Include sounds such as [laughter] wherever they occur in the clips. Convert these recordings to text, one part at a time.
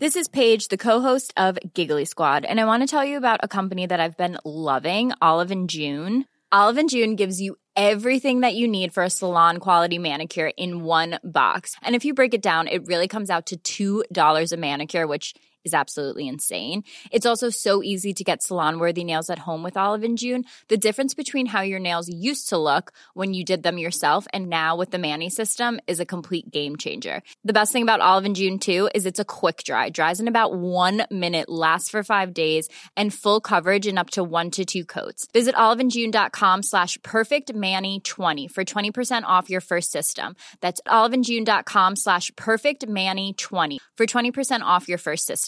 This is page داسل all in one gives you everything you need for salon quality men a clear inks which is clean it's also so easy to get salon worthy home with all in one the difference between hue your nose so look when you did them yourself and no what a mini system is a comfy game changer the best about all in one اوکھ جائے afford it all in one dot com ساش pack mini ٹھوانی for twenty percent off your first system all in one dot com ساش پیکانی for twenty percent off your first system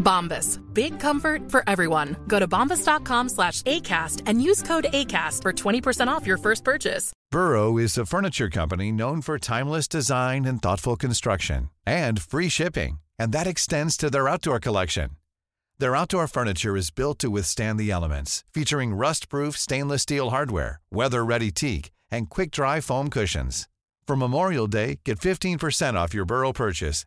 Furniture's built to withstand featuring rust proof stainless steel hardware weather very teak and quick foam cushions from Memorial Day off your Burrow purchase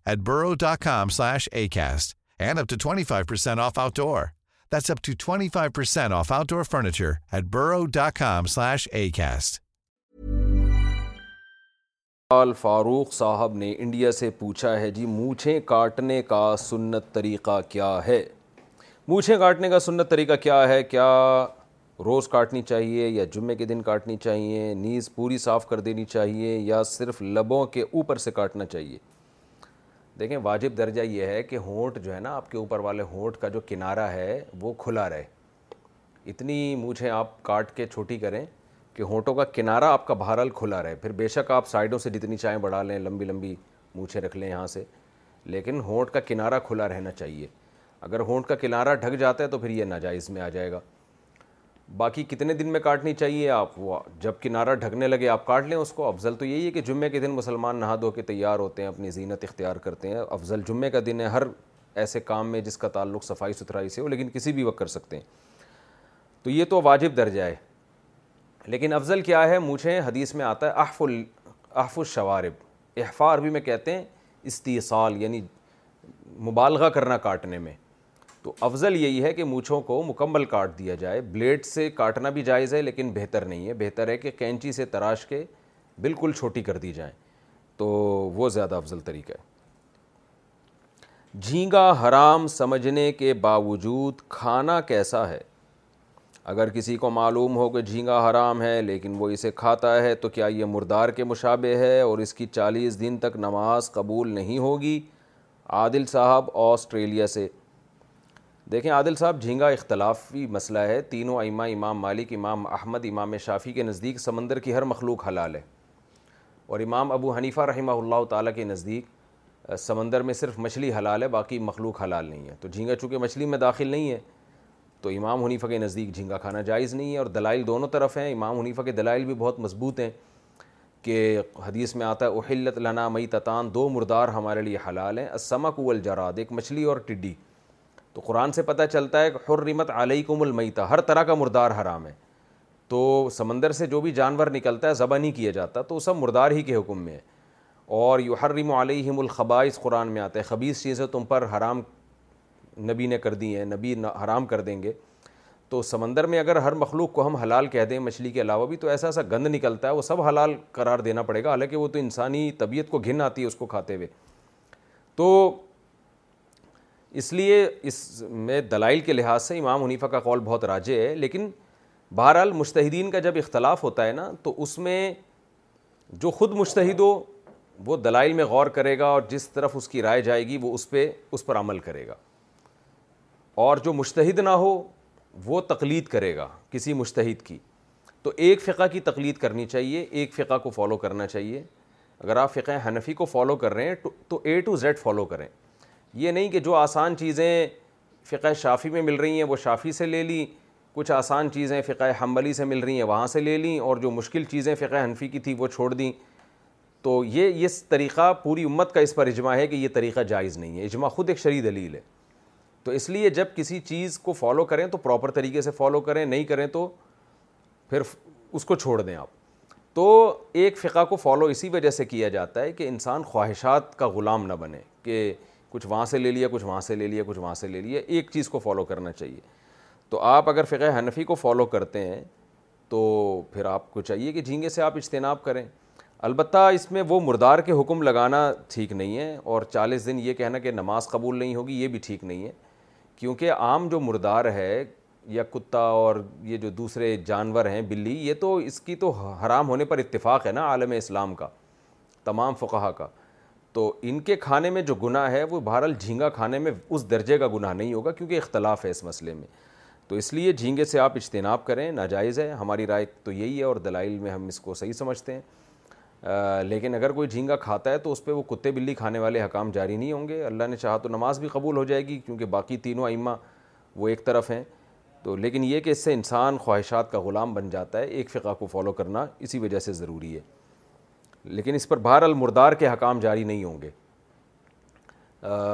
and up to 25% off outdoor. That's up to 25% off outdoor furniture at burrow.com slash ACAST. آل فاروق صاحب نے India سے پوچھا ہے جی موچھیں کاٹنے کا سنت طریقہ کیا ہے موچھیں کاٹنے کا سنت طریقہ کیا ہے کیا روز کاٹنی چاہیے یا جمعے کے دن کاٹنی چاہیے نیز پوری صاف کر دینی چاہیے یا صرف لبوں کے اوپر سے کاٹنا چاہیے دیکھیں واجب درجہ یہ ہے کہ ہونٹ جو ہے نا آپ کے اوپر والے ہونٹ کا جو کنارہ ہے وہ کھلا رہے اتنی مونچھیں آپ کاٹ کے چھوٹی کریں کہ ہونٹوں کا کنارہ آپ کا بہرحال کھلا رہے پھر بے شک آپ سائڈوں سے جتنی چاہیں بڑھا لیں لمبی لمبی مونچھیں رکھ لیں یہاں سے لیکن ہونٹ کا کنارہ کھلا رہنا چاہیے اگر ہونٹ کا کنارہ ڈھک جاتا ہے تو پھر یہ ناجائز میں آ جائے گا باقی کتنے دن میں کاٹنی چاہیے آپ وہ جب کنارہ ڈھکنے لگے آپ کاٹ لیں اس کو افضل تو یہی ہے کہ جمعے کے دن مسلمان نہا دھو کے تیار ہوتے ہیں اپنی زینت اختیار کرتے ہیں افضل جمعے کا دن ہے ہر ایسے کام میں جس کا تعلق صفائی ستھرائی سے ہو لیکن کسی بھی وقت کر سکتے ہیں تو یہ تو واجب درجہ ہے لیکن افضل کیا ہے مجھے حدیث میں آتا ہے ال احف الشوارب احفار بھی میں کہتے ہیں استیصال یعنی مبالغہ کرنا کاٹنے میں تو افضل یہی ہے کہ مونچھوں کو مکمل کاٹ دیا جائے بلیڈ سے کاٹنا بھی جائز ہے لیکن بہتر نہیں ہے بہتر ہے کہ کینچی سے تراش کے بالکل چھوٹی کر دی جائیں تو وہ زیادہ افضل طریقہ ہے جھینگا حرام سمجھنے کے باوجود کھانا کیسا ہے اگر کسی کو معلوم ہو کہ جھینگا حرام ہے لیکن وہ اسے کھاتا ہے تو کیا یہ مردار کے مشابہ ہے اور اس کی چالیس دن تک نماز قبول نہیں ہوگی عادل صاحب آسٹریلیا سے دیکھیں عادل صاحب جھینگا اختلافی مسئلہ ہے تینوں ائمہ امام مالک امام احمد امام شافی کے نزدیک سمندر کی ہر مخلوق حلال ہے اور امام ابو حنیفہ رحمہ اللہ تعالیٰ کے نزدیک سمندر میں صرف مچھلی حلال ہے باقی مخلوق حلال نہیں ہے تو جھینگا چونکہ مچھلی میں داخل نہیں ہے تو امام حنیفہ کے نزدیک جھینگا کھانا جائز نہیں ہے اور دلائل دونوں طرف ہیں امام حنیفہ کے دلائل بھی بہت مضبوط ہیں کہ حدیث میں آتا ہے احلت لنا مئی تتان دو مردار ہمارے لیے حلال ہیں اسمک اول جراد ایک مچھلی اور ٹڈی تو قرآن سے پتہ چلتا ہے کہ حرمت علیہ کوم ہر طرح کا مردار حرام ہے تو سمندر سے جو بھی جانور نکلتا ہے ذبح نہیں کیا جاتا تو وہ سب مردار ہی کے حکم میں ہے اور حرم علیہم علیہ قرآن میں آتا ہے خبیص چیزیں تم پر حرام نبی نے کر دی ہیں نبی حرام کر دیں گے تو سمندر میں اگر ہر مخلوق کو ہم حلال کہہ دیں مچھلی کے علاوہ بھی تو ایسا ایسا گند نکلتا ہے وہ سب حلال قرار دینا پڑے گا حالانکہ وہ تو انسانی طبیعت کو گھن آتی ہے اس کو کھاتے ہوئے تو اس لیے اس میں دلائل کے لحاظ سے امام حنیفہ کا قول بہت راجع ہے لیکن بہرحال مشتحدین کا جب اختلاف ہوتا ہے نا تو اس میں جو خود مشتحد ہو وہ دلائل میں غور کرے گا اور جس طرف اس کی رائے جائے گی وہ اس پہ اس پر عمل کرے گا اور جو مشتحد نہ ہو وہ تقلید کرے گا کسی مشتحد کی تو ایک فقہ کی تقلید کرنی چاہیے ایک فقہ کو فالو کرنا چاہیے اگر آپ فقہ حنفی کو فالو کر رہے ہیں تو اے ٹو زیڈ فالو کریں یہ نہیں کہ جو آسان چیزیں فقہ شافی میں مل رہی ہیں وہ شافی سے لے لیں کچھ آسان چیزیں فقہ حنبلی سے مل رہی ہیں وہاں سے لے لیں اور جو مشکل چیزیں فقہ حنفی کی تھی وہ چھوڑ دیں تو یہ اس طریقہ پوری امت کا اس پر اجماع ہے کہ یہ طریقہ جائز نہیں ہے اجماع خود ایک شرعی دلیل ہے تو اس لیے جب کسی چیز کو فالو کریں تو پراپر طریقے سے فالو کریں نہیں کریں تو پھر اس کو چھوڑ دیں آپ تو ایک فقہ کو فالو اسی وجہ سے کیا جاتا ہے کہ انسان خواہشات کا غلام نہ بنے کہ کچھ وہاں سے لے لیا کچھ وہاں سے لے لیا کچھ وہاں سے لے لیا ایک چیز کو فالو کرنا چاہیے تو آپ اگر فقہ حنفی کو فالو کرتے ہیں تو پھر آپ کو چاہیے کہ جھینگے سے آپ اجتناب کریں البتہ اس میں وہ مردار کے حکم لگانا ٹھیک نہیں ہے اور چالیس دن یہ کہنا کہ نماز قبول نہیں ہوگی یہ بھی ٹھیک نہیں ہے کیونکہ عام جو مردار ہے یا کتا اور یہ جو دوسرے جانور ہیں بلی یہ تو اس کی تو حرام ہونے پر اتفاق ہے نا عالم اسلام کا تمام فقہ کا تو ان کے کھانے میں جو گناہ ہے وہ بہرحال جھینگا کھانے میں اس درجے کا گناہ نہیں ہوگا کیونکہ اختلاف ہے اس مسئلے میں تو اس لیے جھینگے سے آپ اجتناب کریں ناجائز ہے ہماری رائے تو یہی ہے اور دلائل میں ہم اس کو صحیح سمجھتے ہیں لیکن اگر کوئی جھینگا کھاتا ہے تو اس پہ وہ کتے بلی کھانے والے حکام جاری نہیں ہوں گے اللہ نے چاہا تو نماز بھی قبول ہو جائے گی کیونکہ باقی تینوں ائمہ وہ ایک طرف ہیں تو لیکن یہ کہ اس سے انسان خواہشات کا غلام بن جاتا ہے ایک فقہ کو فالو کرنا اسی وجہ سے ضروری ہے لیکن اس پر بہر المردار کے حکام جاری نہیں ہوں گے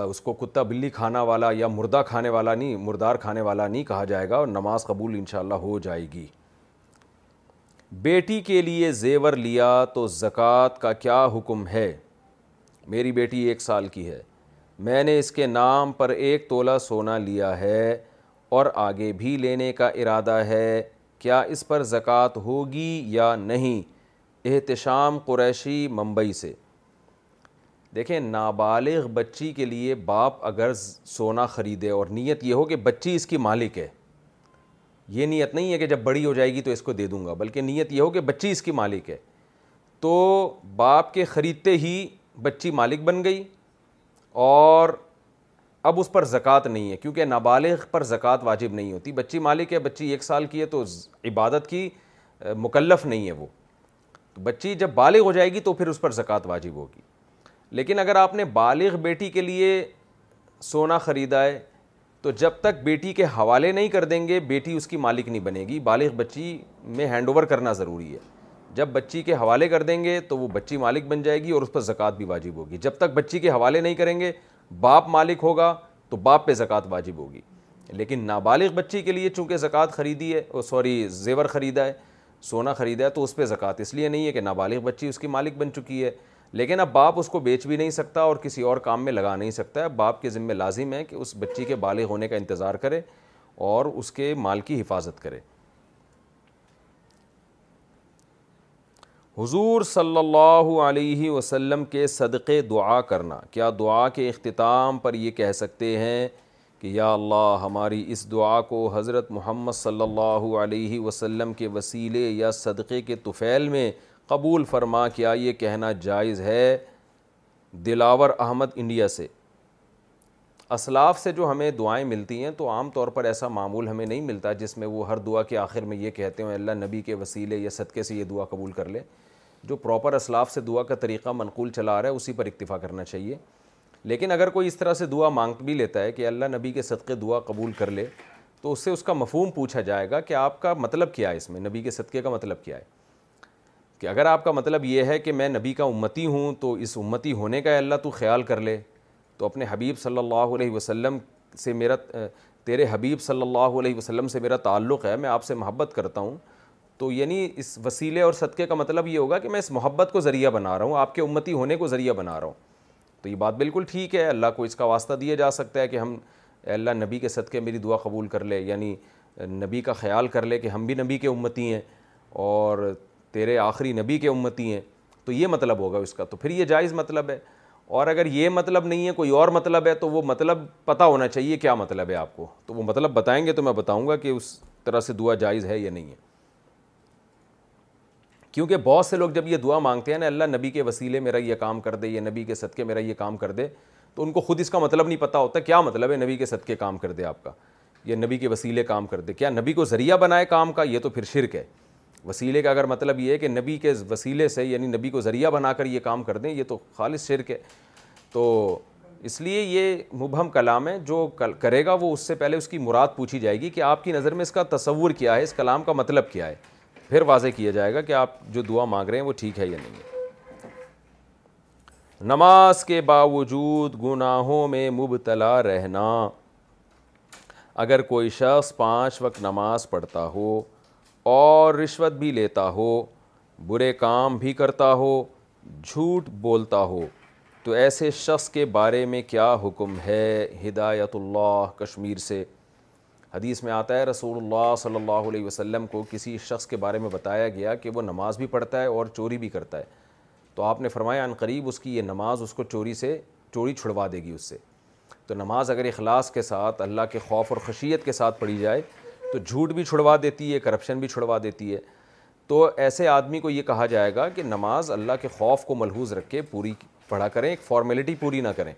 اس کو کتا بلی کھانا والا یا مردہ کھانے والا نہیں مردار کھانے والا نہیں کہا جائے گا اور نماز قبول انشاءاللہ ہو جائے گی بیٹی کے لیے زیور لیا تو زکوٰۃ کا کیا حکم ہے میری بیٹی ایک سال کی ہے میں نے اس کے نام پر ایک تولہ سونا لیا ہے اور آگے بھی لینے کا ارادہ ہے کیا اس پر زکوٰۃ ہوگی یا نہیں احتشام قریشی ممبئی سے دیکھیں نابالغ بچی کے لیے باپ اگر سونا خریدے اور نیت یہ ہو کہ بچی اس کی مالک ہے یہ نیت نہیں ہے کہ جب بڑی ہو جائے گی تو اس کو دے دوں گا بلکہ نیت یہ ہو کہ بچی اس کی مالک ہے تو باپ کے خریدتے ہی بچی مالک بن گئی اور اب اس پر زکوٰۃ نہیں ہے کیونکہ نابالغ پر زکوٰۃ واجب نہیں ہوتی بچی مالک ہے بچی ایک سال کی ہے تو عبادت کی مکلف نہیں ہے وہ تو بچی جب بالغ ہو جائے گی تو پھر اس پر زکوٰۃ واجب ہوگی لیکن اگر آپ نے بالغ بیٹی کے لیے سونا خریدا ہے تو جب تک بیٹی کے حوالے نہیں کر دیں گے بیٹی اس کی مالک نہیں بنے گی بالغ بچی میں ہینڈ اوور کرنا ضروری ہے جب بچی کے حوالے کر دیں گے تو وہ بچی مالک بن جائے گی اور اس پر زکوٰۃ بھی واجب ہوگی جب تک بچی کے حوالے نہیں کریں گے باپ مالک ہوگا تو باپ پہ زکوٰۃ واجب ہوگی لیکن نابالغ بچی کے لیے چونکہ زکوٰۃ خریدی ہے سوری oh, زیور خریدا ہے سونا خریدا ہے تو اس پہ زکوٰۃ اس لیے نہیں ہے کہ نابالغ بچی اس کی مالک بن چکی ہے لیکن اب باپ اس کو بیچ بھی نہیں سکتا اور کسی اور کام میں لگا نہیں سکتا ہے باپ کے ذمہ لازم ہے کہ اس بچی کے بالغ ہونے کا انتظار کرے اور اس کے مال کی حفاظت کرے حضور صلی اللہ علیہ وسلم کے صدقے دعا کرنا کیا دعا کے اختتام پر یہ کہہ سکتے ہیں کہ یا اللہ ہماری اس دعا کو حضرت محمد صلی اللہ علیہ وسلم کے وسیلے یا صدقے کے طفیل میں قبول فرما کیا یہ کہنا جائز ہے دلاور احمد انڈیا سے اسلاف سے جو ہمیں دعائیں ملتی ہیں تو عام طور پر ایسا معمول ہمیں نہیں ملتا جس میں وہ ہر دعا کے آخر میں یہ کہتے ہیں اللہ نبی کے وسیلے یا صدقے سے یہ دعا قبول کر لے جو پراپر اسلاف سے دعا کا طریقہ منقول چلا آ رہا ہے اسی پر اکتفا کرنا چاہیے لیکن اگر کوئی اس طرح سے دعا مانگ بھی لیتا ہے کہ اللہ نبی کے صدقے دعا قبول کر لے تو اس سے اس کا مفہوم پوچھا جائے گا کہ آپ کا مطلب کیا ہے اس میں نبی کے صدقے کا مطلب کیا ہے کہ اگر آپ کا مطلب یہ ہے کہ میں نبی کا امتی ہوں تو اس امتی ہونے کا اللہ تو خیال کر لے تو اپنے حبیب صلی اللہ علیہ وسلم سے میرا تیرے حبیب صلی اللہ علیہ وسلم سے میرا تعلق ہے میں آپ سے محبت کرتا ہوں تو یعنی اس وسیلے اور صدقے کا مطلب یہ ہوگا کہ میں اس محبت کو ذریعہ بنا رہا ہوں آپ کے امتی ہونے کو ذریعہ بنا رہا ہوں تو یہ بات بالکل ٹھیک ہے اللہ کو اس کا واسطہ دیا جا سکتا ہے کہ ہم اللہ نبی کے صدقے میری دعا قبول کر لے یعنی نبی کا خیال کر لے کہ ہم بھی نبی کے امتی ہیں اور تیرے آخری نبی کے امتی ہیں تو یہ مطلب ہوگا اس کا تو پھر یہ جائز مطلب ہے اور اگر یہ مطلب نہیں ہے کوئی اور مطلب ہے تو وہ مطلب پتہ ہونا چاہیے کیا مطلب ہے آپ کو تو وہ مطلب بتائیں گے تو میں بتاؤں گا کہ اس طرح سے دعا جائز ہے یا نہیں ہے کیونکہ بہت سے لوگ جب یہ دعا مانگتے ہیں نا اللہ نبی کے وسیلے میرا یہ کام کر دے یا نبی کے صدقے میرا یہ کام کر دے تو ان کو خود اس کا مطلب نہیں پتہ ہوتا کیا مطلب ہے نبی کے صدقے کام کر دے آپ کا یا نبی کے وسیلے کام کر دے کیا نبی کو ذریعہ بنائے کام کا یہ تو پھر شرک ہے وسیلے کا اگر مطلب یہ ہے کہ نبی کے وسیلے سے یعنی نبی کو ذریعہ بنا کر یہ کام کر دیں یہ تو خالص شرک ہے تو اس لیے یہ مبہم کلام ہے جو کرے گا وہ اس سے پہلے اس کی مراد پوچھی جائے گی کہ آپ کی نظر میں اس کا تصور کیا ہے اس کلام کا مطلب کیا ہے پھر واضح کیا جائے گا کہ آپ جو دعا مانگ رہے ہیں وہ ٹھیک ہے یا نہیں نماز کے باوجود گناہوں میں مبتلا رہنا اگر کوئی شخص پانچ وقت نماز پڑھتا ہو اور رشوت بھی لیتا ہو برے کام بھی کرتا ہو جھوٹ بولتا ہو تو ایسے شخص کے بارے میں کیا حکم ہے ہدایت اللہ کشمیر سے حدیث میں آتا ہے رسول اللہ صلی اللہ علیہ وسلم کو کسی شخص کے بارے میں بتایا گیا کہ وہ نماز بھی پڑھتا ہے اور چوری بھی کرتا ہے تو آپ نے فرمایا ان قریب اس کی یہ نماز اس کو چوری سے چوری چھڑوا دے گی اس سے تو نماز اگر اخلاص کے ساتھ اللہ کے خوف اور خشیت کے ساتھ پڑھی جائے تو جھوٹ بھی چھڑوا دیتی ہے کرپشن بھی چھڑوا دیتی ہے تو ایسے آدمی کو یہ کہا جائے گا کہ نماز اللہ کے خوف کو ملحوظ رکھ کے پوری پڑھا کریں ایک فارمیلٹی پوری نہ کریں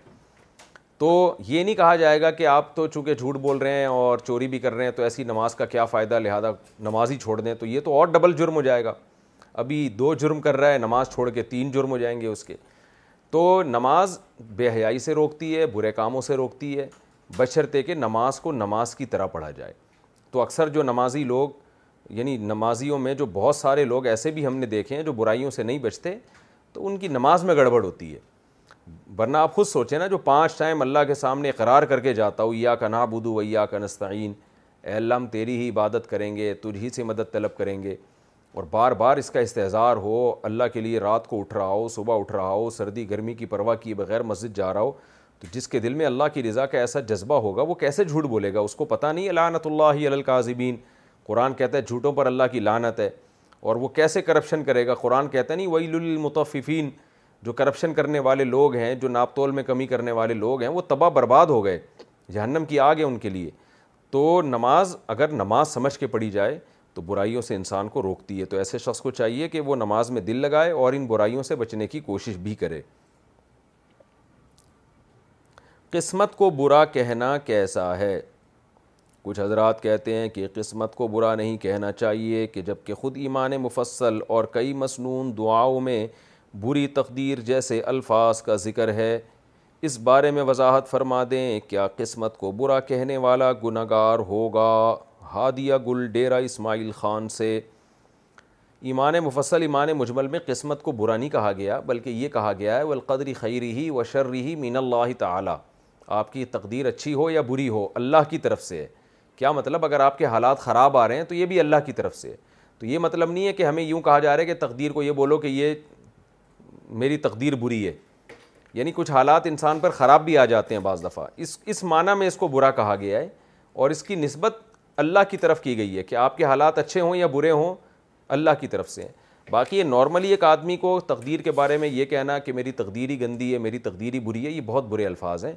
تو یہ نہیں کہا جائے گا کہ آپ تو چونکہ جھوٹ بول رہے ہیں اور چوری بھی کر رہے ہیں تو ایسی نماز کا کیا فائدہ لہٰذا نماز ہی چھوڑ دیں تو یہ تو اور ڈبل جرم ہو جائے گا ابھی دو جرم کر رہا ہے نماز چھوڑ کے تین جرم ہو جائیں گے اس کے تو نماز بے حیائی سے روکتی ہے برے کاموں سے روکتی ہے بشرتے کہ نماز کو نماز کی طرح پڑھا جائے تو اکثر جو نمازی لوگ یعنی نمازیوں میں جو بہت سارے لوگ ایسے بھی ہم نے دیکھے ہیں جو برائیوں سے نہیں بچتے تو ان کی نماز میں گڑبڑ ہوتی ہے ورنہ آپ خود سوچیں نا جو پانچ ٹائم اللہ کے سامنے قرار کر کے جاتا ہو یا کا ناب ادو ایا کا نستعین علم تیری ہی عبادت کریں گے تجھ ہی سے مدد طلب کریں گے اور بار بار اس کا استحظار ہو اللہ کے لیے رات کو اٹھ رہا ہو صبح اٹھ رہا ہو سردی گرمی کی پرواہ کیے بغیر مسجد جا رہا ہو تو جس کے دل میں اللہ کی رضا کا ایسا جذبہ ہوگا وہ کیسے جھوٹ بولے گا اس کو پتہ نہیں لعنت اللہ القاظبین قرآن کہتا ہے جھوٹوں پر اللہ کی لانت ہے اور وہ کیسے کرپشن کرے گا قرآن کہتا ہے نہیں ویل المتفین جو کرپشن کرنے والے لوگ ہیں جو ناپتول میں کمی کرنے والے لوگ ہیں وہ تباہ برباد ہو گئے جہنم کی آگے ان کے لیے تو نماز اگر نماز سمجھ کے پڑھی جائے تو برائیوں سے انسان کو روکتی ہے تو ایسے شخص کو چاہیے کہ وہ نماز میں دل لگائے اور ان برائیوں سے بچنے کی کوشش بھی کرے قسمت کو برا کہنا کیسا ہے کچھ حضرات کہتے ہیں کہ قسمت کو برا نہیں کہنا چاہیے کہ جب کہ خود ایمان مفصل اور کئی مصنون دعاؤں میں بری تقدیر جیسے الفاظ کا ذکر ہے اس بارے میں وضاحت فرما دیں کیا قسمت کو برا کہنے والا گار ہوگا ہادیہ گل ڈیرا اسماعیل خان سے ایمان مفصل ایمان مجمل میں قسمت کو برا نہیں کہا گیا بلکہ یہ کہا گیا ہے وہ خیری ہی و شر ہی مین اللہ تعالیٰ آپ کی تقدیر اچھی ہو یا بری ہو اللہ کی طرف سے کیا مطلب اگر آپ کے حالات خراب آ رہے ہیں تو یہ بھی اللہ کی طرف سے تو یہ مطلب نہیں ہے کہ ہمیں یوں کہا جا رہا ہے کہ تقدیر کو یہ بولو کہ یہ میری تقدیر بری ہے یعنی کچھ حالات انسان پر خراب بھی آ جاتے ہیں بعض دفعہ اس اس معنی میں اس کو برا کہا گیا ہے اور اس کی نسبت اللہ کی طرف کی گئی ہے کہ آپ کے حالات اچھے ہوں یا برے ہوں اللہ کی طرف سے ہیں باقی یہ نارملی ایک آدمی کو تقدیر کے بارے میں یہ کہنا کہ میری تقدیری گندی ہے میری تقدیری بری ہے یہ بہت برے الفاظ ہیں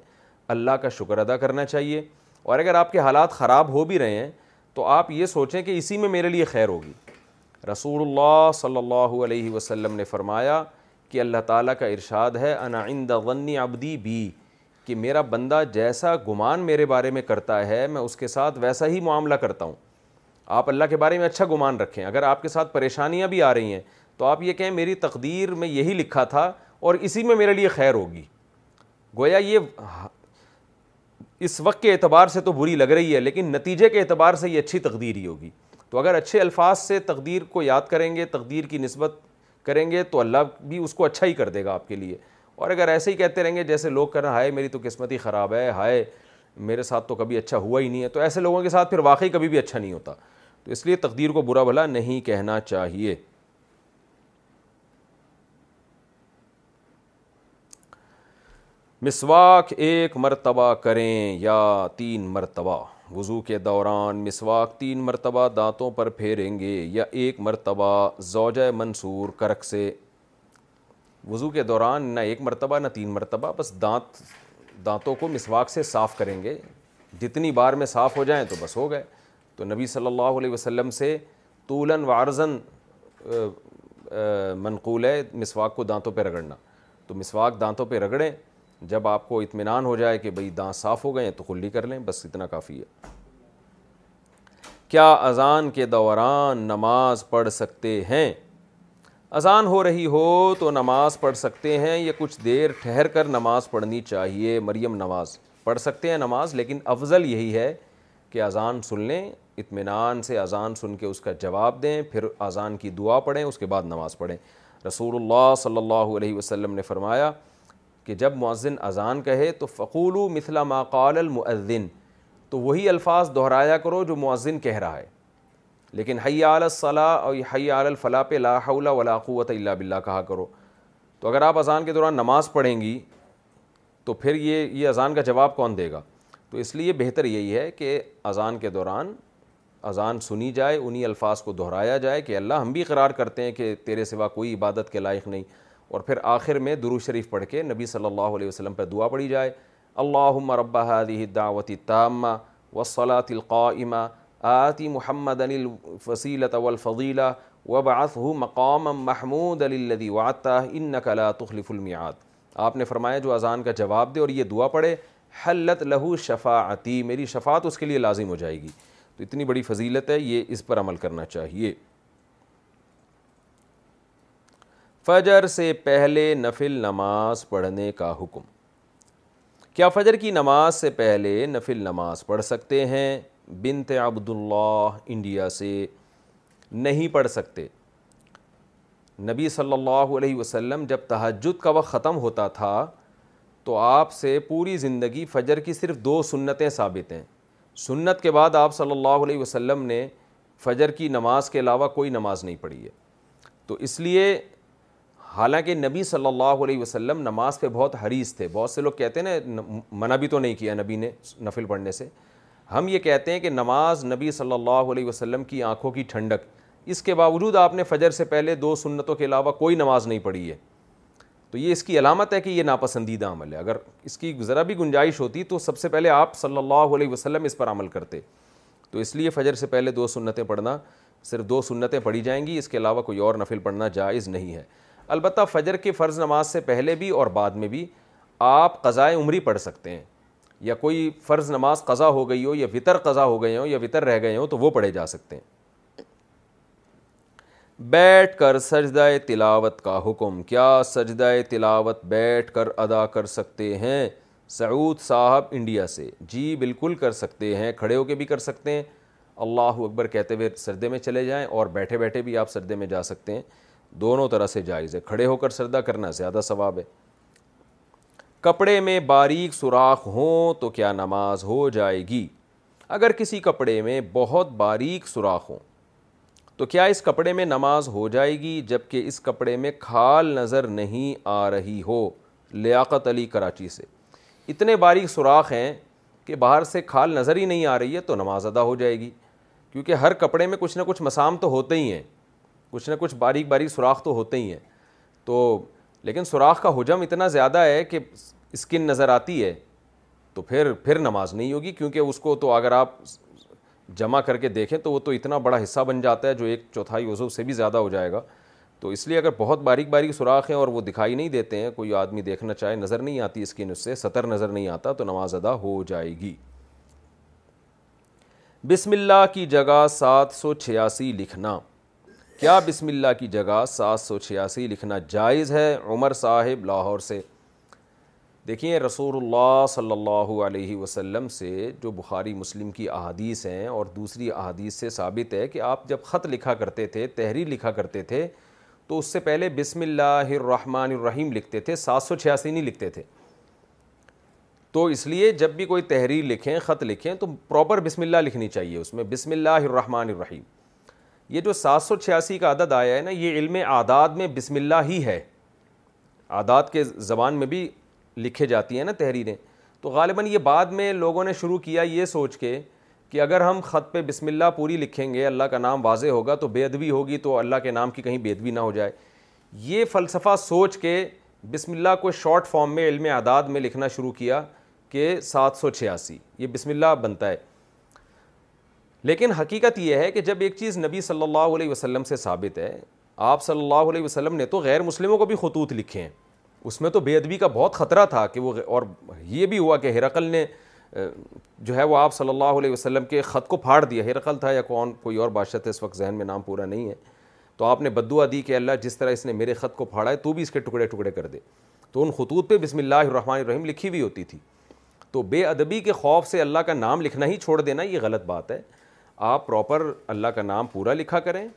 اللہ کا شکر ادا کرنا چاہیے اور اگر آپ کے حالات خراب ہو بھی رہے ہیں تو آپ یہ سوچیں کہ اسی میں میرے لیے خیر ہوگی رسول اللہ صلی اللہ علیہ وسلم نے فرمایا کہ اللہ تعالیٰ کا ارشاد ہے غنی عبدی بھی کہ میرا بندہ جیسا گمان میرے بارے میں کرتا ہے میں اس کے ساتھ ویسا ہی معاملہ کرتا ہوں آپ اللہ کے بارے میں اچھا گمان رکھیں اگر آپ کے ساتھ پریشانیاں بھی آ رہی ہیں تو آپ یہ کہیں میری تقدیر میں یہی لکھا تھا اور اسی میں میرے لیے خیر ہوگی گویا یہ اس وقت کے اعتبار سے تو بری لگ رہی ہے لیکن نتیجے کے اعتبار سے یہ اچھی تقدیر ہی ہوگی تو اگر اچھے الفاظ سے تقدیر کو یاد کریں گے تقدیر کی نسبت کریں گے تو اللہ بھی اس کو اچھا ہی کر دے گا آپ کے لیے اور اگر ایسے ہی کہتے رہیں گے جیسے لوگ کر رہے ہائے میری تو قسمت ہی خراب ہے ہائے میرے ساتھ تو کبھی اچھا ہوا ہی نہیں ہے تو ایسے لوگوں کے ساتھ پھر واقعی کبھی بھی اچھا نہیں ہوتا تو اس لیے تقدیر کو برا بھلا نہیں کہنا چاہیے مسواک ایک مرتبہ کریں یا تین مرتبہ وضو کے دوران مسواک تین مرتبہ دانتوں پر پھیریں گے یا ایک مرتبہ زوجہ منصور کرک سے وضو کے دوران نہ ایک مرتبہ نہ تین مرتبہ بس دانت دانتوں کو مسواک سے صاف کریں گے جتنی بار میں صاف ہو جائیں تو بس ہو گئے تو نبی صلی اللہ علیہ وسلم سے طولاً وارزن منقول ہے مسواک کو دانتوں پہ رگڑنا تو مسواک دانتوں پہ رگڑیں جب آپ کو اطمینان ہو جائے کہ بھئی دانت صاف ہو گئے ہیں تو کلی کر لیں بس اتنا کافی ہے کیا اذان کے دوران نماز پڑھ سکتے ہیں اذان ہو رہی ہو تو نماز پڑھ سکتے ہیں یا کچھ دیر ٹھہر کر نماز پڑھنی چاہیے مریم نماز پڑھ سکتے ہیں نماز لیکن افضل یہی ہے کہ اذان سن لیں اطمینان سے اذان سن کے اس کا جواب دیں پھر اذان کی دعا پڑھیں اس کے بعد نماز پڑھیں رسول اللہ صلی اللہ علیہ وسلم نے فرمایا کہ جب مؤذن اذان کہے تو فقولو مثلا ما قال المؤذن تو وہی الفاظ دہرایا کرو جو مؤذن کہہ رہا ہے لیکن حیا حول ولا قوت الا باللہ کہا کرو تو اگر آپ اذان کے دوران نماز پڑھیں گی تو پھر یہ یہ اذان کا جواب کون دے گا تو اس لیے بہتر یہی ہے کہ اذان کے دوران اذان سنی جائے انہی الفاظ کو دہرایا جائے کہ اللہ ہم بھی قرار کرتے ہیں کہ تیرے سوا کوئی عبادت کے لائق نہیں اور پھر آخر میں درو شریف پڑھ کے نبی صلی اللہ علیہ وسلم پہ دعا پڑھی جائے اللہم رب هذه الدعوت التامة والصلاة القائمة آتی محمد الفصیلۃ والفضیلہ وبعثه مقاما محمود للذی وعدته محمود لا تخلف المیعاد آپ نے فرمایا جو اذان کا جواب دے اور یہ دعا پڑھے حلت لہو شفاعتی میری شفاعت اس کے لیے لازم ہو جائے گی تو اتنی بڑی فضیلت ہے یہ اس پر عمل کرنا چاہیے فجر سے پہلے نفل نماز پڑھنے کا حکم کیا فجر کی نماز سے پہلے نفل نماز پڑھ سکتے ہیں بنت عبداللہ انڈیا سے نہیں پڑھ سکتے نبی صلی اللہ علیہ وسلم جب تحجد کا وقت ختم ہوتا تھا تو آپ سے پوری زندگی فجر کی صرف دو سنتیں ثابت ہیں سنت کے بعد آپ صلی اللہ علیہ وسلم نے فجر کی نماز کے علاوہ کوئی نماز نہیں پڑھی ہے تو اس لیے حالانکہ نبی صلی اللہ علیہ وسلم نماز پہ بہت حریص تھے بہت سے لوگ کہتے ہیں نا منع بھی تو نہیں کیا نبی نے نفل پڑھنے سے ہم یہ کہتے ہیں کہ نماز نبی صلی اللہ علیہ وسلم کی آنکھوں کی ٹھنڈک اس کے باوجود آپ نے فجر سے پہلے دو سنتوں کے علاوہ کوئی نماز نہیں پڑھی ہے تو یہ اس کی علامت ہے کہ یہ ناپسندیدہ عمل ہے اگر اس کی ذرا بھی گنجائش ہوتی تو سب سے پہلے آپ صلی اللہ علیہ وسلم اس پر عمل کرتے تو اس لیے فجر سے پہلے دو سنتیں پڑھنا صرف دو سنتیں پڑھی جائیں گی اس کے علاوہ کوئی اور نفل پڑھنا جائز نہیں ہے البتہ فجر کی فرض نماز سے پہلے بھی اور بعد میں بھی آپ قضائے عمری پڑھ سکتے ہیں یا کوئی فرض نماز قضا ہو گئی ہو یا وطر قضا ہو گئے ہوں یا وطر رہ گئے ہوں تو وہ پڑھے جا سکتے ہیں بیٹھ کر سجدہ تلاوت کا حکم کیا سجدہ تلاوت بیٹھ کر ادا کر سکتے ہیں سعود صاحب انڈیا سے جی بالکل کر سکتے ہیں کھڑے ہو کے بھی کر سکتے ہیں اللہ اکبر کہتے ہوئے سردے میں چلے جائیں اور بیٹھے بیٹھے بھی آپ سردے میں جا سکتے ہیں دونوں طرح سے جائز ہے کھڑے ہو کر سردہ کرنا زیادہ ثواب ہے کپڑے میں باریک سوراخ ہوں تو کیا نماز ہو جائے گی اگر کسی کپڑے میں بہت باریک سوراخ ہوں تو کیا اس کپڑے میں نماز ہو جائے گی جب کہ اس کپڑے میں کھال نظر نہیں آ رہی ہو لیاقت علی کراچی سے اتنے باریک سوراخ ہیں کہ باہر سے کھال نظر ہی نہیں آ رہی ہے تو نماز ادا ہو جائے گی کیونکہ ہر کپڑے میں کچھ نہ کچھ مسام تو ہوتے ہی ہیں کچھ نہ کچھ باریک باریک سوراخ تو ہوتے ہی ہیں تو لیکن سوراخ کا حجم اتنا زیادہ ہے کہ اسکن نظر آتی ہے تو پھر پھر نماز نہیں ہوگی کیونکہ اس کو تو اگر آپ جمع کر کے دیکھیں تو وہ تو اتنا بڑا حصہ بن جاتا ہے جو ایک چوتھائی عضو سے بھی زیادہ ہو جائے گا تو اس لیے اگر بہت باریک باریک سوراخ ہیں اور وہ دکھائی نہیں دیتے ہیں کوئی آدمی دیکھنا چاہے نظر نہیں آتی اسکن اس سے سطر نظر نہیں آتا تو نماز ادا ہو جائے گی بسم اللہ کی جگہ سات سو چھیاسی لکھنا کیا بسم اللہ کی جگہ سات سو چھیاسی لکھنا جائز ہے عمر صاحب لاہور سے دیکھیں رسول اللہ صلی اللہ علیہ وسلم سے جو بخاری مسلم کی احادیث ہیں اور دوسری احادیث سے ثابت ہے کہ آپ جب خط لکھا کرتے تھے تحریر لکھا کرتے تھے تو اس سے پہلے بسم اللہ الرحمن الرحیم لکھتے تھے سات سو چھیاسی نہیں لکھتے تھے تو اس لیے جب بھی کوئی تحریر لکھیں خط لکھیں تو پراپر بسم اللہ لکھنی چاہیے اس میں بسم اللہ الرحمن الرحیم یہ جو سات سو چھیاسی کا عدد آیا ہے نا یہ علم اعداد میں بسم اللہ ہی ہے اعداد کے زبان میں بھی لکھے جاتی ہیں نا تحریریں تو غالباً یہ بعد میں لوگوں نے شروع کیا یہ سوچ کے کہ اگر ہم خط پہ بسم اللہ پوری لکھیں گے اللہ کا نام واضح ہوگا تو بے ادبی ہوگی تو اللہ کے نام کی کہیں بے ادبی نہ ہو جائے یہ فلسفہ سوچ کے بسم اللہ کو شارٹ فارم میں علم اعداد میں لکھنا شروع کیا کہ سات سو چھیاسی یہ بسم اللہ بنتا ہے لیکن حقیقت یہ ہے کہ جب ایک چیز نبی صلی اللہ علیہ وسلم سے ثابت ہے آپ صلی اللہ علیہ وسلم نے تو غیر مسلموں کو بھی خطوط لکھے ہیں اس میں تو بے ادبی کا بہت خطرہ تھا کہ وہ اور یہ بھی ہوا کہ ہرقل نے جو ہے وہ آپ صلی اللہ علیہ وسلم کے خط کو پھاڑ دیا ہرقل تھا یا کون کوئی اور بادشاہ تھا اس وقت ذہن میں نام پورا نہیں ہے تو آپ نے بدعا دی کہ اللہ جس طرح اس نے میرے خط کو پھاڑا ہے تو بھی اس کے ٹکڑے ٹکڑے کر دے تو ان خطوط پہ بسم اللہ الرحمن الرحیم لکھی ہوئی ہوتی تھی تو بے ادبی کے خوف سے اللہ کا نام لکھنا ہی چھوڑ دینا یہ غلط بات ہے آپ پراپر اللہ کا نام پورا لکھا کریں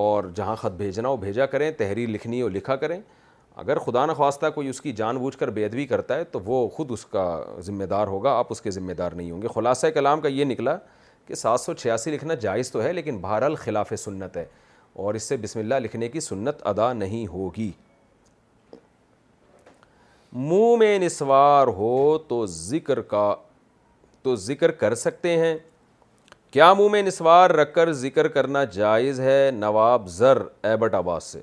اور جہاں خط بھیجنا ہو بھیجا کریں تحریر لکھنی ہو لکھا کریں اگر خدا نخواستہ کوئی اس کی جان بوجھ کر بے ادبی کرتا ہے تو وہ خود اس کا ذمہ دار ہوگا آپ اس کے ذمہ دار نہیں ہوں گے خلاصہ کلام کا یہ نکلا کہ سات سو چھیاسی لکھنا جائز تو ہے لیکن بہرحال خلاف سنت ہے اور اس سے بسم اللہ لکھنے کی سنت ادا نہیں ہوگی منہ میں نسوار ہو تو ذکر کا تو ذکر کر سکتے ہیں کیا منہ میں نسوار رکھ کر ذکر کرنا جائز ہے نواب زر ایبٹ آباس سے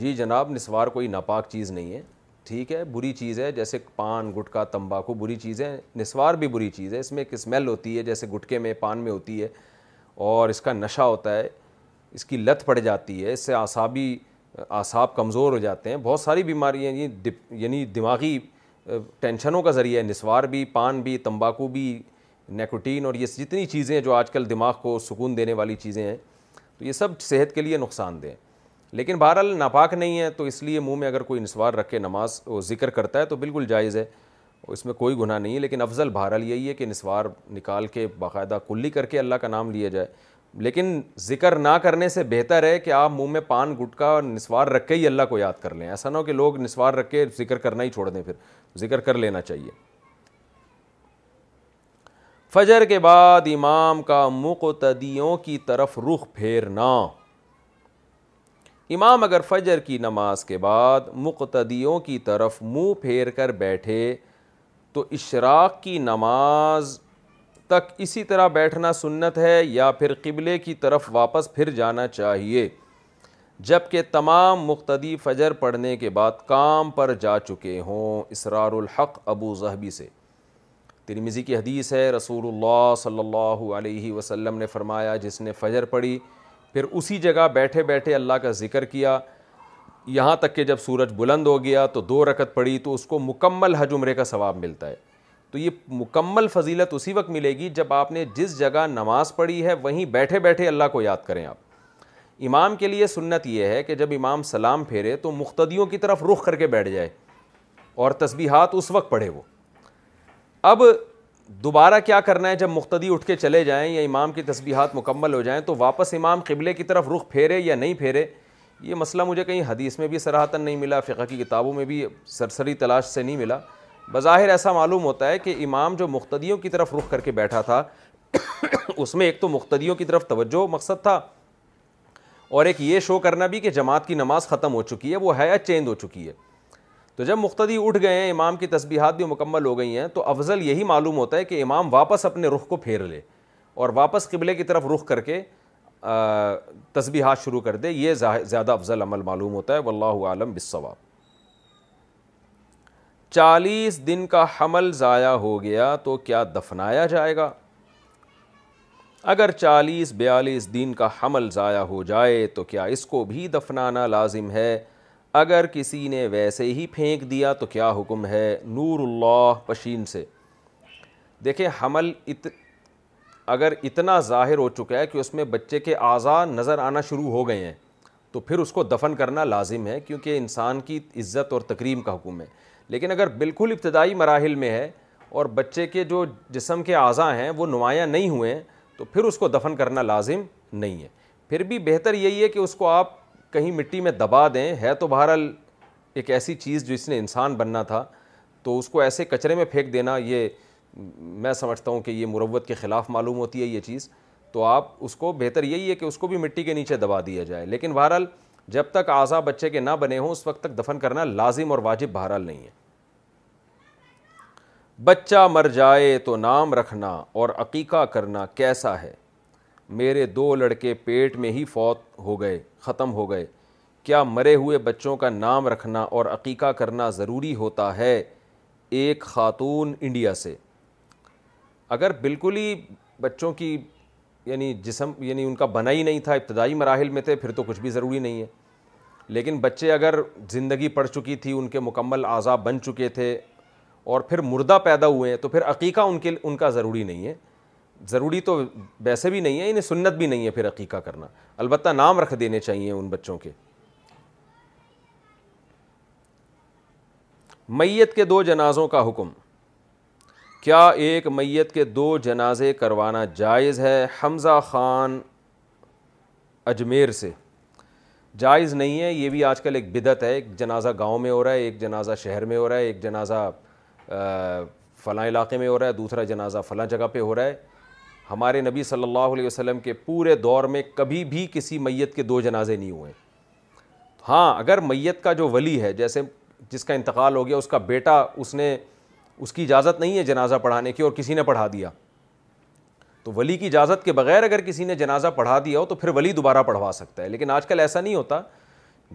جی جناب نسوار کوئی ناپاک چیز نہیں ہے ٹھیک ہے بری چیز ہے جیسے پان گٹکا تمباکو بری چیز ہے نسوار بھی بری چیز ہے اس میں ایک اسمیل ہوتی ہے جیسے گٹکے میں پان میں ہوتی ہے اور اس کا نشہ ہوتا ہے اس کی لت پڑ جاتی ہے اس سے اعصابی اعصاب کمزور ہو جاتے ہیں بہت ساری بیماریاں یعنی دماغی ٹینشنوں کا ذریعہ ہے نسوار بھی پان بھی تمباکو بھی نیکوٹین اور یہ جتنی چیزیں جو آج کل دماغ کو سکون دینے والی چیزیں ہیں تو یہ سب صحت کے لیے نقصان دہ لیکن بہرحال ناپاک نہیں ہے تو اس لیے منہ میں اگر کوئی نسوار رکھ کے نماز ذکر کرتا ہے تو بالکل جائز ہے اس میں کوئی گناہ نہیں ہے لیکن افضل بہرحال یہی ہے کہ نسوار نکال کے باقاعدہ کلی کر کے اللہ کا نام لیا جائے لیکن ذکر نہ کرنے سے بہتر ہے کہ آپ منہ میں پان گٹکا اور نسوار رکھ کے ہی اللہ کو یاد کر لیں ایسا نہ ہو کہ لوگ نسوار رکھ کے ذکر کرنا ہی چھوڑ دیں پھر ذکر کر لینا چاہیے فجر کے بعد امام کا مقتدیوں کی طرف رخ پھیرنا امام اگر فجر کی نماز کے بعد مقتدیوں کی طرف منہ پھیر کر بیٹھے تو اشراق کی نماز تک اسی طرح بیٹھنا سنت ہے یا پھر قبلے کی طرف واپس پھر جانا چاہیے جب کہ تمام مقتدی فجر پڑھنے کے بعد کام پر جا چکے ہوں اسرار الحق ابو ظہبی سے ترمیزی کی حدیث ہے رسول اللہ صلی اللہ علیہ وسلم نے فرمایا جس نے فجر پڑھی پھر اسی جگہ بیٹھے بیٹھے اللہ کا ذکر کیا یہاں تک کہ جب سورج بلند ہو گیا تو دو رکت پڑی تو اس کو مکمل حج عمرے کا ثواب ملتا ہے تو یہ مکمل فضیلت اسی وقت ملے گی جب آپ نے جس جگہ نماز پڑھی ہے وہیں بیٹھے بیٹھے اللہ کو یاد کریں آپ امام کے لیے سنت یہ ہے کہ جب امام سلام پھیرے تو مختدیوں کی طرف رخ کر کے بیٹھ جائے اور تسبیحات اس وقت پڑھے وہ اب دوبارہ کیا کرنا ہے جب مختدی اٹھ کے چلے جائیں یا امام کی تسبیحات مکمل ہو جائیں تو واپس امام قبلے کی طرف رخ پھیرے یا نہیں پھیرے یہ مسئلہ مجھے کہیں حدیث میں بھی سراہتاً نہیں ملا فقہ کی کتابوں میں بھی سرسری تلاش سے نہیں ملا بظاہر ایسا معلوم ہوتا ہے کہ امام جو مختدیوں کی طرف رخ کر کے بیٹھا تھا اس میں ایک تو مختدیوں کی طرف توجہ مقصد تھا اور ایک یہ شو کرنا بھی کہ جماعت کی نماز ختم ہو چکی ہے وہ ہے یا چینج ہو چکی ہے تو جب مقتدی اٹھ گئے ہیں امام کی تسبیحات بھی مکمل ہو گئی ہیں تو افضل یہی معلوم ہوتا ہے کہ امام واپس اپنے رخ کو پھیر لے اور واپس قبلے کی طرف رخ کر کے تسبیحات شروع کر دے یہ زیادہ افضل عمل معلوم ہوتا ہے واللہ عالم بالصواب چالیس دن کا حمل ضائع ہو گیا تو کیا دفنایا جائے گا اگر چالیس بیالیس دن کا حمل ضائع ہو جائے تو کیا اس کو بھی دفنانا لازم ہے اگر کسی نے ویسے ہی پھینک دیا تو کیا حکم ہے نور اللہ پشین سے دیکھیں حمل ات اگر اتنا ظاہر ہو چکا ہے کہ اس میں بچے کے اعضاء نظر آنا شروع ہو گئے ہیں تو پھر اس کو دفن کرنا لازم ہے کیونکہ انسان کی عزت اور تکریم کا حکم ہے لیکن اگر بالکل ابتدائی مراحل میں ہے اور بچے کے جو جسم کے اعضاء ہیں وہ نمایاں نہیں ہوئے ہیں تو پھر اس کو دفن کرنا لازم نہیں ہے پھر بھی بہتر یہی ہے کہ اس کو آپ کہیں مٹی میں دبا دیں ہے تو بہرحال ایک ایسی چیز جس نے انسان بننا تھا تو اس کو ایسے کچرے میں پھینک دینا یہ میں سمجھتا ہوں کہ یہ مروت کے خلاف معلوم ہوتی ہے یہ چیز تو آپ اس کو بہتر یہی ہے کہ اس کو بھی مٹی کے نیچے دبا دیا جائے لیکن بہرحال جب تک اعضا بچے کے نہ بنے ہوں اس وقت تک دفن کرنا لازم اور واجب بہرحال نہیں ہے بچہ مر جائے تو نام رکھنا اور عقیقہ کرنا کیسا ہے میرے دو لڑکے پیٹ میں ہی فوت ہو گئے ختم ہو گئے کیا مرے ہوئے بچوں کا نام رکھنا اور عقیقہ کرنا ضروری ہوتا ہے ایک خاتون انڈیا سے اگر بالکل ہی بچوں کی یعنی جسم یعنی ان کا بنا ہی نہیں تھا ابتدائی مراحل میں تھے پھر تو کچھ بھی ضروری نہیں ہے لیکن بچے اگر زندگی پڑ چکی تھی ان کے مکمل اعضاء بن چکے تھے اور پھر مردہ پیدا ہوئے ہیں تو پھر عقیقہ ان کے ان کا ضروری نہیں ہے ضروری تو ویسے بھی نہیں ہے انہیں سنت بھی نہیں ہے پھر عقیقہ کرنا البتہ نام رکھ دینے چاہیے ان بچوں کے میت کے دو جنازوں کا حکم کیا ایک میت کے دو جنازے کروانا جائز ہے حمزہ خان اجمیر سے جائز نہیں ہے یہ بھی آج کل ایک بدت ہے ایک جنازہ گاؤں میں ہو رہا ہے ایک جنازہ شہر میں ہو رہا ہے ایک جنازہ فلاں علاقے میں ہو رہا ہے دوسرا جنازہ فلاں جگہ پہ ہو رہا ہے ہمارے نبی صلی اللہ علیہ وسلم کے پورے دور میں کبھی بھی کسی میت کے دو جنازے نہیں ہوئے ہاں اگر میت کا جو ولی ہے جیسے جس کا انتقال ہو گیا اس کا بیٹا اس نے اس کی اجازت نہیں ہے جنازہ پڑھانے کی اور کسی نے پڑھا دیا تو ولی کی اجازت کے بغیر اگر کسی نے جنازہ پڑھا دیا ہو تو پھر ولی دوبارہ پڑھوا سکتا ہے لیکن آج کل ایسا نہیں ہوتا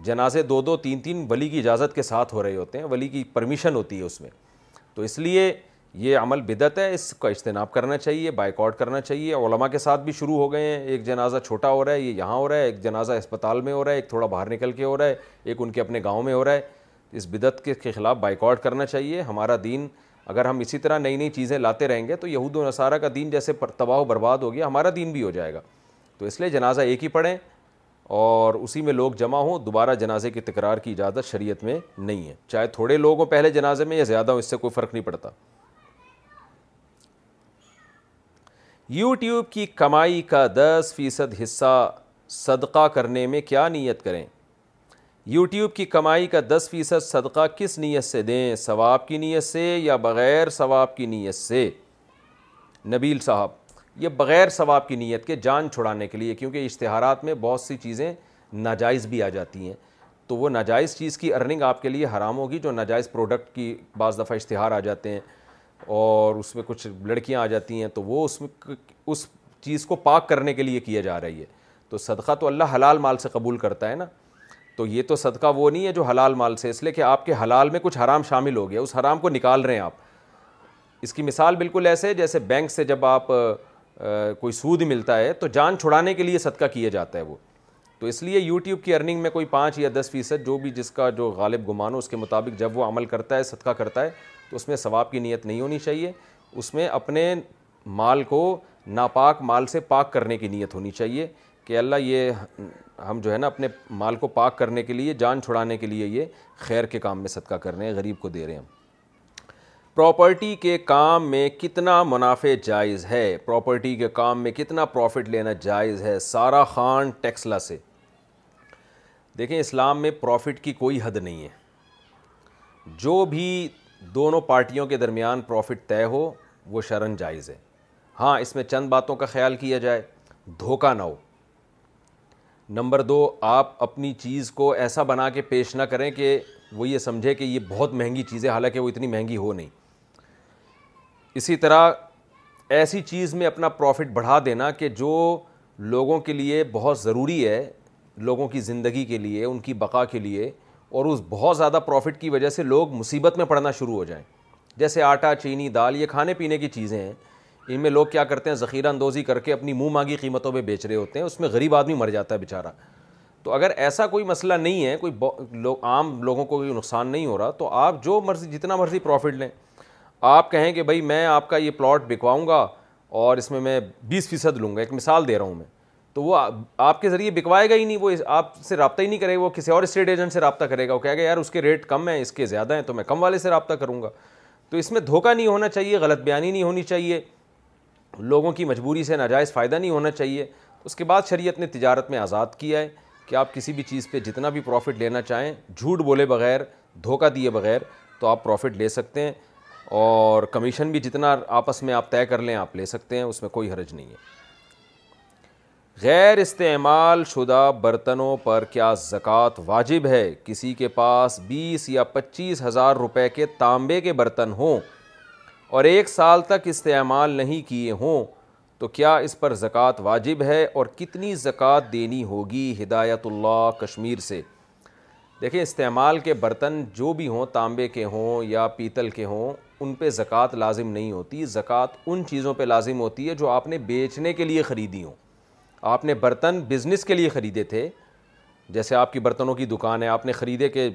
جنازے دو دو تین تین ولی کی اجازت کے ساتھ ہو رہے ہوتے ہیں ولی کی پرمیشن ہوتی ہے اس میں تو اس لیے یہ عمل بدعت ہے اس کا اجتناب کرنا چاہیے بائیکاٹ آٹ کرنا چاہیے علماء کے ساتھ بھی شروع ہو گئے ہیں ایک جنازہ چھوٹا ہو رہا ہے یہ یہاں ہو رہا ہے ایک جنازہ اسپتال میں ہو رہا ہے ایک تھوڑا باہر نکل کے ہو رہا ہے ایک ان کے اپنے گاؤں میں ہو رہا ہے اس بدعت کے خلاف بائیک کرنا چاہیے ہمارا دین اگر ہم اسی طرح نئی نئی چیزیں لاتے رہیں گے تو یہود و نصارہ کا دین جیسے تباہ و برباد ہو گیا ہمارا دین بھی ہو جائے گا تو اس لیے جنازہ ایک ہی پڑھیں اور اسی میں لوگ جمع ہوں دوبارہ جنازے کی تکرار کی اجازت شریعت میں نہیں ہے چاہے تھوڑے لوگ ہوں پہلے جنازے میں یا زیادہ ہوں اس سے کوئی فرق نہیں پڑتا یوٹیوب کی کمائی کا دس فیصد حصہ صدقہ کرنے میں کیا نیت کریں یوٹیوب کی کمائی کا دس فیصد صدقہ کس نیت سے دیں ثواب کی نیت سے یا بغیر ثواب کی نیت سے نبیل صاحب یہ بغیر ثواب کی نیت کے جان چھڑانے کے لیے کیونکہ اشتہارات میں بہت سی چیزیں ناجائز بھی آ جاتی ہیں تو وہ ناجائز چیز کی ارننگ آپ کے لیے حرام ہوگی جو ناجائز پروڈکٹ کی بعض دفعہ اشتہار آ جاتے ہیں اور اس میں کچھ لڑکیاں آ جاتی ہیں تو وہ اس میں اس چیز کو پاک کرنے کے لیے کیا جا رہی ہے تو صدقہ تو اللہ حلال مال سے قبول کرتا ہے نا تو یہ تو صدقہ وہ نہیں ہے جو حلال مال سے اس لیے کہ آپ کے حلال میں کچھ حرام شامل ہو گیا اس حرام کو نکال رہے ہیں آپ اس کی مثال بالکل ایسے ہے جیسے بینک سے جب آپ کوئی سود ملتا ہے تو جان چھڑانے کے لیے صدقہ کیا جاتا ہے وہ تو اس لیے یوٹیوب کی ارننگ میں کوئی پانچ یا دس فیصد جو بھی جس کا جو غالب گمان ہو اس کے مطابق جب وہ عمل کرتا ہے صدقہ کرتا ہے تو اس میں ثواب کی نیت نہیں ہونی چاہیے اس میں اپنے مال کو ناپاک مال سے پاک کرنے کی نیت ہونی چاہیے کہ اللہ یہ ہم جو ہے نا اپنے مال کو پاک کرنے کے لیے جان چھڑانے کے لیے یہ خیر کے کام میں صدقہ کر رہے ہیں غریب کو دے رہے ہیں پراپرٹی کے کام میں کتنا منافع جائز ہے پراپرٹی کے کام میں کتنا پروفٹ لینا جائز ہے سارا خان ٹیکسلا سے دیکھیں اسلام میں پروفٹ کی کوئی حد نہیں ہے جو بھی دونوں پارٹیوں کے درمیان پروفٹ طے ہو وہ شرن جائز ہے ہاں اس میں چند باتوں کا خیال کیا جائے دھوکہ نہ ہو نمبر دو آپ اپنی چیز کو ایسا بنا کے پیش نہ کریں کہ وہ یہ سمجھے کہ یہ بہت مہنگی چیز ہے حالانکہ وہ اتنی مہنگی ہو نہیں اسی طرح ایسی چیز میں اپنا پروفٹ بڑھا دینا کہ جو لوگوں کے لیے بہت ضروری ہے لوگوں کی زندگی کے لیے ان کی بقا کے لیے اور اس بہت زیادہ پروفٹ کی وجہ سے لوگ مصیبت میں پڑھنا شروع ہو جائیں جیسے آٹا چینی دال یہ کھانے پینے کی چیزیں ہیں ان میں لوگ کیا کرتے ہیں ذخیرہ اندوزی کر کے اپنی منہ مانگی قیمتوں میں بیچ رہے ہوتے ہیں اس میں غریب آدمی مر جاتا ہے بیچارہ تو اگر ایسا کوئی مسئلہ نہیں ہے کوئی عام لوگوں کو کوئی نقصان نہیں ہو رہا تو آپ جو مرضی جتنا مرضی پروفٹ لیں آپ کہیں کہ بھائی میں آپ کا یہ پلاٹ بکواؤں گا اور اس میں میں بیس فیصد لوں گا ایک مثال دے رہا ہوں میں تو وہ آپ کے ذریعے بکوائے گا ہی نہیں وہ آپ سے رابطہ ہی نہیں کرے وہ کسی اور اسٹیٹ ایجنٹ سے رابطہ کرے گا وہ کہہ گیا یار اس کے ریٹ کم ہیں اس کے زیادہ ہیں تو میں کم والے سے رابطہ کروں گا تو اس میں دھوکہ نہیں ہونا چاہیے غلط بیانی نہیں ہونی چاہیے لوگوں کی مجبوری سے ناجائز فائدہ نہیں ہونا چاہیے اس کے بعد شریعت نے تجارت میں آزاد کیا ہے کہ آپ کسی بھی چیز پہ جتنا بھی پروفٹ لینا چاہیں جھوٹ بولے بغیر دھوکہ دیے بغیر تو آپ پروفٹ لے سکتے ہیں اور کمیشن بھی جتنا آپس میں آپ طے کر لیں آپ لے سکتے ہیں اس میں کوئی حرج نہیں ہے غیر استعمال شدہ برتنوں پر کیا زکوٰۃ واجب ہے کسی کے پاس بیس یا پچیس ہزار روپے کے تانبے کے برتن ہوں اور ایک سال تک استعمال نہیں کیے ہوں تو کیا اس پر زکوٰۃ واجب ہے اور کتنی زکوٰۃ دینی ہوگی ہدایت اللہ کشمیر سے دیکھیں استعمال کے برتن جو بھی ہوں تانبے کے ہوں یا پیتل کے ہوں ان پہ زکوٰۃ لازم نہیں ہوتی زکوٰۃ ان چیزوں پہ لازم ہوتی ہے جو آپ نے بیچنے کے لیے خریدی ہوں آپ نے برتن بزنس کے لیے خریدے تھے جیسے آپ کی برتنوں کی دکان ہے آپ نے خریدے کہ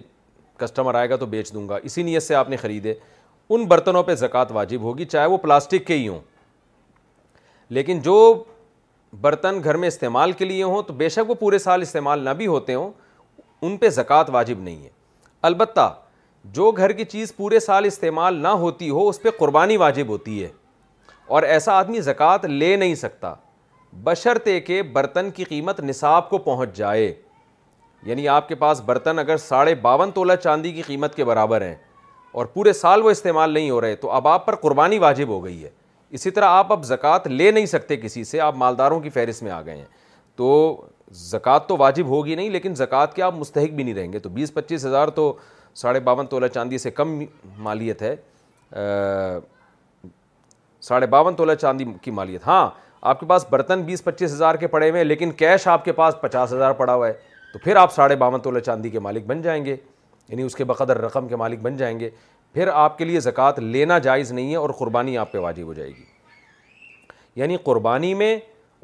کسٹمر آئے گا تو بیچ دوں گا اسی نیت سے آپ نے خریدے ان برتنوں پہ زکوٰۃ واجب ہوگی چاہے وہ پلاسٹک کے ہی ہوں لیکن جو برتن گھر میں استعمال کے لیے ہوں تو بے شک وہ پورے سال استعمال نہ بھی ہوتے ہوں ان پہ زکوٰۃ واجب نہیں ہے البتہ جو گھر کی چیز پورے سال استعمال نہ ہوتی ہو اس پہ قربانی واجب ہوتی ہے اور ایسا آدمی زکوٰۃ لے نہیں سکتا بشرطے کے برتن کی قیمت نصاب کو پہنچ جائے یعنی آپ کے پاس برتن اگر ساڑھے باون تولہ چاندی کی قیمت کے برابر ہیں اور پورے سال وہ استعمال نہیں ہو رہے تو اب آپ پر قربانی واجب ہو گئی ہے اسی طرح آپ اب زکوٰۃ لے نہیں سکتے کسی سے آپ مالداروں کی فہرست میں آ گئے ہیں تو زکوٰۃ تو واجب ہوگی نہیں لیکن زکوٰۃ کے آپ مستحق بھی نہیں رہیں گے تو بیس پچیس ہزار تو ساڑھے باون تولہ چاندی سے کم مالیت ہے ساڑھے باون تولہ چاندی کی مالیت ہاں آپ کے پاس برتن بیس پچیس ہزار کے پڑے ہوئے ہیں لیکن کیش آپ کے پاس پچاس ہزار پڑا ہوا ہے تو پھر آپ ساڑھے باون تولہ چاندی کے مالک بن جائیں گے یعنی اس کے بقدر رقم کے مالک بن جائیں گے پھر آپ کے لیے زکوٰۃ لینا جائز نہیں ہے اور قربانی آپ پہ واجب ہو جائے گی یعنی قربانی میں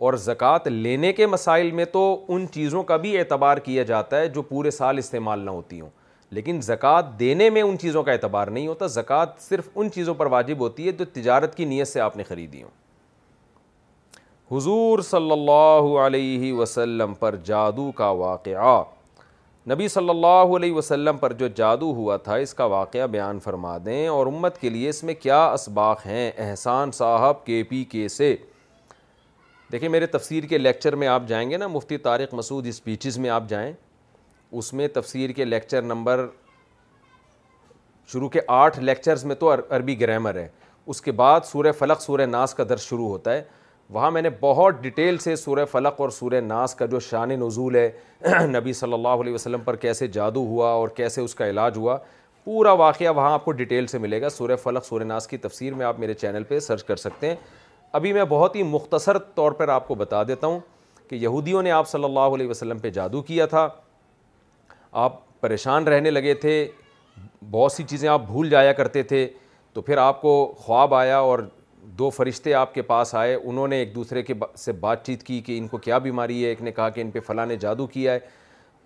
اور زکوٰۃ لینے کے مسائل میں تو ان چیزوں کا بھی اعتبار کیا جاتا ہے جو پورے سال استعمال نہ ہوتی ہوں لیکن زکوٰۃ دینے میں ان چیزوں کا اعتبار نہیں ہوتا زکوٰۃ صرف ان چیزوں پر واجب ہوتی ہے جو تجارت کی نیت سے آپ نے خریدی ہوں حضور صلی اللہ علیہ وسلم پر جادو کا واقعہ نبی صلی اللہ علیہ وسلم پر جو جادو ہوا تھا اس کا واقعہ بیان فرما دیں اور امت کے لیے اس میں کیا اسباق ہیں احسان صاحب کے پی کے سے دیکھیں میرے تفسیر کے لیکچر میں آپ جائیں گے نا مفتی طارق مسعود اسپیچز میں آپ جائیں اس میں تفسیر کے لیکچر نمبر شروع کے آٹھ لیکچرز میں تو عربی گرامر ہے اس کے بعد سورہ فلق سورہ ناس کا درس شروع ہوتا ہے وہاں میں نے بہت ڈیٹیل سے سورہ فلق اور سورہ ناس کا جو شان نزول ہے [clears throat] نبی صلی اللہ علیہ وسلم پر کیسے جادو ہوا اور کیسے اس کا علاج ہوا پورا واقعہ وہاں آپ کو ڈیٹیل سے ملے گا سورہ فلق سورہ ناس کی تفسیر میں آپ میرے چینل پہ سرچ کر سکتے ہیں ابھی میں بہت ہی مختصر طور پر آپ کو بتا دیتا ہوں کہ یہودیوں نے آپ صلی اللہ علیہ وسلم پہ جادو کیا تھا آپ پریشان رہنے لگے تھے بہت سی چیزیں آپ بھول جایا کرتے تھے تو پھر آپ کو خواب آیا اور دو فرشتے آپ کے پاس آئے انہوں نے ایک دوسرے کے سے بات چیت کی کہ ان کو کیا بیماری ہے ایک نے کہا کہ ان پہ فلاں نے جادو کیا ہے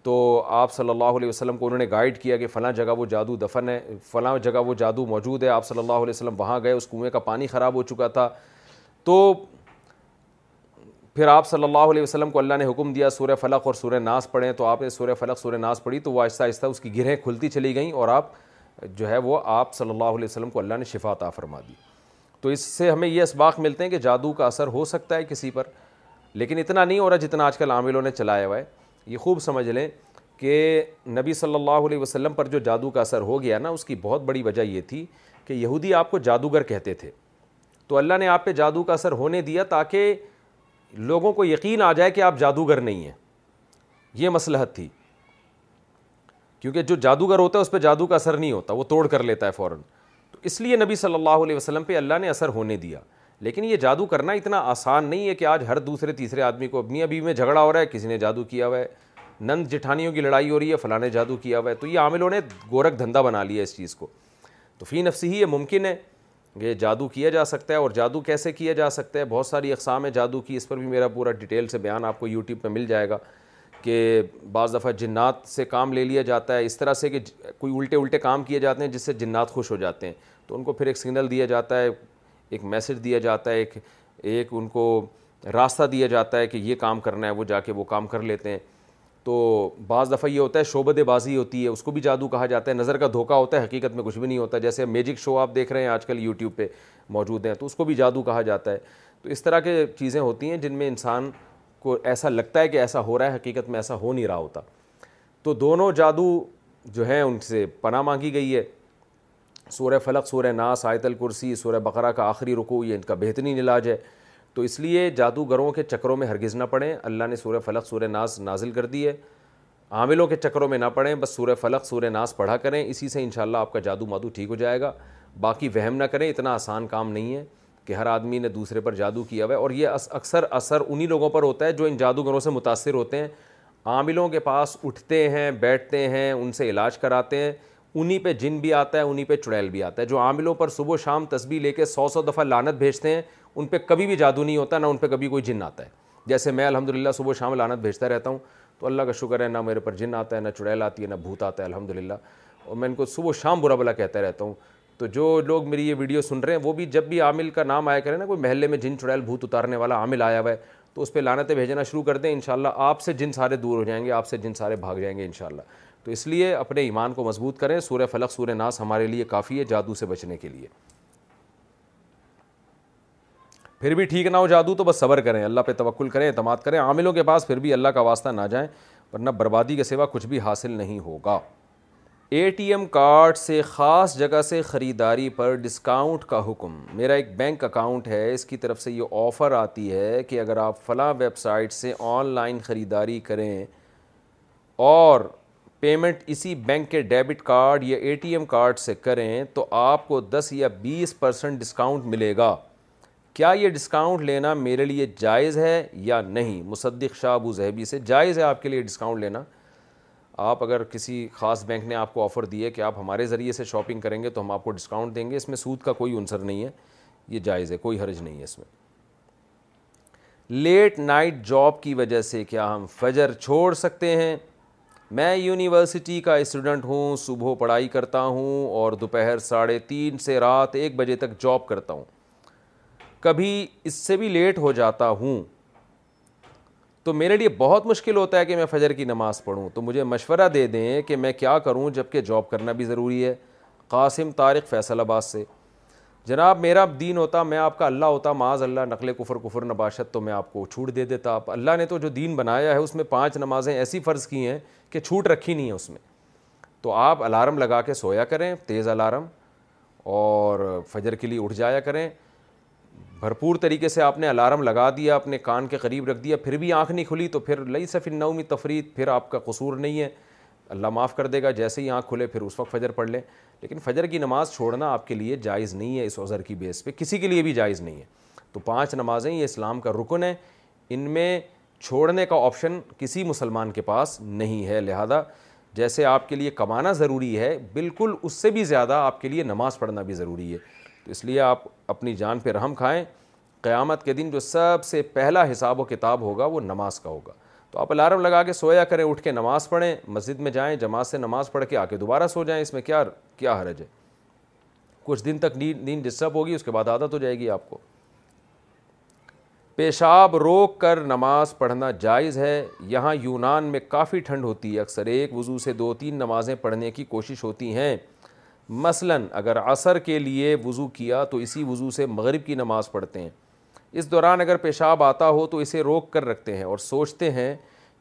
تو آپ صلی اللہ علیہ وسلم کو انہوں نے گائیڈ کیا کہ فلاں جگہ وہ جادو دفن ہے فلاں جگہ وہ جادو موجود ہے آپ صلی اللہ علیہ وسلم وہاں گئے اس کنویں کا پانی خراب ہو چکا تھا تو پھر آپ صلی اللہ علیہ وسلم کو اللہ نے حکم دیا سورہ فلق اور سورہ ناس پڑھیں تو آپ نے سورہ فلق سورہ ناس پڑھی تو وہ آہستہ آہستہ اس کی گرہیں کھلتی چلی گئیں اور آپ جو ہے وہ آپ صلی اللہ علیہ وسلم کو اللہ نے شفا عطا فرما دی تو اس سے ہمیں یہ اسباق ملتے ہیں کہ جادو کا اثر ہو سکتا ہے کسی پر لیکن اتنا نہیں ہو رہا جتنا آج کل عاملوں نے چلایا ہوا ہے یہ خوب سمجھ لیں کہ نبی صلی اللہ علیہ وسلم پر جو جادو کا اثر ہو گیا نا اس کی بہت بڑی وجہ یہ تھی کہ یہودی آپ کو جادوگر کہتے تھے تو اللہ نے آپ پہ جادو کا اثر ہونے دیا تاکہ لوگوں کو یقین آ جائے کہ آپ جادوگر نہیں ہیں یہ مسلحت تھی کیونکہ جو جادوگر ہوتا ہے اس پہ جادو کا اثر نہیں ہوتا وہ توڑ کر لیتا ہے فوراً اس لیے نبی صلی اللہ علیہ وسلم پہ اللہ نے اثر ہونے دیا لیکن یہ جادو کرنا اتنا آسان نہیں ہے کہ آج ہر دوسرے تیسرے آدمی کو اپنی ابھی میں جھگڑا ہو رہا ہے کسی نے جادو کیا ہوا ہے نند جٹھانیوں کی لڑائی ہو رہی ہے فلاں جادو کیا ہوا ہے تو یہ عاملوں نے گورکھ دھندا بنا لیا اس چیز کو تو فی نفسی ہی یہ ممکن ہے کہ جادو کیا جا سکتا ہے اور جادو کیسے کیا جا سکتا ہے بہت ساری اقسام ہے جادو کی اس پر بھی میرا پورا ڈیٹیل سے بیان آپ کو یوٹیوب پہ مل جائے گا کہ بعض دفعہ جنات سے کام لے لیا جاتا ہے اس طرح سے کہ کوئی الٹے الٹے کام کیے جاتے ہیں جس سے جنات خوش ہو جاتے ہیں تو ان کو پھر ایک سگنل دیا جاتا ہے ایک میسج دیا جاتا ہے ایک ایک ان کو راستہ دیا جاتا ہے کہ یہ کام کرنا ہے وہ جا کے وہ کام کر لیتے ہیں تو بعض دفعہ یہ ہوتا ہے شعبد بازی ہوتی ہے اس کو بھی جادو کہا جاتا ہے نظر کا دھوکہ ہوتا ہے حقیقت میں کچھ بھی نہیں ہوتا جیسے میجک شو آپ دیکھ رہے ہیں آج کل یوٹیوب پہ موجود ہیں تو اس کو بھی جادو کہا جاتا ہے تو اس طرح کے چیزیں ہوتی ہیں جن میں انسان کو ایسا لگتا ہے کہ ایسا ہو رہا ہے حقیقت میں ایسا ہو نہیں رہا ہوتا تو دونوں جادو جو ہیں ان سے پناہ مانگی گئی ہے سورہ فلق سورہ ناس آیت الکرسی سورہ بقرہ کا آخری رکو یہ ان کا بہترین علاج ہے تو اس لیے جادوگروں کے چکروں میں ہرگز نہ پڑیں اللہ نے سورہ فلق سورہ ناس نازل کر دی ہے عاملوں کے چکروں میں نہ پڑیں بس سورہ فلق سورہ ناس پڑھا کریں اسی سے انشاءاللہ آپ کا جادو مادو ٹھیک ہو جائے گا باقی وہم نہ کریں اتنا آسان کام نہیں ہے کہ ہر آدمی نے دوسرے پر جادو کیا ہوا ہے اور یہ اکثر اثر انہی لوگوں پر ہوتا ہے جو ان جادوگروں سے متاثر ہوتے ہیں عاملوں کے پاس اٹھتے ہیں بیٹھتے ہیں ان سے علاج کراتے ہیں انہی پہ جن بھی آتا ہے انہی پہ چڑیل بھی آتا ہے جو عاملوں پر صبح و شام تسبیح لے کے سو سو دفعہ لانت بھیجتے ہیں ان پہ کبھی بھی جادو نہیں ہوتا نہ ان پہ کبھی کوئی جن آتا ہے جیسے میں الحمد للہ صبح شام لانت بھیجتا رہتا ہوں تو اللہ کا شکر ہے نہ میرے پر جن آتا ہے نہ چڑیل آتی ہے نہ بھوت آتا ہے الحمد للہ اور میں ان کو صبح و شام برا بلا کہتا رہتا ہوں تو جو لوگ میری یہ ویڈیو سن رہے ہیں وہ بھی جب بھی عامل کا نام آیا کریں نا کوئی محلے میں جن چڑیل بھوت اتارنے والا عامل آیا ہوا ہے تو اس پہ لانتیں بھیجنا شروع کر دیں انشاءاللہ آپ سے جن سارے دور ہو جائیں گے آپ سے جن سارے بھاگ جائیں گے انشاءاللہ تو اس لیے اپنے ایمان کو مضبوط کریں سورہ فلق سورہ ناس ہمارے لیے کافی ہے جادو سے بچنے کے لیے پھر بھی ٹھیک نہ ہو جادو تو بس صبر کریں اللہ پہ توقل کریں اعتماد کریں عاملوں کے پاس پھر بھی اللہ کا واسطہ نہ جائیں ورنہ بربادی کے سوا کچھ بھی حاصل نہیں ہوگا اے ٹی ایم کارڈ سے خاص جگہ سے خریداری پر ڈسکاؤنٹ کا حکم میرا ایک بینک اکاؤنٹ ہے اس کی طرف سے یہ آفر آتی ہے کہ اگر آپ فلاں ویب سائٹ سے آن لائن خریداری کریں اور پیمنٹ اسی بینک کے ڈیبٹ کارڈ یا اے ٹی ایم کارڈ سے کریں تو آپ کو دس یا بیس پرسنٹ ڈسکاؤنٹ ملے گا کیا یہ ڈسکاؤنٹ لینا میرے لیے جائز ہے یا نہیں مصدق شاہ ابو ذہبی سے جائز ہے آپ کے لیے ڈسکاؤنٹ لینا آپ اگر کسی خاص بینک نے آپ کو آفر دی ہے کہ آپ ہمارے ذریعے سے شاپنگ کریں گے تو ہم آپ کو ڈسکاؤنٹ دیں گے اس میں سود کا کوئی عنصر نہیں ہے یہ جائز ہے کوئی حرج نہیں ہے اس میں لیٹ نائٹ جاب کی وجہ سے کیا ہم فجر چھوڑ سکتے ہیں میں یونیورسٹی کا اسٹوڈنٹ ہوں صبح پڑھائی کرتا ہوں اور دوپہر ساڑھے تین سے رات ایک بجے تک جاب کرتا ہوں کبھی اس سے بھی لیٹ ہو جاتا ہوں تو میرے لیے بہت مشکل ہوتا ہے کہ میں فجر کی نماز پڑھوں تو مجھے مشورہ دے دیں کہ میں کیا کروں جب کہ جاب کرنا بھی ضروری ہے قاسم طارق فیصل آباد سے جناب میرا دین ہوتا میں آپ کا اللہ ہوتا معاذ اللہ نقل کفر کفر نباشت تو میں آپ کو چھوٹ دے دیتا آپ اللہ نے تو جو دین بنایا ہے اس میں پانچ نمازیں ایسی فرض کی ہیں کہ چھوٹ رکھی نہیں ہے اس میں تو آپ الارم لگا کے سویا کریں تیز الارم اور فجر کے لیے اٹھ جایا کریں بھرپور طریقے سے آپ نے الارم لگا دیا اپنے کان کے قریب رکھ دیا پھر بھی آنکھ نہیں کھلی تو پھر لئی سفر نومی تفرید پھر آپ کا قصور نہیں ہے اللہ معاف کر دے گا جیسے ہی آنکھ کھلے پھر اس وقت فجر پڑھ لیں لیکن فجر کی نماز چھوڑنا آپ کے لیے جائز نہیں ہے اس عذر کی بیس پہ کسی کے لیے بھی جائز نہیں ہے تو پانچ نمازیں یہ اسلام کا رکن ہے ان میں چھوڑنے کا آپشن کسی مسلمان کے پاس نہیں ہے لہذا جیسے آپ کے لیے کمانا ضروری ہے بالکل اس سے بھی زیادہ آپ کے لیے نماز پڑھنا بھی ضروری ہے تو اس لیے آپ اپنی جان پہ رحم کھائیں قیامت کے دن جو سب سے پہلا حساب و کتاب ہوگا وہ نماز کا ہوگا تو آپ الارم لگا کے سویا کریں اٹھ کے نماز پڑھیں مسجد میں جائیں جماعت سے نماز پڑھ کے آ کے دوبارہ سو جائیں اس میں کیا کیا حرج ہے کچھ دن تک نیند نیند ڈسٹرب ہوگی اس کے بعد عادت ہو جائے گی آپ کو پیشاب روک کر نماز پڑھنا جائز ہے یہاں یونان میں کافی ٹھنڈ ہوتی ہے اکثر ایک وضو سے دو تین نمازیں پڑھنے کی کوشش ہوتی ہیں مثلا اگر عصر کے لیے وضو کیا تو اسی وضو سے مغرب کی نماز پڑھتے ہیں اس دوران اگر پیشاب آتا ہو تو اسے روک کر رکھتے ہیں اور سوچتے ہیں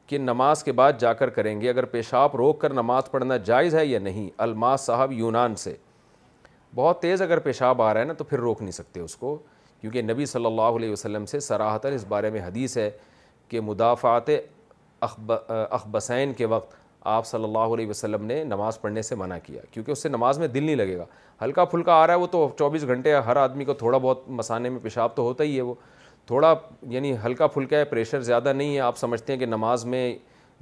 کہ نماز کے بعد جا کر کریں گے اگر پیشاب روک کر نماز پڑھنا جائز ہے یا نہیں الماس صاحب یونان سے بہت تیز اگر پیشاب آ رہا ہے نا تو پھر روک نہیں سکتے اس کو کیونکہ نبی صلی اللہ علیہ وسلم سے سراحتر اس بارے میں حدیث ہے کہ مدافعات اخب اخبسین کے وقت آپ صلی اللہ علیہ وسلم نے نماز پڑھنے سے منع کیا کیونکہ اس سے نماز میں دل نہیں لگے گا ہلکا پھلکا آ رہا ہے وہ تو چوبیس گھنٹے ہر آدمی کو تھوڑا بہت مسانے میں پیشاب تو ہوتا ہی ہے وہ تھوڑا یعنی ہلکا پھلکا ہے پریشر زیادہ نہیں ہے آپ سمجھتے ہیں کہ نماز میں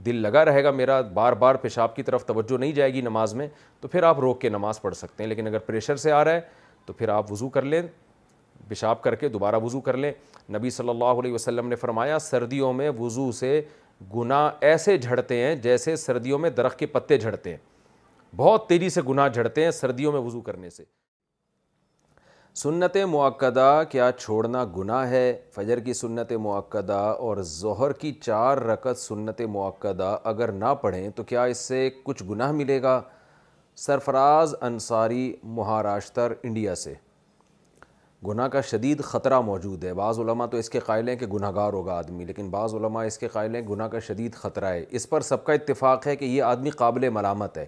دل لگا رہے گا میرا بار بار پیشاب کی طرف توجہ نہیں جائے گی نماز میں تو پھر آپ روک کے نماز پڑھ سکتے ہیں لیکن اگر پریشر سے آ رہا ہے تو پھر آپ وضو کر لیں پیشاب کر کے دوبارہ وضو کر لیں نبی صلی اللہ علیہ وسلم نے فرمایا سردیوں میں وضو سے گناہ ایسے جھڑتے ہیں جیسے سردیوں میں درخت کے پتے جھڑتے ہیں بہت تیزی سے گناہ جھڑتے ہیں سردیوں میں وضو کرنے سے سنت موقعہ کیا چھوڑنا گناہ ہے فجر کی سنت موقعہ اور ظہر کی چار رکت سنت موقعہ اگر نہ پڑھیں تو کیا اس سے کچھ گناہ ملے گا سرفراز انصاری مہاراشٹر انڈیا سے گناہ کا شدید خطرہ موجود ہے بعض علماء تو اس کے قائل ہیں کہ گناہ گار ہوگا آدمی لیکن بعض علماء اس کے قائل ہیں گناہ کا شدید خطرہ ہے اس پر سب کا اتفاق ہے کہ یہ آدمی قابل ملامت ہے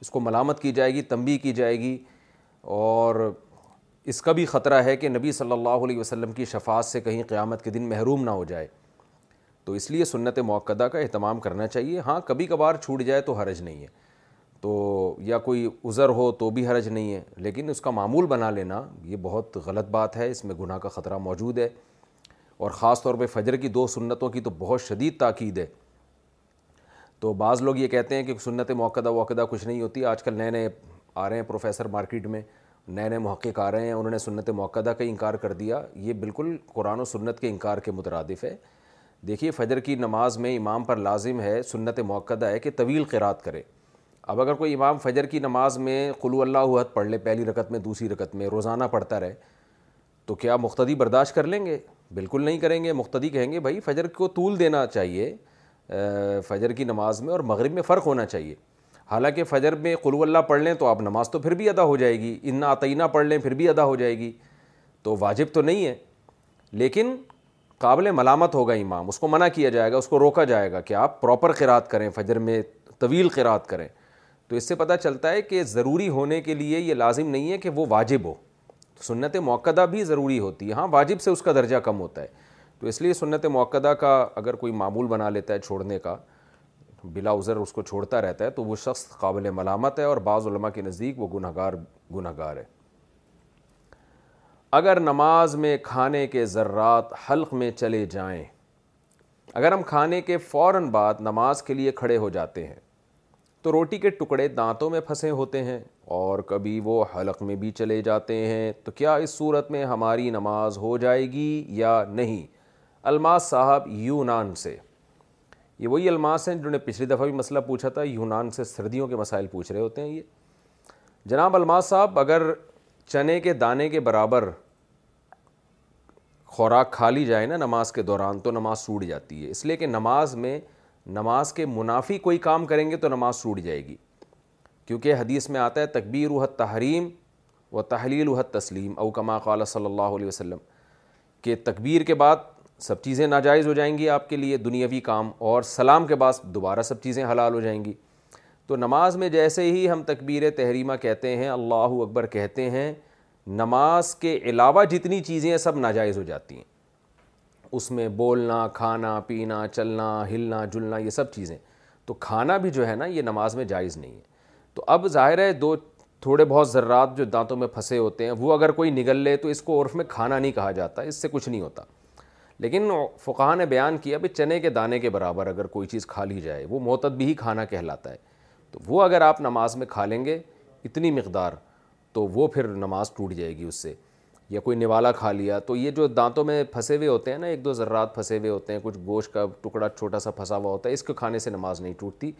اس کو ملامت کی جائے گی تنبی کی جائے گی اور اس کا بھی خطرہ ہے کہ نبی صلی اللہ علیہ وسلم کی شفاعت سے کہیں قیامت کے دن محروم نہ ہو جائے تو اس لیے سنت موقعہ کا اہتمام کرنا چاہیے ہاں کبھی کبھار چھوٹ جائے تو حرج نہیں ہے تو یا کوئی عذر ہو تو بھی حرج نہیں ہے لیکن اس کا معمول بنا لینا یہ بہت غلط بات ہے اس میں گناہ کا خطرہ موجود ہے اور خاص طور پہ فجر کی دو سنتوں کی تو بہت شدید تاکید ہے تو بعض لوگ یہ کہتے ہیں کہ سنت موقع وقدہ کچھ نہیں ہوتی آج کل نئے نئے آ رہے ہیں پروفیسر مارکیٹ میں نئے نئے محقق آ رہے ہیں انہوں نے سنت موقعہ کا انکار کر دیا یہ بالکل قرآن و سنت کے انکار کے مترادف ہے دیکھیے فجر کی نماز میں امام پر لازم ہے سنت موقع ہے کہ طویل قرات کرے اب اگر کوئی امام فجر کی نماز میں قلو اللہ حد پڑھ لے پہلی رکت میں دوسری رکت میں روزانہ پڑھتا رہے تو کیا مقتدی برداشت کر لیں گے بالکل نہیں کریں گے مختدی کہیں گے بھائی فجر کو طول دینا چاہیے فجر کی نماز میں اور مغرب میں فرق ہونا چاہیے حالانکہ فجر میں قلو اللہ پڑھ لیں تو آپ نماز تو پھر بھی ادا ہو جائے گی ان عطینہ پڑھ لیں پھر بھی ادا ہو جائے گی تو واجب تو نہیں ہے لیکن قابل ملامت ہوگا امام اس کو منع کیا جائے گا اس کو روکا جائے گا کہ آپ پراپر قرات کریں فجر میں طویل قرات کریں تو اس سے پتہ چلتا ہے کہ ضروری ہونے کے لیے یہ لازم نہیں ہے کہ وہ واجب ہو سنت موقع بھی ضروری ہوتی ہے ہاں واجب سے اس کا درجہ کم ہوتا ہے تو اس لیے سنت موقع کا اگر کوئی معمول بنا لیتا ہے چھوڑنے کا بلا عذر اس کو چھوڑتا رہتا ہے تو وہ شخص قابل ملامت ہے اور بعض علماء کے نزدیک وہ گناہ گناہگار ہے اگر نماز میں کھانے کے ذرات حلق میں چلے جائیں اگر ہم کھانے کے فوراً بعد نماز کے لیے کھڑے ہو جاتے ہیں تو روٹی کے ٹکڑے دانتوں میں پھنسے ہوتے ہیں اور کبھی وہ حلق میں بھی چلے جاتے ہیں تو کیا اس صورت میں ہماری نماز ہو جائے گی یا نہیں الماس صاحب یونان سے یہ وہی الماس ہیں جنہوں نے پچھلی دفعہ بھی مسئلہ پوچھا تھا یونان سے سردیوں کے مسائل پوچھ رہے ہوتے ہیں یہ جناب الماس صاحب اگر چنے کے دانے کے برابر خوراک کھا لی جائے نا نماز کے دوران تو نماز سوڑ جاتی ہے اس لیے کہ نماز میں نماز کے منافی کوئی کام کریں گے تو نماز سوٹ جائے گی کیونکہ حدیث میں آتا ہے تکبیر وحد تحریم و تحلیل وحد تسلیم اوکما قال صلی اللہ علیہ وسلم کہ تکبیر کے بعد سب چیزیں ناجائز ہو جائیں گی آپ کے لیے دنیاوی کام اور سلام کے بعد دوبارہ سب چیزیں حلال ہو جائیں گی تو نماز میں جیسے ہی ہم تکبیر تحریمہ کہتے ہیں اللہ اکبر کہتے ہیں نماز کے علاوہ جتنی چیزیں ہیں سب ناجائز ہو جاتی ہیں اس میں بولنا کھانا پینا چلنا ہلنا جلنا یہ سب چیزیں تو کھانا بھی جو ہے نا یہ نماز میں جائز نہیں ہے تو اب ظاہر ہے دو تھوڑے بہت ذرات جو دانتوں میں پھنسے ہوتے ہیں وہ اگر کوئی نگل لے تو اس کو عرف میں کھانا نہیں کہا جاتا اس سے کچھ نہیں ہوتا لیکن فقہ نے بیان کیا بھی چنے کے دانے کے برابر اگر کوئی چیز کھا لی جائے وہ معتد بھی ہی کھانا کہلاتا ہے تو وہ اگر آپ نماز میں کھا لیں گے اتنی مقدار تو وہ پھر نماز ٹوٹ جائے گی اس سے یا کوئی نوالا کھا لیا تو یہ جو دانتوں میں پھنسے ہوئے ہوتے ہیں نا ایک دو ذرات پھنسے ہوئے ہوتے ہیں کچھ گوشت کا ٹکڑا چھوٹا سا پھنسا ہوا ہوتا ہے اس کو کھانے سے نماز نہیں ٹوٹتی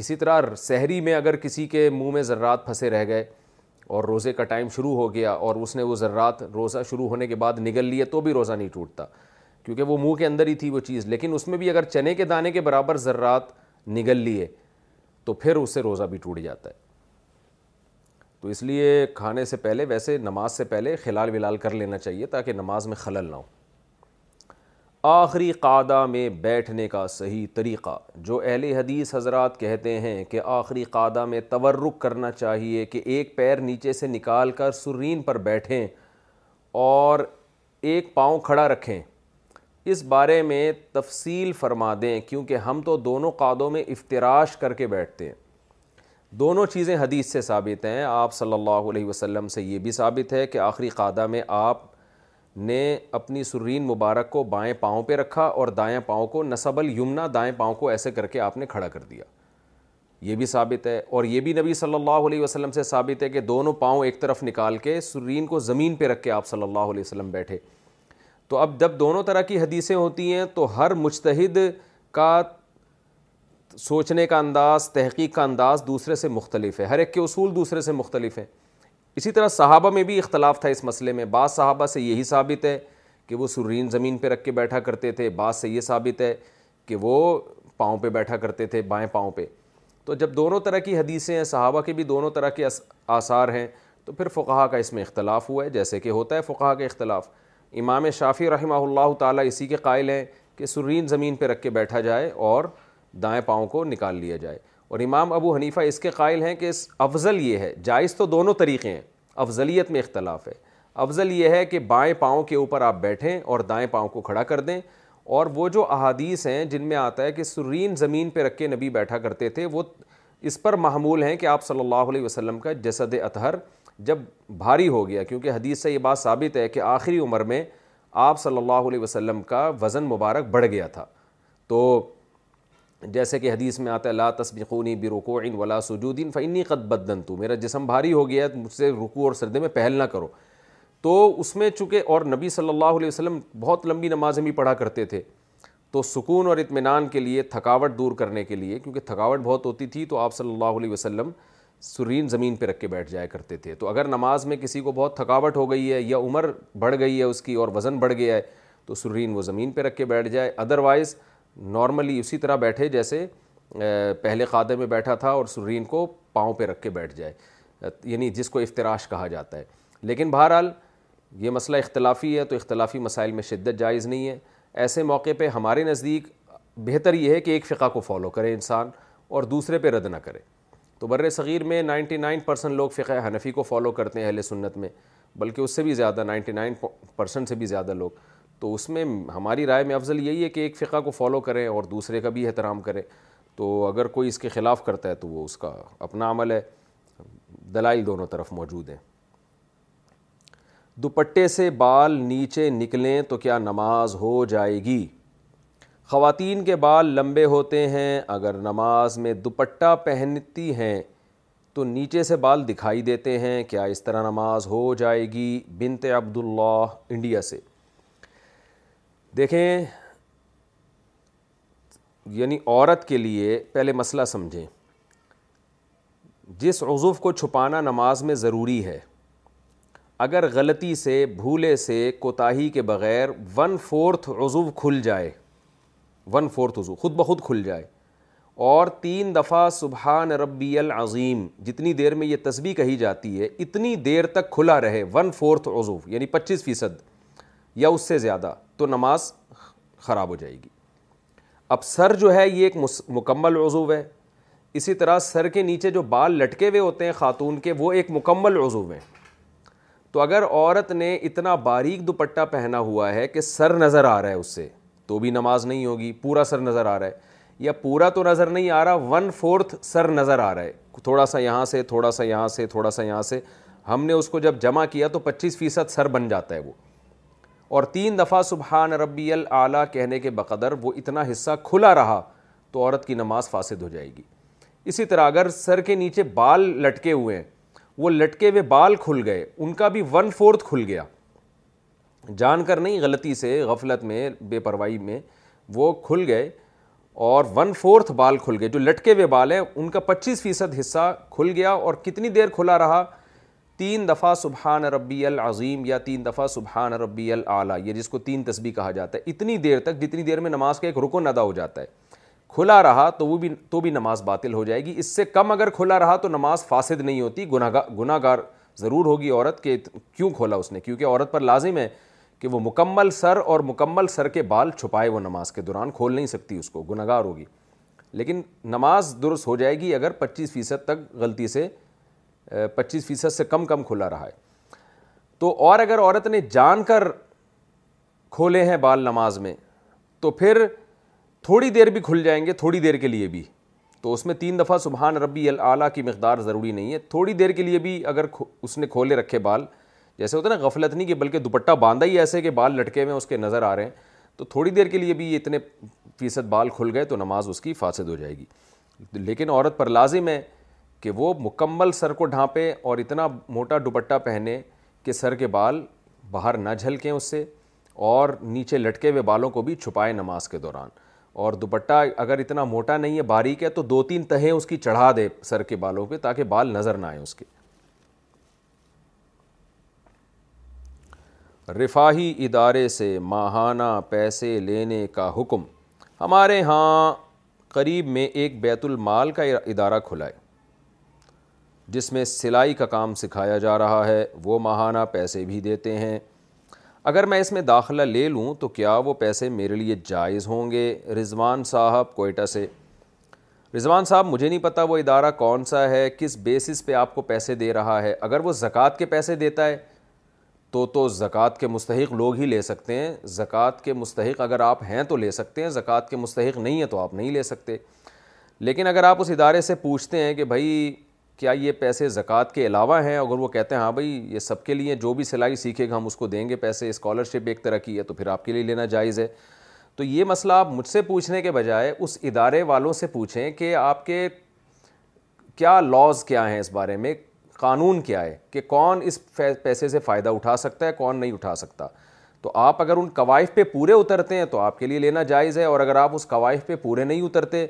اسی طرح سحری میں اگر کسی کے منہ میں ذرات پھنسے رہ گئے اور روزے کا ٹائم شروع ہو گیا اور اس نے وہ ذرات روزہ شروع ہونے کے بعد نگل لیے تو بھی روزہ نہیں ٹوٹتا کیونکہ وہ منہ کے اندر ہی تھی وہ چیز لیکن اس میں بھی اگر چنے کے دانے کے برابر ذرات نگل لیے تو پھر اس سے روزہ بھی ٹوٹ جاتا ہے تو اس لیے کھانے سے پہلے ویسے نماز سے پہلے خلال ولال کر لینا چاہیے تاکہ نماز میں خلل نہ ہو آخری قادہ میں بیٹھنے کا صحیح طریقہ جو اہل حدیث حضرات کہتے ہیں کہ آخری قادہ میں تورک کرنا چاہیے کہ ایک پیر نیچے سے نکال کر سرین پر بیٹھیں اور ایک پاؤں کھڑا رکھیں اس بارے میں تفصیل فرما دیں کیونکہ ہم تو دونوں قعدوں میں افتراش کر کے بیٹھتے ہیں دونوں چیزیں حدیث سے ثابت ہیں آپ صلی اللہ علیہ وسلم سے یہ بھی ثابت ہے کہ آخری قادہ میں آپ نے اپنی سرین مبارک کو بائیں پاؤں پہ رکھا اور دائیں پاؤں کو نصب الیمنا دائیں پاؤں کو ایسے کر کے آپ نے کھڑا کر دیا یہ بھی ثابت ہے اور یہ بھی نبی صلی اللہ علیہ وسلم سے ثابت ہے کہ دونوں پاؤں ایک طرف نکال کے سرین کو زمین پہ رکھ کے آپ صلی اللہ علیہ وسلم بیٹھے تو اب جب دونوں طرح کی حدیثیں ہوتی ہیں تو ہر مشتحد کا سوچنے کا انداز تحقیق کا انداز دوسرے سے مختلف ہے ہر ایک کے اصول دوسرے سے مختلف ہیں اسی طرح صحابہ میں بھی اختلاف تھا اس مسئلے میں بعض صحابہ سے یہی ثابت ہے کہ وہ سرین زمین پہ رکھ کے بیٹھا کرتے تھے بعض سے یہ ثابت ہے کہ وہ پاؤں پہ بیٹھا کرتے تھے بائیں پاؤں پہ تو جب دونوں طرح کی حدیثیں ہیں صحابہ کے بھی دونوں طرح کے آثار ہیں تو پھر فقہ کا اس میں اختلاف ہوا ہے جیسے کہ ہوتا ہے فقہ کے اختلاف امام شافی رحمہ اللہ تعالیٰ اسی کے قائل ہیں کہ سرین زمین پہ رکھ کے بیٹھا جائے اور دائیں پاؤں کو نکال لیا جائے اور امام ابو حنیفہ اس کے قائل ہیں کہ اس افضل یہ ہے جائز تو دونوں طریقے ہیں افضلیت میں اختلاف ہے افضل یہ ہے کہ بائیں پاؤں کے اوپر آپ بیٹھیں اور دائیں پاؤں کو کھڑا کر دیں اور وہ جو احادیث ہیں جن میں آتا ہے کہ سرین زمین پہ رکھ کے نبی بیٹھا کرتے تھے وہ اس پر معمول ہیں کہ آپ صلی اللہ علیہ وسلم کا جسد اطہر جب بھاری ہو گیا کیونکہ حدیث سے یہ بات ثابت ہے کہ آخری عمر میں آپ صلی اللہ علیہ وسلم کا وزن مبارک بڑھ گیا تھا تو جیسے کہ حدیث میں آتا ہے لا تسبقونی بر ولا سجودین فینی قد بدن تو میرا جسم بھاری ہو گیا ہے مجھ سے رکوع اور سردے میں پہل نہ کرو تو اس میں چونکہ اور نبی صلی اللہ علیہ وسلم بہت لمبی نمازیں بھی پڑھا کرتے تھے تو سکون اور اطمینان کے لیے تھکاوٹ دور کرنے کے لیے کیونکہ تھکاوٹ بہت ہوتی تھی تو آپ صلی اللہ علیہ وسلم سرین زمین پہ رکھ کے بیٹھ جایا کرتے تھے تو اگر نماز میں کسی کو بہت تھکاوٹ ہو گئی ہے یا عمر بڑھ گئی ہے اس کی اور وزن بڑھ گیا ہے تو سرین وہ زمین پہ رکھ کے بیٹھ جائے ادروائز نارملی اسی طرح بیٹھے جیسے پہلے خادے میں بیٹھا تھا اور سرین کو پاؤں پہ رکھ کے بیٹھ جائے یعنی جس کو افتراش کہا جاتا ہے لیکن بہرحال یہ مسئلہ اختلافی ہے تو اختلافی مسائل میں شدت جائز نہیں ہے ایسے موقع پہ ہمارے نزدیک بہتر یہ ہے کہ ایک فقہ کو فالو کرے انسان اور دوسرے پہ رد نہ کرے تو بر صغیر میں نائنٹی نائن پرسنٹ لوگ فقہ حنفی کو فالو کرتے ہیں اہل سنت میں بلکہ اس سے بھی زیادہ نائنٹی نائن پرسنٹ سے بھی زیادہ لوگ تو اس میں ہماری رائے میں افضل یہی ہے کہ ایک فقہ کو فالو کریں اور دوسرے کا بھی احترام کریں تو اگر کوئی اس کے خلاف کرتا ہے تو وہ اس کا اپنا عمل ہے دلائل دونوں طرف موجود ہیں دوپٹے سے بال نیچے نکلیں تو کیا نماز ہو جائے گی خواتین کے بال لمبے ہوتے ہیں اگر نماز میں دوپٹہ پہنتی ہیں تو نیچے سے بال دکھائی دیتے ہیں کیا اس طرح نماز ہو جائے گی بنت عبداللہ انڈیا سے دیکھیں یعنی عورت کے لیے پہلے مسئلہ سمجھیں جس عضو کو چھپانا نماز میں ضروری ہے اگر غلطی سے بھولے سے کوتاہی کے بغیر ون فورتھ عضو کھل جائے ون فورتھ عضو خود بخود کھل جائے اور تین دفعہ سبحان ربی العظیم جتنی دیر میں یہ تسبیح کہی جاتی ہے اتنی دیر تک کھلا رہے ون فورتھ عضو یعنی پچیس فیصد یا اس سے زیادہ تو نماز خراب ہو جائے گی اب سر جو ہے یہ ایک مکمل عضو ہے اسی طرح سر کے نیچے جو بال لٹکے ہوئے ہوتے ہیں خاتون کے وہ ایک مکمل عضو ہے تو اگر عورت نے اتنا باریک دوپٹہ پہنا ہوا ہے کہ سر نظر آ رہا ہے اس سے تو بھی نماز نہیں ہوگی پورا سر نظر آ رہا ہے یا پورا تو نظر نہیں آ رہا ون فورتھ سر نظر آ رہا ہے تھوڑا سا یہاں سے تھوڑا سا یہاں سے تھوڑا سا یہاں سے ہم نے اس کو جب جمع کیا تو پچیس فیصد سر بن جاتا ہے وہ اور تین دفعہ سبحان ربی العلیٰ کہنے کے بقدر وہ اتنا حصہ کھلا رہا تو عورت کی نماز فاسد ہو جائے گی اسی طرح اگر سر کے نیچے بال لٹکے ہوئے ہیں وہ لٹکے ہوئے بال کھل گئے ان کا بھی ون فورتھ کھل گیا جان کر نہیں غلطی سے غفلت میں بے پرواہی میں وہ کھل گئے اور ون فورتھ بال کھل گئے جو لٹکے ہوئے بال ہیں ان کا پچیس فیصد حصہ کھل گیا اور کتنی دیر کھلا رہا تین دفعہ سبحان ربی العظیم یا تین دفعہ سبحان ربی العلیٰ یہ جس کو تین تسبیح کہا جاتا ہے اتنی دیر تک جتنی دیر میں نماز کا ایک رکن ادا ہو جاتا ہے کھلا رہا تو وہ بھی تو بھی نماز باطل ہو جائے گی اس سے کم اگر کھلا رہا تو نماز فاسد نہیں ہوتی گناہ گناہ گار ضرور ہوگی عورت کے کیوں کھولا اس نے کیونکہ عورت پر لازم ہے کہ وہ مکمل سر اور مکمل سر کے بال چھپائے وہ نماز کے دوران کھول نہیں سکتی اس کو گناہ گار ہوگی لیکن نماز درست ہو جائے گی اگر پچیس فیصد تک غلطی سے پچیس فیصد سے کم کم کھلا رہا ہے تو اور اگر عورت نے جان کر کھولے ہیں بال نماز میں تو پھر تھوڑی دیر بھی کھل جائیں گے تھوڑی دیر کے لیے بھی تو اس میں تین دفعہ سبحان ربی العلیٰ کی مقدار ضروری نہیں ہے تھوڑی دیر کے لیے بھی اگر اس نے کھولے رکھے بال جیسے ہوتا ہے نا غفلت نہیں کہ بلکہ دوپٹہ باندھا ہی ایسے کہ بال لٹکے ہوئے اس کے نظر آ رہے ہیں تو تھوڑی دیر کے لیے بھی اتنے فیصد بال کھل گئے تو نماز اس کی فاسد ہو جائے گی لیکن عورت پر لازم ہے کہ وہ مکمل سر کو ڈھانپے اور اتنا موٹا دوپٹہ پہنے کہ سر کے بال باہر نہ جھلکیں اس سے اور نیچے لٹکے ہوئے بالوں کو بھی چھپائیں نماز کے دوران اور دوپٹہ اگر اتنا موٹا نہیں ہے باریک ہے تو دو تین تہیں اس کی چڑھا دے سر کے بالوں پہ تاکہ بال نظر نہ آئیں اس کے رفاہی ادارے سے ماہانہ پیسے لینے کا حکم ہمارے ہاں قریب میں ایک بیت المال کا ادارہ کھلائے ہے جس میں سلائی کا کام سکھایا جا رہا ہے وہ ماہانہ پیسے بھی دیتے ہیں اگر میں اس میں داخلہ لے لوں تو کیا وہ پیسے میرے لیے جائز ہوں گے رضوان صاحب کوئٹہ سے رضوان صاحب مجھے نہیں پتہ وہ ادارہ کون سا ہے کس بیسس پہ آپ کو پیسے دے رہا ہے اگر وہ زکوٰۃ کے پیسے دیتا ہے تو تو زکوٰۃ کے مستحق لوگ ہی لے سکتے ہیں زکوٰۃ کے مستحق اگر آپ ہیں تو لے سکتے ہیں زکوٰۃ کے مستحق نہیں ہیں تو آپ نہیں لے سکتے لیکن اگر آپ اس ادارے سے پوچھتے ہیں کہ بھائی کیا یہ پیسے زکوٰۃ کے علاوہ ہیں اگر وہ کہتے ہیں ہاں بھائی یہ سب کے لیے جو بھی سلائی سیکھے گا ہم اس کو دیں گے پیسے اسکالرشپ ایک طرح کی ہے تو پھر آپ کے لیے لینا جائز ہے تو یہ مسئلہ آپ مجھ سے پوچھنے کے بجائے اس ادارے والوں سے پوچھیں کہ آپ کے کیا لاز کیا ہیں اس بارے میں قانون کیا ہے کہ کون اس پیسے سے فائدہ اٹھا سکتا ہے کون نہیں اٹھا سکتا تو آپ اگر ان قوائف پہ پورے اترتے ہیں تو آپ کے لیے لینا جائز ہے اور اگر آپ اس قوائف پہ پورے نہیں اترتے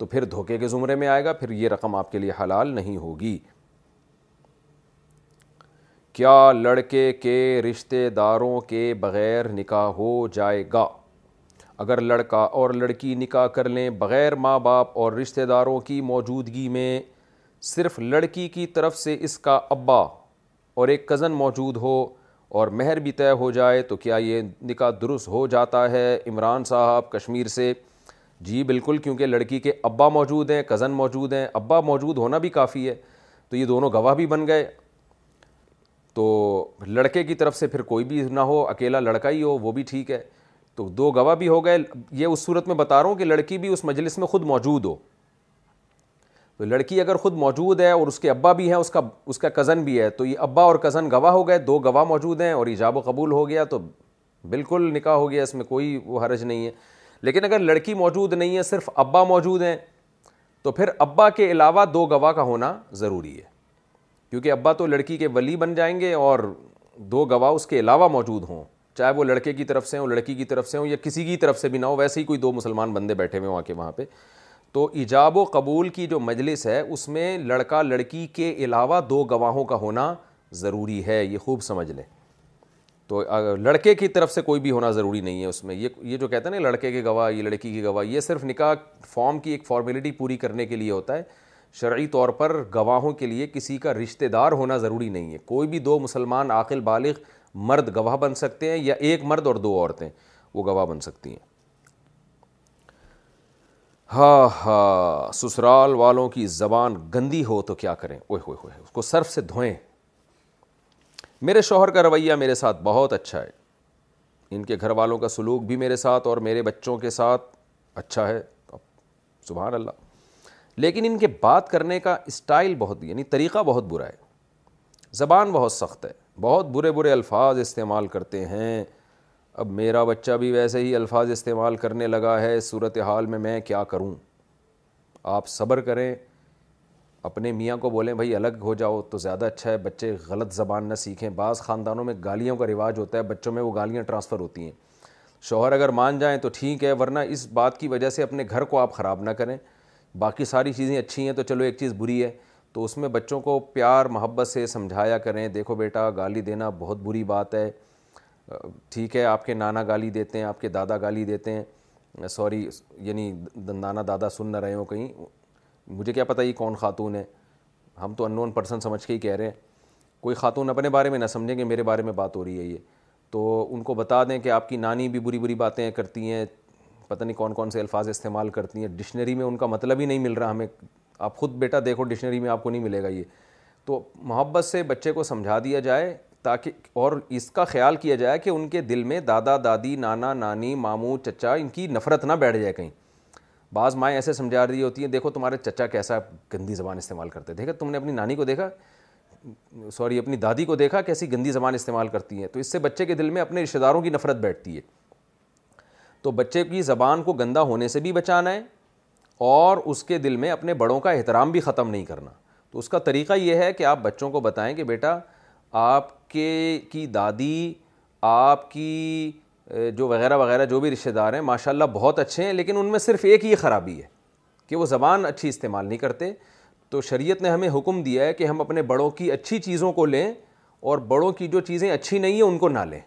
تو پھر دھوکے کے زمرے میں آئے گا پھر یہ رقم آپ کے لیے حلال نہیں ہوگی کیا لڑکے کے رشتے داروں کے بغیر نکاح ہو جائے گا اگر لڑکا اور لڑکی نکاح کر لیں بغیر ماں باپ اور رشتے داروں کی موجودگی میں صرف لڑکی کی طرف سے اس کا ابا اور ایک کزن موجود ہو اور مہر بھی طے ہو جائے تو کیا یہ نکاح درست ہو جاتا ہے عمران صاحب کشمیر سے جی بالکل کیونکہ لڑکی کے ابا موجود ہیں کزن موجود ہیں ابا موجود ہونا بھی کافی ہے تو یہ دونوں گواہ بھی بن گئے تو لڑکے کی طرف سے پھر کوئی بھی نہ ہو اکیلا لڑکا ہی ہو وہ بھی ٹھیک ہے تو دو گواہ بھی ہو گئے یہ اس صورت میں بتا رہا ہوں کہ لڑکی بھی اس مجلس میں خود موجود ہو تو لڑکی اگر خود موجود ہے اور اس کے ابا بھی ہیں اس کا اس کا کزن بھی ہے تو یہ ابا اور کزن گواہ ہو گئے دو گواہ موجود ہیں اور ایجاب و قبول ہو گیا تو بالکل نکاح ہو گیا اس میں کوئی وہ حرج نہیں ہے لیکن اگر لڑکی موجود نہیں ہے صرف ابا موجود ہیں تو پھر ابا کے علاوہ دو گواہ کا ہونا ضروری ہے کیونکہ ابا تو لڑکی کے ولی بن جائیں گے اور دو گواہ اس کے علاوہ موجود ہوں چاہے وہ لڑکے کی طرف سے ہوں لڑکی کی طرف سے ہوں یا کسی کی طرف سے بھی نہ ہو ویسے ہی کوئی دو مسلمان بندے بیٹھے ہوئے ہوں وہاں کے وہاں پہ تو ایجاب و قبول کی جو مجلس ہے اس میں لڑکا لڑکی کے علاوہ دو گواہوں کا ہونا ضروری ہے یہ خوب سمجھ لیں تو لڑکے کی طرف سے کوئی بھی ہونا ضروری نہیں ہے اس میں یہ یہ جو کہتے ہیں نا لڑکے کے گواہ یہ لڑکی کی گواہ یہ صرف نکاح فارم کی ایک فارمیلٹی پوری کرنے کے لیے ہوتا ہے شرعی طور پر گواہوں کے لیے کسی کا رشتے دار ہونا ضروری نہیں ہے کوئی بھی دو مسلمان عاقل بالغ مرد گواہ بن سکتے ہیں یا ایک مرد اور دو عورتیں وہ گواہ بن سکتی ہیں ہا ہا سسرال والوں کی زبان گندی ہو تو کیا کریں ہوئے ہوئے اس کو صرف سے دھوئیں میرے شوہر کا رویہ میرے ساتھ بہت اچھا ہے ان کے گھر والوں کا سلوک بھی میرے ساتھ اور میرے بچوں کے ساتھ اچھا ہے سبحان اللہ لیکن ان کے بات کرنے کا اسٹائل بہت یعنی طریقہ بہت برا ہے زبان بہت سخت ہے بہت برے برے الفاظ استعمال کرتے ہیں اب میرا بچہ بھی ویسے ہی الفاظ استعمال کرنے لگا ہے صورت حال میں میں کیا کروں آپ صبر کریں اپنے میاں کو بولیں بھائی الگ ہو جاؤ تو زیادہ اچھا ہے بچے غلط زبان نہ سیکھیں بعض خاندانوں میں گالیوں کا رواج ہوتا ہے بچوں میں وہ گالیاں ٹرانسفر ہوتی ہیں شوہر اگر مان جائیں تو ٹھیک ہے ورنہ اس بات کی وجہ سے اپنے گھر کو آپ خراب نہ کریں باقی ساری چیزیں اچھی ہیں تو چلو ایک چیز بری ہے تو اس میں بچوں کو پیار محبت سے سمجھایا کریں دیکھو بیٹا گالی دینا بہت بری بات ہے ٹھیک ہے آپ کے نانا گالی دیتے ہیں آپ کے دادا گالی دیتے ہیں سوری یعنی نانا دادا سن نہ رہے ہوں کہیں مجھے کیا پتہ یہ کون خاتون ہے ہم تو ان نون پرسن سمجھ کے ہی کہہ رہے ہیں کوئی خاتون اپنے بارے میں نہ سمجھیں کہ میرے بارے میں بات ہو رہی ہے یہ تو ان کو بتا دیں کہ آپ کی نانی بھی بری بری باتیں کرتی ہیں پتہ نہیں کون کون سے الفاظ استعمال کرتی ہیں ڈکشنری میں ان کا مطلب ہی نہیں مل رہا ہمیں آپ خود بیٹا دیکھو ڈکشنری میں آپ کو نہیں ملے گا یہ تو محبت سے بچے کو سمجھا دیا جائے تاکہ اور اس کا خیال کیا جائے کہ ان کے دل میں دادا دادی نانا نانی ماموں چچا ان کی نفرت نہ بیٹھ جائے کہیں بعض مائیں ایسے سمجھا رہی ہوتی ہیں دیکھو تمہارے چچا کیسا گندی زبان استعمال کرتے دیکھا تم نے اپنی نانی کو دیکھا سوری اپنی دادی کو دیکھا کیسی گندی زبان استعمال کرتی ہیں تو اس سے بچے کے دل میں اپنے رشتہ داروں کی نفرت بیٹھتی ہے تو بچے کی زبان کو گندا ہونے سے بھی بچانا ہے اور اس کے دل میں اپنے بڑوں کا احترام بھی ختم نہیں کرنا تو اس کا طریقہ یہ ہے کہ آپ بچوں کو بتائیں کہ بیٹا آپ کے کی دادی آپ کی جو وغیرہ وغیرہ جو بھی رشتہ دار ہیں ماشاء اللہ بہت اچھے ہیں لیکن ان میں صرف ایک ہی خرابی ہے کہ وہ زبان اچھی استعمال نہیں کرتے تو شریعت نے ہمیں حکم دیا ہے کہ ہم اپنے بڑوں کی اچھی چیزوں کو لیں اور بڑوں کی جو چیزیں اچھی نہیں ہیں ان کو نہ لیں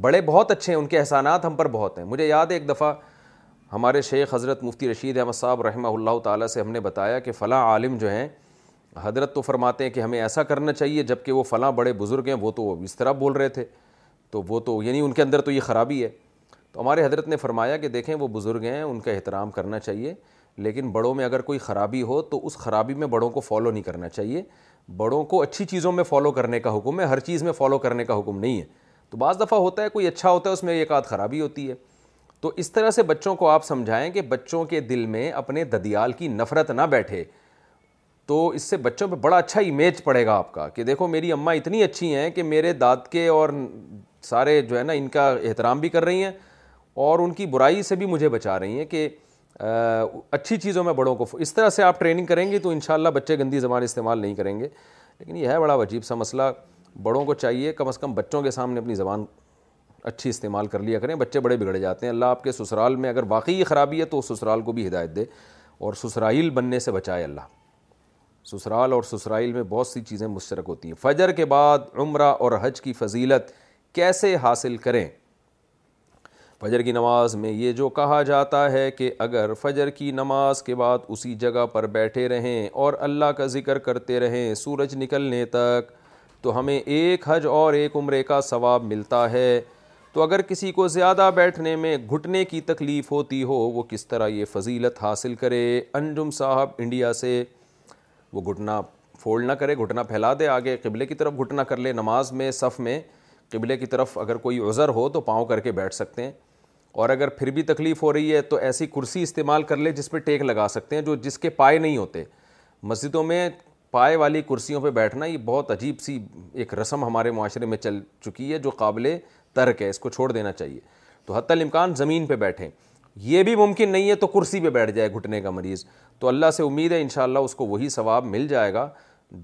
بڑے بہت اچھے ہیں ان کے احسانات ہم پر بہت ہیں مجھے یاد ہے ایک دفعہ ہمارے شیخ حضرت مفتی رشید احمد صاحب رحمہ اللہ تعالیٰ سے ہم نے بتایا کہ فلاں عالم جو ہیں حضرت تو فرماتے ہیں کہ ہمیں ایسا کرنا چاہیے جب کہ وہ فلاں بڑے بزرگ ہیں وہ تو اس طرح بول رہے تھے تو وہ تو یعنی ان کے اندر تو یہ خرابی ہے تو ہمارے حضرت نے فرمایا کہ دیکھیں وہ بزرگ ہیں ان کا احترام کرنا چاہیے لیکن بڑوں میں اگر کوئی خرابی ہو تو اس خرابی میں بڑوں کو فالو نہیں کرنا چاہیے بڑوں کو اچھی چیزوں میں فالو کرنے کا حکم ہے ہر چیز میں فالو کرنے کا حکم نہیں ہے تو بعض دفعہ ہوتا ہے کوئی اچھا ہوتا ہے اس میں ایک آدھ خرابی ہوتی ہے تو اس طرح سے بچوں کو آپ سمجھائیں کہ بچوں کے دل میں اپنے ددیال کی نفرت نہ بیٹھے تو اس سے بچوں پہ بڑا اچھا امیج پڑے گا آپ کا کہ دیکھو میری اماں اتنی اچھی ہیں کہ میرے داد کے اور سارے جو ہے نا ان کا احترام بھی کر رہی ہیں اور ان کی برائی سے بھی مجھے بچا رہی ہیں کہ اچھی چیزوں میں بڑوں کو اس طرح سے آپ ٹریننگ کریں گی تو انشاءاللہ بچے گندی زبان استعمال نہیں کریں گے لیکن یہ ہے بڑا عجیب سا مسئلہ بڑوں کو چاہیے کم از کم بچوں کے سامنے اپنی زبان اچھی استعمال کر لیا کریں بچے بڑے بگڑے جاتے ہیں اللہ آپ کے سسرال میں اگر واقعی خرابی ہے تو سسرال کو بھی ہدایت دے اور سسرائیل بننے سے بچائے اللہ سسرال اور سسرائیل میں بہت سی چیزیں مشترک ہوتی ہیں فجر کے بعد عمرہ اور حج کی فضیلت کیسے حاصل کریں فجر کی نماز میں یہ جو کہا جاتا ہے کہ اگر فجر کی نماز کے بعد اسی جگہ پر بیٹھے رہیں اور اللہ کا ذکر کرتے رہیں سورج نکلنے تک تو ہمیں ایک حج اور ایک عمرے کا ثواب ملتا ہے تو اگر کسی کو زیادہ بیٹھنے میں گھٹنے کی تکلیف ہوتی ہو وہ کس طرح یہ فضیلت حاصل کرے انجم صاحب انڈیا سے وہ گھٹنا فولڈ نہ کرے گھٹنا پھیلا دے آگے قبلے کی طرف گھٹنا کر لے نماز میں صف میں قبلے کی طرف اگر کوئی عذر ہو تو پاؤں کر کے بیٹھ سکتے ہیں اور اگر پھر بھی تکلیف ہو رہی ہے تو ایسی کرسی استعمال کر لے جس پہ ٹیک لگا سکتے ہیں جو جس کے پائے نہیں ہوتے مسجدوں میں پائے والی کرسیوں پہ بیٹھنا یہ بہت عجیب سی ایک رسم ہمارے معاشرے میں چل چکی ہے جو قابل ترک ہے اس کو چھوڑ دینا چاہیے تو حتی الامکان زمین پہ بیٹھیں یہ بھی ممکن نہیں ہے تو کرسی پہ بیٹھ جائے گھٹنے کا مریض تو اللہ سے امید ہے انشاءاللہ اس کو وہی ثواب مل جائے گا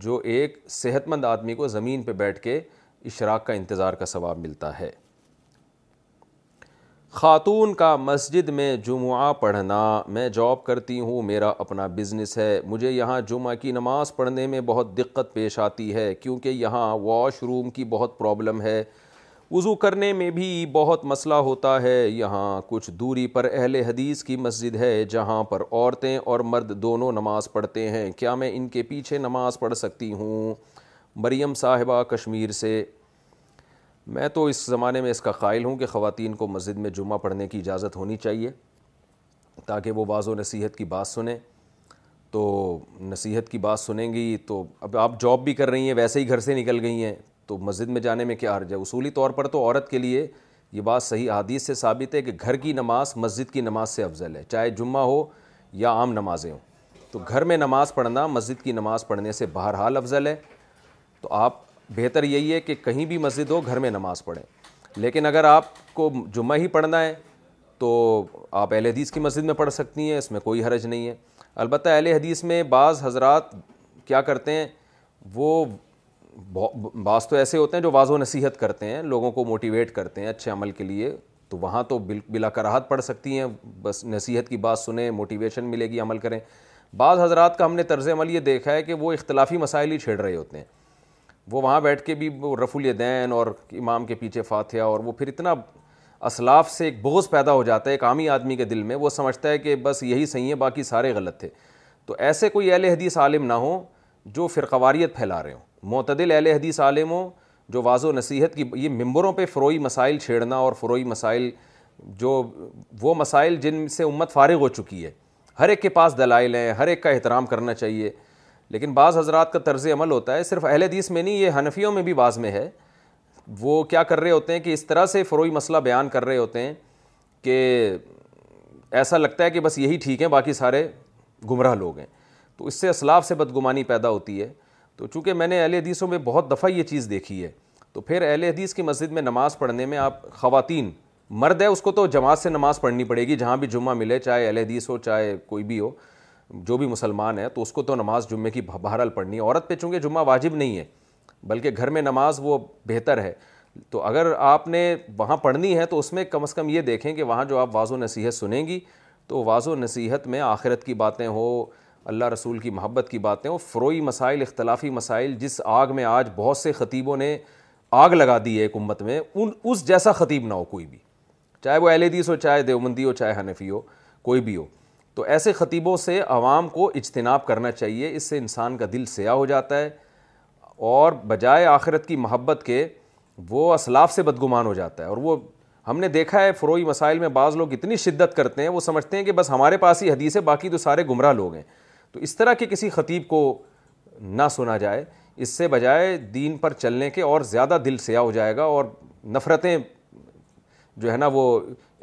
جو ایک صحت مند آدمی کو زمین پہ بیٹھ کے اشراق کا انتظار کا ثواب ملتا ہے خاتون کا مسجد میں جمعہ پڑھنا میں جاب کرتی ہوں میرا اپنا بزنس ہے مجھے یہاں جمعہ کی نماز پڑھنے میں بہت دقت پیش آتی ہے کیونکہ یہاں واش روم کی بہت پرابلم ہے وضو کرنے میں بھی بہت مسئلہ ہوتا ہے یہاں کچھ دوری پر اہل حدیث کی مسجد ہے جہاں پر عورتیں اور مرد دونوں نماز پڑھتے ہیں کیا میں ان کے پیچھے نماز پڑھ سکتی ہوں مریم صاحبہ کشمیر سے میں تو اس زمانے میں اس کا قائل ہوں کہ خواتین کو مسجد میں جمعہ پڑھنے کی اجازت ہونی چاہیے تاکہ وہ بعض و نصیحت کی بات سنیں تو نصیحت کی بات سنیں گی تو اب آپ جاب بھی کر رہی ہیں ویسے ہی گھر سے نکل گئی ہیں تو مسجد میں جانے میں کیا حرج ہے اصولی طور پر تو عورت کے لیے یہ بات صحیح حادیث سے ثابت ہے کہ گھر کی نماز مسجد کی نماز سے افضل ہے چاہے جمعہ ہو یا عام نمازیں ہوں تو گھر میں نماز پڑھنا مسجد کی نماز پڑھنے سے بہرحال افضل ہے تو آپ بہتر یہی ہے کہ کہیں بھی مسجد ہو گھر میں نماز پڑھیں لیکن اگر آپ کو جمعہ ہی پڑھنا ہے تو آپ اہل حدیث کی مسجد میں پڑھ سکتی ہیں اس میں کوئی حرج نہیں ہے البتہ اہل حدیث میں بعض حضرات کیا کرتے ہیں وہ بعض تو ایسے ہوتے ہیں جو واض و نصیحت کرتے ہیں لوگوں کو موٹیویٹ کرتے ہیں اچھے عمل کے لیے تو وہاں تو بلا کراہت پڑھ سکتی ہیں بس نصیحت کی بات سنیں موٹیویشن ملے گی عمل کریں بعض حضرات کا ہم نے طرز عمل یہ دیکھا ہے کہ وہ اختلافی مسائل ہی چھیڑ رہے ہوتے ہیں وہ وہاں بیٹھ کے بھی وہ رف دین اور امام کے پیچھے فاتحہ اور وہ پھر اتنا اسلاف سے ایک بوز پیدا ہو جاتا ہے ایک عامی آدمی کے دل میں وہ سمجھتا ہے کہ بس یہی صحیح ہے باقی سارے غلط تھے تو ایسے کوئی اہل حدیث عالم نہ ہوں جو فرقواریت پھیلا رہے ہوں معتدل اہل حدیث عالم ہوں جو واضح و نصیحت کی یہ ممبروں پہ فروئی مسائل چھیڑنا اور فروعی مسائل جو وہ مسائل جن سے امت فارغ ہو چکی ہے ہر ایک کے پاس دلائل ہیں ہر ایک کا احترام کرنا چاہیے لیکن بعض حضرات کا طرز عمل ہوتا ہے صرف اہل حدیث میں نہیں یہ حنفیوں میں بھی بعض میں ہے وہ کیا کر رہے ہوتے ہیں کہ اس طرح سے فروئی مسئلہ بیان کر رہے ہوتے ہیں کہ ایسا لگتا ہے کہ بس یہی ٹھیک ہیں باقی سارے گمراہ لوگ ہیں تو اس سے اسلاف سے بدگمانی پیدا ہوتی ہے تو چونکہ میں نے اہل حدیثوں میں بہت دفعہ یہ چیز دیکھی ہے تو پھر اہل حدیث کی مسجد میں نماز پڑھنے میں آپ خواتین مرد ہے اس کو تو جماعت سے نماز پڑھنی پڑے گی جہاں بھی جمعہ ملے چاہے اہل حدیث ہو چاہے کوئی بھی ہو جو بھی مسلمان ہیں تو اس کو تو نماز جمعے کی بہرحال پڑھنی ہے عورت پہ چونکہ جمعہ واجب نہیں ہے بلکہ گھر میں نماز وہ بہتر ہے تو اگر آپ نے وہاں پڑھنی ہے تو اس میں کم از کم یہ دیکھیں کہ وہاں جو آپ واض و نصیحت سنیں گی تو واض و نصیحت میں آخرت کی باتیں ہو اللہ رسول کی محبت کی باتیں ہو فروئی مسائل اختلافی مسائل جس آگ میں آج بہت سے خطیبوں نے آگ لگا دی ہے امت میں ان اس جیسا خطیب نہ ہو کوئی بھی چاہے وہ ایل اے ہو چاہے دیومندی ہو چاہے حنفی ہو کوئی بھی ہو تو ایسے خطیبوں سے عوام کو اجتناب کرنا چاہیے اس سے انسان کا دل سیاہ ہو جاتا ہے اور بجائے آخرت کی محبت کے وہ اسلاف سے بدگمان ہو جاتا ہے اور وہ ہم نے دیکھا ہے فروعی مسائل میں بعض لوگ اتنی شدت کرتے ہیں وہ سمجھتے ہیں کہ بس ہمارے پاس ہی حدیث ہے باقی تو سارے گمراہ لوگ ہیں تو اس طرح کے کسی خطیب کو نہ سنا جائے اس سے بجائے دین پر چلنے کے اور زیادہ دل سیاہ ہو جائے گا اور نفرتیں جو ہے نا وہ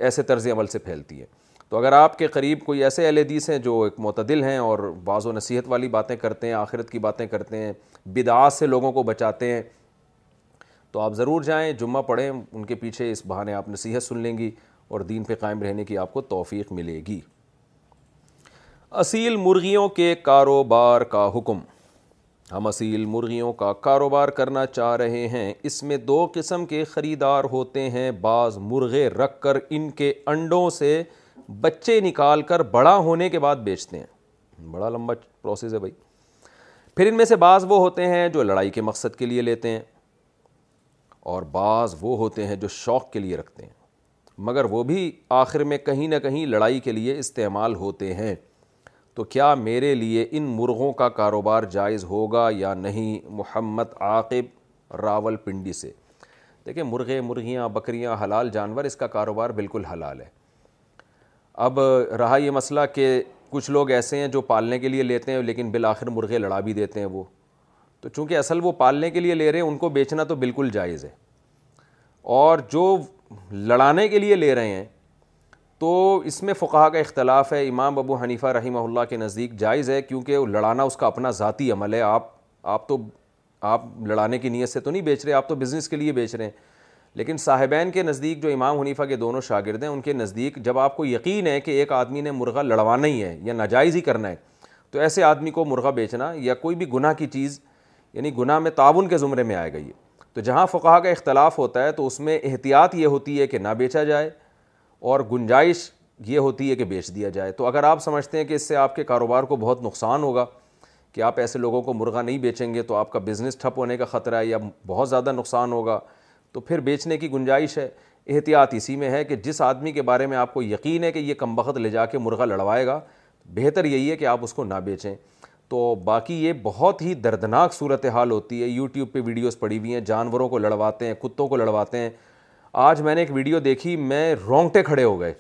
ایسے طرز عمل سے پھیلتی ہیں تو اگر آپ کے قریب کوئی ایسے اہل حدیث ہیں جو ایک معتدل ہیں اور بعض و نصیحت والی باتیں کرتے ہیں آخرت کی باتیں کرتے ہیں بدعات سے لوگوں کو بچاتے ہیں تو آپ ضرور جائیں جمعہ پڑھیں ان کے پیچھے اس بہانے آپ نصیحت سن لیں گی اور دین پہ قائم رہنے کی آپ کو توفیق ملے گی اصیل مرغیوں کے کاروبار کا حکم ہم اصیل مرغیوں کا کاروبار کرنا چاہ رہے ہیں اس میں دو قسم کے خریدار ہوتے ہیں بعض مرغے رکھ کر ان کے انڈوں سے بچے نکال کر بڑا ہونے کے بعد بیچتے ہیں بڑا لمبا پروسیز ہے بھائی پھر ان میں سے بعض وہ ہوتے ہیں جو لڑائی کے مقصد کے لیے لیتے ہیں اور بعض وہ ہوتے ہیں جو شوق کے لیے رکھتے ہیں مگر وہ بھی آخر میں کہیں نہ کہیں لڑائی کے لیے استعمال ہوتے ہیں تو کیا میرے لیے ان مرغوں کا کاروبار جائز ہوگا یا نہیں محمد عاقب راول پنڈی سے دیکھیں مرغے مرغیاں بکریاں حلال جانور اس کا کاروبار بالکل حلال ہے اب رہا یہ مسئلہ کہ کچھ لوگ ایسے ہیں جو پالنے کے لیے لیتے ہیں لیکن بالآخر مرغے لڑا بھی دیتے ہیں وہ تو چونکہ اصل وہ پالنے کے لیے لے رہے ہیں ان کو بیچنا تو بالکل جائز ہے اور جو لڑانے کے لیے لے رہے ہیں تو اس میں فقہ کا اختلاف ہے امام ابو حنیفہ رحمہ اللہ کے نزدیک جائز ہے کیونکہ لڑانا اس کا اپنا ذاتی عمل ہے آپ آپ تو آپ لڑانے کی نیت سے تو نہیں بیچ رہے آپ تو بزنس کے لیے بیچ رہے ہیں لیکن صاحبین کے نزدیک جو امام حنیفہ کے دونوں شاگرد ہیں ان کے نزدیک جب آپ کو یقین ہے کہ ایک آدمی نے مرغہ لڑوانا ہی ہے یا ناجائز ہی کرنا ہے تو ایسے آدمی کو مرغہ بیچنا یا کوئی بھی گناہ کی چیز یعنی گناہ میں تعاون کے زمرے میں آئے گئی ہے تو جہاں فقہ کا اختلاف ہوتا ہے تو اس میں احتیاط یہ ہوتی ہے کہ نہ بیچا جائے اور گنجائش یہ ہوتی ہے کہ بیچ دیا جائے تو اگر آپ سمجھتے ہیں کہ اس سے آپ کے کاروبار کو بہت نقصان ہوگا کہ آپ ایسے لوگوں کو مرغہ نہیں بیچیں گے تو آپ کا بزنس ٹھپ ہونے کا خطرہ ہے یا بہت زیادہ نقصان ہوگا تو پھر بیچنے کی گنجائش ہے احتیاط اسی میں ہے کہ جس آدمی کے بارے میں آپ کو یقین ہے کہ یہ کمبخت لے جا کے مرغہ لڑوائے گا بہتر یہی ہے کہ آپ اس کو نہ بیچیں تو باقی یہ بہت ہی دردناک صورتحال ہوتی ہے یوٹیوب پہ ویڈیوز پڑی ہوئی ہیں جانوروں کو لڑواتے ہیں کتوں کو لڑواتے ہیں آج میں نے ایک ویڈیو دیکھی میں رونگٹے کھڑے ہو گئے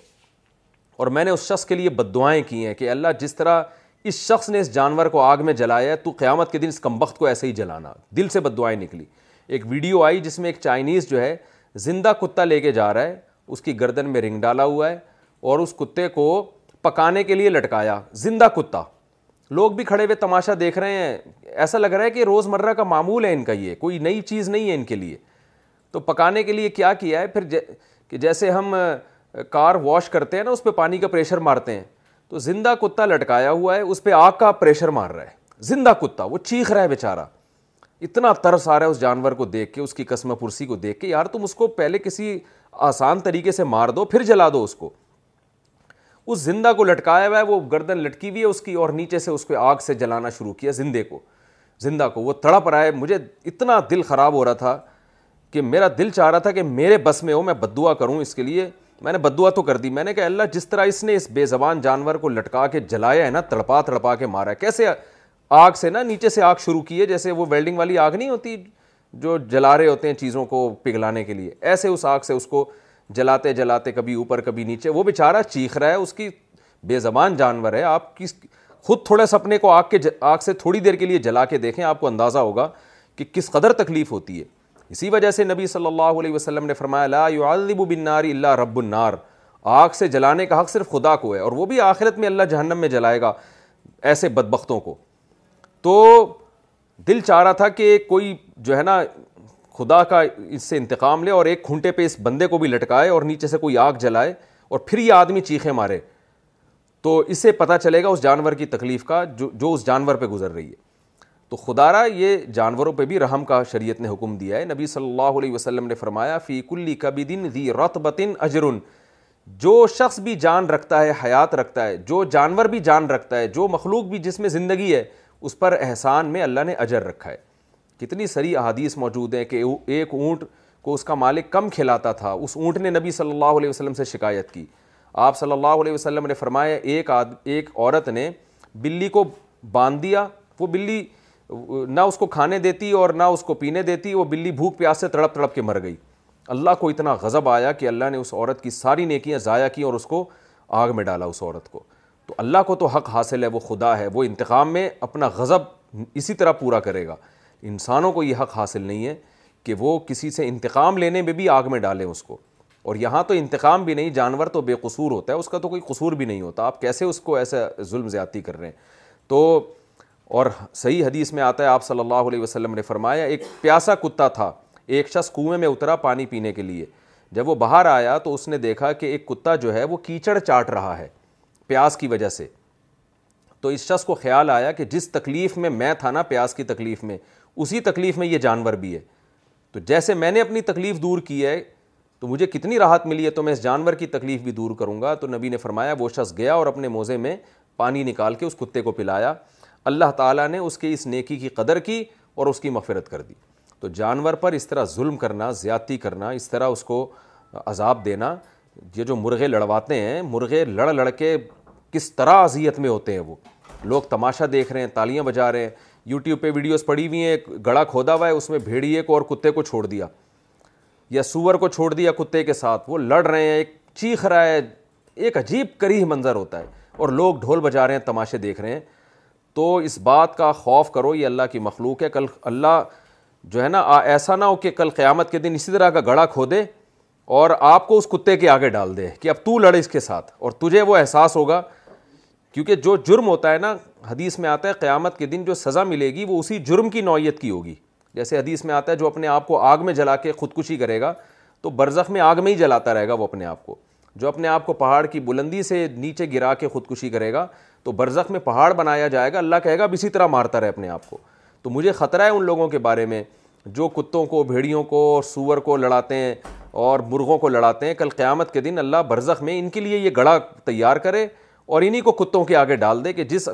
اور میں نے اس شخص کے لیے بد دعائیں کی ہیں کہ اللہ جس طرح اس شخص نے اس جانور کو آگ میں جلایا ہے تو قیامت کے دن اس کمبخت کو ایسے ہی جلانا دل سے بد دعائیں نکلی ایک ویڈیو آئی جس میں ایک چائنیز جو ہے زندہ کتا لے کے جا رہا ہے اس کی گردن میں رنگ ڈالا ہوا ہے اور اس کتے کو پکانے کے لیے لٹکایا زندہ کتا لوگ بھی کھڑے ہوئے تماشا دیکھ رہے ہیں ایسا لگ رہا ہے کہ روز مرہ کا معمول ہے ان کا یہ کوئی نئی چیز نہیں ہے ان کے لیے تو پکانے کے لیے کیا کیا ہے پھر کہ جیسے ہم کار واش کرتے ہیں نا اس پہ پانی کا پریشر مارتے ہیں تو زندہ کتا لٹکایا ہوا ہے اس پہ آگ کا پریشر مار رہا ہے زندہ کتا وہ چیخ رہا ہے بیچارہ اتنا ترس آ رہا ہے اس جانور کو دیکھ کے اس کی قسم پرسی کو دیکھ کے یار تم اس کو پہلے کسی آسان طریقے سے مار دو پھر جلا دو اس کو اس زندہ کو لٹکایا ہوا ہے وہ گردن لٹکی ہوئی ہے اس کی اور نیچے سے اس کو آگ سے جلانا شروع کیا زندے کو زندہ کو وہ تڑپ رہا ہے مجھے اتنا دل خراب ہو رہا تھا کہ میرا دل چاہ رہا تھا کہ میرے بس میں ہو میں بدعا کروں اس کے لیے میں نے بدعا تو کر دی میں نے کہا اللہ جس طرح اس نے اس بے زبان جانور کو لٹکا کے جلایا ہے نا تڑپا تڑپا کے مارا ہے کیسے آگ سے نا نیچے سے آگ شروع کی ہے جیسے وہ ویلڈنگ والی آگ نہیں ہوتی جو جلا رہے ہوتے ہیں چیزوں کو پگھلانے کے لیے ایسے اس آگ سے اس کو جلاتے جلاتے کبھی اوپر کبھی نیچے وہ بیچارہ چیخ رہا ہے اس کی بے زبان جانور ہے آپ کس خود تھوڑے سپنے کو آگ کے ج... آگ سے تھوڑی دیر کے لیے جلا کے دیکھیں آپ کو اندازہ ہوگا کہ کس قدر تکلیف ہوتی ہے اسی وجہ سے نبی صلی اللہ علیہ وسلم نے فرمایا لا يعذب بالنار الا رب النار آگ سے جلانے کا حق صرف خدا کو ہے اور وہ بھی آخرت میں اللہ جہنم میں جلائے گا ایسے بدبختوں کو تو دل چاہ رہا تھا کہ کوئی جو ہے نا خدا کا اس سے انتقام لے اور ایک کھنٹے پہ اس بندے کو بھی لٹکائے اور نیچے سے کوئی آگ جلائے اور پھر یہ آدمی چیخے مارے تو اس سے پتہ چلے گا اس جانور کی تکلیف کا جو جو اس جانور پہ گزر رہی ہے تو خدا را یہ جانوروں پہ بھی رحم کا شریعت نے حکم دیا ہے نبی صلی اللہ علیہ وسلم نے فرمایا فی کلی کبی دن ذی رت اجرن جو شخص بھی جان رکھتا ہے حیات رکھتا ہے جو جانور بھی جان رکھتا ہے جو مخلوق بھی جس میں زندگی ہے اس پر احسان میں اللہ نے اجر رکھا ہے کتنی سری احادیث موجود ہیں کہ ایک اونٹ کو اس کا مالک کم کھلاتا تھا اس اونٹ نے نبی صلی اللہ علیہ وسلم سے شکایت کی آپ صلی اللہ علیہ وسلم نے فرمایا ایک آد ایک عورت نے بلی کو باندھ دیا وہ بلی نہ اس کو کھانے دیتی اور نہ اس کو پینے دیتی وہ بلی بھوک پیاس سے تڑپ تڑپ کے مر گئی اللہ کو اتنا غضب آیا کہ اللہ نے اس عورت کی ساری نیکیاں ضائع کی اور اس کو آگ میں ڈالا اس عورت کو تو اللہ کو تو حق حاصل ہے وہ خدا ہے وہ انتقام میں اپنا غضب اسی طرح پورا کرے گا انسانوں کو یہ حق حاصل نہیں ہے کہ وہ کسی سے انتقام لینے میں بھی آگ میں ڈالیں اس کو اور یہاں تو انتقام بھی نہیں جانور تو بے قصور ہوتا ہے اس کا تو کوئی قصور بھی نہیں ہوتا آپ کیسے اس کو ایسا ظلم زیادتی کر رہے ہیں تو اور صحیح حدیث میں آتا ہے آپ صلی اللہ علیہ وسلم نے فرمایا ایک پیاسا کتا تھا ایک شخص کنویں میں اترا پانی پینے کے لیے جب وہ باہر آیا تو اس نے دیکھا کہ ایک کتا جو ہے وہ کیچڑ چاٹ رہا ہے پیاس کی وجہ سے تو اس شخص کو خیال آیا کہ جس تکلیف میں میں تھا نا پیاس کی تکلیف میں اسی تکلیف میں یہ جانور بھی ہے تو جیسے میں نے اپنی تکلیف دور کی ہے تو مجھے کتنی راحت ملی ہے تو میں اس جانور کی تکلیف بھی دور کروں گا تو نبی نے فرمایا وہ شخص گیا اور اپنے موزے میں پانی نکال کے اس کتے کو پلایا اللہ تعالیٰ نے اس کی اس نیکی کی قدر کی اور اس کی مغفرت کر دی تو جانور پر اس طرح ظلم کرنا زیادتی کرنا اس طرح اس کو عذاب دینا یہ جو مرغے لڑواتے ہیں مرغے لڑ لڑ کے کس طرح اذیت میں ہوتے ہیں وہ لوگ تماشا دیکھ رہے ہیں تالیاں بجا رہے ہیں یوٹیوب پہ ویڈیوز پڑی ہوئی ہیں گڑا کھودا ہوا ہے اس میں بھیڑیے کو اور کتے کو چھوڑ دیا یا سور کو چھوڑ دیا کتے کے ساتھ وہ لڑ رہے ہیں ایک چیخ رہا ہے ایک عجیب کریح منظر ہوتا ہے اور لوگ ڈھول بجا رہے ہیں تماشے دیکھ رہے ہیں تو اس بات کا خوف کرو یہ اللہ کی مخلوق ہے کل اللہ جو ہے نا ایسا نہ ہو کہ کل قیامت کے دن اسی طرح کا کھو کھودے اور آپ کو اس کتے کے آگے ڈال دے کہ اب تو لڑے اس کے ساتھ اور تجھے وہ احساس ہوگا کیونکہ جو جرم ہوتا ہے نا حدیث میں آتا ہے قیامت کے دن جو سزا ملے گی وہ اسی جرم کی نوعیت کی ہوگی جیسے حدیث میں آتا ہے جو اپنے آپ کو آگ میں جلا کے خودکشی کرے گا تو برزخ میں آگ میں ہی جلاتا رہے گا وہ اپنے آپ کو جو اپنے آپ کو پہاڑ کی بلندی سے نیچے گرا کے خودکشی کرے گا تو برزخ میں پہاڑ بنایا جائے گا اللہ کہے گا اب اسی طرح مارتا رہے اپنے آپ کو تو مجھے خطرہ ہے ان لوگوں کے بارے میں جو کتوں کو بھیڑیوں کو اور سور کو لڑاتے ہیں اور مرغوں کو لڑاتے ہیں کل قیامت کے دن اللہ برزخ میں ان کے لیے یہ گڑا تیار کرے اور انہی کو کتوں کے آگے ڈال دے کہ جس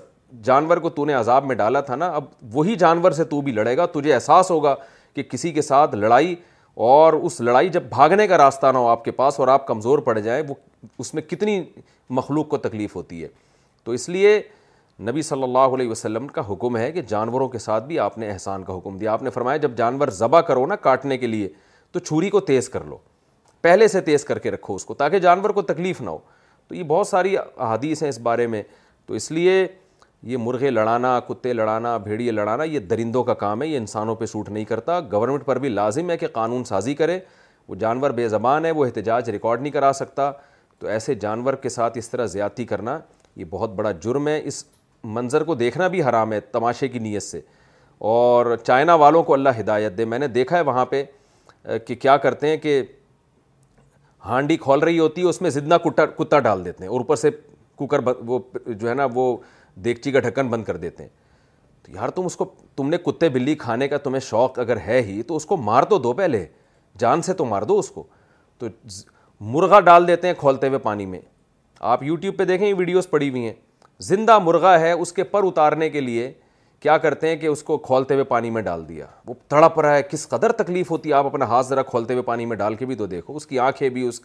جانور کو تو نے عذاب میں ڈالا تھا نا اب وہی جانور سے تو بھی لڑے گا تجھے احساس ہوگا کہ کسی کے ساتھ لڑائی اور اس لڑائی جب بھاگنے کا راستہ نہ ہو آپ کے پاس اور آپ کمزور پڑ جائیں وہ اس میں کتنی مخلوق کو تکلیف ہوتی ہے تو اس لیے نبی صلی اللہ علیہ وسلم کا حکم ہے کہ جانوروں کے ساتھ بھی آپ نے احسان کا حکم دیا آپ نے فرمایا جب جانور ذبح کرو نا کاٹنے کے لیے تو چھری کو تیز کر لو پہلے سے تیز کر کے رکھو اس کو تاکہ جانور کو تکلیف نہ ہو تو یہ بہت ساری احادیث ہیں اس بارے میں تو اس لیے یہ مرغے لڑانا کتے لڑانا بھیڑیے لڑانا یہ درندوں کا کام ہے یہ انسانوں پہ سوٹ نہیں کرتا گورنمنٹ پر بھی لازم ہے کہ قانون سازی کرے وہ جانور بے زبان ہے وہ احتجاج ریکارڈ نہیں کرا سکتا تو ایسے جانور کے ساتھ اس طرح زیادتی کرنا یہ بہت بڑا جرم ہے اس منظر کو دیکھنا بھی حرام ہے تماشے کی نیت سے اور چائنا والوں کو اللہ ہدایت دے میں نے دیکھا ہے وہاں پہ کہ کیا کرتے ہیں کہ ہانڈی کھول رہی ہوتی ہے اس میں زدنا کتا ڈال دیتے ہیں اور اوپر سے کوکر وہ جو ہے نا وہ دیگچی کا ڈھکن بند کر دیتے ہیں تو یار تم اس کو تم نے کتے بلی کھانے کا تمہیں شوق اگر ہے ہی تو اس کو مار دو پہلے جان سے تو مار دو اس کو تو مرغا ڈال دیتے ہیں کھولتے ہوئے پانی میں آپ یوٹیوب پہ دیکھیں یہ ویڈیوز پڑی ہوئی ہیں زندہ مرغا ہے اس کے پر اتارنے کے لیے کیا کرتے ہیں کہ اس کو کھولتے ہوئے پانی میں ڈال دیا وہ تڑپ رہا ہے کس قدر تکلیف ہوتی ہے آپ اپنا ہاتھ ذرا کھولتے ہوئے پانی میں ڈال کے بھی تو دیکھو اس کی آنکھیں بھی اس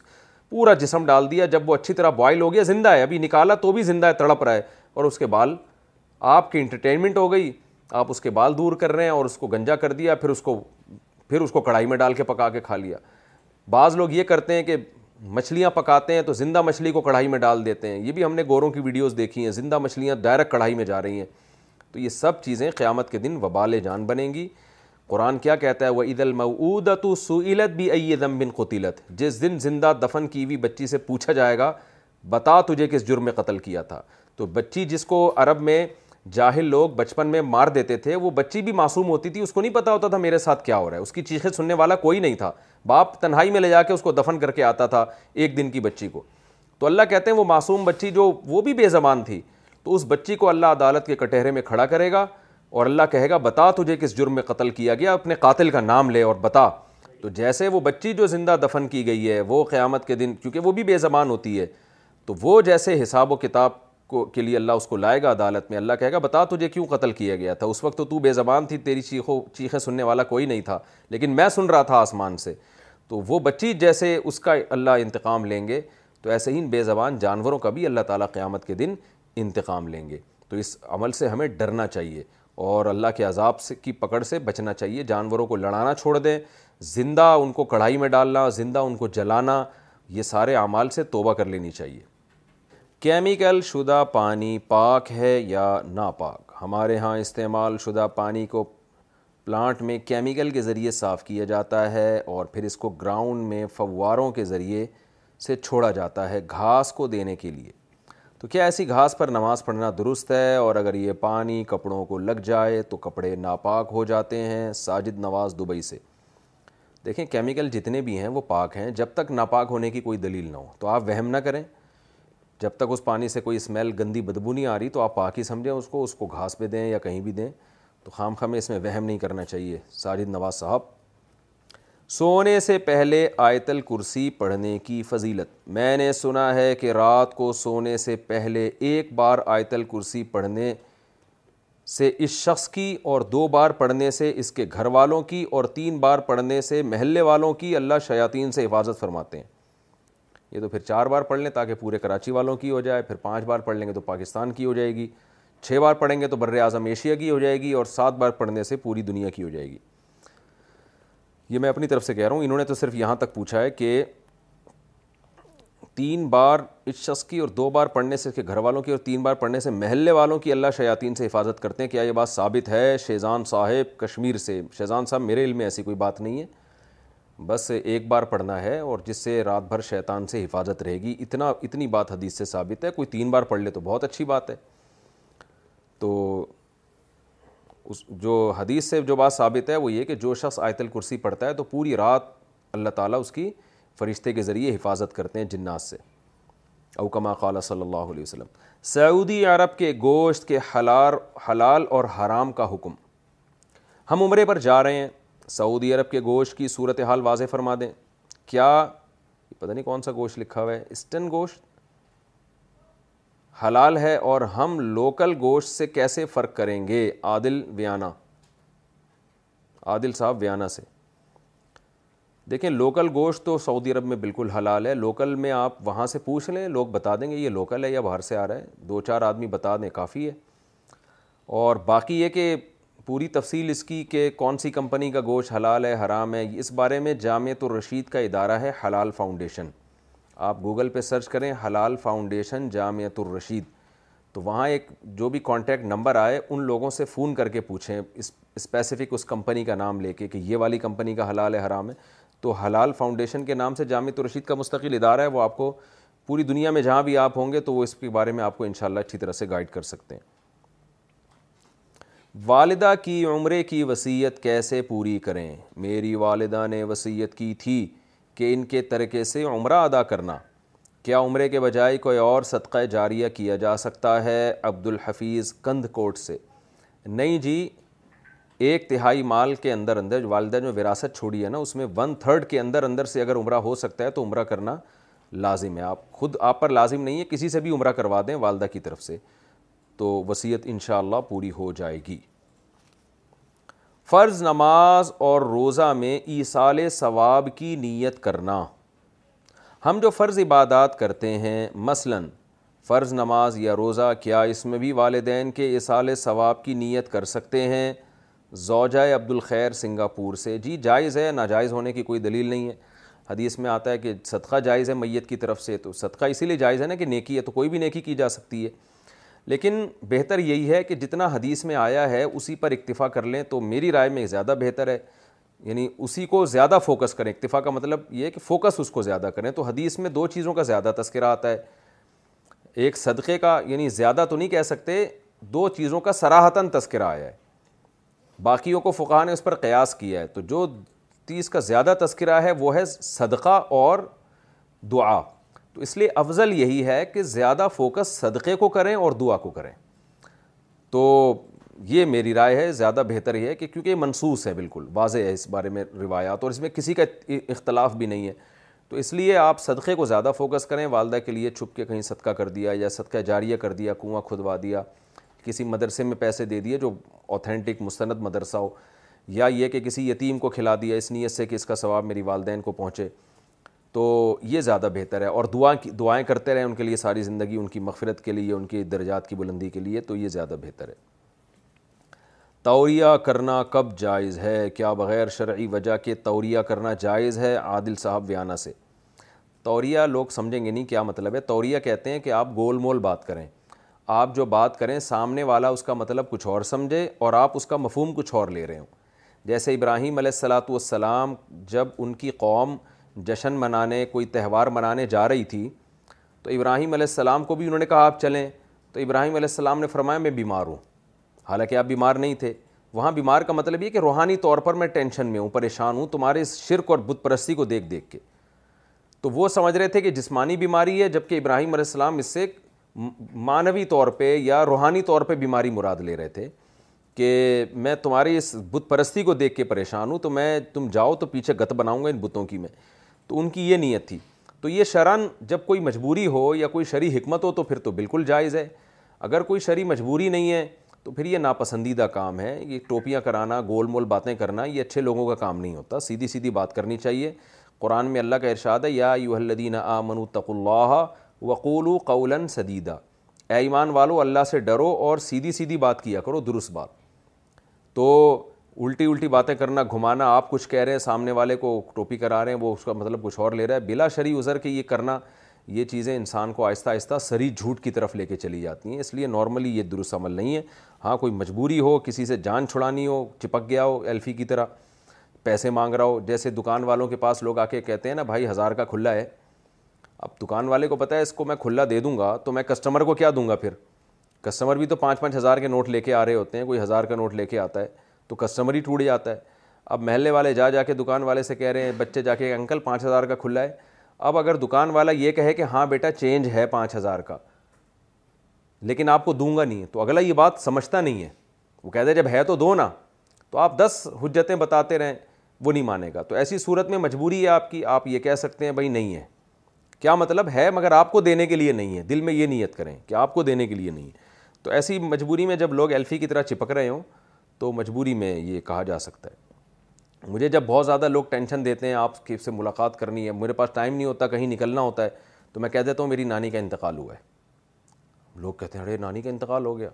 پورا جسم ڈال دیا جب وہ اچھی طرح بوائل ہو گیا زندہ ہے ابھی نکالا تو بھی زندہ ہے تڑپ رہا ہے اور اس کے بال آپ کی انٹرٹینمنٹ ہو گئی آپ اس کے بال دور کر رہے ہیں اور اس کو گنجا کر دیا پھر اس کو پھر اس کو کڑھائی میں ڈال کے پکا کے کھا لیا بعض لوگ یہ کرتے ہیں کہ مچھلیاں پکاتے ہیں تو زندہ مچھلی کو کڑھائی میں ڈال دیتے ہیں یہ بھی ہم نے گوروں کی ویڈیوز دیکھی ہیں زندہ مچھلیاں ڈائریکٹ کڑھائی میں جا رہی ہیں تو یہ سب چیزیں قیامت کے دن وبال جان بنیں گی قرآن کیا کہتا ہے وہ عید المعودت و سعیلت بھی ائی دم بن قطیلت جس دن زندہ دفن کی ہوئی بچی سے پوچھا جائے گا بتا تجھے کس جرم میں قتل کیا تھا تو بچی جس کو عرب میں جاہل لوگ بچپن میں مار دیتے تھے وہ بچی بھی معصوم ہوتی تھی اس کو نہیں پتہ ہوتا تھا میرے ساتھ کیا ہو رہا ہے اس کی چیخیں سننے والا کوئی نہیں تھا باپ تنہائی میں لے جا کے اس کو دفن کر کے آتا تھا ایک دن کی بچی کو تو اللہ کہتے ہیں وہ معصوم بچی جو وہ بھی بے زبان تھی تو اس بچی کو اللہ عدالت کے کٹہرے میں کھڑا کرے گا اور اللہ کہے گا بتا تجھے کس جرم میں قتل کیا گیا اپنے قاتل کا نام لے اور بتا تو جیسے وہ بچی جو زندہ دفن کی گئی ہے وہ قیامت کے دن کیونکہ وہ بھی بے زبان ہوتی ہے تو وہ جیسے حساب و کتاب کو کے لیے اللہ اس کو لائے گا عدالت میں اللہ کہے گا بتا تجھے کیوں قتل کیا گیا تھا اس وقت تو تو بے زبان تھی تیری چیخوں چیخے سننے والا کوئی نہیں تھا لیکن میں سن رہا تھا آسمان سے تو وہ بچی جیسے اس کا اللہ انتقام لیں گے تو ایسے ہی بے زبان جانوروں کا بھی اللہ تعالیٰ قیامت کے دن انتقام لیں گے تو اس عمل سے ہمیں ڈرنا چاہیے اور اللہ کے عذاب سے کی پکڑ سے بچنا چاہیے جانوروں کو لڑانا چھوڑ دیں زندہ ان کو کڑھائی میں ڈالنا زندہ ان کو جلانا یہ سارے اعمال سے توبہ کر لینی چاہیے کیمیکل شدہ پانی پاک ہے یا ناپاک ہمارے ہاں استعمال شدہ پانی کو پلانٹ میں کیمیکل کے ذریعے صاف کیا جاتا ہے اور پھر اس کو گراؤنڈ میں فواروں کے ذریعے سے چھوڑا جاتا ہے گھاس کو دینے کے لیے تو کیا ایسی گھاس پر نماز پڑھنا درست ہے اور اگر یہ پانی کپڑوں کو لگ جائے تو کپڑے ناپاک ہو جاتے ہیں ساجد نواز دبئی سے دیکھیں کیمیکل جتنے بھی ہیں وہ پاک ہیں جب تک ناپاک ہونے کی کوئی دلیل نہ ہو تو آپ وہم نہ کریں جب تک اس پانی سے کوئی اسمیل گندی بدبو نہیں آ رہی تو آپ پاک ہی سمجھیں اس کو اس کو گھاس پہ دیں یا کہیں بھی دیں تو خام خام اس میں وہم نہیں کرنا چاہیے ساجد نواز صاحب سونے سے پہلے آیت الکرسی پڑھنے کی فضیلت میں نے سنا ہے کہ رات کو سونے سے پہلے ایک بار آیت الکرسی پڑھنے سے اس شخص کی اور دو بار پڑھنے سے اس کے گھر والوں کی اور تین بار پڑھنے سے محلے والوں کی اللہ شیاطین سے حفاظت فرماتے ہیں یہ تو پھر چار بار پڑھ لیں تاکہ پورے کراچی والوں کی ہو جائے پھر پانچ بار پڑھ لیں گے تو پاکستان کی ہو جائے گی چھ بار پڑھیں گے تو بر اعظم ایشیا کی ہو جائے گی اور سات بار پڑھنے سے پوری دنیا کی ہو جائے گی یہ میں اپنی طرف سے کہہ رہا ہوں انہوں نے تو صرف یہاں تک پوچھا ہے کہ تین بار اس شخص کی اور دو بار پڑھنے سے کے گھر والوں کی اور تین بار پڑھنے سے محلے والوں کی اللہ شیاطین سے حفاظت کرتے ہیں کیا یہ بات ثابت ہے شیزان صاحب کشمیر سے شیزان صاحب میرے علم میں ایسی کوئی بات نہیں ہے بس ایک بار پڑھنا ہے اور جس سے رات بھر شیطان سے حفاظت رہے گی اتنا اتنی بات حدیث سے ثابت ہے کوئی تین بار پڑھ لے تو بہت اچھی بات ہے تو اس جو حدیث سے جو بات ثابت ہے وہ یہ کہ جو شخص آیت الکرسی پڑھتا ہے تو پوری رات اللہ تعالیٰ اس کی فرشتے کے ذریعے حفاظت کرتے ہیں جنات سے اوکما قال صلی اللہ علیہ وسلم سعودی عرب کے گوشت کے حلال حلال اور حرام کا حکم ہم عمرے پر جا رہے ہیں سعودی عرب کے گوشت کی صورت حال واضح فرما دیں کیا پتہ نہیں کون سا گوشت لکھا ہوا ہے اسٹن گوشت حلال ہے اور ہم لوکل گوشت سے کیسے فرق کریں گے عادل ویانا عادل صاحب ویانا سے دیکھیں لوکل گوشت تو سعودی عرب میں بالکل حلال ہے لوکل میں آپ وہاں سے پوچھ لیں لوگ بتا دیں گے یہ لوکل ہے یا باہر سے آ رہا ہے دو چار آدمی بتا دیں کافی ہے اور باقی یہ کہ پوری تفصیل اس کی کہ کون سی کمپنی کا گوشت حلال ہے حرام ہے اس بارے میں جامعۃ الرشید کا ادارہ ہے حلال فاؤنڈیشن آپ گوگل پہ سرچ کریں حلال فاؤنڈیشن جامعۃ الرشید تو وہاں ایک جو بھی کانٹیکٹ نمبر آئے ان لوگوں سے فون کر کے پوچھیں اسپیسیفک اس کمپنی کا نام لے کے کہ یہ والی کمپنی کا حلال ہے حرام ہے تو حلال فاؤنڈیشن کے نام سے جامعت الرشید کا مستقل ادارہ ہے وہ آپ کو پوری دنیا میں جہاں بھی آپ ہوں گے تو وہ اس کے بارے میں آپ کو انشاءاللہ اچھی طرح سے گائیڈ کر سکتے ہیں والدہ کی عمرے کی وسیعت کیسے پوری کریں میری والدہ نے وسیعت کی تھی کہ ان کے طریقے سے عمرہ ادا کرنا کیا عمرے کے بجائے کوئی اور صدقہ جاریہ کیا جا سکتا ہے عبد الحفیظ کندھ کوٹ سے نہیں جی ایک تہائی مال کے اندر اندر والدہ جو وراثت چھوڑی ہے نا اس میں ون تھرڈ کے اندر اندر سے اگر عمرہ ہو سکتا ہے تو عمرہ کرنا لازم ہے آپ خود آپ پر لازم نہیں ہے کسی سے بھی عمرہ کروا دیں والدہ کی طرف سے تو وصیت انشاءاللہ پوری ہو جائے گی فرض نماز اور روزہ میں ایصال ثواب کی نیت کرنا ہم جو فرض عبادات کرتے ہیں مثلا فرض نماز یا روزہ کیا اس میں بھی والدین کے ایصال ثواب کی نیت کر سکتے ہیں زوجہ عبد الخیر سنگاپور سے جی جائز ہے ناجائز ہونے کی کوئی دلیل نہیں ہے حدیث میں آتا ہے کہ صدقہ جائز ہے میت کی طرف سے تو صدقہ اسی لیے جائز ہے نا کہ نیکی ہے تو کوئی بھی نیکی کی جا سکتی ہے لیکن بہتر یہی ہے کہ جتنا حدیث میں آیا ہے اسی پر اکتفا کر لیں تو میری رائے میں زیادہ بہتر ہے یعنی اسی کو زیادہ فوکس کریں اکتفا کا مطلب یہ ہے کہ فوکس اس کو زیادہ کریں تو حدیث میں دو چیزوں کا زیادہ تذکرہ آتا ہے ایک صدقے کا یعنی زیادہ تو نہیں کہہ سکتے دو چیزوں کا سراہتاً تذکرہ آیا ہے باقیوں کو فقہ نے اس پر قیاس کیا ہے تو جو تیس کا زیادہ تذکرہ ہے وہ ہے صدقہ اور دعا تو اس لیے افضل یہی ہے کہ زیادہ فوکس صدقے کو کریں اور دعا کو کریں تو یہ میری رائے ہے زیادہ بہتر یہ ہے کہ کیونکہ یہ منسوس ہے بالکل واضح ہے اس بارے میں روایات اور اس میں کسی کا اختلاف بھی نہیں ہے تو اس لیے آپ صدقے کو زیادہ فوکس کریں والدہ کے لیے چھپ کے کہیں صدقہ کر دیا یا صدقہ جاریہ کر دیا کنواں کھدوا دیا کسی مدرسے میں پیسے دے دیے جو اوتھینٹک مستند مدرسہ ہو یا یہ کہ کسی یتیم کو کھلا دیا اس نیت سے کہ اس کا ثواب میری والدین کو پہنچے تو یہ زیادہ بہتر ہے اور دعا دعائیں کرتے رہیں ان کے لیے ساری زندگی ان کی مغفرت کے لیے ان کے درجات کی بلندی کے لیے تو یہ زیادہ بہتر ہے توریہ کرنا کب جائز ہے کیا بغیر شرعی وجہ کے توریہ کرنا جائز ہے عادل صاحب ویانہ سے توریہ لوگ سمجھیں گے نہیں کیا مطلب ہے توریہ کہتے ہیں کہ آپ گول مول بات کریں آپ جو بات کریں سامنے والا اس کا مطلب کچھ اور سمجھے اور آپ اس کا مفہوم کچھ اور لے رہے ہوں جیسے ابراہیم علیہ السلاۃ والسلام جب ان کی قوم جشن منانے کوئی تہوار منانے جا رہی تھی تو ابراہیم علیہ السلام کو بھی انہوں نے کہا آپ چلیں تو ابراہیم علیہ السلام نے فرمایا میں بیمار ہوں حالانکہ آپ بیمار نہیں تھے وہاں بیمار کا مطلب یہ کہ روحانی طور پر میں ٹینشن میں ہوں پریشان ہوں تمہارے اس شرک اور بت پرستی کو دیکھ دیکھ کے تو وہ سمجھ رہے تھے کہ جسمانی بیماری ہے جبکہ ابراہیم علیہ السلام اس سے معنوی طور پہ یا روحانی طور پہ بیماری مراد لے رہے تھے کہ میں تمہاری اس بت پرستی کو دیکھ کے پریشان ہوں تو میں تم جاؤ تو پیچھے گت بناؤں گا ان بتوں کی میں تو ان کی یہ نیت تھی تو یہ شرن جب کوئی مجبوری ہو یا کوئی شرعی حکمت ہو تو پھر تو بالکل جائز ہے اگر کوئی شرع مجبوری نہیں ہے تو پھر یہ ناپسندیدہ کام ہے یہ ٹوپیاں کرانا گول مول باتیں کرنا یہ اچھے لوگوں کا کام نہیں ہوتا سیدھی سیدھی بات کرنی چاہیے قرآن میں اللہ کا ارشاد ہے یا یو الدین آ من اللہ وقول و سدیدہ اے ایمان والو اللہ سے ڈرو اور سیدھی سیدھی بات کیا کرو درست بات تو الٹی الٹی باتیں کرنا گھمانا آپ کچھ کہہ رہے ہیں سامنے والے کو ٹوپی کرا رہے ہیں وہ اس کا مطلب کچھ اور لے رہا ہے بلا شرعی عذر کے یہ کرنا یہ چیزیں انسان کو آہستہ آہستہ سری جھوٹ کی طرف لے کے چلی جاتی ہیں اس لیے نارملی یہ درست عمل نہیں ہے ہاں کوئی مجبوری ہو کسی سے جان چھڑانی ہو چپک گیا ہو ایلفی کی طرح پیسے مانگ رہا ہو جیسے دکان والوں کے پاس لوگ آ کے کہتے ہیں نا بھائی ہزار کا کھلا ہے اب دکان والے کو پتہ ہے اس کو میں کھلا دے دوں گا تو میں کسٹمر کو کیا دوں گا پھر کسٹمر بھی تو پانچ پانچ ہزار کے نوٹ لے کے آ رہے ہوتے ہیں کوئی ہزار کا نوٹ لے کے آتا ہے تو کسٹمر ہی ٹوٹ جاتا ہے اب محلے والے جا جا کے دکان والے سے کہہ رہے ہیں بچے جا کے انکل پانچ ہزار کا کھلا ہے اب اگر دکان والا یہ کہے کہ ہاں بیٹا چینج ہے پانچ ہزار کا لیکن آپ کو دوں گا نہیں تو اگلا یہ بات سمجھتا نہیں ہے وہ کہہ دے جب ہے تو دو نا تو آپ دس حجتیں بتاتے رہیں وہ نہیں مانے گا تو ایسی صورت میں مجبوری ہے آپ کی آپ یہ کہہ سکتے ہیں بھائی نہیں ہے کیا مطلب ہے مگر آپ کو دینے کے لیے نہیں ہے دل میں یہ نیت کریں کہ آپ کو دینے کے لیے نہیں ہے تو ایسی مجبوری میں جب لوگ ایلفی کی طرح چپک رہے ہوں تو مجبوری میں یہ کہا جا سکتا ہے مجھے جب بہت زیادہ لوگ ٹینشن دیتے ہیں آپ کی سے ملاقات کرنی ہے میرے پاس ٹائم نہیں ہوتا کہیں نکلنا ہوتا ہے تو میں کہہ دیتا ہوں میری نانی کا انتقال ہوا ہے لوگ کہتے ہیں ارے نانی کا انتقال ہو گیا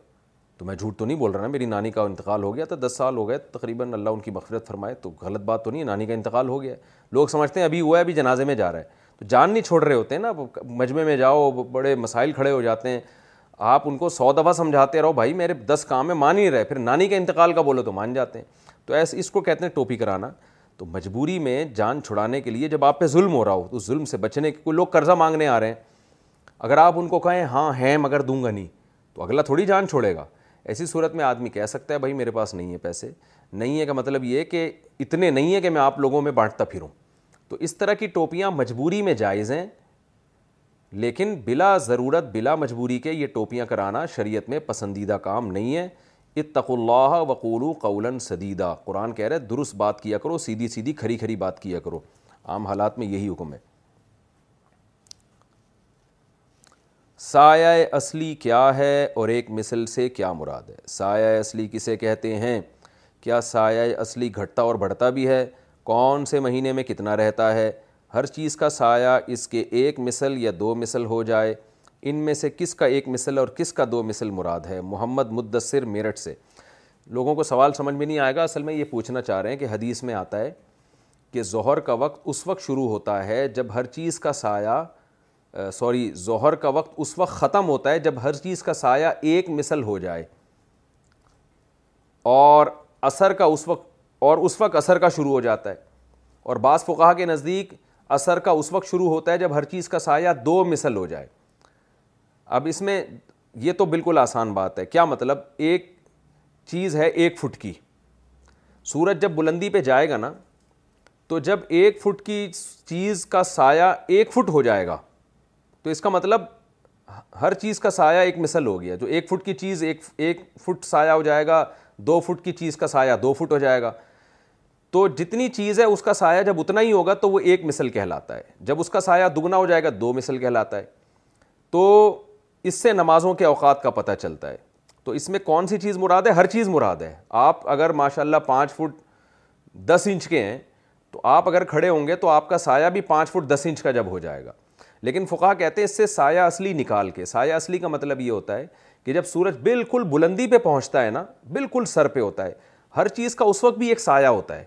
تو میں جھوٹ تو نہیں بول رہا نا میری نانی کا انتقال ہو گیا تھا دس سال ہو گئے تقریباً اللہ ان کی مغفرت فرمائے تو غلط بات تو نہیں ہے نانی کا انتقال ہو گیا لوگ سمجھتے ہیں ابھی ہوا ہے ابھی جنازے میں جا رہا ہے تو جان نہیں چھوڑ رہے ہوتے ہیں نا مجمع میں جاؤ بڑے مسائل کھڑے ہو جاتے ہیں آپ ان کو سو دفعہ سمجھاتے رہو بھائی میرے دس کام میں مان ہی رہے پھر نانی کے انتقال کا بولو تو مان جاتے ہیں تو ایسے اس کو کہتے ہیں ٹوپی کرانا تو مجبوری میں جان چھڑانے کے لیے جب آپ پہ ظلم ہو رہا ہو تو ظلم سے بچنے کے کوئی لوگ قرضہ مانگنے آ رہے ہیں اگر آپ ان کو کہیں ہاں ہیں مگر دوں گا نہیں تو اگلا تھوڑی جان چھوڑے گا ایسی صورت میں آدمی کہہ سکتا ہے بھائی میرے پاس نہیں ہے پیسے نہیں ہے کا مطلب یہ کہ اتنے نہیں ہیں کہ میں آپ لوگوں میں بانٹتا پھروں تو اس طرح کی ٹوپیاں مجبوری میں جائز ہیں لیکن بلا ضرورت بلا مجبوری کے یہ ٹوپیاں کرانا شریعت میں پسندیدہ کام نہیں ہے اتق اللہ وقولو قول سدیدہ قرآن کہہ رہے درست بات کیا کرو سیدھی سیدھی کھری کھری بات کیا کرو عام حالات میں یہی حکم ہے سایہ اصلی کیا ہے اور ایک مثل سے کیا مراد ہے سایہ اصلی کسے کہتے ہیں کیا سایہ اصلی گھٹتا اور بڑھتا بھی ہے کون سے مہینے میں کتنا رہتا ہے ہر چیز کا سایہ اس کے ایک مثل یا دو مثل ہو جائے ان میں سے کس کا ایک مثل اور کس کا دو مثل مراد ہے محمد مدثر میرٹھ سے لوگوں کو سوال سمجھ میں نہیں آئے گا اصل میں یہ پوچھنا چاہ رہے ہیں کہ حدیث میں آتا ہے کہ ظہر کا وقت اس وقت شروع ہوتا ہے جب ہر چیز کا سایہ سوری ظہر کا وقت اس وقت ختم ہوتا ہے جب ہر چیز کا سایہ ایک مثل ہو جائے اور اثر کا اس وقت اور اس وقت اثر کا شروع ہو جاتا ہے اور بعض فقہ کے نزدیک اثر کا اس وقت شروع ہوتا ہے جب ہر چیز کا سایہ دو مثل ہو جائے اب اس میں یہ تو بالکل آسان بات ہے کیا مطلب ایک چیز ہے ایک فٹ کی سورج جب بلندی پہ جائے گا نا تو جب ایک فٹ کی چیز کا سایہ ایک فٹ ہو جائے گا تو اس کا مطلب ہر چیز کا سایہ ایک مثل ہو گیا جو ایک فٹ کی چیز ایک ایک فٹ سایہ ہو جائے گا دو فٹ کی چیز کا سایہ دو فٹ ہو جائے گا تو جتنی چیز ہے اس کا سایہ جب اتنا ہی ہوگا تو وہ ایک مثل کہلاتا ہے جب اس کا سایہ دگنا ہو جائے گا دو مثل کہلاتا ہے تو اس سے نمازوں کے اوقات کا پتہ چلتا ہے تو اس میں کون سی چیز مراد ہے ہر چیز مراد ہے آپ اگر ماشاء اللہ پانچ فٹ دس انچ کے ہیں تو آپ اگر کھڑے ہوں گے تو آپ کا سایہ بھی پانچ فٹ دس انچ کا جب ہو جائے گا لیکن فقہ کہتے ہیں اس سے سایہ اصلی نکال کے سایہ اصلی کا مطلب یہ ہوتا ہے کہ جب سورج بالکل بلندی پہ پہنچتا ہے نا بالکل سر پہ ہوتا ہے ہر چیز کا اس وقت بھی ایک سایہ ہوتا ہے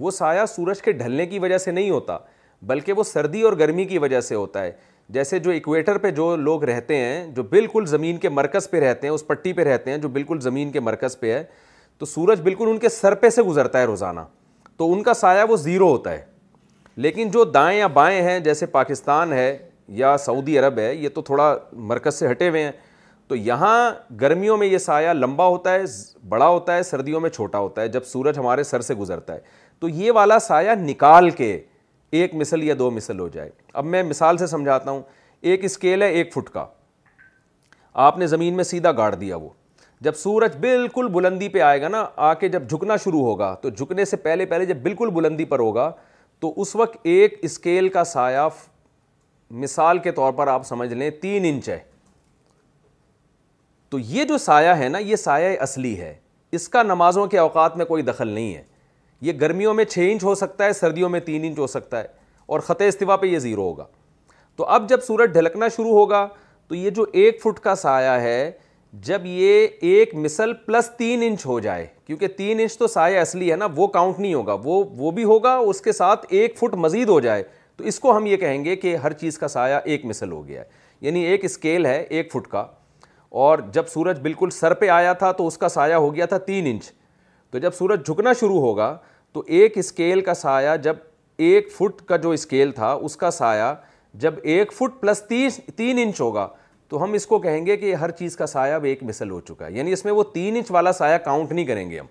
وہ سایہ سورج کے ڈھلنے کی وجہ سے نہیں ہوتا بلکہ وہ سردی اور گرمی کی وجہ سے ہوتا ہے جیسے جو ایکویٹر پہ جو لوگ رہتے ہیں جو بالکل زمین کے مرکز پہ رہتے ہیں اس پٹی پہ رہتے ہیں جو بالکل زمین کے مرکز پہ ہے تو سورج بالکل ان کے سر پہ سے گزرتا ہے روزانہ تو ان کا سایہ وہ زیرو ہوتا ہے لیکن جو دائیں یا بائیں ہیں جیسے پاکستان ہے یا سعودی عرب ہے یہ تو تھوڑا مرکز سے ہٹے ہوئے ہیں تو یہاں گرمیوں میں یہ سایہ لمبا ہوتا ہے بڑا ہوتا ہے سردیوں میں چھوٹا ہوتا ہے جب سورج ہمارے سر سے گزرتا ہے تو یہ والا سایہ نکال کے ایک مثل یا دو مثل ہو جائے اب میں مثال سے سمجھاتا ہوں ایک اسکیل ہے ایک فٹ کا آپ نے زمین میں سیدھا گاڑ دیا وہ جب سورج بالکل بلندی پہ آئے گا نا آ کے جب جھکنا شروع ہوگا تو جھکنے سے پہلے پہلے جب بالکل بلندی پر ہوگا تو اس وقت ایک اسکیل کا سایہ مثال کے طور پر آپ سمجھ لیں تین انچ ہے تو یہ جو سایہ ہے نا یہ سایہ اصلی ہے اس کا نمازوں کے اوقات میں کوئی دخل نہیں ہے یہ گرمیوں میں چھ انچ ہو سکتا ہے سردیوں میں تین انچ ہو سکتا ہے اور خط استوا پہ یہ زیرو ہوگا تو اب جب سورج ڈھلکنا شروع ہوگا تو یہ جو ایک فٹ کا سایہ ہے جب یہ ایک مسل پلس تین انچ ہو جائے کیونکہ تین انچ تو سایہ اصلی ہے نا وہ کاؤنٹ نہیں ہوگا وہ وہ بھی ہوگا اس کے ساتھ ایک فٹ مزید ہو جائے تو اس کو ہم یہ کہیں گے کہ ہر چیز کا سایہ ایک مسل ہو گیا ہے یعنی ایک اسکیل ہے ایک فٹ کا اور جب سورج بالکل سر پہ آیا تھا تو اس کا سایہ ہو گیا تھا تین انچ تو جب سورج جھکنا شروع ہوگا تو ایک اسکیل کا سایہ جب ایک فٹ کا جو اسکیل تھا اس کا سایہ جب ایک فٹ پلس تیس تین انچ ہوگا تو ہم اس کو کہیں گے کہ ہر چیز کا سایہ اب ایک مثل ہو چکا ہے یعنی اس میں وہ تین انچ والا سایہ کاؤنٹ نہیں کریں گے ہم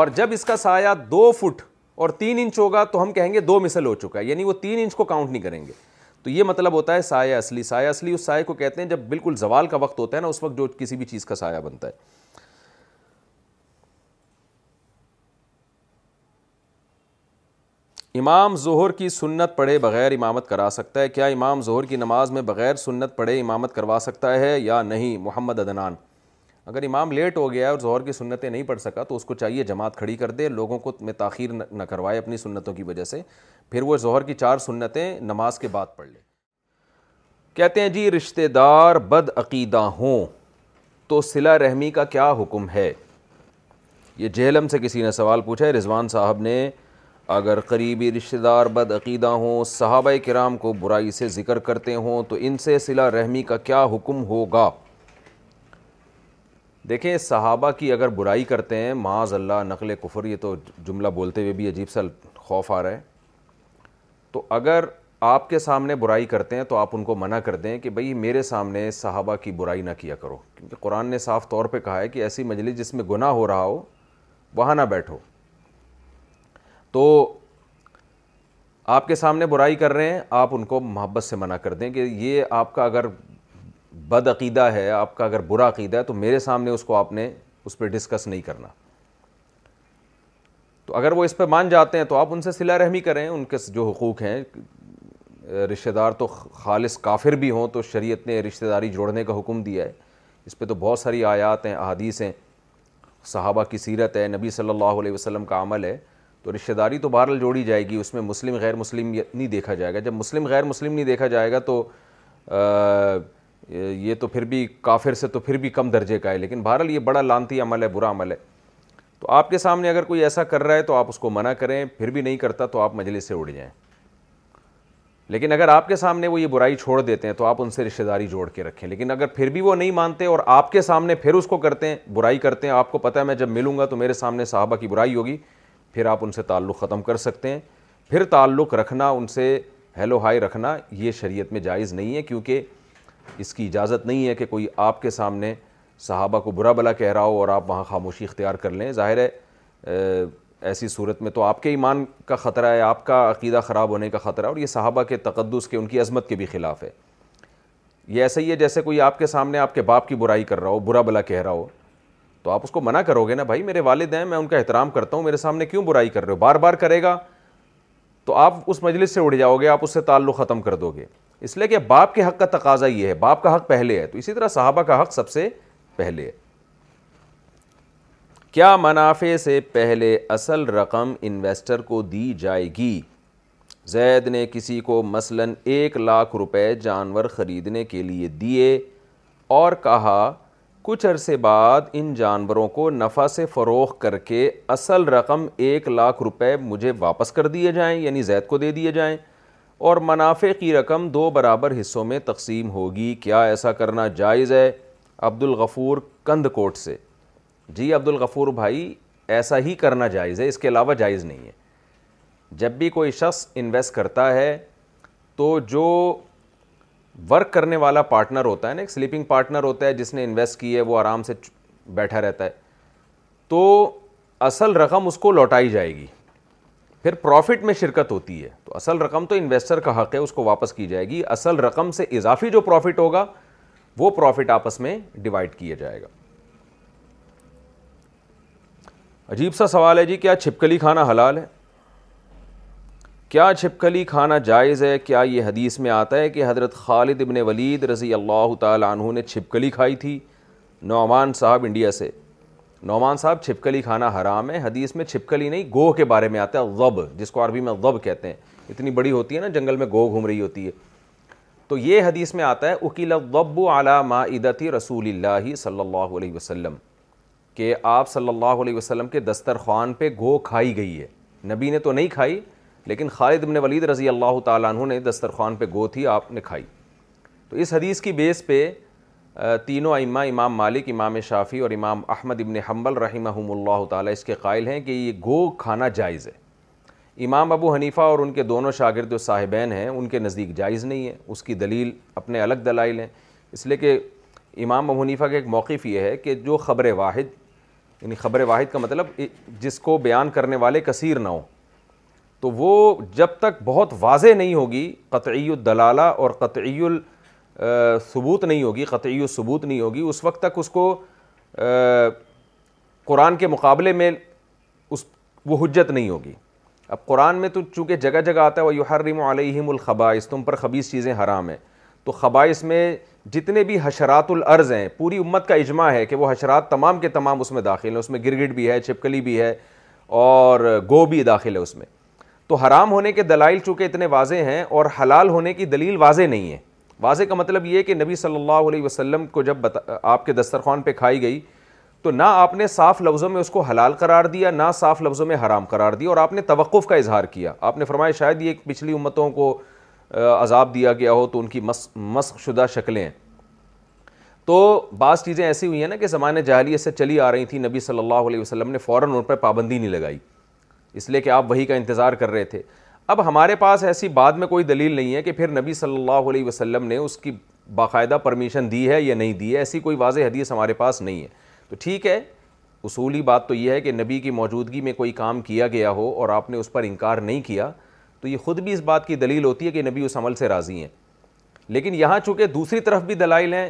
اور جب اس کا سایہ دو فٹ اور تین انچ ہوگا تو ہم کہیں گے دو مثل ہو چکا ہے یعنی وہ تین انچ کو کاؤنٹ نہیں کریں گے تو یہ مطلب ہوتا ہے سایہ اصلی سایہ اصلی اس سایہ کو کہتے ہیں جب بالکل زوال کا وقت ہوتا ہے نا اس وقت جو کسی بھی چیز کا سایہ بنتا ہے امام ظہر کی سنت پڑھے بغیر امامت کرا سکتا ہے کیا امام ظہر کی نماز میں بغیر سنت پڑھے امامت کروا سکتا ہے یا نہیں محمد ادنان اگر امام لیٹ ہو گیا اور ظہر کی سنتیں نہیں پڑھ سکا تو اس کو چاہیے جماعت کھڑی کر دے لوگوں کو میں تاخیر نہ کروائے اپنی سنتوں کی وجہ سے پھر وہ ظہر کی چار سنتیں نماز کے بعد پڑھ لے کہتے ہیں جی رشتے دار بد عقیدہ ہوں تو سلا رحمی کا کیا حکم ہے یہ جہلم سے کسی نے سوال پوچھا ہے رضوان صاحب نے اگر قریبی رشتہ دار بدعقیدہ ہوں صحابہ کرام کو برائی سے ذکر کرتے ہوں تو ان سے صلہ رحمی کا کیا حکم ہوگا دیکھیں صحابہ کی اگر برائی کرتے ہیں معاذ اللہ نقل کفر یہ تو جملہ بولتے ہوئے بھی عجیب سا خوف آ رہا ہے تو اگر آپ کے سامنے برائی کرتے ہیں تو آپ ان کو منع کر دیں کہ بھئی میرے سامنے صحابہ کی برائی نہ کیا کرو کیونکہ قرآن نے صاف طور پہ کہا ہے کہ ایسی مجلس جس میں گناہ ہو رہا ہو وہاں نہ بیٹھو تو آپ کے سامنے برائی کر رہے ہیں آپ ان کو محبت سے منع کر دیں کہ یہ آپ کا اگر بد عقیدہ ہے آپ کا اگر برا عقیدہ ہے تو میرے سامنے اس کو آپ نے اس پہ ڈسکس نہیں کرنا تو اگر وہ اس پہ مان جاتے ہیں تو آپ ان سے صلا رحمی کریں ان کے جو حقوق ہیں رشتہ دار تو خالص کافر بھی ہوں تو شریعت نے رشتہ داری جوڑنے کا حکم دیا ہے اس پہ تو بہت ساری آیات ہیں احادیث ہیں صحابہ کی سیرت ہے نبی صلی اللہ علیہ وسلم کا عمل ہے تو رشتہ داری تو بہرحال جوڑی جائے گی اس میں مسلم غیر مسلم نہیں دیکھا جائے گا جب مسلم غیر مسلم نہیں دیکھا جائے گا تو یہ تو پھر بھی کافر سے تو پھر بھی کم درجے کا ہے لیکن بہرحال یہ بڑا لانتی عمل ہے برا عمل ہے تو آپ کے سامنے اگر کوئی ایسا کر رہا ہے تو آپ اس کو منع کریں پھر بھی نہیں کرتا تو آپ مجلس سے اڑ جائیں لیکن اگر آپ کے سامنے وہ یہ برائی چھوڑ دیتے ہیں تو آپ ان سے رشتہ داری جوڑ کے رکھیں لیکن اگر پھر بھی وہ نہیں مانتے اور آپ کے سامنے پھر اس کو کرتے ہیں برائی کرتے ہیں آپ کو پتہ ہے میں جب ملوں گا تو میرے سامنے صحابہ کی برائی ہوگی پھر آپ ان سے تعلق ختم کر سکتے ہیں پھر تعلق رکھنا ان سے ہیلو ہائی رکھنا یہ شریعت میں جائز نہیں ہے کیونکہ اس کی اجازت نہیں ہے کہ کوئی آپ کے سامنے صحابہ کو برا بلا کہہ رہا ہو اور آپ وہاں خاموشی اختیار کر لیں ظاہر ہے ایسی صورت میں تو آپ کے ایمان کا خطرہ ہے آپ کا عقیدہ خراب ہونے کا خطرہ ہے اور یہ صحابہ کے تقدس کے ان کی عظمت کے بھی خلاف ہے یہ ایسا ہی ہے جیسے کوئی آپ کے سامنے آپ کے باپ کی برائی کر رہا ہو برا بلا کہہ رہا ہو تو آپ اس کو منع کرو گے نا بھائی میرے والد ہیں میں ان کا احترام کرتا ہوں میرے سامنے کیوں برائی کر رہے ہو بار بار کرے گا تو آپ اس مجلس سے اڑ جاؤ گے آپ اس سے تعلق ختم کر دو گے اس لیے کہ باپ کے حق کا تقاضا یہ ہے باپ کا حق پہلے ہے تو اسی طرح صحابہ کا حق سب سے پہلے ہے کیا منافع سے پہلے اصل رقم انویسٹر کو دی جائے گی زید نے کسی کو مثلاً ایک لاکھ روپے جانور خریدنے کے لیے دیے اور کہا کچھ عرصے بعد ان جانوروں کو نفع سے فروغ کر کے اصل رقم ایک لاکھ روپے مجھے واپس کر دیے جائیں یعنی زید کو دے دیے جائیں اور منافع کی رقم دو برابر حصوں میں تقسیم ہوگی کیا ایسا کرنا جائز ہے عبدالغفور کند کوٹ سے جی عبدالغفور بھائی ایسا ہی کرنا جائز ہے اس کے علاوہ جائز نہیں ہے جب بھی کوئی شخص انویسٹ کرتا ہے تو جو ورک کرنے والا پارٹنر ہوتا ہے نا ایک سلیپنگ پارٹنر ہوتا ہے جس نے انویسٹ کی ہے وہ آرام سے بیٹھا رہتا ہے تو اصل رقم اس کو لوٹائی جائے گی پھر پروفٹ میں شرکت ہوتی ہے تو اصل رقم تو انویسٹر کا حق ہے اس کو واپس کی جائے گی اصل رقم سے اضافی جو پروفٹ ہوگا وہ پروفٹ آپس میں ڈیوائڈ کیا جائے گا عجیب سا سوال ہے جی کیا چھپکلی کھانا حلال ہے کیا چھپکلی کھانا جائز ہے کیا یہ حدیث میں آتا ہے کہ حضرت خالد ابن ولید رضی اللہ تعالیٰ عنہ نے چھپکلی کھائی تھی نعمان صاحب انڈیا سے نعمان صاحب چھپکلی کھانا حرام ہے حدیث میں چھپکلی نہیں گو کے بارے میں آتا ہے غب جس کو عربی میں غب کہتے ہیں اتنی بڑی ہوتی ہے نا جنگل میں گو گھوم رہی ہوتی ہے تو یہ حدیث میں آتا ہے اکیلا غب علی اعلیٰ ما رسول اللہ صلی اللہ علیہ وسلم کہ آپ صلی اللہ علیہ وسلم کے دسترخوان پہ گو کھائی گئی ہے نبی نے تو نہیں کھائی لیکن خالد ابن ولید رضی اللہ تعالیٰ عنہ نے دسترخوان پہ گو تھی آپ نے کھائی تو اس حدیث کی بیس پہ تینوں امہ امام مالک امام شافی اور امام احمد ابن حنبل رحمہ اللہ تعالیٰ اس کے قائل ہیں کہ یہ گو کھانا جائز ہے امام ابو حنیفہ اور ان کے دونوں شاگرد جو صاحبین ہیں ان کے نزدیک جائز نہیں ہے اس کی دلیل اپنے الگ دلائل ہیں اس لیے کہ امام ابو حنیفہ کے ایک موقف یہ ہے کہ جو خبر واحد یعنی خبر واحد کا مطلب جس کو بیان کرنے والے کثیر نہ ہوں تو وہ جب تک بہت واضح نہیں ہوگی قطعی الدلالہ اور قطعی ثبوت نہیں ہوگی قطعی الثبوت نہیں ہوگی اس وقت تک اس کو قرآن کے مقابلے میں اس وہ حجت نہیں ہوگی اب قرآن میں تو چونکہ جگہ جگہ آتا ہے وہ یحرم علیہم الخبائش تم پر خبیص چیزیں حرام ہیں تو خبائش میں جتنے بھی حشرات الارض ہیں پوری امت کا اجماع ہے کہ وہ حشرات تمام کے تمام اس میں داخل ہیں اس میں گرگٹ بھی ہے چھپکلی بھی ہے اور گو بھی داخل ہے اس میں تو حرام ہونے کے دلائل چونکہ اتنے واضح ہیں اور حلال ہونے کی دلیل واضح نہیں ہے واضح کا مطلب یہ ہے کہ نبی صلی اللہ علیہ وسلم کو جب بتا آپ کے دسترخوان پہ کھائی گئی تو نہ آپ نے صاف لفظوں میں اس کو حلال قرار دیا نہ صاف لفظوں میں حرام قرار دیا اور آپ نے توقف کا اظہار کیا آپ نے فرمایا شاید یہ پچھلی امتوں کو عذاب دیا گیا ہو تو ان کی مسق شدہ شکلیں ہیں تو بعض چیزیں ایسی ہوئی ہیں نا کہ زمانے جاہلیت سے چلی آ رہی تھیں نبی صلی اللہ علیہ وسلم نے فوراً ان پر پابندی نہیں لگائی اس لیے کہ آپ وہی کا انتظار کر رہے تھے اب ہمارے پاس ایسی بات میں کوئی دلیل نہیں ہے کہ پھر نبی صلی اللہ علیہ وسلم نے اس کی باقاعدہ پرمیشن دی ہے یا نہیں دی ہے ایسی کوئی واضح حدیث ہمارے پاس نہیں ہے تو ٹھیک ہے اصولی بات تو یہ ہے کہ نبی کی موجودگی میں کوئی کام کیا گیا ہو اور آپ نے اس پر انکار نہیں کیا تو یہ خود بھی اس بات کی دلیل ہوتی ہے کہ نبی اس عمل سے راضی ہیں لیکن یہاں چونکہ دوسری طرف بھی دلائل ہیں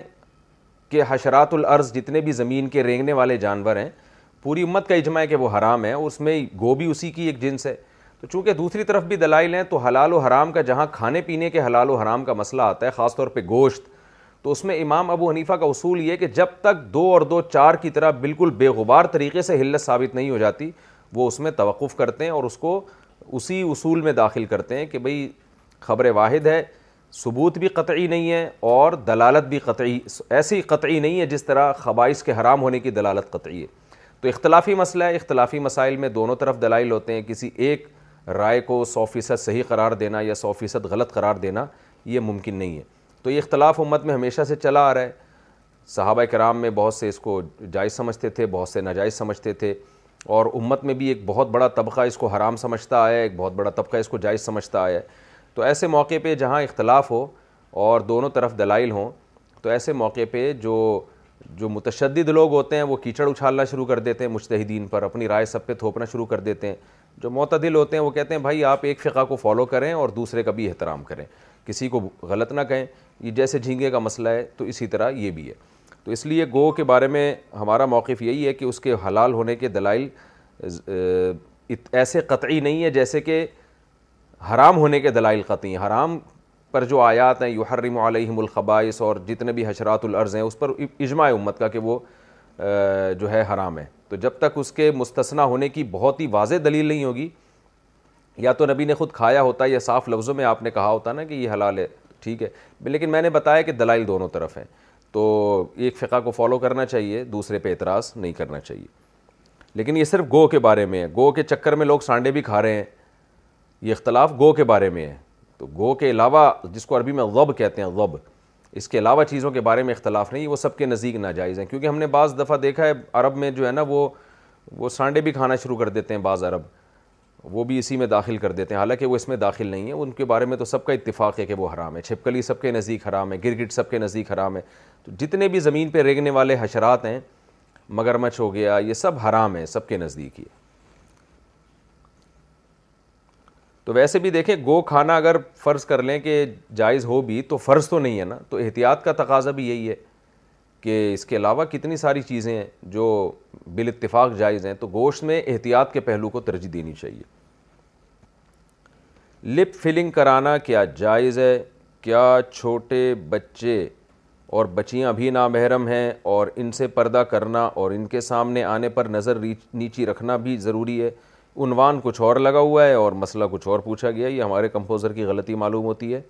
کہ حشرات الارض جتنے بھی زمین کے رینگنے والے جانور ہیں پوری امت کا اجماع ہے کہ وہ حرام ہے اور اس میں گوبھی اسی کی ایک جنس ہے تو چونکہ دوسری طرف بھی دلائل ہیں تو حلال و حرام کا جہاں کھانے پینے کے حلال و حرام کا مسئلہ آتا ہے خاص طور پہ گوشت تو اس میں امام ابو حنیفہ کا اصول یہ کہ جب تک دو اور دو چار کی طرح بالکل بے غبار طریقے سے حلت ثابت نہیں ہو جاتی وہ اس میں توقف کرتے ہیں اور اس کو اسی اصول میں داخل کرتے ہیں کہ بھئی خبر واحد ہے ثبوت بھی قطعی نہیں ہے اور دلالت بھی قطعی ایسی قطعی نہیں ہے جس طرح خبائش کے حرام ہونے کی دلالت قطعی ہے تو اختلافی مسئلہ ہے اختلافی مسائل میں دونوں طرف دلائل ہوتے ہیں کسی ایک رائے کو سو فیصد صحیح قرار دینا یا سو فیصد غلط قرار دینا یہ ممکن نہیں ہے تو یہ اختلاف امت میں ہمیشہ سے چلا آ رہا ہے صحابہ کرام میں بہت سے اس کو جائز سمجھتے تھے بہت سے ناجائز سمجھتے تھے اور امت میں بھی ایک بہت بڑا طبقہ اس کو حرام سمجھتا آیا ہے ایک بہت بڑا طبقہ اس کو جائز سمجھتا آیا ہے تو ایسے موقع پہ جہاں اختلاف ہو اور دونوں طرف دلائل ہوں تو ایسے موقع پہ جو جو متشدد لوگ ہوتے ہیں وہ کیچڑ اچھالنا شروع کر دیتے ہیں مشتحدین پر اپنی رائے سب پہ تھوپنا شروع کر دیتے ہیں جو معتدل ہوتے ہیں وہ کہتے ہیں بھائی آپ ایک فقہ کو فالو کریں اور دوسرے کا بھی احترام کریں کسی کو غلط نہ کہیں یہ جیسے جھینگے کا مسئلہ ہے تو اسی طرح یہ بھی ہے تو اس لیے گو کے بارے میں ہمارا موقف یہی ہے کہ اس کے حلال ہونے کے دلائل ایسے قطعی نہیں ہے جیسے کہ حرام ہونے کے دلائل قطعی ہیں حرام پر جو آیات ہیں یحرم علیہم الخبائس اور جتنے بھی حشرات الارض ہیں اس پر اجماع امت کا کہ وہ جو ہے حرام ہے تو جب تک اس کے مستثنا ہونے کی بہت ہی واضح دلیل نہیں ہوگی یا تو نبی نے خود کھایا ہوتا یا صاف لفظوں میں آپ نے کہا ہوتا نا کہ یہ حلال ہے ٹھیک ہے لیکن میں نے بتایا کہ دلائل دونوں طرف ہیں تو ایک فقہ کو فالو کرنا چاہیے دوسرے پہ اعتراض نہیں کرنا چاہیے لیکن یہ صرف گو کے بارے میں ہے گو کے چکر میں لوگ سانڈے بھی کھا رہے ہیں یہ اختلاف گو کے بارے میں ہے تو گو کے علاوہ جس کو عربی میں غب کہتے ہیں غب اس کے علاوہ چیزوں کے بارے میں اختلاف نہیں وہ سب کے نزدیک ناجائز ہیں کیونکہ ہم نے بعض دفعہ دیکھا ہے عرب میں جو ہے نا وہ وہ سانڈے بھی کھانا شروع کر دیتے ہیں بعض عرب وہ بھی اسی میں داخل کر دیتے ہیں حالانکہ وہ اس میں داخل نہیں ہے ان کے بارے میں تو سب کا اتفاق ہے کہ وہ حرام ہے چھپکلی سب کے نزدیک حرام ہے گرگٹ سب کے نزدیک حرام ہے تو جتنے بھی زمین پہ رینگنے والے حشرات ہیں مگرمچ ہو گیا یہ سب حرام ہے سب کے نزدیک یہ تو ویسے بھی دیکھیں گو کھانا اگر فرض کر لیں کہ جائز ہو بھی تو فرض تو نہیں ہے نا تو احتیاط کا تقاضا بھی یہی ہے کہ اس کے علاوہ کتنی ساری چیزیں ہیں جو بال اتفاق جائز ہیں تو گوشت میں احتیاط کے پہلو کو ترجیح دینی چاہیے لپ فلنگ کرانا کیا جائز ہے کیا چھوٹے بچے اور بچیاں بھی نامحرم ہیں اور ان سے پردہ کرنا اور ان کے سامنے آنے پر نظر نیچی رکھنا بھی ضروری ہے عنوان کچھ اور لگا ہوا ہے اور مسئلہ کچھ اور پوچھا گیا یہ ہمارے کمپوزر کی غلطی معلوم ہوتی ہے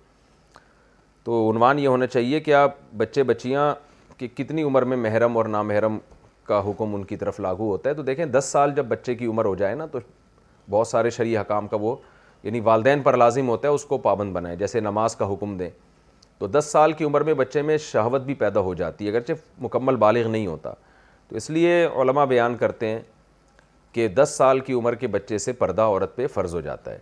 تو عنوان یہ ہونا چاہیے کہ آپ بچے بچیاں کہ کتنی عمر میں محرم اور نامحرم کا حکم ان کی طرف لاگو ہوتا ہے تو دیکھیں دس سال جب بچے کی عمر ہو جائے نا تو بہت سارے شریعی حکام کا وہ یعنی والدین پر لازم ہوتا ہے اس کو پابند بنائیں جیسے نماز کا حکم دیں تو دس سال کی عمر میں بچے میں شہوت بھی پیدا ہو جاتی ہے اگرچہ مکمل بالغ نہیں ہوتا تو اس لیے علماء بیان کرتے ہیں کہ دس سال کی عمر کے بچے سے پردہ عورت پہ فرض ہو جاتا ہے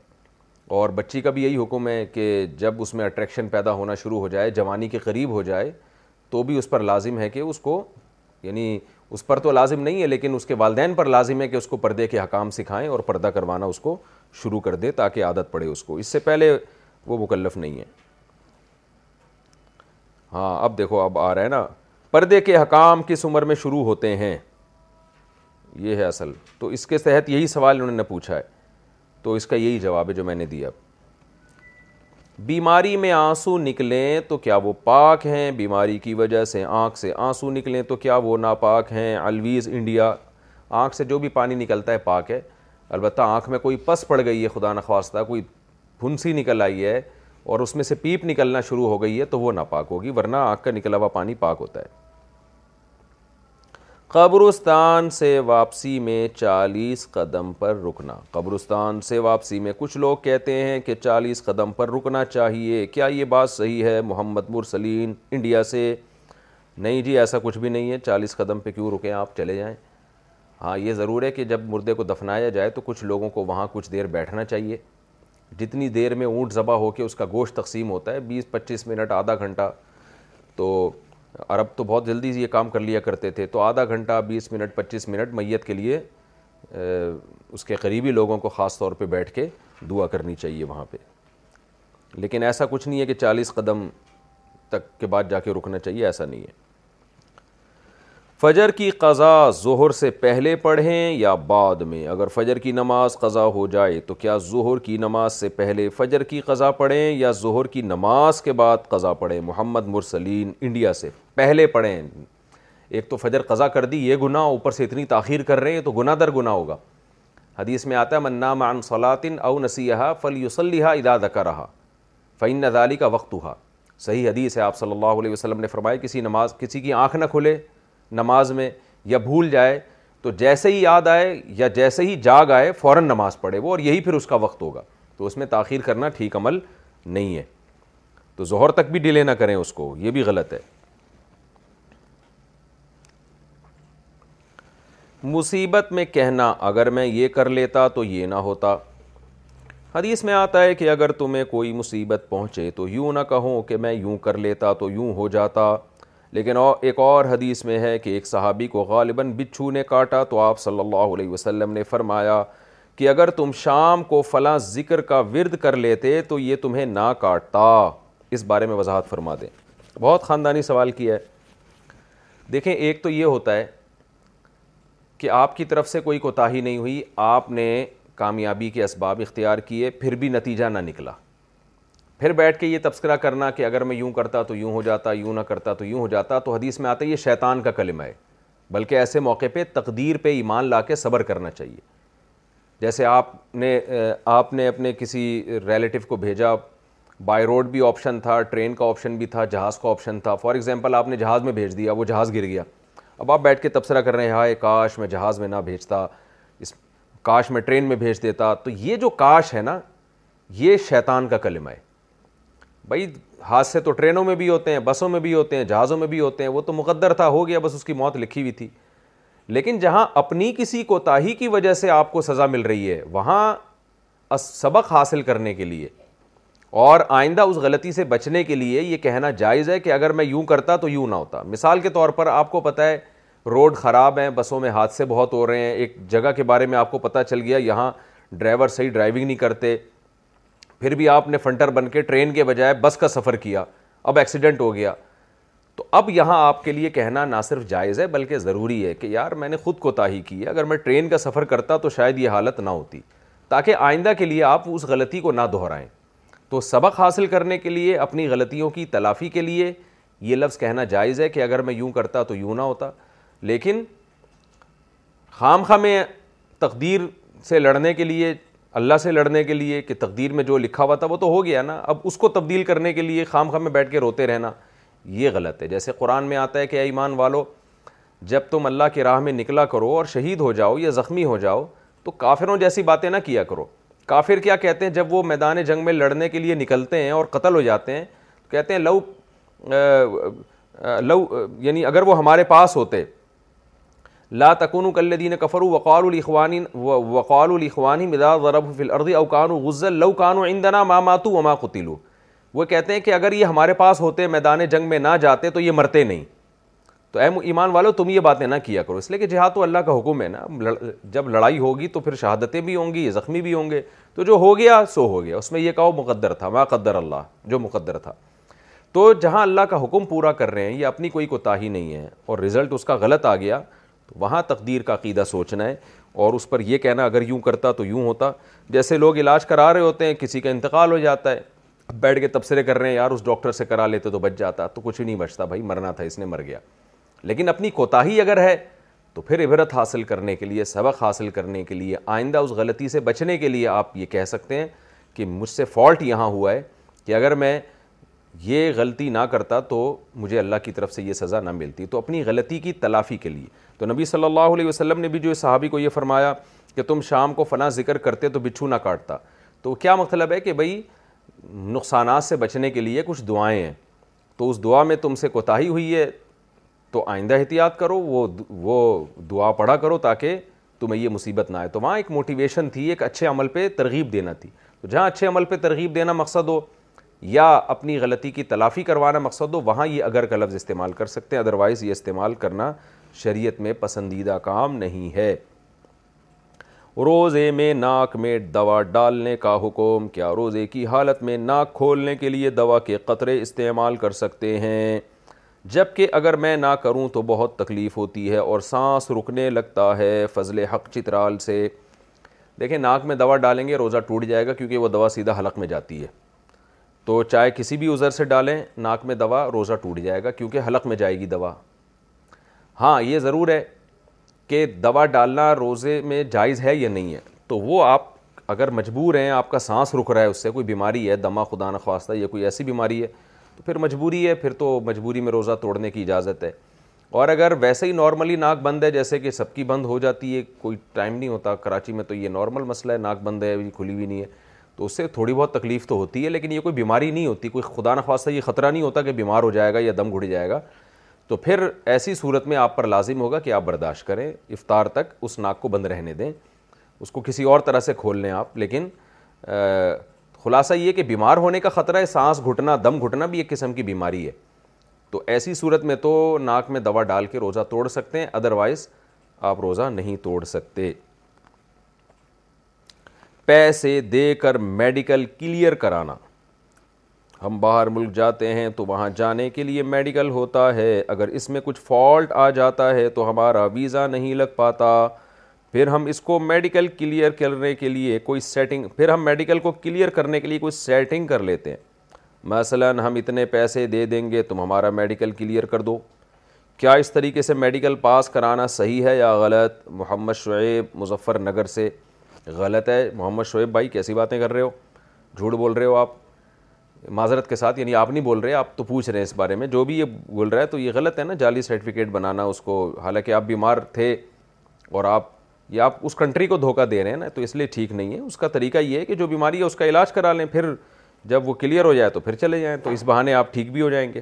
اور بچی کا بھی یہی حکم ہے کہ جب اس میں اٹریکشن پیدا ہونا شروع ہو جائے جوانی کے قریب ہو جائے تو بھی اس پر لازم ہے کہ اس کو یعنی اس پر تو لازم نہیں ہے لیکن اس کے والدین پر لازم ہے کہ اس کو پردے کے حکام سکھائیں اور پردہ کروانا اس کو شروع کر دے تاکہ عادت پڑے اس کو اس سے پہلے وہ مکلف نہیں ہے ہاں اب دیکھو اب آ رہے ہیں نا پردے کے حکام کس عمر میں شروع ہوتے ہیں یہ ہے اصل تو اس کے تحت یہی سوال انہوں نے پوچھا ہے تو اس کا یہی جواب ہے جو میں نے دیا بیماری میں آنسو نکلیں تو کیا وہ پاک ہیں بیماری کی وجہ سے آنکھ سے آنسو نکلیں تو کیا وہ ناپاک ہیں الویز انڈیا آنکھ سے جو بھی پانی نکلتا ہے پاک ہے البتہ آنکھ میں کوئی پس پڑ گئی ہے خدا نخواستہ کوئی بھنسی نکل آئی ہے اور اس میں سے پیپ نکلنا شروع ہو گئی ہے تو وہ ناپاک ہوگی ورنہ آنکھ کا نکلا ہوا پانی پاک ہوتا ہے قبرستان سے واپسی میں چالیس قدم پر رکنا قبرستان سے واپسی میں کچھ لوگ کہتے ہیں کہ چالیس قدم پر رکنا چاہیے کیا یہ بات صحیح ہے محمد مرسلین انڈیا سے نہیں جی ایسا کچھ بھی نہیں ہے چالیس قدم پہ کیوں رکیں آپ چلے جائیں ہاں یہ ضرور ہے کہ جب مردے کو دفنایا جائے تو کچھ لوگوں کو وہاں کچھ دیر بیٹھنا چاہیے جتنی دیر میں اونٹ ذبح ہو کے اس کا گوشت تقسیم ہوتا ہے بیس پچیس منٹ آدھا گھنٹہ تو عرب تو بہت جلدی یہ کام کر لیا کرتے تھے تو آدھا گھنٹہ بیس منٹ پچیس منٹ میت کے لیے اس کے قریبی لوگوں کو خاص طور پہ بیٹھ کے دعا کرنی چاہیے وہاں پہ لیکن ایسا کچھ نہیں ہے کہ چالیس قدم تک کے بعد جا کے رکنا چاہیے ایسا نہیں ہے فجر کی قضا ظہر سے پہلے پڑھیں یا بعد میں اگر فجر کی نماز قضا ہو جائے تو کیا ظہر کی نماز سے پہلے فجر کی قضا پڑھیں یا ظہر کی نماز کے بعد قضا پڑھیں محمد مرسلین انڈیا سے پہلے پڑھیں ایک تو فجر قضا کر دی یہ گناہ اوپر سے اتنی تاخیر کر رہے ہیں تو گناہ در گناہ ہوگا حدیث میں آتا ہے من نام عن صلاطن او نسیحہ فل یو صلیحہ رہا فین ذالی کا وقت ہوا صحیح حدیث ہے آپ صلی اللہ علیہ وسلم نے فرمائے کسی نماز کسی کی آنکھ نہ کھلے نماز میں یا بھول جائے تو جیسے ہی یاد آئے یا جیسے ہی جاگ آئے فوراً نماز پڑھے وہ اور یہی پھر اس کا وقت ہوگا تو اس میں تاخیر کرنا ٹھیک عمل نہیں ہے تو ظہر تک بھی ڈیلے نہ کریں اس کو یہ بھی غلط ہے مصیبت میں کہنا اگر میں یہ کر لیتا تو یہ نہ ہوتا حدیث میں آتا ہے کہ اگر تمہیں کوئی مصیبت پہنچے تو یوں نہ کہوں کہ میں یوں کر لیتا تو یوں ہو جاتا لیکن اور ایک اور حدیث میں ہے کہ ایک صحابی کو غالباً بچھو نے کاٹا تو آپ صلی اللہ علیہ وسلم نے فرمایا کہ اگر تم شام کو فلاں ذکر کا ورد کر لیتے تو یہ تمہیں نہ کاٹتا اس بارے میں وضاحت فرما دیں بہت خاندانی سوال کیا ہے دیکھیں ایک تو یہ ہوتا ہے کہ آپ کی طرف سے کوئی کوتاہی نہیں ہوئی آپ نے کامیابی کے اسباب اختیار کیے پھر بھی نتیجہ نہ نکلا پھر بیٹھ کے یہ تبصرہ کرنا کہ اگر میں یوں کرتا تو یوں ہو جاتا یوں نہ کرتا تو یوں ہو جاتا تو حدیث میں آتا ہے یہ شیطان کا کلمہ ہے بلکہ ایسے موقع پہ تقدیر پہ ایمان لا کے صبر کرنا چاہیے جیسے آپ نے آپ نے اپنے کسی ریلیٹو کو بھیجا بائی روڈ بھی آپشن تھا ٹرین کا آپشن بھی تھا جہاز کا آپشن تھا فار ایگزامپل آپ نے جہاز میں بھیج دیا وہ جہاز گر گیا اب آپ بیٹھ کے تبصرہ کر رہے ہیں ہائے کاش میں جہاز میں نہ بھیجتا اس کاش میں ٹرین میں بھیج دیتا تو یہ جو کاش ہے نا یہ شیطان کا کلمہ ہے بھائی حادثے تو ٹرینوں میں بھی ہوتے ہیں بسوں میں بھی ہوتے ہیں جہازوں میں بھی ہوتے ہیں وہ تو مقدر تھا ہو گیا بس اس کی موت لکھی ہوئی تھی لیکن جہاں اپنی کسی کوتاہی کی وجہ سے آپ کو سزا مل رہی ہے وہاں سبق حاصل کرنے کے لیے اور آئندہ اس غلطی سے بچنے کے لیے یہ کہنا جائز ہے کہ اگر میں یوں کرتا تو یوں نہ ہوتا مثال کے طور پر آپ کو پتہ ہے روڈ خراب ہیں بسوں میں حادثے بہت ہو رہے ہیں ایک جگہ کے بارے میں آپ کو پتہ چل گیا یہاں ڈرائیور صحیح ڈرائیونگ نہیں کرتے پھر بھی آپ نے فنٹر بن کے ٹرین کے بجائے بس کا سفر کیا اب ایکسیڈنٹ ہو گیا تو اب یہاں آپ کے لیے کہنا نہ صرف جائز ہے بلکہ ضروری ہے کہ یار میں نے خود کو تاہی کی ہے اگر میں ٹرین کا سفر کرتا تو شاید یہ حالت نہ ہوتی تاکہ آئندہ کے لیے آپ اس غلطی کو نہ دہرائیں تو سبق حاصل کرنے کے لیے اپنی غلطیوں کی تلافی کے لیے یہ لفظ کہنا جائز ہے کہ اگر میں یوں کرتا تو یوں نہ ہوتا لیکن حام میں تقدیر سے لڑنے کے لیے اللہ سے لڑنے کے لیے کہ تقدیر میں جو لکھا ہوا تھا وہ تو ہو گیا نا اب اس کو تبدیل کرنے کے لیے خام خام میں بیٹھ کے روتے رہنا یہ غلط ہے جیسے قرآن میں آتا ہے کہ ایمان والو جب تم اللہ کی راہ میں نکلا کرو اور شہید ہو جاؤ یا زخمی ہو جاؤ تو کافروں جیسی باتیں نہ کیا کرو کافر کیا کہتے ہیں جب وہ میدان جنگ میں لڑنے کے لیے نکلتے ہیں اور قتل ہو جاتے ہیں تو کہتے ہیں لو لو یعنی اگر وہ ہمارے پاس ہوتے لا کلدین کفرو وقال الاخوان وقال مدا ضرب فی الارض او کانو غزل کانو عندنا ما ماتو وما قتلو وہ کہتے ہیں کہ اگر یہ ہمارے پاس ہوتے میدان جنگ میں نہ جاتے تو یہ مرتے نہیں تو اے ایمان والو تم یہ باتیں نہ کیا کرو اس لئے کہ جہاد تو اللہ کا حکم ہے نا جب لڑائی ہوگی تو پھر شہادتیں بھی ہوں گی زخمی بھی ہوں گے تو جو ہو گیا سو ہو گیا اس میں یہ کہو مقدر تھا ما قدر اللہ جو مقدر تھا تو جہاں اللہ کا حکم پورا کر رہے ہیں یہ اپنی کوئی کوتاہی نہیں ہے اور رزلٹ اس کا غلط آ گیا وہاں تقدیر کا عقیدہ سوچنا ہے اور اس پر یہ کہنا اگر یوں کرتا تو یوں ہوتا جیسے لوگ علاج کرا رہے ہوتے ہیں کسی کا انتقال ہو جاتا ہے بیٹھ کے تبصرے کر رہے ہیں یار اس ڈاکٹر سے کرا لیتے تو بچ جاتا تو کچھ نہیں بچتا بھائی مرنا تھا اس نے مر گیا لیکن اپنی کوتاہی اگر ہے تو پھر عبرت حاصل کرنے کے لیے سبق حاصل کرنے کے لیے آئندہ اس غلطی سے بچنے کے لیے آپ یہ کہہ سکتے ہیں کہ مجھ سے فالٹ یہاں ہوا ہے کہ اگر میں یہ غلطی نہ کرتا تو مجھے اللہ کی طرف سے یہ سزا نہ ملتی تو اپنی غلطی کی تلافی کے لیے تو نبی صلی اللہ علیہ وسلم نے بھی جو صحابی کو یہ فرمایا کہ تم شام کو فنا ذکر کرتے تو بچھو نہ کاٹتا تو کیا مطلب ہے کہ بھائی نقصانات سے بچنے کے لیے کچھ دعائیں ہیں تو اس دعا میں تم سے کوتاہی ہوئی ہے تو آئندہ احتیاط کرو وہ دعا پڑھا کرو تاکہ تمہیں یہ مصیبت نہ آئے تو وہاں ایک موٹیویشن تھی ایک اچھے عمل پہ ترغیب دینا تھی تو جہاں اچھے عمل پہ ترغیب دینا مقصد ہو یا اپنی غلطی کی تلافی کروانا مقصد ہو وہاں یہ اگر کا لفظ استعمال کر سکتے ہیں ادروائز یہ استعمال کرنا شریعت میں پسندیدہ کام نہیں ہے روزے میں ناک میں دوا ڈالنے کا حکم کیا روزے کی حالت میں ناک کھولنے کے لیے دوا کے قطرے استعمال کر سکتے ہیں جبکہ اگر میں نہ کروں تو بہت تکلیف ہوتی ہے اور سانس رکنے لگتا ہے فضل حق چترال سے دیکھیں ناک میں دوا ڈالیں گے روزہ ٹوٹ جائے گا کیونکہ وہ دوا سیدھا حلق میں جاتی ہے تو چاہے کسی بھی عذر سے ڈالیں ناک میں دوا روزہ ٹوٹ جائے گا کیونکہ حلق میں جائے گی دوا ہاں یہ ضرور ہے کہ دوا ڈالنا روزے میں جائز ہے یا نہیں ہے تو وہ آپ اگر مجبور ہیں آپ کا سانس رک رہا ہے اس سے کوئی بیماری ہے دما خدا خواستہ یا کوئی ایسی بیماری ہے تو پھر مجبوری ہے پھر تو مجبوری میں روزہ توڑنے کی اجازت ہے اور اگر ویسے ہی نارملی ناک بند ہے جیسے کہ سب کی بند ہو جاتی ہے کوئی ٹائم نہیں ہوتا کراچی میں تو یہ نارمل مسئلہ ہے ناک بند ہے کھلی ہوئی نہیں ہے تو اس سے تھوڑی بہت تکلیف تو ہوتی ہے لیکن یہ کوئی بیماری نہیں ہوتی کوئی خدا خواستہ یہ خطرہ نہیں ہوتا کہ بیمار ہو جائے گا یا دم گھڑ جائے گا تو پھر ایسی صورت میں آپ پر لازم ہوگا کہ آپ برداشت کریں افطار تک اس ناک کو بند رہنے دیں اس کو کسی اور طرح سے کھول لیں آپ لیکن خلاصہ یہ کہ بیمار ہونے کا خطرہ ہے سانس گھٹنا دم گھٹنا بھی ایک قسم کی بیماری ہے تو ایسی صورت میں تو ناک میں دوا ڈال کے روزہ توڑ سکتے ہیں ادروائز آپ روزہ نہیں توڑ سکتے پیسے دے کر میڈیکل کلیئر کرانا ہم باہر ملک جاتے ہیں تو وہاں جانے کے لیے میڈیکل ہوتا ہے اگر اس میں کچھ فالٹ آ جاتا ہے تو ہمارا ویزا نہیں لگ پاتا پھر ہم اس کو میڈیکل کلیئر کرنے کے لیے کوئی سیٹنگ پھر ہم میڈیکل کو کلیئر کرنے کے لیے کوئی سیٹنگ کر لیتے ہیں مثلا ہم اتنے پیسے دے دیں گے تم ہمارا میڈیکل کلیئر کر دو کیا اس طریقے سے میڈیکل پاس کرانا صحیح ہے یا غلط محمد شعیب مظفر نگر سے غلط ہے محمد شعیب بھائی کیسی باتیں کر رہے ہو جھوٹ بول رہے ہو آپ معذرت کے ساتھ یعنی آپ نہیں بول رہے آپ تو پوچھ رہے ہیں اس بارے میں جو بھی یہ بول رہا ہے تو یہ غلط ہے نا جعلی سرٹیفکیٹ بنانا اس کو حالانکہ آپ بیمار تھے اور آپ یا آپ اس کنٹری کو دھوکہ دے رہے ہیں نا تو اس لیے ٹھیک نہیں ہے اس کا طریقہ یہ ہے کہ جو بیماری ہے اس کا علاج کرا لیں پھر جب وہ کلیئر ہو جائے تو پھر چلے جائیں تو اس بہانے آپ ٹھیک بھی ہو جائیں گے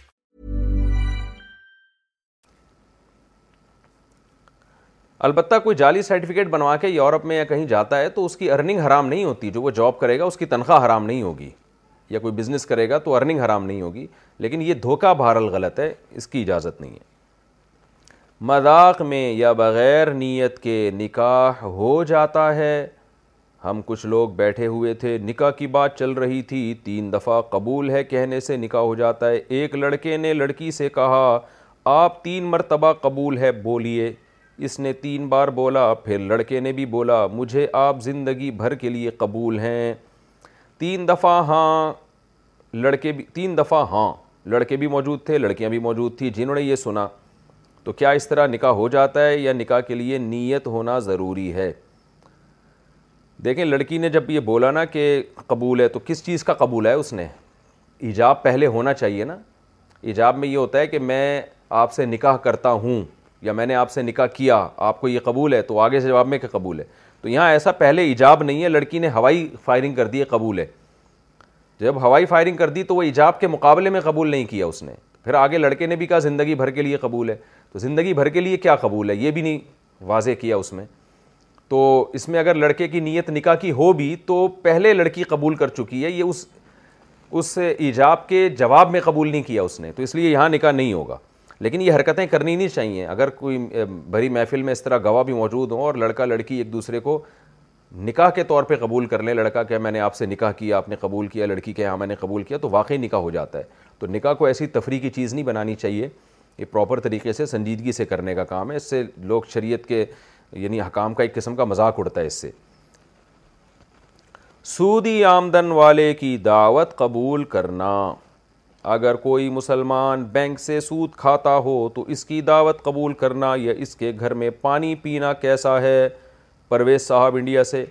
البتہ کوئی جعلی سرٹیفکیٹ بنوا کے یورپ میں یا کہیں جاتا ہے تو اس کی ارننگ حرام نہیں ہوتی جو وہ جاب کرے گا اس کی تنخواہ حرام نہیں ہوگی یا کوئی بزنس کرے گا تو ارننگ حرام نہیں ہوگی لیکن یہ دھوکہ بہرحال غلط ہے اس کی اجازت نہیں ہے مذاق میں یا بغیر نیت کے نکاح ہو جاتا ہے ہم کچھ لوگ بیٹھے ہوئے تھے نکاح کی بات چل رہی تھی تین دفعہ قبول ہے کہنے سے نکاح ہو جاتا ہے ایک لڑکے نے لڑکی سے کہا آپ تین مرتبہ قبول ہے بولیے اس نے تین بار بولا پھر لڑکے نے بھی بولا مجھے آپ زندگی بھر کے لیے قبول ہیں تین دفعہ ہاں لڑکے بھی تین دفعہ ہاں لڑکے بھی موجود تھے لڑکیاں بھی موجود تھیں جنہوں نے یہ سنا تو کیا اس طرح نکاح ہو جاتا ہے یا نکاح کے لیے نیت ہونا ضروری ہے دیکھیں لڑکی نے جب یہ بولا نا کہ قبول ہے تو کس چیز کا قبول ہے اس نے ایجاب پہلے ہونا چاہیے نا ایجاب میں یہ ہوتا ہے کہ میں آپ سے نکاح کرتا ہوں یا میں نے آپ سے نکاح کیا آپ کو یہ قبول ہے تو آگے سے جواب میں کہ قبول ہے تو یہاں ایسا پہلے ایجاب نہیں ہے لڑکی نے ہوائی فائرنگ کر دی ہے قبول ہے جب ہوائی فائرنگ کر دی تو وہ ایجاب کے مقابلے میں قبول نہیں کیا اس نے پھر آگے لڑکے نے بھی کہا زندگی بھر کے لیے قبول ہے تو زندگی بھر کے لیے کیا قبول ہے یہ بھی نہیں واضح کیا اس میں تو اس میں اگر لڑکے کی نیت نکاح کی ہو بھی تو پہلے لڑکی قبول کر چکی ہے یہ اس اس ایجاب کے جواب میں قبول نہیں کیا اس نے تو اس لیے یہاں نکاح نہیں ہوگا لیکن یہ حرکتیں کرنی نہیں چاہیے اگر کوئی بھری محفل میں اس طرح گواہ بھی موجود ہوں اور لڑکا لڑکی ایک دوسرے کو نکاح کے طور پہ قبول کر لیں لڑکا کہ میں نے آپ سے نکاح کیا آپ نے قبول کیا لڑکی کہ ہاں میں نے قبول کیا تو واقعی نکاح ہو جاتا ہے تو نکاح کو ایسی تفریح کی چیز نہیں بنانی چاہیے یہ پراپر طریقے سے سنجیدگی سے کرنے کا کام ہے اس سے لوگ شریعت کے یعنی حکام کا ایک قسم کا مذاق اڑتا ہے اس سے سودی آمدن والے کی دعوت قبول کرنا اگر کوئی مسلمان بینک سے سود کھاتا ہو تو اس کی دعوت قبول کرنا یا اس کے گھر میں پانی پینا کیسا ہے پرویز صاحب انڈیا سے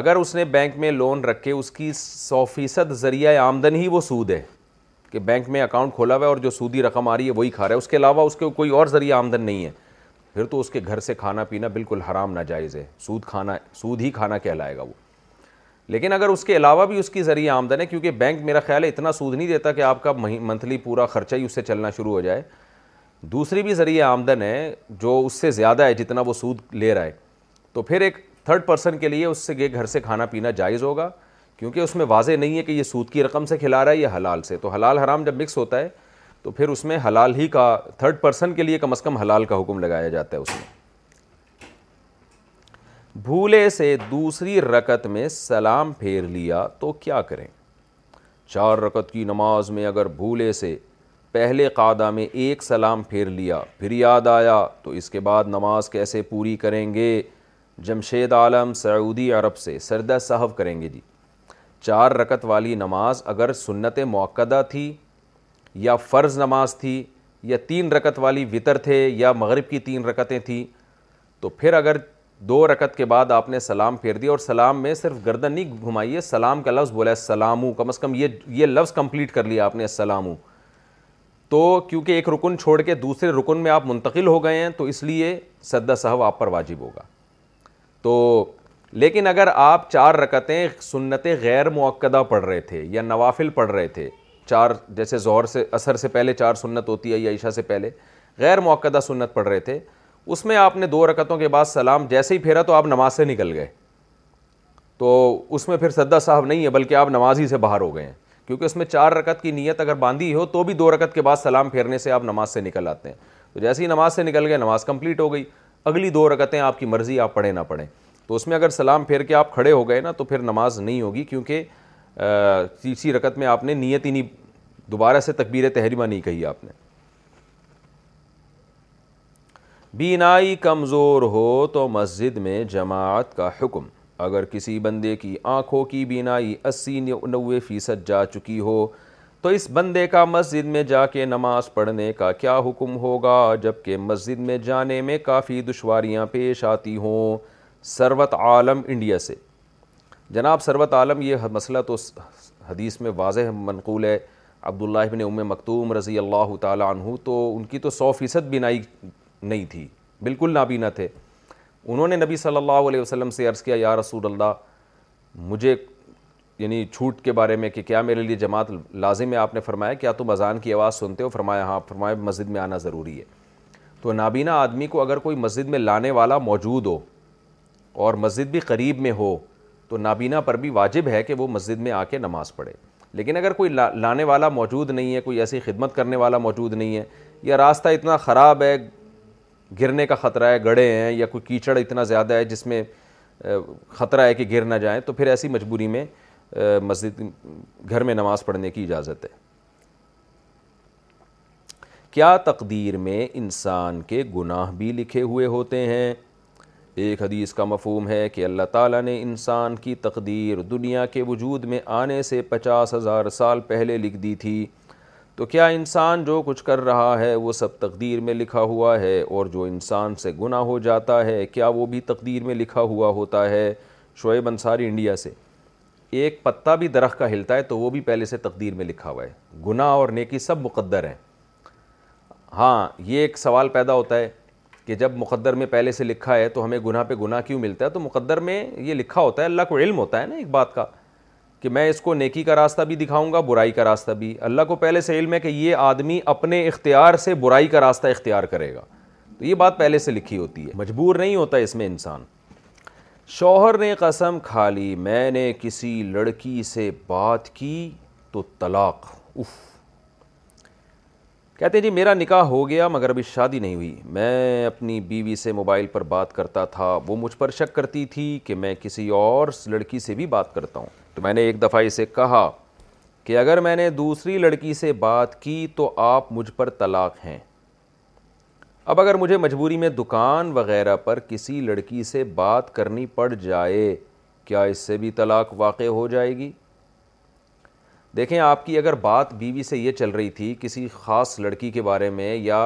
اگر اس نے بینک میں لون رکھے اس کی سو فیصد ذریعہ آمدن ہی وہ سود ہے کہ بینک میں اکاؤنٹ کھولا ہوا ہے اور جو سودی رقم آ رہی ہے وہی کھا رہا ہے اس کے علاوہ اس کے کوئی اور ذریعہ آمدن نہیں ہے پھر تو اس کے گھر سے کھانا پینا بالکل حرام ناجائز ہے سود کھانا سود ہی کھانا کہلائے گا وہ لیکن اگر اس کے علاوہ بھی اس کی ذریعہ آمدن ہے کیونکہ بینک میرا خیال ہے اتنا سود نہیں دیتا کہ آپ کا منتھلی پورا خرچہ ہی اس سے چلنا شروع ہو جائے دوسری بھی ذریعہ آمدن ہے جو اس سے زیادہ ہے جتنا وہ سود لے رہا ہے تو پھر ایک تھرڈ پرسن کے لیے اس سے گھر سے کھانا پینا جائز ہوگا کیونکہ اس میں واضح نہیں ہے کہ یہ سود کی رقم سے کھلا رہا ہے یا حلال سے تو حلال حرام جب مکس ہوتا ہے تو پھر اس میں حلال ہی کا تھرڈ پرسن کے لیے کم از کم حلال کا حکم لگایا جاتا ہے اس میں بھولے سے دوسری رکت میں سلام پھیر لیا تو کیا کریں چار رکت کی نماز میں اگر بھولے سے پہلے قادہ میں ایک سلام پھیر لیا پھر یاد آیا تو اس کے بعد نماز کیسے پوری کریں گے جمشید عالم سعودی عرب سے سردہ صحف کریں گے جی چار رکت والی نماز اگر سنت موقع تھی یا فرض نماز تھی یا تین رکت والی وطر تھے یا مغرب کی تین رکتیں تھیں تو پھر اگر دو رکت کے بعد آپ نے سلام پھیر دیا اور سلام میں صرف گردن نہیں گھمائیے سلام کا لفظ بولا سلامو کم از کم یہ یہ لفظ کمپلیٹ کر لیا آپ نے سلامو تو کیونکہ ایک رکن چھوڑ کے دوسرے رکن میں آپ منتقل ہو گئے ہیں تو اس لیے سدہ صاحب آپ پر واجب ہوگا تو لیکن اگر آپ چار رکتیں سنت غیر موقعہ پڑھ رہے تھے یا نوافل پڑھ رہے تھے چار جیسے زہر سے اثر سے پہلے چار سنت ہوتی ہے یا عشاء سے پہلے غیر موقعہ سنت پڑھ رہے تھے اس میں آپ نے دو رکتوں کے بعد سلام جیسے ہی پھیرا تو آپ نماز سے نکل گئے تو اس میں پھر سدا صاحب نہیں ہے بلکہ آپ نماز ہی سے باہر ہو گئے ہیں کیونکہ اس میں چار رکت کی نیت اگر باندھی ہو تو بھی دو رکت کے بعد سلام پھیرنے سے آپ نماز سے نکل آتے ہیں تو جیسے ہی نماز سے نکل گئے نماز کمپلیٹ ہو گئی اگلی دو رکتیں آپ کی مرضی آپ پڑھیں نہ پڑھیں تو اس میں اگر سلام پھیر کے آپ کھڑے ہو گئے نا تو پھر نماز نہیں ہوگی کیونکہ تیسری رکت میں آپ نے نیت ہی نہیں دوبارہ سے تقبیر تحریمہ نہیں کہی آپ نے بینائی کمزور ہو تو مسجد میں جماعت کا حکم اگر کسی بندے کی آنکھوں کی بینائی اسی نوے فیصد جا چکی ہو تو اس بندے کا مسجد میں جا کے نماز پڑھنے کا کیا حکم ہوگا جب کہ مسجد میں جانے میں کافی دشواریاں پیش آتی ہوں سروت عالم انڈیا سے جناب سروت عالم یہ مسئلہ تو حدیث میں واضح منقول ہے عبداللہ بن ام مکتوم رضی اللہ تعالیٰ عنہ تو ان کی تو سو فیصد بینائی نہیں تھی بالکل نابینا تھے انہوں نے نبی صلی اللہ علیہ وسلم سے عرض کیا یا رسول اللہ مجھے یعنی چھوٹ کے بارے میں کہ کیا میرے لیے جماعت لازم ہے آپ نے فرمایا کیا تم اذان کی آواز سنتے ہو فرمایا ہاں فرمایا مسجد میں آنا ضروری ہے تو نابینا آدمی کو اگر کوئی مسجد میں لانے والا موجود ہو اور مسجد بھی قریب میں ہو تو نابینا پر بھی واجب ہے کہ وہ مسجد میں آ کے نماز پڑھے لیکن اگر کوئی لانے والا موجود نہیں ہے کوئی ایسی خدمت کرنے والا موجود نہیں ہے یا راستہ اتنا خراب ہے گرنے کا خطرہ ہے گڑے ہیں یا کوئی کیچڑ اتنا زیادہ ہے جس میں خطرہ ہے کہ گر نہ جائیں تو پھر ایسی مجبوری میں مسجد گھر میں نماز پڑھنے کی اجازت ہے کیا تقدیر میں انسان کے گناہ بھی لکھے ہوئے ہوتے ہیں ایک حدیث کا مفہوم ہے کہ اللہ تعالیٰ نے انسان کی تقدیر دنیا کے وجود میں آنے سے پچاس ہزار سال پہلے لکھ دی تھی تو کیا انسان جو کچھ کر رہا ہے وہ سب تقدیر میں لکھا ہوا ہے اور جو انسان سے گناہ ہو جاتا ہے کیا وہ بھی تقدیر میں لکھا ہوا ہوتا ہے شعیب انصاری انڈیا سے ایک پتہ بھی درخت کا ہلتا ہے تو وہ بھی پہلے سے تقدیر میں لکھا ہوا ہے گناہ اور نیکی سب مقدر ہیں ہاں یہ ایک سوال پیدا ہوتا ہے کہ جب مقدر میں پہلے سے لکھا ہے تو ہمیں گناہ پہ گناہ کیوں ملتا ہے تو مقدر میں یہ لکھا ہوتا ہے اللہ کو علم ہوتا ہے نا ایک بات کا کہ میں اس کو نیکی کا راستہ بھی دکھاؤں گا برائی کا راستہ بھی اللہ کو پہلے سے علم ہے کہ یہ آدمی اپنے اختیار سے برائی کا راستہ اختیار کرے گا تو یہ بات پہلے سے لکھی ہوتی ہے مجبور نہیں ہوتا اس میں انسان شوہر نے قسم کھا لی میں نے کسی لڑکی سے بات کی تو طلاق اف کہتے ہیں جی میرا نکاح ہو گیا مگر ابھی شادی نہیں ہوئی میں اپنی بیوی سے موبائل پر بات کرتا تھا وہ مجھ پر شک کرتی تھی کہ میں کسی اور لڑکی سے بھی بات کرتا ہوں تو میں نے ایک دفعہ اسے کہا کہ اگر میں نے دوسری لڑکی سے بات کی تو آپ مجھ پر طلاق ہیں اب اگر مجھے مجبوری میں دکان وغیرہ پر کسی لڑکی سے بات کرنی پڑ جائے کیا اس سے بھی طلاق واقع ہو جائے گی دیکھیں آپ کی اگر بات بیوی سے یہ چل رہی تھی کسی خاص لڑکی کے بارے میں یا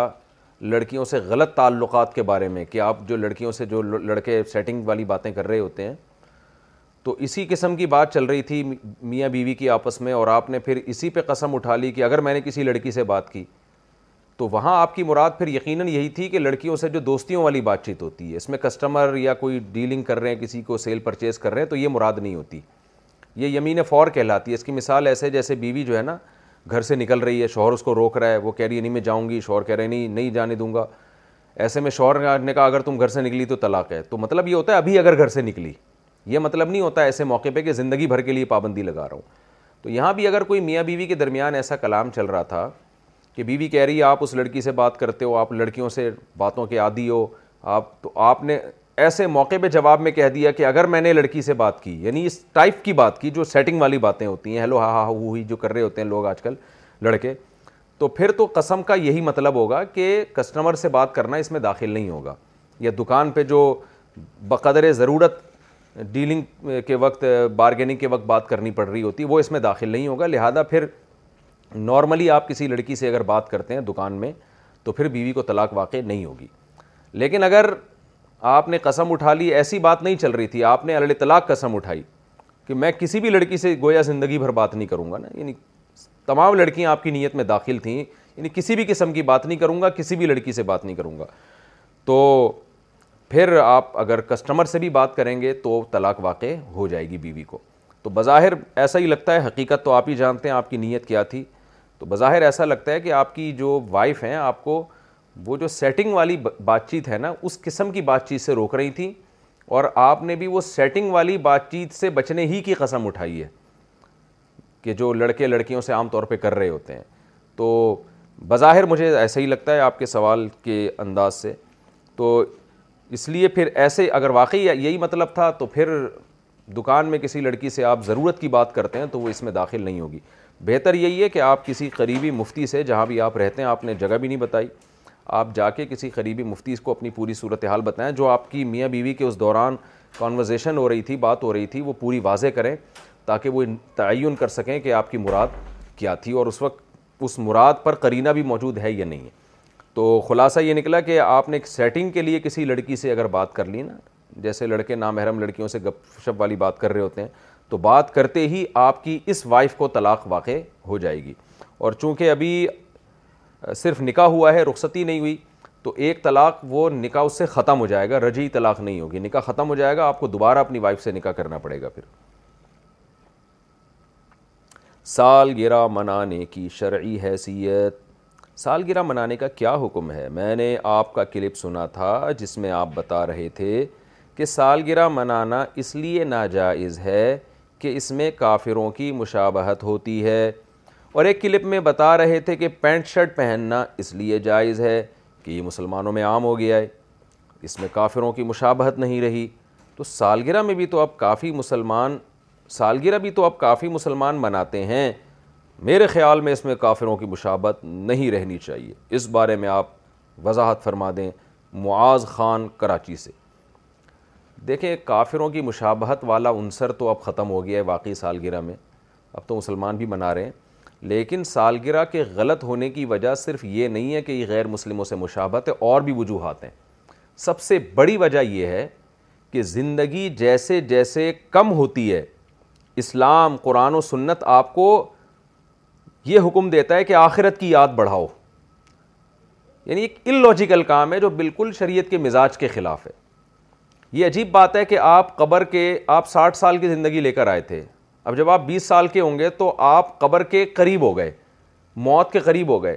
لڑکیوں سے غلط تعلقات کے بارے میں کہ آپ جو لڑکیوں سے جو لڑکے سیٹنگ والی باتیں کر رہے ہوتے ہیں تو اسی قسم کی بات چل رہی تھی میاں بیوی کی آپس میں اور آپ نے پھر اسی پہ قسم اٹھا لی کہ اگر میں نے کسی لڑکی سے بات کی تو وہاں آپ کی مراد پھر یقیناً یہی تھی کہ لڑکیوں سے جو دوستیوں والی بات چیت ہوتی ہے اس میں کسٹمر یا کوئی ڈیلنگ کر رہے ہیں کسی کو سیل پرچیز کر رہے ہیں تو یہ مراد نہیں ہوتی یہ یمین فور کہلاتی ہے اس کی مثال ایسے جیسے بیوی جو ہے نا گھر سے نکل رہی ہے شوہر اس کو روک رہا ہے وہ کہہ رہی ہے نہیں میں جاؤں گی شوہر کہہ رہے نہیں نہیں جانے دوں گا ایسے میں شوہر نے کہا اگر تم گھر سے نکلی تو طلاق ہے تو مطلب یہ ہوتا ہے ابھی اگر گھر سے نکلی یہ مطلب نہیں ہوتا ایسے موقع پہ کہ زندگی بھر کے لیے پابندی لگا رہا ہوں تو یہاں بھی اگر کوئی میاں بیوی کے درمیان ایسا کلام چل رہا تھا کہ بیوی کہہ رہی ہے آپ اس لڑکی سے بات کرتے ہو آپ لڑکیوں سے باتوں کے عادی ہو آپ تو آپ نے ایسے موقع پہ جواب میں کہہ دیا کہ اگر میں نے لڑکی سے بات کی یعنی اس ٹائپ کی بات کی جو سیٹنگ والی باتیں ہوتی ہیں ہیلو ہا ہا ہو ہی جو کر رہے ہوتے ہیں لوگ آج کل لڑکے تو پھر تو قسم کا یہی مطلب ہوگا کہ کسٹمر سے بات کرنا اس میں داخل نہیں ہوگا یا دکان پہ جو بقدر ضرورت ڈیلنگ کے وقت بارگیننگ کے وقت بات کرنی پڑ رہی ہوتی وہ اس میں داخل نہیں ہوگا لہذا پھر نارملی آپ کسی لڑکی سے اگر بات کرتے ہیں دکان میں تو پھر بیوی کو طلاق واقع نہیں ہوگی لیکن اگر آپ نے قسم اٹھا لی ایسی بات نہیں چل رہی تھی آپ نے طلاق قسم اٹھائی کہ میں کسی بھی لڑکی سے گویا زندگی بھر بات نہیں کروں گا نا یعنی تمام لڑکیاں آپ کی نیت میں داخل تھیں یعنی کسی بھی قسم کی بات نہیں کروں گا کسی بھی لڑکی سے بات نہیں کروں گا تو پھر آپ اگر کسٹمر سے بھی بات کریں گے تو طلاق واقع ہو جائے گی بیوی کو تو بظاہر ایسا ہی لگتا ہے حقیقت تو آپ ہی جانتے ہیں آپ کی نیت کیا تھی تو بظاہر ایسا لگتا ہے کہ آپ کی جو وائف ہیں آپ کو وہ جو سیٹنگ والی بات چیت ہے نا اس قسم کی بات چیت سے روک رہی تھیں اور آپ نے بھی وہ سیٹنگ والی بات چیت سے بچنے ہی کی قسم اٹھائی ہے کہ جو لڑکے لڑکیوں سے عام طور پہ کر رہے ہوتے ہیں تو بظاہر مجھے ایسا ہی لگتا ہے آپ کے سوال کے انداز سے تو اس لیے پھر ایسے اگر واقعی یہی مطلب تھا تو پھر دکان میں کسی لڑکی سے آپ ضرورت کی بات کرتے ہیں تو وہ اس میں داخل نہیں ہوگی بہتر یہی ہے کہ آپ کسی قریبی مفتی سے جہاں بھی آپ رہتے ہیں آپ نے جگہ بھی نہیں بتائی آپ جا کے کسی قریبی مفتی کو اپنی پوری صورتحال بتائیں جو آپ کی میاں بیوی کے اس دوران کانورزیشن ہو رہی تھی بات ہو رہی تھی وہ پوری واضح کریں تاکہ وہ تعین کر سکیں کہ آپ کی مراد کیا تھی اور اس وقت اس مراد پر قرینہ بھی موجود ہے یا نہیں ہے تو خلاصہ یہ نکلا کہ آپ نے ایک سیٹنگ کے لیے کسی لڑکی سے اگر بات کر لی نا جیسے لڑکے نامحرم لڑکیوں سے گپ شپ والی بات کر رہے ہوتے ہیں تو بات کرتے ہی آپ کی اس وائف کو طلاق واقع ہو جائے گی اور چونکہ ابھی صرف نکاح ہوا ہے رخصتی نہیں ہوئی تو ایک طلاق وہ نکاح اس سے ختم ہو جائے گا رجی طلاق نہیں ہوگی نکاح ختم ہو جائے گا آپ کو دوبارہ اپنی وائف سے نکاح کرنا پڑے گا پھر سالگرہ منانے کی شرعی حیثیت سالگرہ منانے کا کیا حکم ہے میں نے آپ کا کلپ سنا تھا جس میں آپ بتا رہے تھے کہ سالگرہ منانا اس لیے ناجائز ہے کہ اس میں کافروں کی مشابہت ہوتی ہے اور ایک کلپ میں بتا رہے تھے کہ پینٹ شرٹ پہننا اس لیے جائز ہے کہ یہ مسلمانوں میں عام ہو گیا ہے اس میں کافروں کی مشابہت نہیں رہی تو سالگرہ میں بھی تو آپ کافی مسلمان سالگرہ بھی تو آپ کافی مسلمان مناتے ہیں میرے خیال میں اس میں کافروں کی مشابت نہیں رہنی چاہیے اس بارے میں آپ وضاحت فرما دیں معاذ خان کراچی سے دیکھیں کافروں کی مشابہت والا عنصر تو اب ختم ہو گیا ہے واقعی سالگرہ میں اب تو مسلمان بھی منا رہے ہیں لیکن سالگرہ کے غلط ہونے کی وجہ صرف یہ نہیں ہے کہ یہ غیر مسلموں سے مشابہت ہے اور بھی وجوہات ہیں سب سے بڑی وجہ یہ ہے کہ زندگی جیسے جیسے کم ہوتی ہے اسلام قرآن و سنت آپ کو یہ حکم دیتا ہے کہ آخرت کی یاد بڑھاؤ یعنی ایک ان لوجیکل کام ہے جو بالکل شریعت کے مزاج کے خلاف ہے یہ عجیب بات ہے کہ آپ قبر کے آپ ساٹھ سال کی زندگی لے کر آئے تھے اب جب آپ بیس سال کے ہوں گے تو آپ قبر کے قریب ہو گئے موت کے قریب ہو گئے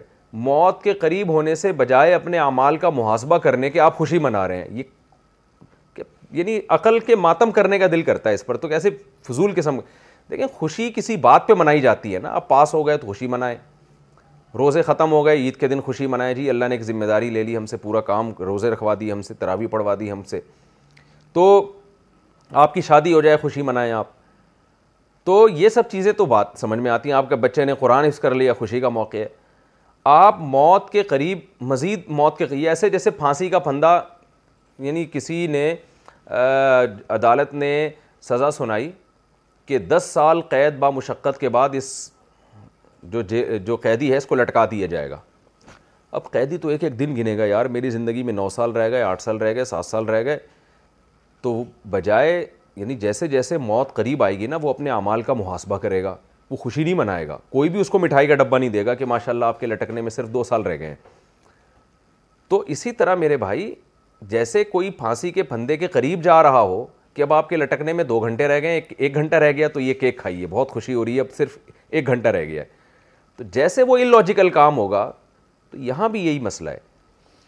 موت کے قریب ہونے سے بجائے اپنے اعمال کا محاسبہ کرنے کے آپ خوشی منا رہے ہیں یہ یعنی عقل کے ماتم کرنے کا دل کرتا ہے اس پر تو کیسے فضول قسم دیکھیں خوشی کسی بات پہ منائی جاتی ہے نا آپ پاس ہو گئے تو خوشی منائے روزے ختم ہو گئے عید کے دن خوشی منائے جی اللہ نے ایک ذمہ داری لے لی ہم سے پورا کام روزے رکھوا دی ہم سے تراوی پڑھوا دی ہم سے تو آپ کی شادی ہو جائے خوشی منائیں آپ تو یہ سب چیزیں تو بات سمجھ میں آتی ہیں آپ کے بچے نے قرآن کر لیا خوشی کا موقع ہے آپ موت کے قریب مزید موت کے قریب ایسے جیسے پھانسی کا پھندہ یعنی کسی نے عدالت نے سزا سنائی کہ دس سال قید با مشقت کے بعد اس جو جو قیدی ہے اس کو لٹکا دیا جائے گا اب قیدی تو ایک ایک دن گنے گا یار میری زندگی میں نو سال رہ گئے آٹھ سال رہ گئے سات سال رہ گئے تو بجائے یعنی جیسے جیسے موت قریب آئے گی نا وہ اپنے اعمال کا محاسبہ کرے گا وہ خوشی نہیں منائے گا کوئی بھی اس کو مٹھائی کا ڈبہ نہیں دے گا کہ ماشاء اللہ آپ کے لٹکنے میں صرف دو سال رہ گئے ہیں تو اسی طرح میرے بھائی جیسے کوئی پھانسی کے پھندے کے قریب جا رہا ہو کہ اب آپ کے لٹکنے میں دو گھنٹے رہ گئے ایک ایک گھنٹہ رہ گیا تو یہ کیک کھائیے بہت خوشی ہو رہی ہے اب صرف ایک گھنٹہ رہ گیا ہے تو جیسے وہ ان لوجیکل کام ہوگا تو یہاں بھی یہی مسئلہ ہے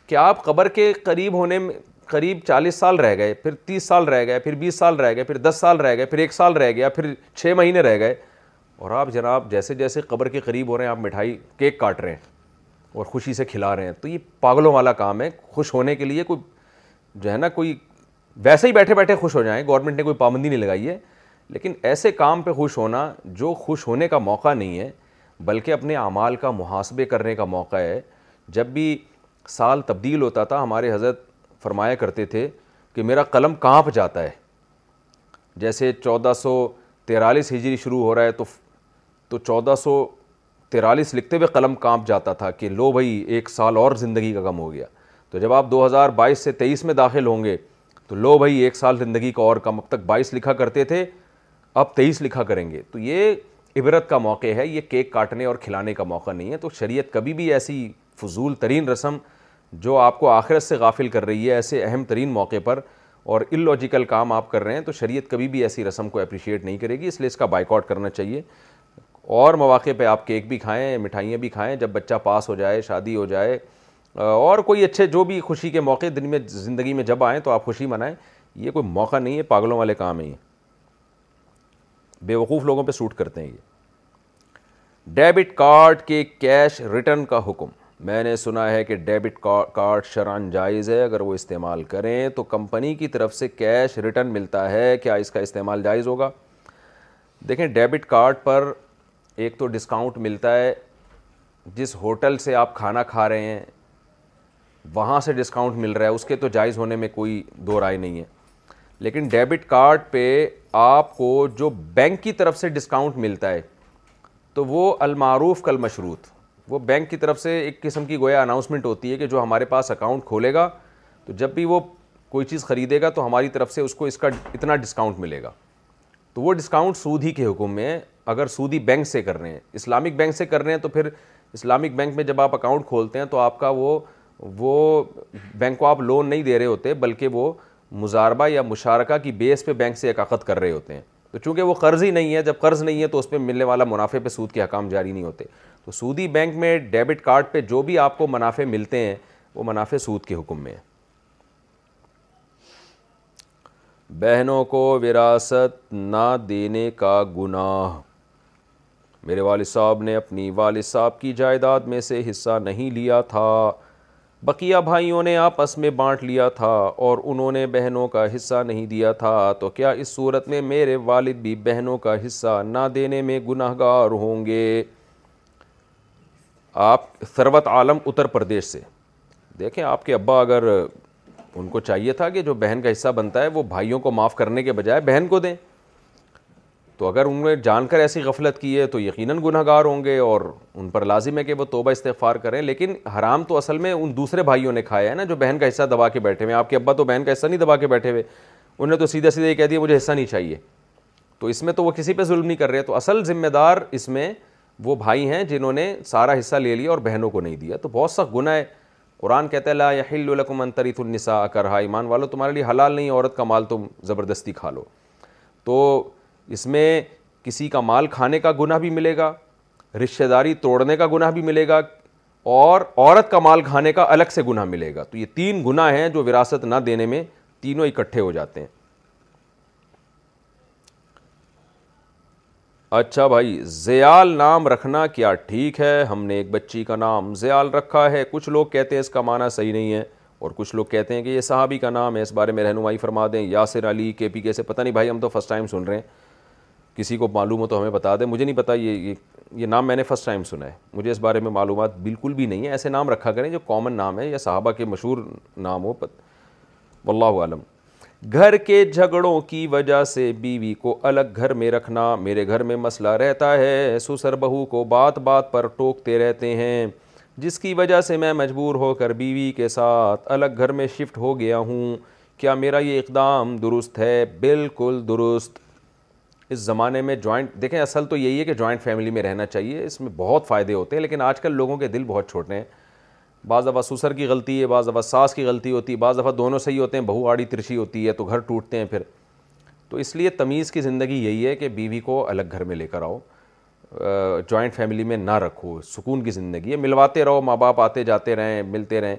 کہ آپ قبر کے قریب ہونے میں قریب چالیس سال رہ گئے پھر تیس سال رہ گئے پھر بیس سال رہ گئے پھر دس سال رہ گئے پھر ایک سال رہ گیا پھر چھ مہینے رہ گئے اور آپ جناب جیسے جیسے قبر کے قریب ہو رہے ہیں آپ مٹھائی کیک کاٹ رہے ہیں اور خوشی سے کھلا رہے ہیں تو یہ پاگلوں والا کام ہے خوش ہونے کے لیے کوئی جو ہے نا کوئی ویسے ہی بیٹھے بیٹھے خوش ہو جائیں گورنمنٹ نے کوئی پابندی نہیں لگائی ہے لیکن ایسے کام پہ خوش ہونا جو خوش ہونے کا موقع نہیں ہے بلکہ اپنے اعمال کا محاسبے کرنے کا موقع ہے جب بھی سال تبدیل ہوتا تھا ہمارے حضرت فرمایا کرتے تھے کہ میرا قلم کانپ جاتا ہے جیسے چودہ سو تیرالیس ہجری شروع ہو رہا ہے تو تو چودہ سو تیرالیس لکھتے ہوئے قلم کانپ جاتا تھا کہ لو بھائی ایک سال اور زندگی کا کم ہو گیا تو جب آپ دو ہزار بائیس سے تیئیس میں داخل ہوں گے تو لو بھائی ایک سال زندگی کا اور کم اب تک بائیس لکھا کرتے تھے اب تیئیس لکھا کریں گے تو یہ عبرت کا موقع ہے یہ کیک کاٹنے اور کھلانے کا موقع نہیں ہے تو شریعت کبھی بھی ایسی فضول ترین رسم جو آپ کو آخرت سے غافل کر رہی ہے ایسے اہم ترین موقع پر اور ان لوجیکل کام آپ کر رہے ہیں تو شریعت کبھی بھی ایسی رسم کو اپریشیٹ نہیں کرے گی اس لیے اس کا بائک آؤٹ کرنا چاہیے اور مواقع پہ آپ کیک بھی کھائیں مٹھائیاں بھی کھائیں جب بچہ پاس ہو جائے شادی ہو جائے اور کوئی اچھے جو بھی خوشی کے موقع دن میں زندگی میں جب آئیں تو آپ خوشی منائیں یہ کوئی موقع نہیں ہے پاگلوں والے کام ہیں یہ بے وقوف لوگوں پہ سوٹ کرتے ہیں یہ ڈیبٹ کارڈ کے کیش ریٹرن کا حکم میں نے سنا ہے کہ ڈیبٹ کارڈ جائز ہے اگر وہ استعمال کریں تو کمپنی کی طرف سے کیش ریٹرن ملتا ہے کیا اس کا استعمال جائز ہوگا دیکھیں ڈیبٹ کارڈ پر ایک تو ڈسکاؤنٹ ملتا ہے جس ہوٹل سے آپ کھانا کھا رہے ہیں وہاں سے ڈسکاؤنٹ مل رہا ہے اس کے تو جائز ہونے میں کوئی دو رائے نہیں ہے لیکن ڈیبٹ کارڈ پہ آپ کو جو بینک کی طرف سے ڈسکاؤنٹ ملتا ہے تو وہ المعروف کل مشروط وہ بینک کی طرف سے ایک قسم کی گویا اناؤنسمنٹ ہوتی ہے کہ جو ہمارے پاس اکاؤنٹ کھولے گا تو جب بھی وہ کوئی چیز خریدے گا تو ہماری طرف سے اس کو اس کا اتنا ڈسکاؤنٹ ملے گا تو وہ ڈسکاؤنٹ سودی کے حکم میں اگر سودی بینک سے کر رہے ہیں اسلامک بینک سے کر رہے ہیں تو پھر اسلامک بینک میں جب آپ اکاؤنٹ کھولتے ہیں تو آپ کا وہ وہ بینک کو آپ لون نہیں دے رہے ہوتے بلکہ وہ مزاربہ یا مشارکہ کی بیس پہ بینک سے ایکاقت کر رہے ہوتے ہیں تو چونکہ وہ قرض ہی نہیں ہے جب قرض نہیں ہے تو اس پہ ملنے والا منافع پہ سود کے حکام جاری نہیں ہوتے تو سودی بینک میں ڈیبٹ کارڈ پہ جو بھی آپ کو منافع ملتے ہیں وہ منافع سود کے حکم میں بہنوں کو وراثت نہ دینے کا گناہ میرے والد صاحب نے اپنی والد صاحب کی جائیداد میں سے حصہ نہیں لیا تھا بقیہ بھائیوں نے آپس میں بانٹ لیا تھا اور انہوں نے بہنوں کا حصہ نہیں دیا تھا تو کیا اس صورت میں میرے والد بھی بہنوں کا حصہ نہ دینے میں گناہ گار ہوں گے آپ ثروت عالم اتر پردیش سے دیکھیں آپ کے ابا اگر ان کو چاہیے تھا کہ جو بہن کا حصہ بنتا ہے وہ بھائیوں کو معاف کرنے کے بجائے بہن کو دیں تو اگر انہوں نے جان کر ایسی غفلت کی ہے تو یقیناً گناہ گار ہوں گے اور ان پر لازم ہے کہ وہ توبہ استغفار کریں لیکن حرام تو اصل میں ان دوسرے بھائیوں نے کھایا ہے نا جو بہن کا حصہ دبا کے بیٹھے ہوئے آپ کے ابا تو بہن کا حصہ نہیں دبا کے بیٹھے ہوئے انہوں نے تو سیدھے سیدھے یہ کہہ دیا مجھے حصہ نہیں چاہیے تو اس میں تو وہ کسی پہ ظلم نہیں کر رہے تو اصل ذمہ دار اس میں وہ بھائی ہیں جنہوں نے سارا حصہ لے لیا اور بہنوں کو نہیں دیا تو بہت سخت گناہ ہے قرآن کہتا ہے لا یحل لکم ان النسا النساء کرہا ایمان والو تمہارے لیے حلال نہیں عورت کا مال تم زبردستی کھا لو تو اس میں کسی کا مال کھانے کا گناہ بھی ملے گا رشتہ داری توڑنے کا گناہ بھی ملے گا اور عورت کا مال کھانے کا الگ سے گناہ ملے گا تو یہ تین گناہ ہیں جو وراثت نہ دینے میں تینوں اکٹھے ہو جاتے ہیں اچھا بھائی زیال نام رکھنا کیا ٹھیک ہے ہم نے ایک بچی کا نام زیال رکھا ہے کچھ لوگ کہتے ہیں اس کا معنی صحیح نہیں ہے اور کچھ لوگ کہتے ہیں کہ یہ صحابی کا نام ہے اس بارے میں رہنمائی فرما دیں یاسر علی کے پی کے سے پتہ نہیں بھائی ہم تو فرسٹ ٹائم سن رہے ہیں کسی کو معلوم ہو تو ہمیں بتا دیں مجھے نہیں پتا یہ یہ نام میں نے فرسٹ ٹائم سنا ہے مجھے اس بارے میں معلومات بالکل بھی نہیں ہے ایسے نام رکھا کریں جو کامن نام ہے یا صحابہ کے مشہور نام ہو واللہ عالم گھر کے جھگڑوں کی وجہ سے بیوی کو الگ گھر میں رکھنا میرے گھر میں مسئلہ رہتا ہے سسر بہو کو بات بات پر ٹوکتے رہتے ہیں جس کی وجہ سے میں مجبور ہو کر بیوی کے ساتھ الگ گھر میں شفٹ ہو گیا ہوں کیا میرا یہ اقدام درست ہے بالکل درست اس زمانے میں جوائنٹ دیکھیں اصل تو یہی ہے کہ جوائنٹ فیملی میں رہنا چاہیے اس میں بہت فائدے ہوتے ہیں لیکن آج کل لوگوں کے دل بہت چھوٹے ہیں بعض دفعہ سسر کی غلطی ہے بعض دفعہ ساس کی غلطی ہوتی ہے بعض دفعہ دونوں صحیح ہوتے ہیں بہو آڑی ترشی ہوتی ہے تو گھر ٹوٹتے ہیں پھر تو اس لیے تمیز کی زندگی یہی ہے کہ بیوی کو الگ گھر میں لے کر آؤ جوائنٹ فیملی میں نہ رکھو سکون کی زندگی ہے ملواتے رہو ماں باپ آتے جاتے رہیں ملتے رہیں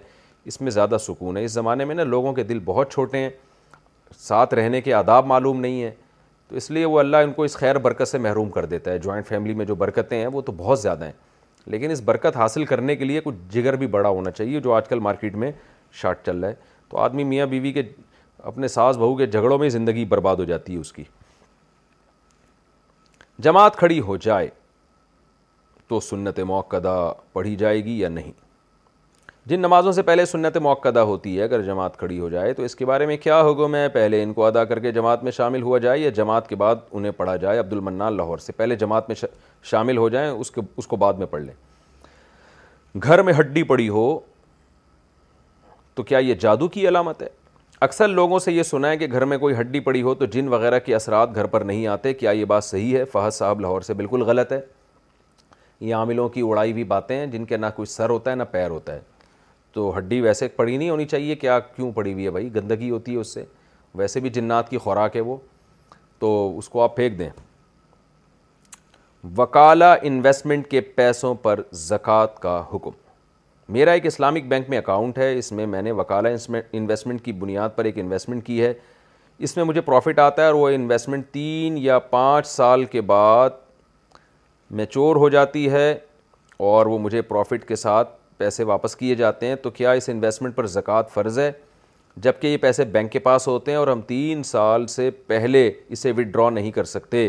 اس میں زیادہ سکون ہے اس زمانے میں نا لوگوں کے دل بہت چھوٹے ہیں ساتھ رہنے کے آداب معلوم نہیں ہیں تو اس لیے وہ اللہ ان کو اس خیر برکت سے محروم کر دیتا ہے جوائنٹ فیملی میں جو برکتیں ہیں وہ تو بہت زیادہ ہیں لیکن اس برکت حاصل کرنے کے لیے کچھ جگر بھی بڑا ہونا چاہیے جو آج کل مارکیٹ میں شارٹ چل رہا ہے تو آدمی میاں بیوی کے اپنے ساس بہو کے جھگڑوں میں زندگی برباد ہو جاتی ہے اس کی جماعت کھڑی ہو جائے تو سنت موقع پڑھی جائے گی یا نہیں جن نمازوں سے پہلے سنت موقع ادا ہوتی ہے اگر جماعت کھڑی ہو جائے تو اس کے بارے میں کیا ہوگا میں پہلے ان کو ادا کر کے جماعت میں شامل ہوا جائے یا جماعت کے بعد انہیں پڑھا جائے عبد المنان لاہور سے پہلے جماعت میں شامل ہو جائیں اس کو بعد میں پڑھ لیں گھر میں ہڈی پڑی ہو تو کیا یہ جادو کی علامت ہے اکثر لوگوں سے یہ سنا ہے کہ گھر میں کوئی ہڈی پڑی ہو تو جن وغیرہ کے اثرات گھر پر نہیں آتے کیا یہ بات صحیح ہے فہد صاحب لاہور سے بالکل غلط ہے یہ عاملوں کی اڑائی ہوئی باتیں ہیں جن کے نہ کوئی سر ہوتا ہے نہ پیر ہوتا ہے تو ہڈی ویسے پڑی نہیں ہونی چاہیے کیا کیوں پڑی ہوئی ہے بھائی گندگی ہوتی ہے اس سے ویسے بھی جنات کی خوراک ہے وہ تو اس کو آپ پھینک دیں وکالا انویسٹمنٹ کے پیسوں پر زکوٰۃ کا حکم میرا ایک اسلامک بینک میں اکاؤنٹ ہے اس میں میں نے وکالا انویسٹمنٹ کی بنیاد پر ایک انویسٹمنٹ کی ہے اس میں مجھے پروفٹ آتا ہے اور وہ انویسٹمنٹ تین یا پانچ سال کے بعد میچور ہو جاتی ہے اور وہ مجھے پروفٹ کے ساتھ پیسے واپس کیے جاتے ہیں تو کیا اس انویسٹمنٹ پر زکوٰۃ فرض ہے جبکہ یہ پیسے بینک کے پاس ہوتے ہیں اور ہم تین سال سے پہلے اسے نہیں کر سکتے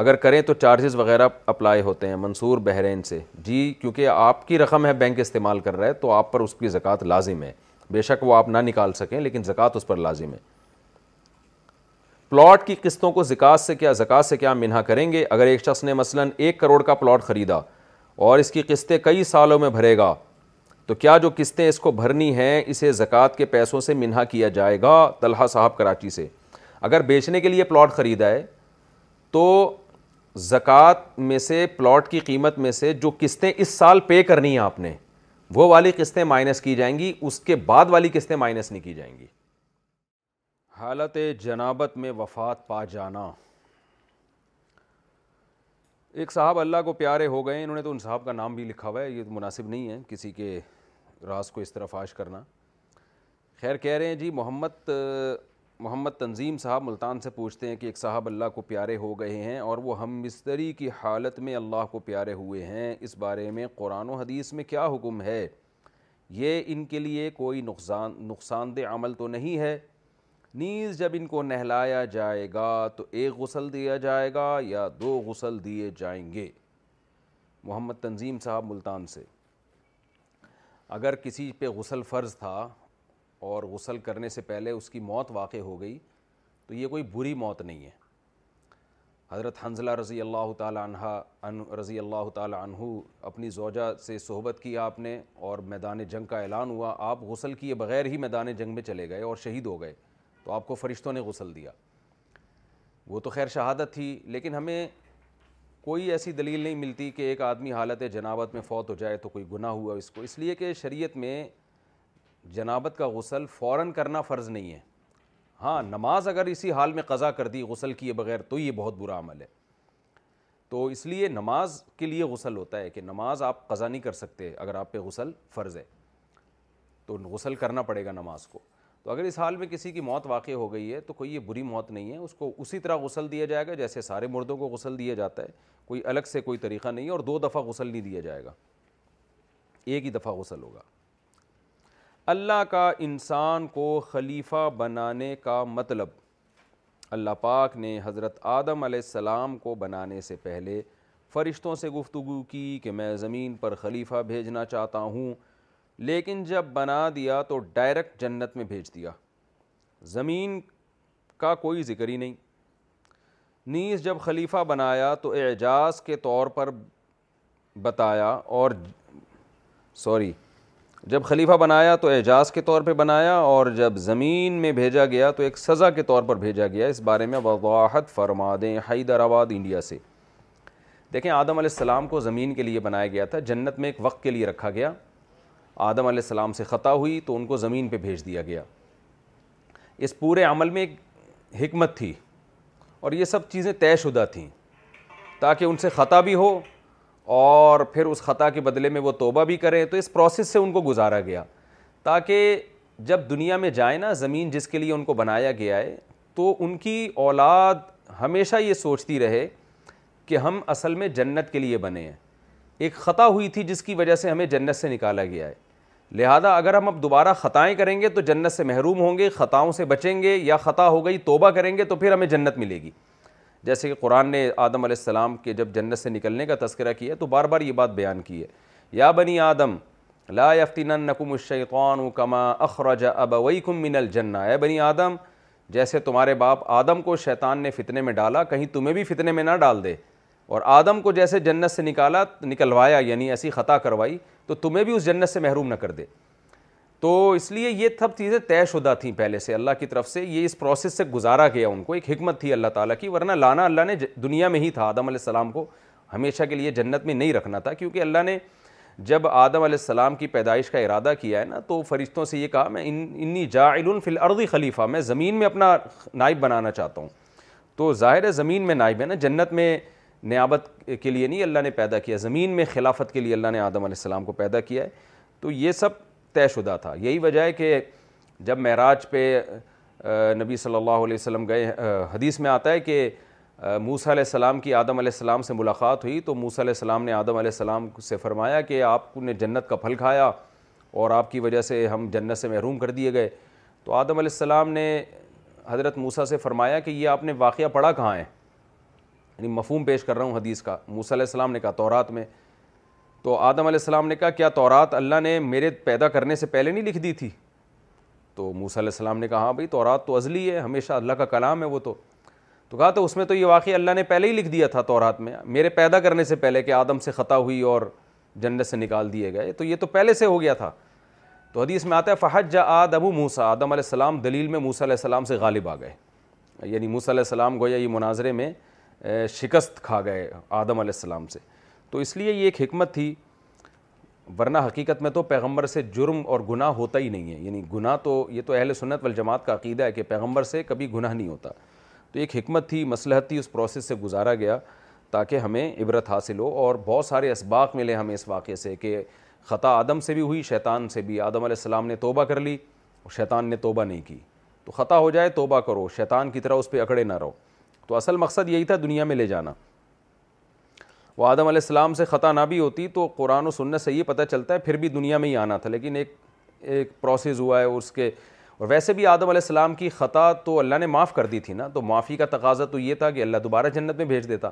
اگر کریں تو چارجز وغیرہ اپلائی ہوتے ہیں منصور بحرین سے جی کیونکہ آپ کی رقم ہے بینک استعمال کر رہا ہے تو آپ پر اس کی زکوٰۃ لازم ہے بے شک وہ آپ نہ نکال سکیں لیکن زکوٰۃ اس پر لازم ہے پلاٹ کی قسطوں کو سے کیا منہا کریں گے اگر ایک شخص نے مثلاً ایک کروڑ کا پلاٹ خریدا اور اس کی قسطیں کئی سالوں میں بھرے گا تو کیا جو قسطیں اس کو بھرنی ہیں اسے زکوٰۃ کے پیسوں سے منہا کیا جائے گا طلحہ صاحب کراچی سے اگر بیچنے کے لیے پلاٹ ہے تو زکوٰۃ میں سے پلاٹ کی قیمت میں سے جو قسطیں اس سال پے کرنی ہیں آپ نے وہ والی قسطیں مائنس کی جائیں گی اس کے بعد والی قسطیں مائنس نہیں کی جائیں گی حالت جنابت میں وفات پا جانا ایک صاحب اللہ کو پیارے ہو گئے انہوں نے تو ان صاحب کا نام بھی لکھا ہوا ہے یہ مناسب نہیں ہے کسی کے راز کو اس طرح فاش کرنا خیر کہہ رہے ہیں جی محمد محمد تنظیم صاحب ملتان سے پوچھتے ہیں کہ ایک صاحب اللہ کو پیارے ہو گئے ہیں اور وہ ہم مستری کی حالت میں اللہ کو پیارے ہوئے ہیں اس بارے میں قرآن و حدیث میں کیا حکم ہے یہ ان کے لیے کوئی نقصان نقصان دہ عمل تو نہیں ہے نیز جب ان کو نہلایا جائے گا تو ایک غسل دیا جائے گا یا دو غسل دیے جائیں گے محمد تنظیم صاحب ملتان سے اگر کسی پہ غسل فرض تھا اور غسل کرنے سے پہلے اس کی موت واقع ہو گئی تو یہ کوئی بری موت نہیں ہے حضرت حنزلہ رضی اللہ تعالی عنہ رضی اللہ تعالی عنہ اپنی زوجہ سے صحبت کیا آپ نے اور میدان جنگ کا اعلان ہوا آپ غسل کیے بغیر ہی میدان جنگ میں چلے گئے اور شہید ہو گئے تو آپ کو فرشتوں نے غسل دیا وہ تو خیر شہادت تھی لیکن ہمیں کوئی ایسی دلیل نہیں ملتی کہ ایک آدمی حالت جنابت میں فوت ہو جائے تو کوئی گناہ ہوا اس کو اس لیے کہ شریعت میں جنابت کا غسل فوراً کرنا فرض نہیں ہے ہاں نماز اگر اسی حال میں قضا کر دی غسل کیے بغیر تو یہ بہت برا عمل ہے تو اس لیے نماز کے لیے غسل ہوتا ہے کہ نماز آپ قضا نہیں کر سکتے اگر آپ پہ غسل فرض ہے تو غسل کرنا پڑے گا نماز کو تو اگر اس حال میں کسی کی موت واقع ہو گئی ہے تو کوئی یہ بری موت نہیں ہے اس کو اسی طرح غسل دیا جائے گا جیسے سارے مردوں کو غسل دیا جاتا ہے کوئی الگ سے کوئی طریقہ نہیں ہے اور دو دفعہ غسل نہیں دیا جائے گا ایک ہی دفعہ غسل ہوگا اللہ کا انسان کو خلیفہ بنانے کا مطلب اللہ پاک نے حضرت آدم علیہ السلام کو بنانے سے پہلے فرشتوں سے گفتگو کی کہ میں زمین پر خلیفہ بھیجنا چاہتا ہوں لیکن جب بنا دیا تو ڈائریکٹ جنت میں بھیج دیا زمین کا کوئی ذکر ہی نہیں نیز جب خلیفہ بنایا تو اعجاز کے طور پر بتایا اور سوری جب خلیفہ بنایا تو اعجاز کے طور پہ بنایا اور جب زمین میں بھیجا گیا تو ایک سزا کے طور پر بھیجا گیا اس بارے میں وضاحت فرما دیں حیدرآباد انڈیا سے دیکھیں آدم علیہ السلام کو زمین کے لیے بنایا گیا تھا جنت میں ایک وقت کے لیے رکھا گیا آدم علیہ السلام سے خطا ہوئی تو ان کو زمین پہ بھیج دیا گیا اس پورے عمل میں ایک حکمت تھی اور یہ سب چیزیں طے شدہ تھیں تاکہ ان سے خطا بھی ہو اور پھر اس خطا کے بدلے میں وہ توبہ بھی کریں تو اس پروسیس سے ان کو گزارا گیا تاکہ جب دنیا میں جائیں نا زمین جس کے لیے ان کو بنایا گیا ہے تو ان کی اولاد ہمیشہ یہ سوچتی رہے کہ ہم اصل میں جنت کے لیے بنے ہیں ایک خطا ہوئی تھی جس کی وجہ سے ہمیں جنت سے نکالا گیا ہے لہذا اگر ہم اب دوبارہ خطائیں کریں گے تو جنت سے محروم ہوں گے خطاؤں سے بچیں گے یا خطا ہو گئی توبہ کریں گے تو پھر ہمیں جنت ملے گی جیسے کہ قرآن نے آدم علیہ السلام کے جب جنت سے نکلنے کا تذکرہ کیا تو بار بار یہ بات بیان کی ہے یا بنی آدم لا یفتین الشیطان کما اخرج ابویکم من الجنہ اے بنی آدم جیسے تمہارے باپ آدم کو شیطان نے فتنے میں ڈالا کہیں تمہیں بھی فتنے میں نہ ڈال دے اور آدم کو جیسے جنت سے نکالا نکلوایا یعنی ایسی خطا کروائی تو تمہیں بھی اس جنت سے محروم نہ کر دے تو اس لیے یہ سب چیزیں طے شدہ تھیں پہلے سے اللہ کی طرف سے یہ اس پروسیس سے گزارا گیا ان کو ایک حکمت تھی اللہ تعالیٰ کی ورنہ لانا اللہ نے دنیا میں ہی تھا آدم علیہ السلام کو ہمیشہ کے لیے جنت میں نہیں رکھنا تھا کیونکہ اللہ نے جب آدم علیہ السلام کی پیدائش کا ارادہ کیا ہے نا تو فرشتوں سے یہ کہا میں انی جاعل فی الارض خلیفہ میں زمین میں اپنا نائب بنانا چاہتا ہوں تو ظاہر ہے زمین میں نائب ہے نا جنت میں نیابت کے لیے نہیں اللہ نے پیدا کیا زمین میں خلافت کے لیے اللہ نے آدم علیہ السلام کو پیدا کیا ہے تو یہ سب طے شدہ تھا یہی وجہ ہے کہ جب معراج پہ نبی صلی اللہ علیہ وسلم گئے حدیث میں آتا ہے کہ موسیٰ علیہ السلام کی آدم علیہ السلام سے ملاقات ہوئی تو موسیٰ علیہ السلام نے آدم علیہ السلام سے فرمایا کہ آپ نے جنت کا پھل کھایا اور آپ کی وجہ سے ہم جنت سے محروم کر دیے گئے تو آدم علیہ السلام نے حضرت موسیٰ سے فرمایا کہ یہ آپ نے واقعہ پڑھا کہاں ہے یعنی مفہوم پیش کر رہا ہوں حدیث کا موسیٰ علیہ السلام نے کہا تورات میں تو آدم علیہ السلام نے کہا کیا تورات اللہ نے میرے پیدا کرنے سے پہلے نہیں لکھ دی تھی تو موسیٰ علیہ السلام نے کہا ہاں بھائی تورات تو ازلی ہے ہمیشہ اللہ کا کلام ہے وہ تو تو کہا تو اس میں تو یہ واقعی اللہ نے پہلے ہی لکھ دیا تھا تورات میں میرے پیدا کرنے سے پہلے کہ آدم سے خطا ہوئی اور جنت سے نکال دیے گئے تو یہ تو پہلے سے ہو گیا تھا تو حدیث میں آتا ہے فحج جا آد ابو موسا آدم علیہ السلام دلیل میں موسیٰ علیہ السلام سے غالب آ گئے یعنی موسیٰ علیہ السلام گویا یہ مناظرے میں شکست کھا گئے آدم علیہ السلام سے تو اس لیے یہ ایک حکمت تھی ورنہ حقیقت میں تو پیغمبر سے جرم اور گناہ ہوتا ہی نہیں ہے یعنی گناہ تو یہ تو اہل سنت والجماعت کا عقیدہ ہے کہ پیغمبر سے کبھی گناہ نہیں ہوتا تو ایک حکمت تھی تھی اس پروسیس سے گزارا گیا تاکہ ہمیں عبرت حاصل ہو اور بہت سارے اسباق ملے ہمیں اس واقعے سے کہ خطا آدم سے بھی ہوئی شیطان سے بھی آدم علیہ السلام نے توبہ کر لی اور شیطان نے توبہ نہیں کی تو خطا ہو جائے توبہ کرو شیطان کی طرح اس پہ اکڑے نہ رہو تو اصل مقصد یہی تھا دنیا میں لے جانا وہ آدم علیہ السلام سے خطا نہ بھی ہوتی تو قرآن و سننے سے یہ پتہ چلتا ہے پھر بھی دنیا میں ہی آنا تھا لیکن ایک ایک پروسیز ہوا ہے اس کے اور ویسے بھی آدم علیہ السلام کی خطا تو اللہ نے معاف کر دی تھی نا تو معافی کا تقاضا تو یہ تھا کہ اللہ دوبارہ جنت میں بھیج دیتا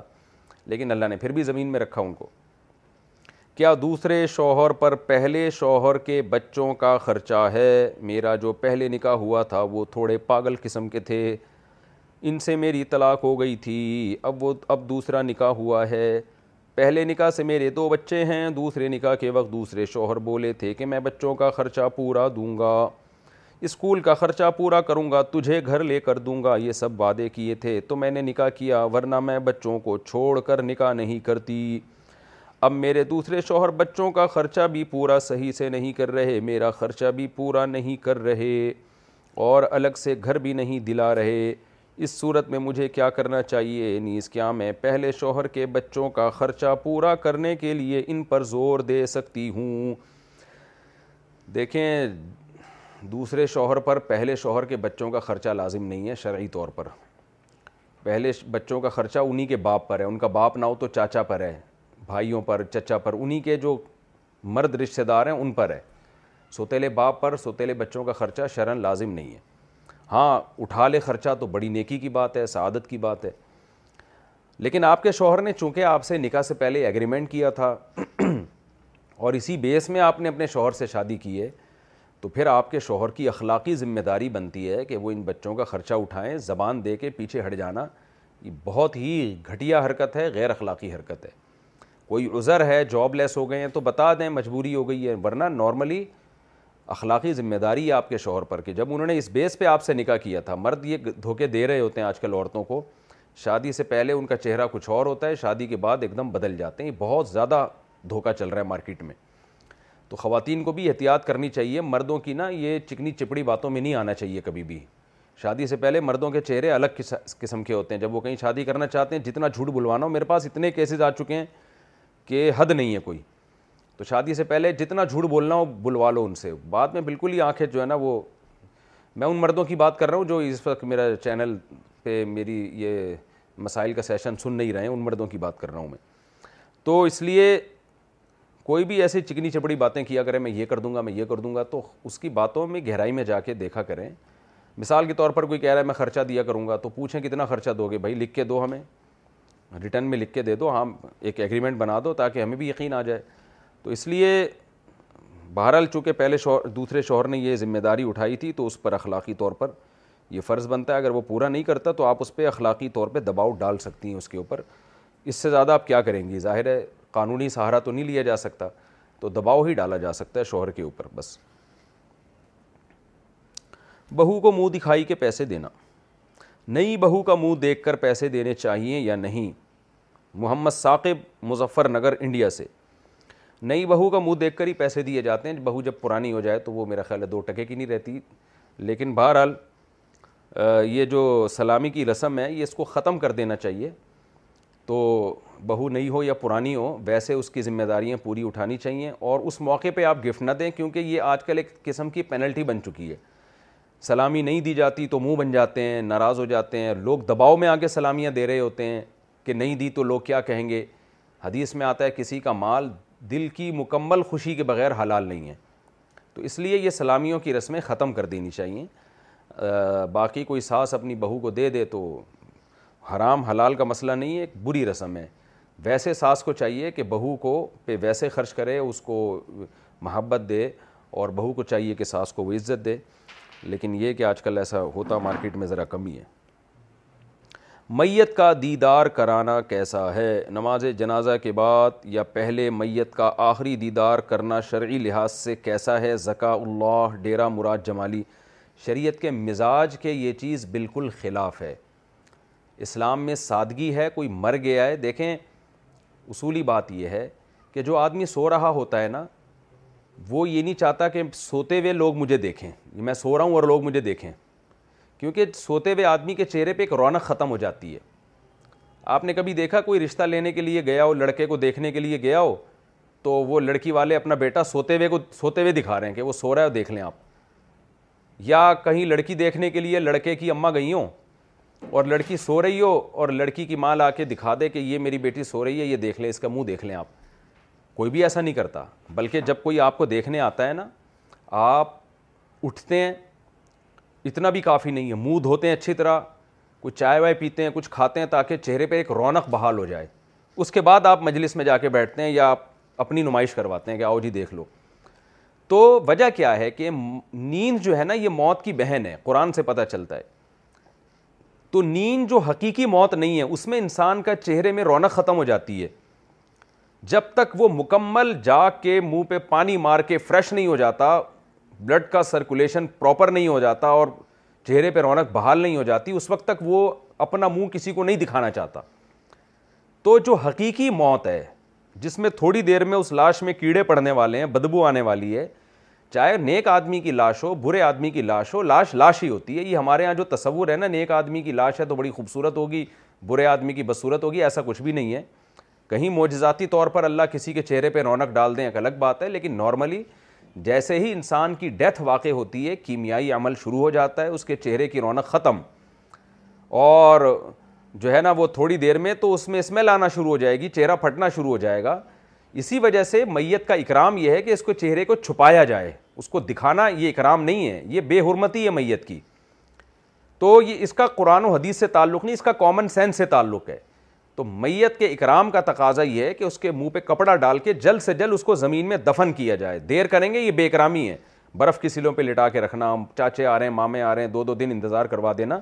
لیکن اللہ نے پھر بھی زمین میں رکھا ان کو کیا دوسرے شوہر پر پہلے شوہر کے بچوں کا خرچہ ہے میرا جو پہلے نکاح ہوا تھا وہ تھوڑے پاگل قسم کے تھے ان سے میری طلاق ہو گئی تھی اب وہ اب دوسرا نکاح ہوا ہے پہلے نکاح سے میرے دو بچے ہیں دوسرے نکاح کے وقت دوسرے شوہر بولے تھے کہ میں بچوں کا خرچہ پورا دوں گا اسکول کا خرچہ پورا کروں گا تجھے گھر لے کر دوں گا یہ سب وعدے کیے تھے تو میں نے نکاح کیا ورنہ میں بچوں کو چھوڑ کر نکاح نہیں کرتی اب میرے دوسرے شوہر بچوں کا خرچہ بھی پورا صحیح سے نہیں کر رہے میرا خرچہ بھی پورا نہیں کر رہے اور الگ سے گھر بھی نہیں دلا رہے اس صورت میں مجھے کیا کرنا چاہیے نیز کیا میں پہلے شوہر کے بچوں کا خرچہ پورا کرنے کے لیے ان پر زور دے سکتی ہوں دیکھیں دوسرے شوہر پر پہلے شوہر کے بچوں کا خرچہ لازم نہیں ہے شرعی طور پر پہلے بچوں کا خرچہ انہی کے باپ پر ہے ان کا باپ نہ ہو تو چاچا پر ہے بھائیوں پر چچا پر انہی کے جو مرد رشتہ دار ہیں ان پر ہے سوتیلے باپ پر سوتیلے بچوں کا خرچہ شرن لازم نہیں ہے ہاں اٹھا لے خرچہ تو بڑی نیکی کی بات ہے سعادت کی بات ہے لیکن آپ کے شوہر نے چونکہ آپ سے نکاح سے پہلے ایگریمنٹ کیا تھا اور اسی بیس میں آپ نے اپنے شوہر سے شادی کی ہے تو پھر آپ کے شوہر کی اخلاقی ذمہ داری بنتی ہے کہ وہ ان بچوں کا خرچہ اٹھائیں زبان دے کے پیچھے ہٹ جانا یہ بہت ہی گھٹیا حرکت ہے غیر اخلاقی حرکت ہے کوئی عذر ہے جاب لیس ہو گئے ہیں تو بتا دیں مجبوری ہو گئی ہے ورنہ نارملی اخلاقی ذمہ داری ہے آپ کے شوہر پر کہ جب انہوں نے اس بیس پہ آپ سے نکاح کیا تھا مرد یہ دھوکے دے رہے ہوتے ہیں آج کل عورتوں کو شادی سے پہلے ان کا چہرہ کچھ اور ہوتا ہے شادی کے بعد ایک دم بدل جاتے ہیں بہت زیادہ دھوکہ چل رہا ہے مارکیٹ میں تو خواتین کو بھی احتیاط کرنی چاہیے مردوں کی نا یہ چکنی چپڑی باتوں میں نہیں آنا چاہیے کبھی بھی شادی سے پہلے مردوں کے چہرے الگ قسم کے ہوتے ہیں جب وہ کہیں شادی کرنا چاہتے ہیں جتنا جھوٹ بلوانا ہو میرے پاس اتنے کیسز آ چکے ہیں کہ حد نہیں ہے کوئی تو شادی سے پہلے جتنا جھوٹ بولنا ہو بلوا لو ان سے بعد میں بالکل ہی آنکھیں جو ہے نا وہ میں ان مردوں کی بات کر رہا ہوں جو اس وقت میرا چینل پہ میری یہ مسائل کا سیشن سن نہیں رہے ہیں ان مردوں کی بات کر رہا ہوں میں تو اس لیے کوئی بھی ایسے چکنی چپڑی باتیں کیا کریں میں یہ کر دوں گا میں یہ کر دوں گا تو اس کی باتوں میں گہرائی میں جا کے دیکھا کریں مثال کے طور پر کوئی کہہ رہا ہے میں خرچہ دیا کروں گا تو پوچھیں کتنا خرچہ دو گے بھائی لکھ کے دو ہمیں ریٹرن میں لکھ کے دے دو ہاں ایک ایگریمنٹ بنا دو تاکہ ہمیں بھی یقین آ جائے تو اس لیے بہرحال چونکہ پہلے شوہر دوسرے شوہر نے یہ ذمہ داری اٹھائی تھی تو اس پر اخلاقی طور پر یہ فرض بنتا ہے اگر وہ پورا نہیں کرتا تو آپ اس پہ اخلاقی طور پہ دباؤ ڈال سکتی ہیں اس کے اوپر اس سے زیادہ آپ کیا کریں گی ظاہر ہے قانونی سہارا تو نہیں لیا جا سکتا تو دباؤ ہی ڈالا جا سکتا ہے شوہر کے اوپر بس بہو کو منہ دکھائی کے پیسے دینا نئی بہو کا منہ دیکھ کر پیسے دینے چاہیے یا نہیں محمد ثاقب مظفر نگر انڈیا سے نئی بہو کا منہ دیکھ کر ہی پیسے دیے جاتے ہیں بہو جب پرانی ہو جائے تو وہ میرا خیال ہے دو ٹکے کی نہیں رہتی لیکن بہرحال یہ جو سلامی کی رسم ہے یہ اس کو ختم کر دینا چاہیے تو بہو نئی ہو یا پرانی ہو ویسے اس کی ذمہ داریاں پوری اٹھانی چاہیے اور اس موقع پہ آپ گفٹ نہ دیں کیونکہ یہ آج کل ایک قسم کی پینلٹی بن چکی ہے سلامی نہیں دی جاتی تو منہ بن جاتے ہیں ناراض ہو جاتے ہیں لوگ دباؤ میں آگے سلامیاں دے رہے ہوتے ہیں کہ نہیں دی تو لوگ کیا کہیں گے حدیث میں آتا ہے کسی کا مال دل کی مکمل خوشی کے بغیر حلال نہیں ہے تو اس لیے یہ سلامیوں کی رسمیں ختم کر دینی چاہیے باقی کوئی ساس اپنی بہو کو دے دے تو حرام حلال کا مسئلہ نہیں ہے ایک بری رسم ہے ویسے ساس کو چاہیے کہ بہو کو پہ ویسے خرچ کرے اس کو محبت دے اور بہو کو چاہیے کہ ساس کو وہ عزت دے لیکن یہ کہ آج کل ایسا ہوتا مارکیٹ میں ذرا کمی ہے میت کا دیدار کرانا کیسا ہے نماز جنازہ کے بعد یا پہلے میت کا آخری دیدار کرنا شرعی لحاظ سے کیسا ہے زکا اللہ ڈیرا مراد جمالی شریعت کے مزاج کے یہ چیز بالکل خلاف ہے اسلام میں سادگی ہے کوئی مر گیا ہے دیکھیں اصولی بات یہ ہے کہ جو آدمی سو رہا ہوتا ہے نا وہ یہ نہیں چاہتا کہ سوتے ہوئے لوگ مجھے دیکھیں میں سو رہا ہوں اور لوگ مجھے دیکھیں کیونکہ سوتے ہوئے آدمی کے چہرے پہ ایک رونق ختم ہو جاتی ہے آپ نے کبھی دیکھا کوئی رشتہ لینے کے لیے گیا ہو لڑکے کو دیکھنے کے لیے گیا ہو تو وہ لڑکی والے اپنا بیٹا سوتے ہوئے کو سوتے ہوئے دکھا رہے ہیں کہ وہ سو رہا ہے دیکھ لیں آپ یا کہیں لڑکی دیکھنے کے لیے لڑکے کی اماں گئی ہوں اور لڑکی سو رہی ہو اور لڑکی کی ماں آ کے دکھا دے کہ یہ میری بیٹی سو رہی ہے یہ دیکھ لیں اس کا منہ دیکھ لیں آپ کوئی بھی ایسا نہیں کرتا بلکہ جب کوئی آپ کو دیکھنے آتا ہے نا آپ اٹھتے ہیں اتنا بھی کافی نہیں ہے منہ دھوتے ہیں اچھی طرح کچھ چائے وائے پیتے ہیں کچھ کھاتے ہیں تاکہ چہرے پہ ایک رونق بحال ہو جائے اس کے بعد آپ مجلس میں جا کے بیٹھتے ہیں یا آپ اپنی نمائش کرواتے ہیں کہ آؤ جی دیکھ لو تو وجہ کیا ہے کہ نیند جو ہے نا یہ موت کی بہن ہے قرآن سے پتہ چلتا ہے تو نیند جو حقیقی موت نہیں ہے اس میں انسان کا چہرے میں رونق ختم ہو جاتی ہے جب تک وہ مکمل جاگ کے منہ پہ پانی مار کے فریش نہیں ہو جاتا بلڈ کا سرکولیشن پراپر نہیں ہو جاتا اور چہرے پہ رونق بحال نہیں ہو جاتی اس وقت تک وہ اپنا منہ کسی کو نہیں دکھانا چاہتا تو جو حقیقی موت ہے جس میں تھوڑی دیر میں اس لاش میں کیڑے پڑنے والے ہیں بدبو آنے والی ہے چاہے نیک آدمی کی لاش ہو برے آدمی کی لاش ہو لاش لاش ہی ہوتی ہے یہ ہمارے یہاں جو تصور ہے نا نیک آدمی کی لاش ہے تو بڑی خوبصورت ہوگی برے آدمی کی بصورت ہوگی ایسا کچھ بھی نہیں ہے کہیں موجزاتی طور پر اللہ کسی کے چہرے پہ رونق ڈال دیں ایک الگ بات ہے لیکن نارملی جیسے ہی انسان کی ڈیتھ واقع ہوتی ہے کیمیائی عمل شروع ہو جاتا ہے اس کے چہرے کی رونق ختم اور جو ہے نا وہ تھوڑی دیر میں تو اس میں اسمیل آنا شروع ہو جائے گی چہرہ پھٹنا شروع ہو جائے گا اسی وجہ سے میت کا اکرام یہ ہے کہ اس کو چہرے کو چھپایا جائے اس کو دکھانا یہ اکرام نہیں ہے یہ بے حرمتی ہے میت کی تو یہ اس کا قرآن و حدیث سے تعلق نہیں اس کا کامن سینس سے تعلق ہے تو میت کے اکرام کا تقاضہ یہ ہے کہ اس کے منہ پہ کپڑا ڈال کے جلد سے جلد اس کو زمین میں دفن کیا جائے دیر کریں گے یہ بے اکرامی ہے برف کی سلوں پہ لٹا کے رکھنا چاچے آ رہے ہیں مامے آ رہے ہیں دو دو دن انتظار کروا دینا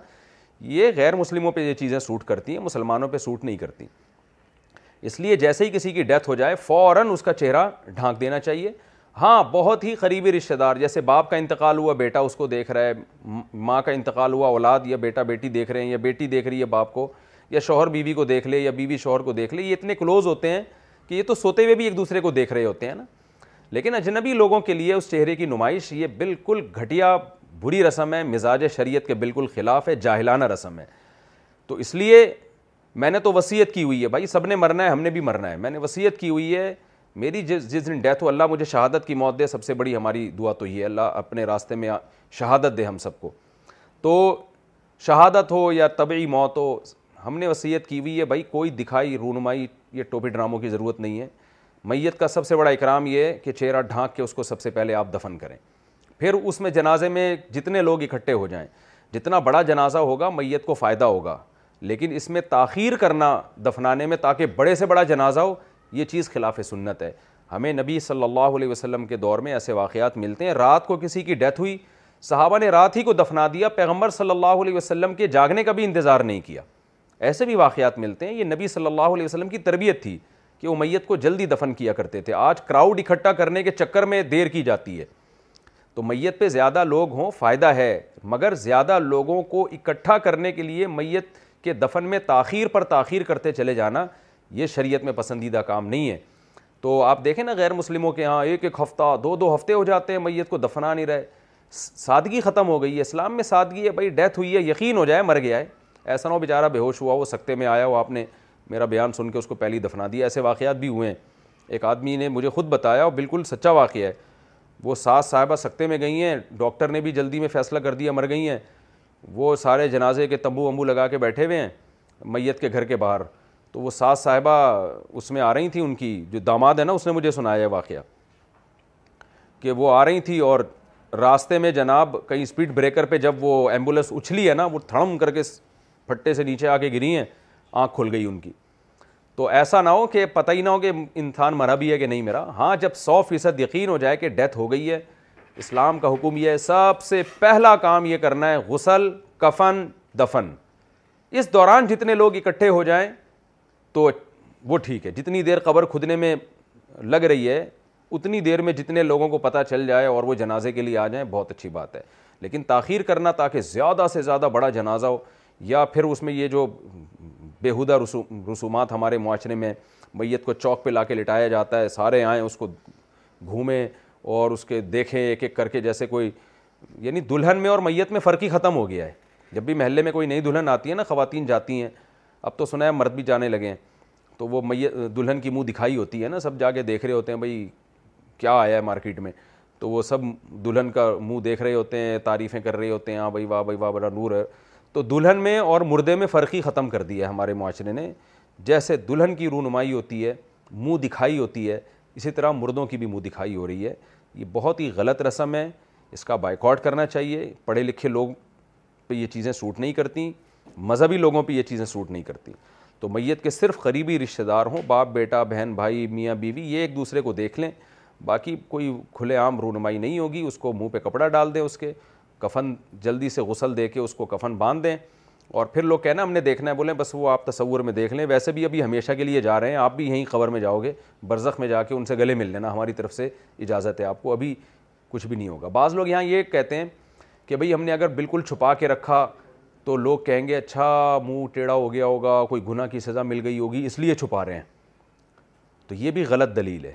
یہ غیر مسلموں پہ یہ چیزیں سوٹ کرتی ہیں مسلمانوں پہ سوٹ نہیں کرتی اس لیے جیسے ہی کسی کی ڈیتھ ہو جائے فوراً اس کا چہرہ ڈھانک دینا چاہیے ہاں بہت ہی قریبی رشتہ دار جیسے باپ کا انتقال ہوا بیٹا اس کو دیکھ رہا ہے ماں کا انتقال ہوا اولاد یا بیٹا بیٹی دیکھ رہے ہیں یا بیٹی دیکھ رہی ہے باپ کو یا شوہر بیوی کو دیکھ لے یا بیوی شوہر کو دیکھ لے یہ اتنے کلوز ہوتے ہیں کہ یہ تو سوتے ہوئے بھی ایک دوسرے کو دیکھ رہے ہوتے ہیں نا لیکن اجنبی لوگوں کے لیے اس چہرے کی نمائش یہ بالکل گھٹیا بری رسم ہے مزاج شریعت کے بالکل خلاف ہے جاہلانہ رسم ہے تو اس لیے میں نے تو وسیعت کی ہوئی ہے بھائی سب نے مرنا ہے ہم نے بھی مرنا ہے میں نے وصیت کی ہوئی ہے میری جس جس دن ڈیتھ ہو اللہ مجھے شہادت کی موت دے سب سے بڑی ہماری دعا تو یہ ہے اللہ اپنے راستے میں شہادت دے ہم سب کو تو شہادت ہو یا طبعی موت ہو ہم نے وسیعت کی ہوئی ہے بھائی کوئی دکھائی رونمائی یہ ٹوپی ڈراموں کی ضرورت نہیں ہے میت کا سب سے بڑا اکرام یہ ہے کہ چہرہ ڈھانک کے اس کو سب سے پہلے آپ دفن کریں پھر اس میں جنازے میں جتنے لوگ اکٹھے ہو جائیں جتنا بڑا جنازہ ہوگا میت کو فائدہ ہوگا لیکن اس میں تاخیر کرنا دفنانے میں تاکہ بڑے سے بڑا جنازہ ہو یہ چیز خلاف سنت ہے ہمیں نبی صلی اللہ علیہ وسلم کے دور میں ایسے واقعات ملتے ہیں رات کو کسی کی ڈیتھ ہوئی صحابہ نے رات ہی کو دفنا دیا پیغمبر صلی اللہ علیہ وسلم کے جاگنے کا بھی انتظار نہیں کیا ایسے بھی واقعات ملتے ہیں یہ نبی صلی اللہ علیہ وسلم کی تربیت تھی کہ امیت کو جلدی دفن کیا کرتے تھے آج کراؤڈ اکٹھا کرنے کے چکر میں دیر کی جاتی ہے تو میت پہ زیادہ لوگ ہوں فائدہ ہے مگر زیادہ لوگوں کو اکٹھا کرنے کے لیے میت کے دفن میں تاخیر پر تاخیر کرتے چلے جانا یہ شریعت میں پسندیدہ کام نہیں ہے تو آپ دیکھیں نا غیر مسلموں کے ہاں ایک ایک ہفتہ دو دو ہفتے ہو جاتے ہیں میت کو دفنا نہیں رہے سادگی ختم ہو گئی ہے اسلام میں سادگی ہے بھائی ڈیتھ ہوئی ہے یقین ہو جائے مر گیا ہے ایسا نہ ہو بیچارہ بے ہوش ہوا وہ سکتے میں آیا وہ آپ نے میرا بیان سن کے اس کو پہلی دفنا دیا ایسے واقعات بھی ہوئے ہیں ایک آدمی نے مجھے خود بتایا وہ بالکل سچا واقعہ ہے وہ ساس صاحبہ سکتے میں گئی ہیں ڈاکٹر نے بھی جلدی میں فیصلہ کر دیا مر گئی ہیں وہ سارے جنازے کے تمبو ومبو لگا کے بیٹھے ہوئے ہیں میت کے گھر کے باہر تو وہ ساس صاحبہ اس میں آ رہی تھیں ان کی جو داماد ہے نا اس نے مجھے سنایا ہے واقعہ کہ وہ آ رہی تھیں اور راستے میں جناب کہیں اسپیڈ بریکر پہ جب وہ ایمبولینس اچھلی ہے نا وہ تھڑم کر کے پھٹے سے نیچے آ کے گری ہیں آنکھ کھل گئی ان کی تو ایسا نہ ہو کہ پتہ ہی نہ ہو کہ انسان مرا بھی ہے کہ نہیں میرا ہاں جب سو فیصد یقین ہو جائے کہ ڈیتھ ہو گئی ہے اسلام کا حکم یہ ہے سب سے پہلا کام یہ کرنا ہے غسل کفن دفن اس دوران جتنے لوگ اکٹھے ہو جائیں تو وہ ٹھیک ہے جتنی دیر قبر کھدنے میں لگ رہی ہے اتنی دیر میں جتنے لوگوں کو پتہ چل جائے اور وہ جنازے کے لیے آ جائیں بہت اچھی بات ہے لیکن تاخیر کرنا تاکہ زیادہ سے زیادہ بڑا جنازہ ہو یا پھر اس میں یہ جو بےحدہ رسومات ہمارے معاشرے میں میت کو چوک پہ لا کے لٹایا جاتا ہے سارے آئیں اس کو گھومیں اور اس کے دیکھیں ایک ایک کر کے جیسے کوئی یعنی دلہن میں اور میت میں فرق ہی ختم ہو گیا ہے جب بھی محلے میں کوئی نئی دلہن آتی ہے نا خواتین جاتی ہیں اب تو سنا ہے مرد بھی جانے لگے ہیں تو وہ میت دلہن کی منہ دکھائی ہوتی ہے نا سب جا کے دیکھ رہے ہوتے ہیں بھائی کیا آیا ہے مارکیٹ میں تو وہ سب دلہن کا منہ دیکھ رہے ہوتے ہیں تعریفیں کر رہے ہوتے ہیں ہاں بھائی واہ بھائی واہ بڑا نور ہے تو دلہن میں اور مردے میں فرقی ختم کر دی ہے ہمارے معاشرے نے جیسے دلہن کی رونمائی ہوتی ہے منہ دکھائی ہوتی ہے اسی طرح مردوں کی بھی منہ دکھائی ہو رہی ہے یہ بہت ہی غلط رسم ہے اس کا بائیکاٹ کرنا چاہیے پڑھے لکھے لوگ پہ یہ چیزیں سوٹ نہیں کرتی مذہبی لوگوں پہ یہ چیزیں سوٹ نہیں کرتی تو میت کے صرف قریبی رشتہ دار ہوں باپ بیٹا بہن بھائی میاں بیوی یہ ایک دوسرے کو دیکھ لیں باقی کوئی کھلے عام رونمائی نہیں ہوگی اس کو منہ پہ کپڑا ڈال دیں اس کے کفن جلدی سے غسل دے کے اس کو کفن باندھ دیں اور پھر لوگ کہنا ہم نے دیکھنا ہے بولیں بس وہ آپ تصور میں دیکھ لیں ویسے بھی ابھی ہمیشہ کے لیے جا رہے ہیں آپ بھی یہیں خبر میں جاؤ گے برزخ میں جا کے ان سے گلے مل لینا ہماری طرف سے اجازت ہے آپ کو ابھی کچھ بھی نہیں ہوگا بعض لوگ یہاں یہ کہتے ہیں کہ بھئی ہم نے اگر بالکل چھپا کے رکھا تو لوگ کہیں گے اچھا منہ ٹیڑھا ہو گیا ہوگا کوئی گناہ کی سزا مل گئی ہوگی اس لیے چھپا رہے ہیں تو یہ بھی غلط دلیل ہے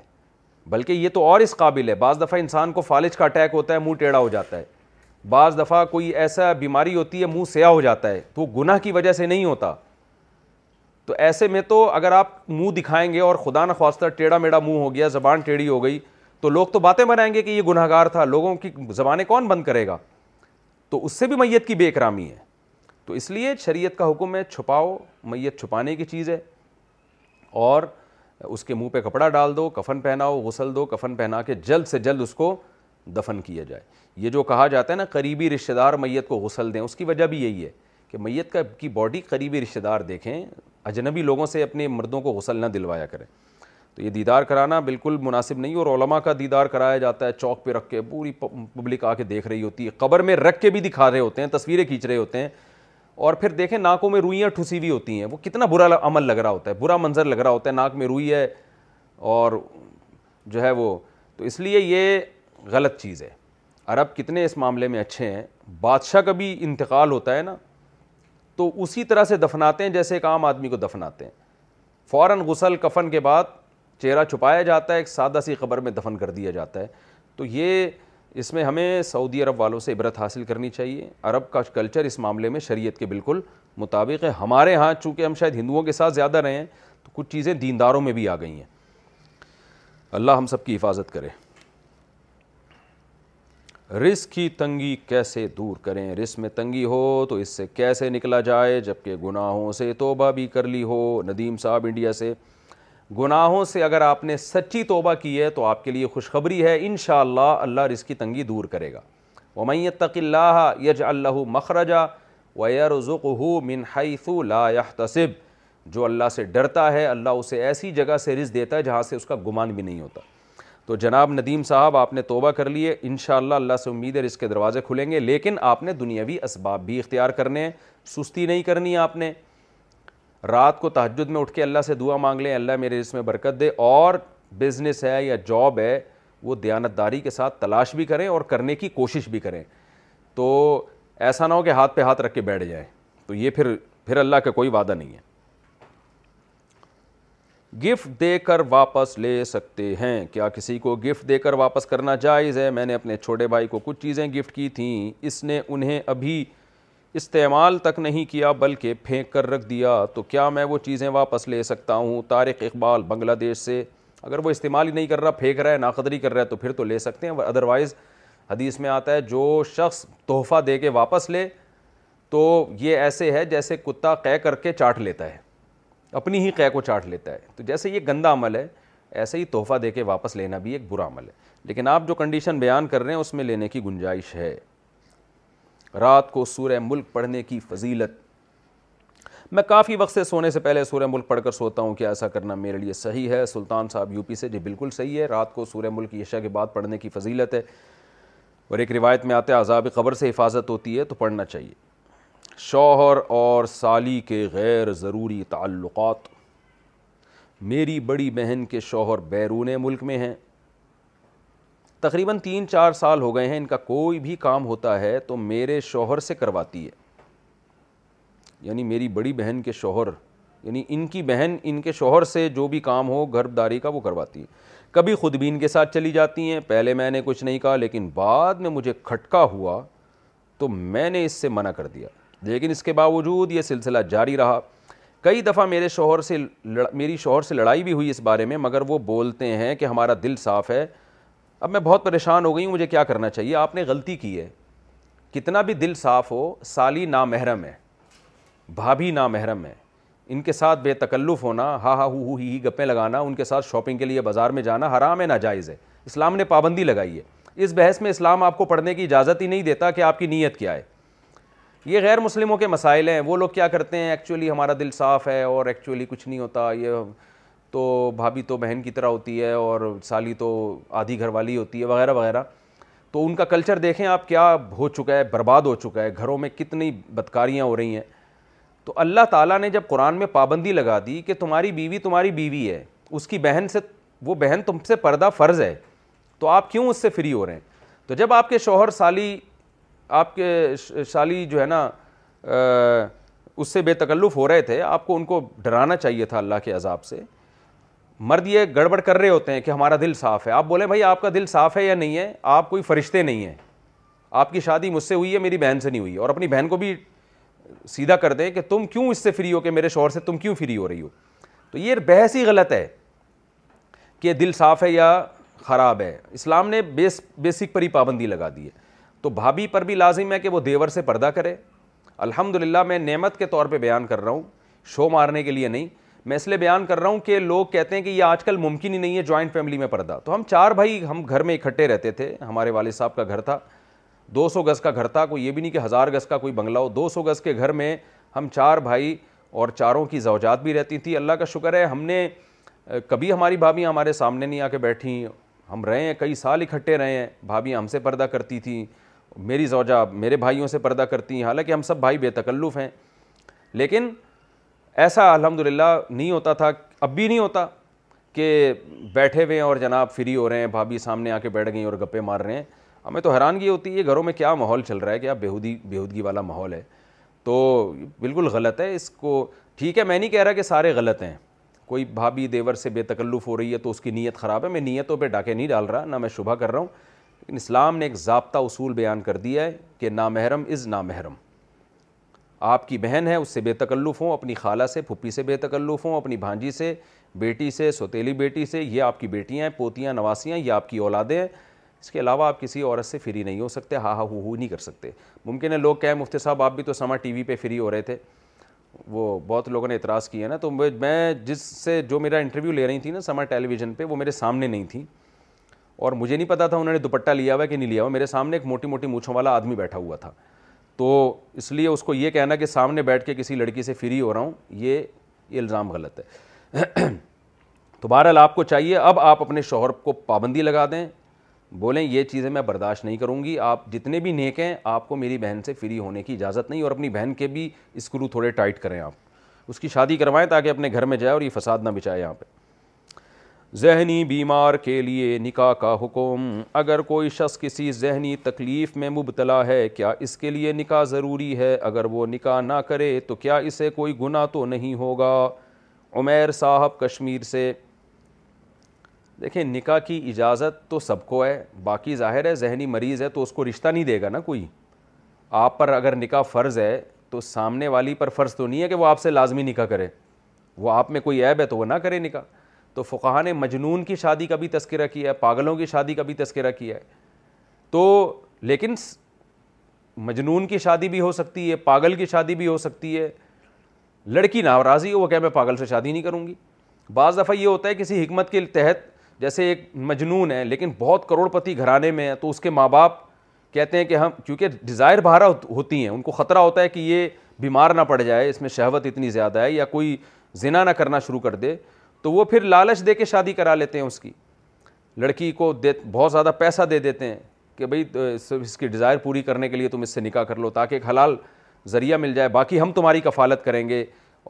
بلکہ یہ تو اور اس قابل ہے بعض دفعہ انسان کو فالج کا اٹیک ہوتا ہے منہ ٹیڑھا ہو جاتا ہے بعض دفعہ کوئی ایسا بیماری ہوتی ہے منہ سیاہ ہو جاتا ہے تو وہ گناہ کی وجہ سے نہیں ہوتا تو ایسے میں تو اگر آپ منہ دکھائیں گے اور خدا نخواستہ ٹیڑھا میڑا منہ ہو گیا زبان ٹیڑھی ہو گئی تو لوگ تو باتیں بنائیں گے کہ یہ گناہ گار تھا لوگوں کی زبانیں کون بند کرے گا تو اس سے بھی میت کی بے اکرامی ہے تو اس لیے شریعت کا حکم ہے چھپاؤ میت چھپانے کی چیز ہے اور اس کے منہ پہ کپڑا ڈال دو کفن پہناؤ غسل دو کفن پہنا کے جلد سے جلد اس کو دفن کیا جائے یہ جو کہا جاتا ہے نا قریبی رشتہ دار میت کو غسل دیں اس کی وجہ بھی یہی ہے کہ میت کا کی باڈی قریبی رشتہ دار دیکھیں اجنبی لوگوں سے اپنے مردوں کو غسل نہ دلوایا کریں تو یہ دیدار کرانا بالکل مناسب نہیں اور علماء کا دیدار کرایا جاتا ہے چوک پہ رکھ کے پوری پبلک آ کے دیکھ رہی ہوتی ہے قبر میں رکھ کے بھی دکھا رہے ہوتے ہیں تصویریں کھینچ رہے ہوتے ہیں اور پھر دیکھیں ناکوں میں روئیاں ٹھسی ہوئی ہوتی ہیں وہ کتنا برا عمل لگ رہا ہوتا ہے برا منظر لگ رہا ہوتا ہے ناک میں روئی ہے اور جو ہے وہ تو اس لیے یہ غلط چیز ہے عرب کتنے اس معاملے میں اچھے ہیں بادشاہ کا بھی انتقال ہوتا ہے نا تو اسی طرح سے دفناتے ہیں جیسے ایک عام آدمی کو دفناتے ہیں فوراً غسل کفن کے بعد چہرہ چھپایا جاتا ہے ایک سادہ سی قبر میں دفن کر دیا جاتا ہے تو یہ اس میں ہمیں سعودی عرب والوں سے عبرت حاصل کرنی چاہیے عرب کا کلچر اس معاملے میں شریعت کے بالکل مطابق ہے ہمارے ہاں چونکہ ہم شاید ہندوؤں کے ساتھ زیادہ رہے ہیں تو کچھ چیزیں دینداروں میں بھی آ گئی ہیں اللہ ہم سب کی حفاظت کرے رزق کی تنگی کیسے دور کریں رزق میں تنگی ہو تو اس سے کیسے نکلا جائے جبکہ گناہوں سے توبہ بھی کر لی ہو ندیم صاحب انڈیا سے گناہوں سے اگر آپ نے سچی توبہ کی ہے تو آپ کے لیے خوشخبری ہے انشاءاللہ اللہ رزق کی تنگی دور کرے گا وہ میتق اللہ یج اللہ مخرجہ و مِنْ حَيْثُ لَا لایہ جو اللہ سے ڈرتا ہے اللہ اسے ایسی جگہ سے رزق دیتا ہے جہاں سے اس کا گمان بھی نہیں ہوتا تو جناب ندیم صاحب آپ نے توبہ کر لیے انشاءاللہ اللہ سے امید ہے اس کے دروازے کھلیں گے لیکن آپ نے دنیاوی اسباب بھی اختیار کرنے ہیں سستی نہیں کرنی آپ نے رات کو تحجد میں اٹھ کے اللہ سے دعا مانگ لیں اللہ میرے اس میں برکت دے اور بزنس ہے یا جاب ہے وہ دیانتداری کے ساتھ تلاش بھی کریں اور کرنے کی کوشش بھی کریں تو ایسا نہ ہو کہ ہاتھ پہ ہاتھ رکھ کے بیٹھ جائیں تو یہ پھر پھر اللہ کا کوئی وعدہ نہیں ہے گفٹ دے کر واپس لے سکتے ہیں کیا کسی کو گفٹ دے کر واپس کرنا جائز ہے میں نے اپنے چھوٹے بھائی کو کچھ چیزیں گفٹ کی تھیں اس نے انہیں ابھی استعمال تک نہیں کیا بلکہ پھینک کر رکھ دیا تو کیا میں وہ چیزیں واپس لے سکتا ہوں طارق اقبال بنگلہ دیش سے اگر وہ استعمال ہی نہیں کر رہا پھینک رہا ہے ناقدری کر رہا ہے تو پھر تو لے سکتے ہیں ادروائز حدیث میں آتا ہے جو شخص تحفہ دے کے واپس لے تو یہ ایسے ہے جیسے کتا کے چاٹ لیتا ہے اپنی ہی قے کو چاٹ لیتا ہے تو جیسے یہ گندہ عمل ہے ایسے ہی تحفہ دے کے واپس لینا بھی ایک برا عمل ہے لیکن آپ جو کنڈیشن بیان کر رہے ہیں اس میں لینے کی گنجائش ہے رات کو سورہ ملک پڑھنے کی فضیلت میں کافی وقت سے سونے سے پہلے سورہ ملک پڑھ کر سوتا ہوں کہ ایسا کرنا میرے لیے صحیح ہے سلطان صاحب یو پی سے جی بالکل صحیح ہے رات کو سورہ ملک یشا کے بعد پڑھنے کی فضیلت ہے اور ایک روایت میں آتے عذاب قبر سے حفاظت ہوتی ہے تو پڑھنا چاہیے شوہر اور سالی کے غیر ضروری تعلقات میری بڑی بہن کے شوہر بیرون ملک میں ہیں تقریباً تین چار سال ہو گئے ہیں ان کا کوئی بھی کام ہوتا ہے تو میرے شوہر سے کرواتی ہے یعنی میری بڑی بہن کے شوہر یعنی ان کی بہن ان کے شوہر سے جو بھی کام ہو گھر داری کا وہ کرواتی ہے کبھی خود بھی ان کے ساتھ چلی جاتی ہیں پہلے میں نے کچھ نہیں کہا لیکن بعد میں مجھے کھٹکا ہوا تو میں نے اس سے منع کر دیا لیکن اس کے باوجود یہ سلسلہ جاری رہا کئی دفعہ میرے شوہر سے میری شوہر سے لڑائی بھی ہوئی اس بارے میں مگر وہ بولتے ہیں کہ ہمارا دل صاف ہے اب میں بہت پریشان ہو گئی ہوں مجھے کیا کرنا چاہیے آپ نے غلطی کی ہے کتنا بھی دل صاف ہو سالی نامحرم ہے بھابھی نامحرم ہے ان کے ساتھ بے تکلف ہونا ہا ہا ہو ہی ہی گپیں لگانا ان کے ساتھ شاپنگ کے لیے بازار میں جانا حرام ہے ناجائز ہے اسلام نے پابندی لگائی ہے اس بحث میں اسلام آپ کو پڑھنے کی اجازت ہی نہیں دیتا کہ آپ کی نیت کیا ہے یہ غیر مسلموں کے مسائل ہیں وہ لوگ کیا کرتے ہیں ایکچولی ہمارا دل صاف ہے اور ایکچولی کچھ نہیں ہوتا یہ تو بھابھی تو بہن کی طرح ہوتی ہے اور سالی تو آدھی گھر والی ہوتی ہے وغیرہ وغیرہ تو ان کا کلچر دیکھیں آپ کیا ہو چکا ہے برباد ہو چکا ہے گھروں میں کتنی بدکاریاں ہو رہی ہیں تو اللہ تعالیٰ نے جب قرآن میں پابندی لگا دی کہ تمہاری بیوی تمہاری بیوی ہے اس کی بہن سے وہ بہن تم سے پردہ فرض ہے تو آپ کیوں اس سے فری ہو رہے ہیں تو جب آپ کے شوہر سالی آپ کے شالی جو ہے نا اس سے بے تکلف ہو رہے تھے آپ کو ان کو ڈرانا چاہیے تھا اللہ کے عذاب سے مرد یہ گڑبڑ کر رہے ہوتے ہیں کہ ہمارا دل صاف ہے آپ بولیں بھائی آپ کا دل صاف ہے یا نہیں ہے آپ کوئی فرشتے نہیں ہیں آپ کی شادی مجھ سے ہوئی ہے میری بہن سے نہیں ہوئی اور اپنی بہن کو بھی سیدھا کر دیں کہ تم کیوں اس سے فری ہو کہ میرے شوہر سے تم کیوں فری ہو رہی ہو تو یہ بحث ہی غلط ہے کہ دل صاف ہے یا خراب ہے اسلام نے بیس بیسک پر ہی پابندی لگا دی ہے تو بھابھی پر بھی لازم ہے کہ وہ دیور سے پردہ کرے الحمد للہ میں نعمت کے طور پہ بیان کر رہا ہوں شو مارنے کے لیے نہیں میں اس لیے بیان کر رہا ہوں کہ لوگ کہتے ہیں کہ یہ آج کل ممکن ہی نہیں ہے جوائنٹ فیملی میں پردہ تو ہم چار بھائی ہم گھر میں اکٹھے رہتے تھے ہمارے والد صاحب کا گھر تھا دو سو گز کا گھر تھا کوئی یہ بھی نہیں کہ ہزار گز کا کوئی بنگلہ ہو دو سو گز کے گھر میں ہم چار بھائی اور چاروں کی زوجات بھی رہتی تھیں اللہ کا شکر ہے ہم نے کبھی ہماری بھابھی ہمارے سامنے نہیں آ کے بیٹھی ہم رہے ہیں کئی سال اکٹھے رہے ہیں بھابھی ہم سے پردہ کرتی تھیں میری زوجہ میرے بھائیوں سے پردہ کرتی ہیں حالانکہ ہم سب بھائی بے تکلف ہیں لیکن ایسا الحمد للہ نہیں ہوتا تھا اب بھی نہیں ہوتا کہ بیٹھے ہوئے ہیں اور جناب فری ہو رہے ہیں بھابھی سامنے آ کے بیٹھ گئیں اور گپے مار رہے ہیں ہمیں تو حیرانگی ہوتی ہے گھروں میں کیا ماحول چل رہا ہے کیا بیہودی بیہودگی والا ماحول ہے تو بالکل غلط ہے اس کو ٹھیک ہے میں نہیں کہہ رہا کہ سارے غلط ہیں کوئی بھابھی دیور سے بے تکلف ہو رہی ہے تو اس کی نیت خراب ہے میں نیتوں پہ ڈاکے نہیں ڈال رہا نہ میں شبہ کر رہا ہوں لیکن اسلام نے ایک ضابطہ اصول بیان کر دیا ہے کہ نامحرم از نامحرم آپ کی بہن ہے اس سے بے تکلف ہوں اپنی خالہ سے پھپھی سے بے تکلف ہوں اپنی بھانجی سے بیٹی سے سوتیلی بیٹی سے یہ آپ کی بیٹیاں ہیں پوتیاں نواسیاں یہ آپ کی اولادیں ہیں اس کے علاوہ آپ کسی عورت سے فری نہیں ہو سکتے ہا ہا ہو ہو نہیں کر سکتے ممکن ہے لوگ کہیں مفتی صاحب آپ بھی تو سما ٹی وی پہ فری ہو رہے تھے وہ بہت لوگوں نے اعتراض کیا نا تو میں جس سے جو میرا انٹرویو لے رہی تھی نا سما ٹیلی ویژن پہ وہ میرے سامنے نہیں تھیں اور مجھے نہیں پتا تھا انہوں نے دوپٹہ لیا ہوا کہ نہیں لیا ہوا میرے سامنے ایک موٹی موٹی مونچھوں والا آدمی بیٹھا ہوا تھا تو اس لیے اس کو یہ کہنا کہ سامنے بیٹھ کے کسی لڑکی سے فری ہو رہا ہوں یہ الزام غلط ہے تو بہرحال آپ کو چاہیے اب آپ اپنے شوہر کو پابندی لگا دیں بولیں یہ چیزیں میں برداشت نہیں کروں گی آپ جتنے بھی نیک ہیں آپ کو میری بہن سے فری ہونے کی اجازت نہیں اور اپنی بہن کے بھی اسکرو تھوڑے ٹائٹ کریں آپ اس کی شادی کروائیں تاکہ اپنے گھر میں جائے اور یہ فساد نہ بچائے یہاں پہ ذہنی بیمار کے لیے نکاح کا حکم اگر کوئی شخص کسی ذہنی تکلیف میں مبتلا ہے کیا اس کے لیے نکاح ضروری ہے اگر وہ نکاح نہ کرے تو کیا اسے کوئی گناہ تو نہیں ہوگا عمیر صاحب کشمیر سے دیکھیں نکاح کی اجازت تو سب کو ہے باقی ظاہر ہے ذہنی مریض ہے تو اس کو رشتہ نہیں دے گا نا کوئی آپ پر اگر نکاح فرض ہے تو سامنے والی پر فرض تو نہیں ہے کہ وہ آپ سے لازمی نکاح کرے وہ آپ میں کوئی عیب ہے تو وہ نہ کرے نکاح تو فقہ نے مجنون کی شادی کا بھی تذکرہ کیا ہے پاگلوں کی شادی کا بھی تذکرہ کیا ہے تو لیکن مجنون کی شادی بھی ہو سکتی ہے پاگل کی شادی بھی ہو سکتی ہے لڑکی ناراضی ہو وہ کہ میں پاگل سے شادی نہیں کروں گی بعض دفعہ یہ ہوتا ہے کسی حکمت کے تحت جیسے ایک مجنون ہے لیکن بہت کروڑ پتی گھرانے میں ہے تو اس کے ماں باپ کہتے ہیں کہ ہم کیونکہ ڈیزائر بہارا ہوتی ہیں ان کو خطرہ ہوتا ہے کہ یہ بیمار نہ پڑ جائے اس میں شہوت اتنی زیادہ ہے یا کوئی زنا نہ کرنا شروع کر دے تو وہ پھر لالچ دے کے شادی کرا لیتے ہیں اس کی لڑکی کو دے بہت زیادہ پیسہ دے دیتے ہیں کہ بھائی اس کی ڈیزائر پوری کرنے کے لیے تم اس سے نکاح کر لو تاکہ ایک حلال ذریعہ مل جائے باقی ہم تمہاری کفالت کریں گے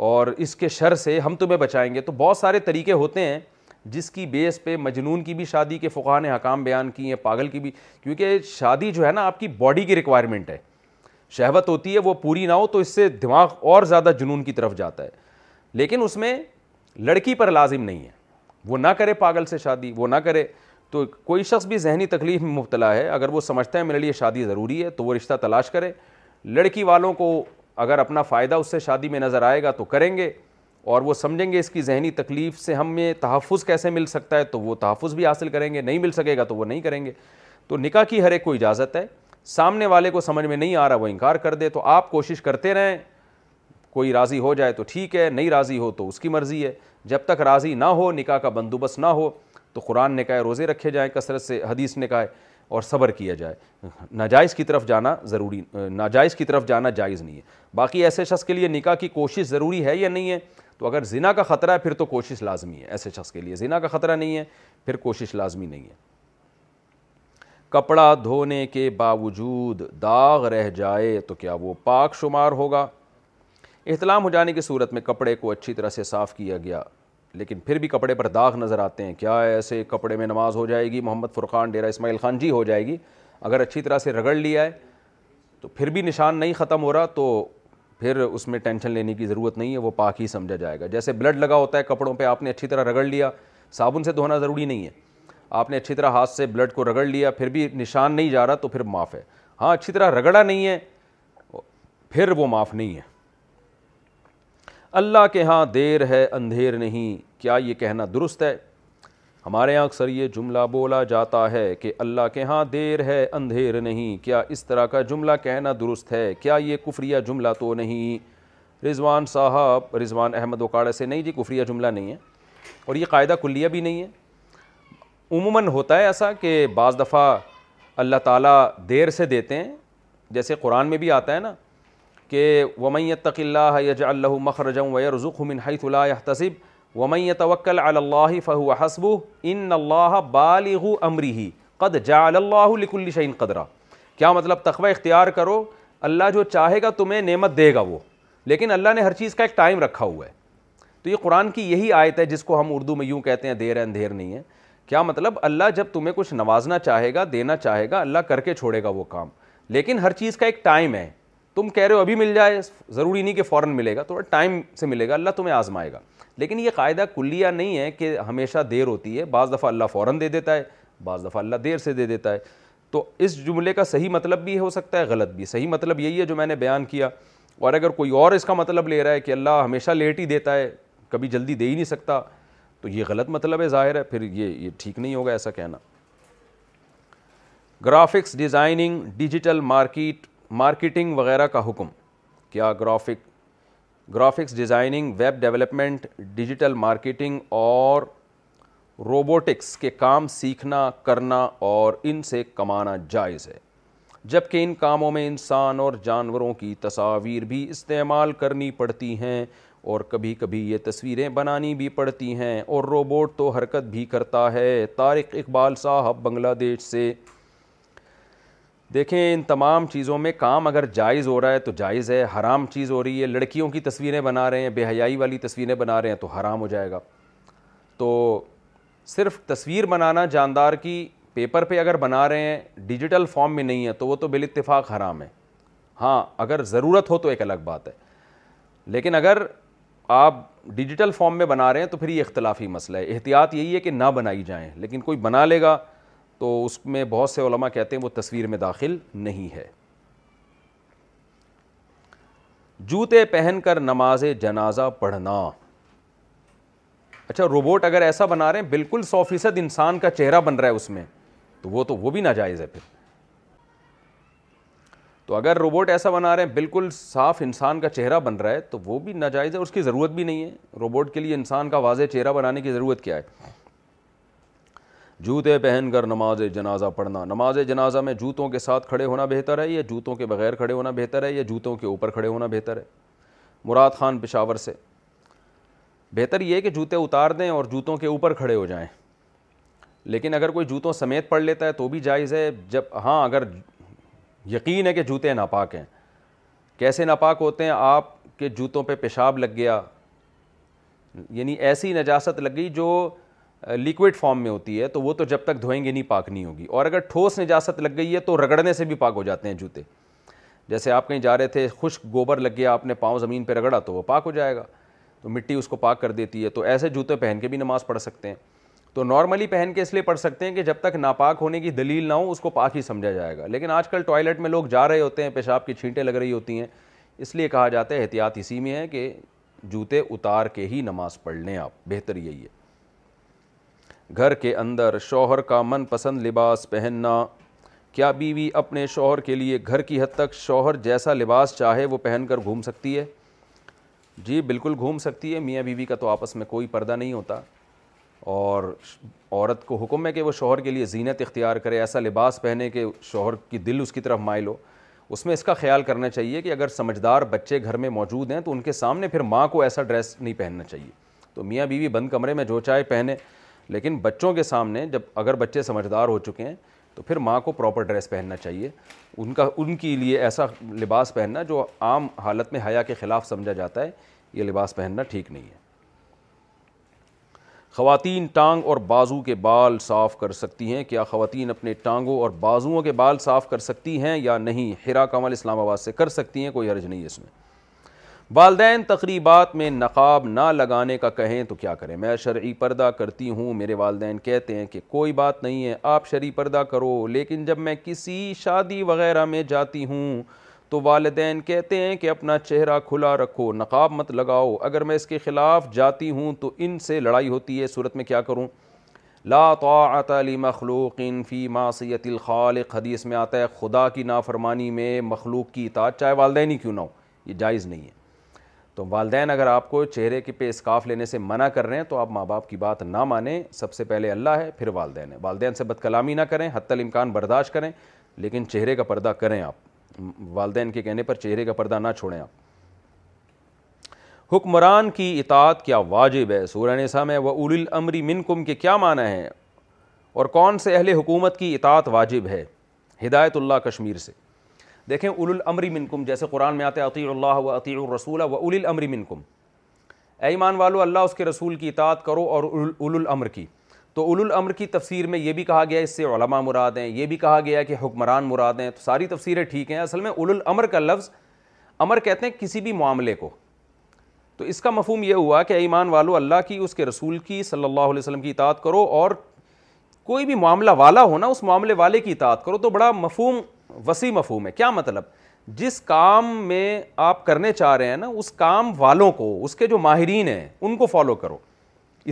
اور اس کے شر سے ہم تمہیں بچائیں گے تو بہت سارے طریقے ہوتے ہیں جس کی بیس پہ مجنون کی بھی شادی کے فقہ نے حکام بیان کی ہیں پاگل کی بھی کیونکہ شادی جو ہے نا آپ کی باڈی کی ریکوائرمنٹ ہے شہوت ہوتی ہے وہ پوری نہ ہو تو اس سے دماغ اور زیادہ جنون کی طرف جاتا ہے لیکن اس میں لڑکی پر لازم نہیں ہے وہ نہ کرے پاگل سے شادی وہ نہ کرے تو کوئی شخص بھی ذہنی تکلیف میں مبتلا ہے اگر وہ سمجھتا ہے میرے لیے شادی ضروری ہے تو وہ رشتہ تلاش کرے لڑکی والوں کو اگر اپنا فائدہ اس سے شادی میں نظر آئے گا تو کریں گے اور وہ سمجھیں گے اس کی ذہنی تکلیف سے ہم میں تحفظ کیسے مل سکتا ہے تو وہ تحفظ بھی حاصل کریں گے نہیں مل سکے گا تو وہ نہیں کریں گے تو نکاح کی ہر ایک کو اجازت ہے سامنے والے کو سمجھ میں نہیں آ رہا وہ انکار کر دے تو آپ کوشش کرتے رہیں کوئی راضی ہو جائے تو ٹھیک ہے نہیں راضی ہو تو اس کی مرضی ہے جب تک راضی نہ ہو نکاح کا بندوبست نہ ہو تو قرآن نے کہا ہے روزے رکھے جائیں کثرت سے حدیث نے کہا ہے اور صبر کیا جائے ناجائز کی طرف جانا ضروری ناجائز کی طرف جانا جائز نہیں ہے باقی ایسے شخص کے لیے نکاح کی کوشش ضروری ہے یا نہیں ہے تو اگر زنا کا خطرہ ہے پھر تو کوشش لازمی ہے ایسے شخص کے لیے زنا کا خطرہ نہیں ہے پھر کوشش لازمی نہیں ہے کپڑا دھونے کے باوجود داغ رہ جائے تو کیا وہ پاک شمار ہوگا احتلام ہو جانے کی صورت میں کپڑے کو اچھی طرح سے صاف کیا گیا لیکن پھر بھی کپڑے پر داغ نظر آتے ہیں کیا ایسے کپڑے میں نماز ہو جائے گی محمد فرقان ڈیرا اسماعیل خان جی ہو جائے گی اگر اچھی طرح سے رگڑ لیا ہے تو پھر بھی نشان نہیں ختم ہو رہا تو پھر اس میں ٹینشن لینے کی ضرورت نہیں ہے وہ پاک ہی سمجھا جائے گا جیسے بلڈ لگا ہوتا ہے کپڑوں پہ آپ نے اچھی طرح رگڑ لیا صابن سے دھونا ضروری نہیں ہے آپ نے اچھی طرح ہاتھ سے بلڈ کو رگڑ لیا پھر بھی نشان نہیں جا رہا تو پھر معاف ہے ہاں اچھی طرح رگڑا نہیں ہے پھر وہ معاف نہیں ہے اللہ کے ہاں دیر ہے اندھیر نہیں کیا یہ کہنا درست ہے ہمارے یہاں اکثر یہ جملہ بولا جاتا ہے کہ اللہ کے ہاں دیر ہے اندھیر نہیں کیا اس طرح کا جملہ کہنا درست ہے کیا یہ کفریہ جملہ تو نہیں رضوان صاحب رضوان احمد و سے نہیں جی کفریہ جملہ نہیں ہے اور یہ قاعدہ کلیہ بھی نہیں ہے عموماً ہوتا ہے ایسا کہ بعض دفعہ اللہ تعالیٰ دیر سے دیتے ہیں جیسے قرآن میں بھی آتا ہے نا کہ اللہ یج اللہ مکھرجََََََََََََََََََََََ من حیث لا يحتسب اللّہ توکل علی اللہ بالغ امری قد جعل اللہ قدرہ کیا مطلب تقوی اختیار کرو اللہ جو چاہے گا تمہیں نعمت دے گا وہ لیکن اللہ نے ہر چیز کا ایک ٹائم رکھا ہوا ہے تو یہ قرآن کی یہی آیت ہے جس کو ہم اردو میں یوں کہتے ہیں دیر ہے اندھیر نہیں ہے کیا مطلب اللہ جب تمہیں کچھ نوازنا چاہے گا دینا چاہے گا اللہ کر کے چھوڑے گا وہ کام لیکن ہر چیز کا ایک ٹائم ہے تم کہہ رہے ہو ابھی مل جائے ضروری نہیں کہ فوراً ملے گا تھوڑا ٹائم سے ملے گا اللہ تمہیں آزمائے گا لیکن یہ قاعدہ کلیہ نہیں ہے کہ ہمیشہ دیر ہوتی ہے بعض دفعہ اللہ فوراً دے دیتا ہے بعض دفعہ اللہ دیر سے دے دیتا ہے تو اس جملے کا صحیح مطلب بھی ہو سکتا ہے غلط بھی صحیح مطلب یہی ہے جو میں نے بیان کیا اور اگر کوئی اور اس کا مطلب لے رہا ہے کہ اللہ ہمیشہ لیٹ ہی دیتا ہے کبھی جلدی دے ہی نہیں سکتا تو یہ غلط مطلب ہے ظاہر ہے پھر یہ یہ ٹھیک نہیں ہوگا ایسا کہنا graphics designing digital market marketing وغیرہ کا حکم کیا graphic graphics designing web development digital marketing اور روبوٹکس کے کام سیکھنا کرنا اور ان سے کمانا جائز ہے جبکہ ان کاموں میں انسان اور جانوروں کی تصاویر بھی استعمال کرنی پڑتی ہیں اور کبھی کبھی یہ تصویریں بنانی بھی پڑتی ہیں اور روبوٹ تو حرکت بھی کرتا ہے طارق اقبال صاحب بنگلہ دیش سے دیکھیں ان تمام چیزوں میں کام اگر جائز ہو رہا ہے تو جائز ہے حرام چیز ہو رہی ہے لڑکیوں کی تصویریں بنا رہے ہیں بے حیائی والی تصویریں بنا رہے ہیں تو حرام ہو جائے گا تو صرف تصویر بنانا جاندار کی پیپر پہ اگر بنا رہے ہیں ڈیجیٹل فارم میں نہیں ہے تو وہ تو بال اتفاق حرام ہے ہاں اگر ضرورت ہو تو ایک الگ بات ہے لیکن اگر آپ ڈیجیٹل فارم میں بنا رہے ہیں تو پھر یہ اختلافی مسئلہ ہے احتیاط یہی ہے کہ نہ بنائی جائیں لیکن کوئی بنا لے گا تو اس میں بہت سے علماء کہتے ہیں وہ تصویر میں داخل نہیں ہے جوتے پہن کر نماز جنازہ پڑھنا اچھا روبوٹ اگر ایسا بنا رہے ہیں بالکل سو فیصد انسان کا چہرہ بن رہا ہے اس میں تو وہ تو وہ بھی ناجائز ہے پھر تو اگر روبوٹ ایسا بنا رہے ہیں بالکل صاف انسان کا چہرہ بن رہا ہے تو وہ بھی ناجائز ہے اس کی ضرورت بھی نہیں ہے روبوٹ کے لیے انسان کا واضح چہرہ بنانے کی ضرورت کیا ہے جوتے پہن کر نماز جنازہ پڑھنا نماز جنازہ میں جوتوں کے ساتھ کھڑے ہونا بہتر ہے یا جوتوں کے بغیر کھڑے ہونا بہتر ہے یا جوتوں کے اوپر کھڑے ہونا بہتر ہے مراد خان پشاور سے بہتر یہ کہ جوتے اتار دیں اور جوتوں کے اوپر کھڑے ہو جائیں لیکن اگر کوئی جوتوں سمیت پڑھ لیتا ہے تو بھی جائز ہے جب ہاں اگر یقین ہے کہ جوتے ناپاک ہیں کیسے ناپاک ہوتے ہیں آپ کے جوتوں پہ پیشاب لگ گیا یعنی ایسی نجاست لگ گئی جو لیکوڈ فارم میں ہوتی ہے تو وہ تو جب تک دھوئیں گے نہیں پاک نہیں ہوگی اور اگر ٹھوس نجاست لگ گئی ہے تو رگڑنے سے بھی پاک ہو جاتے ہیں جوتے جیسے آپ کہیں جا رہے تھے خشک گوبر لگ گیا آپ نے پاؤں زمین پہ رگڑا تو وہ پاک ہو جائے گا تو مٹی اس کو پاک کر دیتی ہے تو ایسے جوتے پہن کے بھی نماز پڑھ سکتے ہیں تو نارملی پہن کے اس لیے پڑھ سکتے ہیں کہ جب تک ناپاک ہونے کی دلیل نہ ہو اس کو پاک ہی سمجھا جائے گا لیکن آج کل ٹوائلٹ میں لوگ جا رہے ہوتے ہیں پیشاب کی چھینٹیں لگ رہی ہوتی ہیں اس لیے کہا جاتا ہے احتیاط اسی میں ہے کہ جوتے اتار کے ہی نماز پڑھ لیں آپ بہتر یہی ہے گھر کے اندر شوہر کا من پسند لباس پہننا کیا بیوی اپنے شوہر کے لیے گھر کی حد تک شوہر جیسا لباس چاہے وہ پہن کر گھوم سکتی ہے جی بالکل گھوم سکتی ہے میاں بیوی کا تو آپس میں کوئی پردہ نہیں ہوتا اور عورت کو حکم ہے کہ وہ شوہر کے لیے زینت اختیار کرے ایسا لباس پہنے کہ شوہر کی دل اس کی طرف مائل ہو اس میں اس کا خیال کرنا چاہیے کہ اگر سمجھدار بچے گھر میں موجود ہیں تو ان کے سامنے پھر ماں کو ایسا ڈریس نہیں پہننا چاہیے تو میاں بیوی بند کمرے میں جو چاہے پہنے لیکن بچوں کے سامنے جب اگر بچے سمجھدار ہو چکے ہیں تو پھر ماں کو پراپر ڈریس پہننا چاہیے ان کا ان کے لیے ایسا لباس پہننا جو عام حالت میں حیا کے خلاف سمجھا جاتا ہے یہ لباس پہننا ٹھیک نہیں ہے خواتین ٹانگ اور بازو کے بال صاف کر سکتی ہیں کیا خواتین اپنے ٹانگوں اور بازوؤں کے بال صاف کر سکتی ہیں یا نہیں ہرا کمل اسلام آباد سے کر سکتی ہیں کوئی حرج نہیں ہے اس میں والدین تقریبات میں نقاب نہ لگانے کا کہیں تو کیا کریں میں شرعی پردہ کرتی ہوں میرے والدین کہتے ہیں کہ کوئی بات نہیں ہے آپ شرعی پردہ کرو لیکن جب میں کسی شادی وغیرہ میں جاتی ہوں تو والدین کہتے ہیں کہ اپنا چہرہ کھلا رکھو نقاب مت لگاؤ اگر میں اس کے خلاف جاتی ہوں تو ان سے لڑائی ہوتی ہے صورت میں کیا کروں لا طاعت لمخلوق فی معصیت الخالق حدیث میں آتا ہے خدا کی نافرمانی میں مخلوق کی اطاعت چاہے والدین ہی کیوں نہ ہو یہ جائز نہیں ہے تو والدین اگر آپ کو چہرے کے پہ اسکاف لینے سے منع کر رہے ہیں تو آپ ماں باپ کی بات نہ مانیں سب سے پہلے اللہ ہے پھر والدین ہے والدین سے بد کلامی نہ کریں حتی الامکان برداشت کریں لیکن چہرے کا پردہ کریں آپ والدین کے کہنے پر چہرے کا پردہ نہ چھوڑیں آپ حکمران کی اطاعت کیا واجب ہے سورہ میں وہ اول العمری منکم کے کیا معنی ہے اور کون سے اہل حکومت کی اطاعت واجب ہے ہدایت اللہ کشمیر سے دیکھیں الامر منکم جیسے قرآن میں آتے عطی اللہ و عطی الرسول و الامری منکم اے ایمان والو اللہ اس کے رسول کی اطاعت کرو اور الامر کی تو الامر کی تفسیر میں یہ بھی کہا گیا اس سے علماء مراد ہیں یہ بھی کہا گیا کہ حکمران مراد ہیں تو ساری تفسیریں ٹھیک ہیں اصل میں الامر کا لفظ امر کہتے ہیں کسی بھی معاملے کو تو اس کا مفہوم یہ ہوا کہ ایمان والو اللہ کی اس کے رسول کی صلی اللہ علیہ وسلم کی اطاعت کرو اور کوئی بھی معاملہ والا ہونا اس معاملے والے کی اطاعت کرو تو بڑا مفہوم وسیع مفہوم ہے کیا مطلب جس کام میں آپ کرنے چاہ رہے ہیں نا اس کام والوں کو اس کے جو ماہرین ہیں ان کو فالو کرو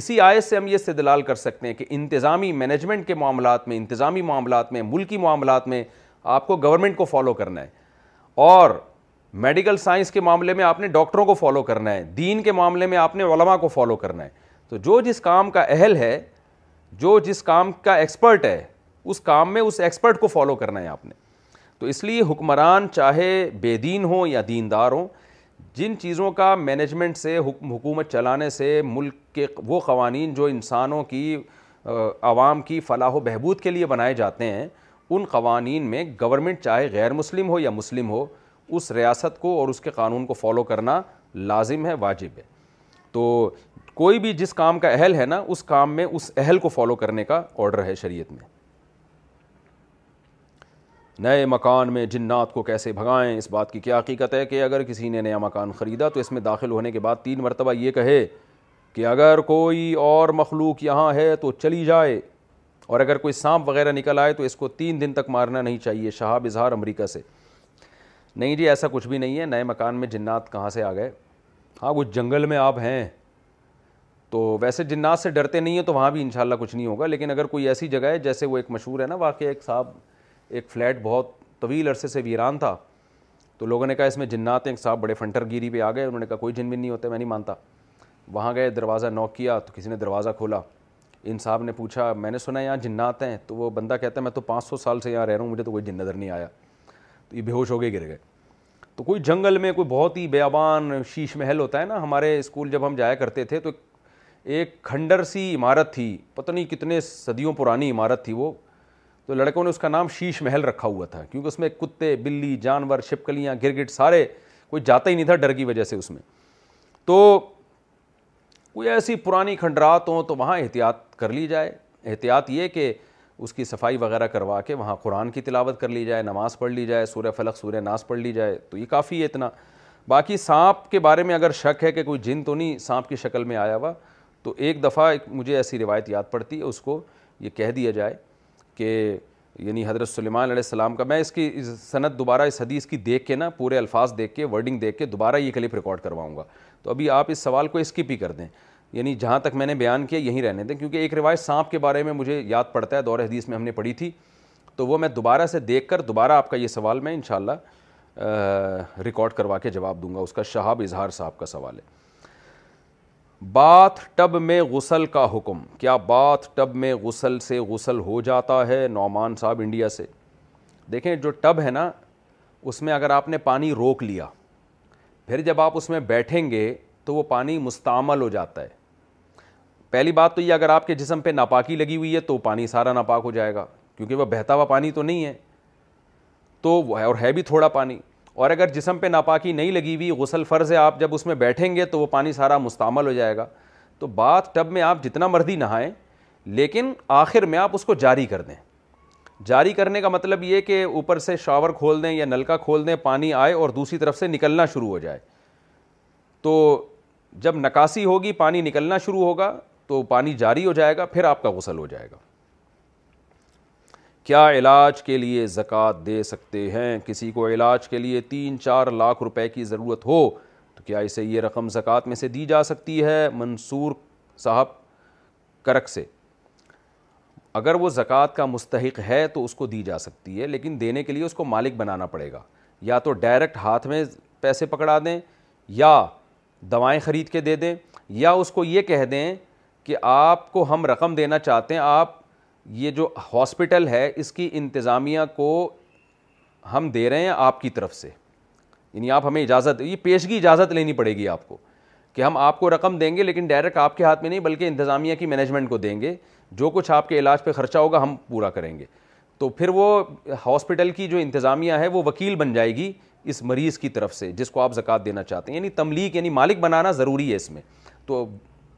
اسی آیت سے ہم یہ استدلال کر سکتے ہیں کہ انتظامی مینجمنٹ کے معاملات میں انتظامی معاملات میں ملکی معاملات میں آپ کو گورنمنٹ کو فالو کرنا ہے اور میڈیکل سائنس کے معاملے میں آپ نے ڈاکٹروں کو فالو کرنا ہے دین کے معاملے میں آپ نے علماء کو فالو کرنا ہے تو جو جس کام کا اہل ہے جو جس کام کا ایکسپرٹ ہے اس کام میں اس ایکسپرٹ کو فالو کرنا ہے آپ نے تو اس لیے حکمران چاہے بے دین ہوں یا دیندار ہوں جن چیزوں کا مینجمنٹ سے حکومت چلانے سے ملک کے وہ قوانین جو انسانوں کی عوام کی فلاح و بہبود کے لیے بنائے جاتے ہیں ان قوانین میں گورنمنٹ چاہے غیر مسلم ہو یا مسلم ہو اس ریاست کو اور اس کے قانون کو فالو کرنا لازم ہے واجب ہے تو کوئی بھی جس کام کا اہل ہے نا اس کام میں اس اہل کو فالو کرنے کا آرڈر ہے شریعت میں نئے مکان میں جنات کو کیسے بھگائیں اس بات کی کیا حقیقت ہے کہ اگر کسی نے نیا مکان خریدا تو اس میں داخل ہونے کے بعد تین مرتبہ یہ کہے کہ اگر کوئی اور مخلوق یہاں ہے تو چلی جائے اور اگر کوئی سانپ وغیرہ نکل آئے تو اس کو تین دن تک مارنا نہیں چاہیے شہاب اظہار امریکہ سے نہیں جی ایسا کچھ بھی نہیں ہے نئے مکان میں جنات کہاں سے آ گئے ہاں وہ جنگل میں آپ ہیں تو ویسے جنات سے ڈرتے نہیں ہیں تو وہاں بھی انشاءاللہ کچھ نہیں ہوگا لیکن اگر کوئی ایسی جگہ ہے جیسے وہ ایک مشہور ہے نا واقعی ایک صاحب ایک فلیٹ بہت طویل عرصے سے ویران تھا تو لوگوں نے کہا اس میں جنات ہیں ایک صاحب بڑے فنٹر گیری پہ آ گئے انہوں نے کہا کوئی جن بھی نہیں ہوتا میں نہیں مانتا وہاں گئے دروازہ نوک کیا تو کسی نے دروازہ کھولا ان صاحب نے پوچھا میں نے سنا یہاں جنات ہیں تو وہ بندہ کہتا ہے میں تو پانچ سو سال سے یہاں رہ رہا ہوں مجھے تو کوئی جن نظر نہیں آیا تو یہ بے ہوش ہو گئے گر گئے تو کوئی جنگل میں کوئی بہت ہی بیابان شیش محل ہوتا ہے نا ہمارے اسکول جب ہم جایا کرتے تھے تو ایک کھنڈر سی عمارت تھی پتہ نہیں کتنے صدیوں پرانی عمارت تھی وہ تو لڑکوں نے اس کا نام شیش محل رکھا ہوا تھا کیونکہ اس میں کتے بلی جانور شپکلیاں گرگٹ سارے کوئی جاتا ہی نہیں تھا ڈر کی وجہ سے اس میں تو کوئی ایسی پرانی کھنڈرات ہوں تو وہاں احتیاط کر لی جائے احتیاط یہ کہ اس کی صفائی وغیرہ کروا کے وہاں قرآن کی تلاوت کر لی جائے نماز پڑھ لی جائے سورہ فلق سورہ ناس پڑھ لی جائے تو یہ کافی ہے اتنا باقی سانپ کے بارے میں اگر شک ہے کہ کوئی جن تو نہیں سانپ کی شکل میں آیا ہوا تو ایک دفعہ مجھے ایسی روایت یاد پڑتی ہے اس کو یہ کہہ دیا جائے کہ یعنی حضرت سلیمان علیہ السلام کا میں اس کی صنعت دوبارہ اس حدیث کی دیکھ کے نا پورے الفاظ دیکھ کے ورڈنگ دیکھ کے دوبارہ یہ کلپ ریکارڈ کرواؤں گا تو ابھی آپ اس سوال کو اسکپ ہی کر دیں یعنی جہاں تک میں نے بیان کیا یہیں رہنے دیں کیونکہ ایک روایت سانپ کے بارے میں مجھے یاد پڑتا ہے دور حدیث میں ہم نے پڑھی تھی تو وہ میں دوبارہ سے دیکھ کر دوبارہ آپ کا یہ سوال میں انشاءاللہ ریکارڈ کروا کے جواب دوں گا اس کا شہاب اظہار صاحب کا سوال ہے باتھ ٹب میں غسل کا حکم کیا باتھ ٹب میں غسل سے غسل ہو جاتا ہے نعمان صاحب انڈیا سے دیکھیں جو ٹب ہے نا اس میں اگر آپ نے پانی روک لیا پھر جب آپ اس میں بیٹھیں گے تو وہ پانی مستعمل ہو جاتا ہے پہلی بات تو یہ اگر آپ کے جسم پہ ناپاکی لگی ہوئی ہے تو پانی سارا ناپاک ہو جائے گا کیونکہ وہ بہتا ہوا پانی تو نہیں ہے تو اور ہے بھی تھوڑا پانی اور اگر جسم پہ ناپاکی نہیں لگی ہوئی غسل فرض ہے آپ جب اس میں بیٹھیں گے تو وہ پانی سارا مستعمل ہو جائے گا تو بات ٹب میں آپ جتنا مردی نہائیں لیکن آخر میں آپ اس کو جاری کر دیں جاری کرنے کا مطلب یہ کہ اوپر سے شاور کھول دیں یا نلکا کھول دیں پانی آئے اور دوسری طرف سے نکلنا شروع ہو جائے تو جب نکاسی ہوگی پانی نکلنا شروع ہوگا تو پانی جاری ہو جائے گا پھر آپ کا غسل ہو جائے گا کیا علاج کے لیے زکوٰۃ دے سکتے ہیں کسی کو علاج کے لیے تین چار لاکھ روپے کی ضرورت ہو تو کیا اسے یہ رقم زکوٰۃ میں سے دی جا سکتی ہے منصور صاحب کرک سے اگر وہ زکوٰۃ کا مستحق ہے تو اس کو دی جا سکتی ہے لیکن دینے کے لیے اس کو مالک بنانا پڑے گا یا تو ڈائریکٹ ہاتھ میں پیسے پکڑا دیں یا دوائیں خرید کے دے دیں یا اس کو یہ کہہ دیں کہ آپ کو ہم رقم دینا چاہتے ہیں آپ یہ جو ہاسپٹل ہے اس کی انتظامیہ کو ہم دے رہے ہیں آپ کی طرف سے یعنی آپ ہمیں اجازت یہ پیشگی اجازت لینی پڑے گی آپ کو کہ ہم آپ کو رقم دیں گے لیکن ڈائریکٹ آپ کے ہاتھ میں نہیں بلکہ انتظامیہ کی مینجمنٹ کو دیں گے جو کچھ آپ کے علاج پہ خرچہ ہوگا ہم پورا کریں گے تو پھر وہ ہاسپٹل کی جو انتظامیہ ہے وہ وکیل بن جائے گی اس مریض کی طرف سے جس کو آپ زکوٰۃ دینا چاہتے ہیں یعنی تملیغ یعنی مالک بنانا ضروری ہے اس میں تو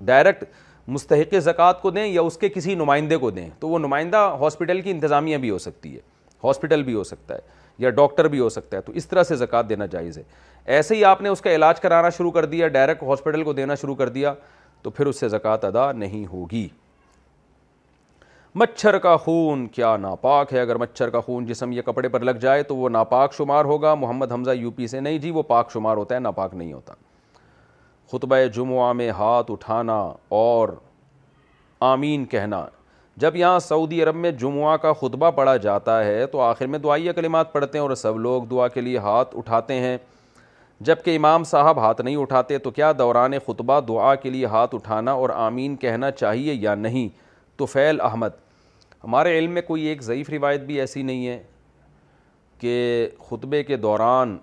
ڈائریکٹ مستحق زکوٰۃ کو دیں یا اس کے کسی نمائندے کو دیں تو وہ نمائندہ ہاسپٹل کی انتظامیہ بھی ہو سکتی ہے ہاسپٹل بھی ہو سکتا ہے یا ڈاکٹر بھی ہو سکتا ہے تو اس طرح سے زکوٰۃ دینا جائز ہے ایسے ہی آپ نے اس کا علاج کرانا شروع کر دیا ڈائریکٹ ہاسپٹل کو دینا شروع کر دیا تو پھر اس سے زکوٰۃ ادا نہیں ہوگی مچھر کا خون کیا ناپاک ہے اگر مچھر کا خون جسم یا کپڑے پر لگ جائے تو وہ ناپاک شمار ہوگا محمد حمزہ یو پی سے نہیں جی وہ پاک شمار ہوتا ہے ناپاک نہیں ہوتا خطبہ جمعہ میں ہاتھ اٹھانا اور آمین کہنا جب یہاں سعودی عرب میں جمعہ کا خطبہ پڑھا جاتا ہے تو آخر میں دعائیہ کلمات پڑھتے ہیں اور سب لوگ دعا کے لیے ہاتھ اٹھاتے ہیں جب کہ امام صاحب ہاتھ نہیں اٹھاتے تو کیا دوران خطبہ دعا کے لیے ہاتھ اٹھانا اور آمین کہنا چاہیے یا نہیں تو فیل احمد ہمارے علم میں کوئی ایک ضعیف روایت بھی ایسی نہیں ہے کہ خطبے کے دوران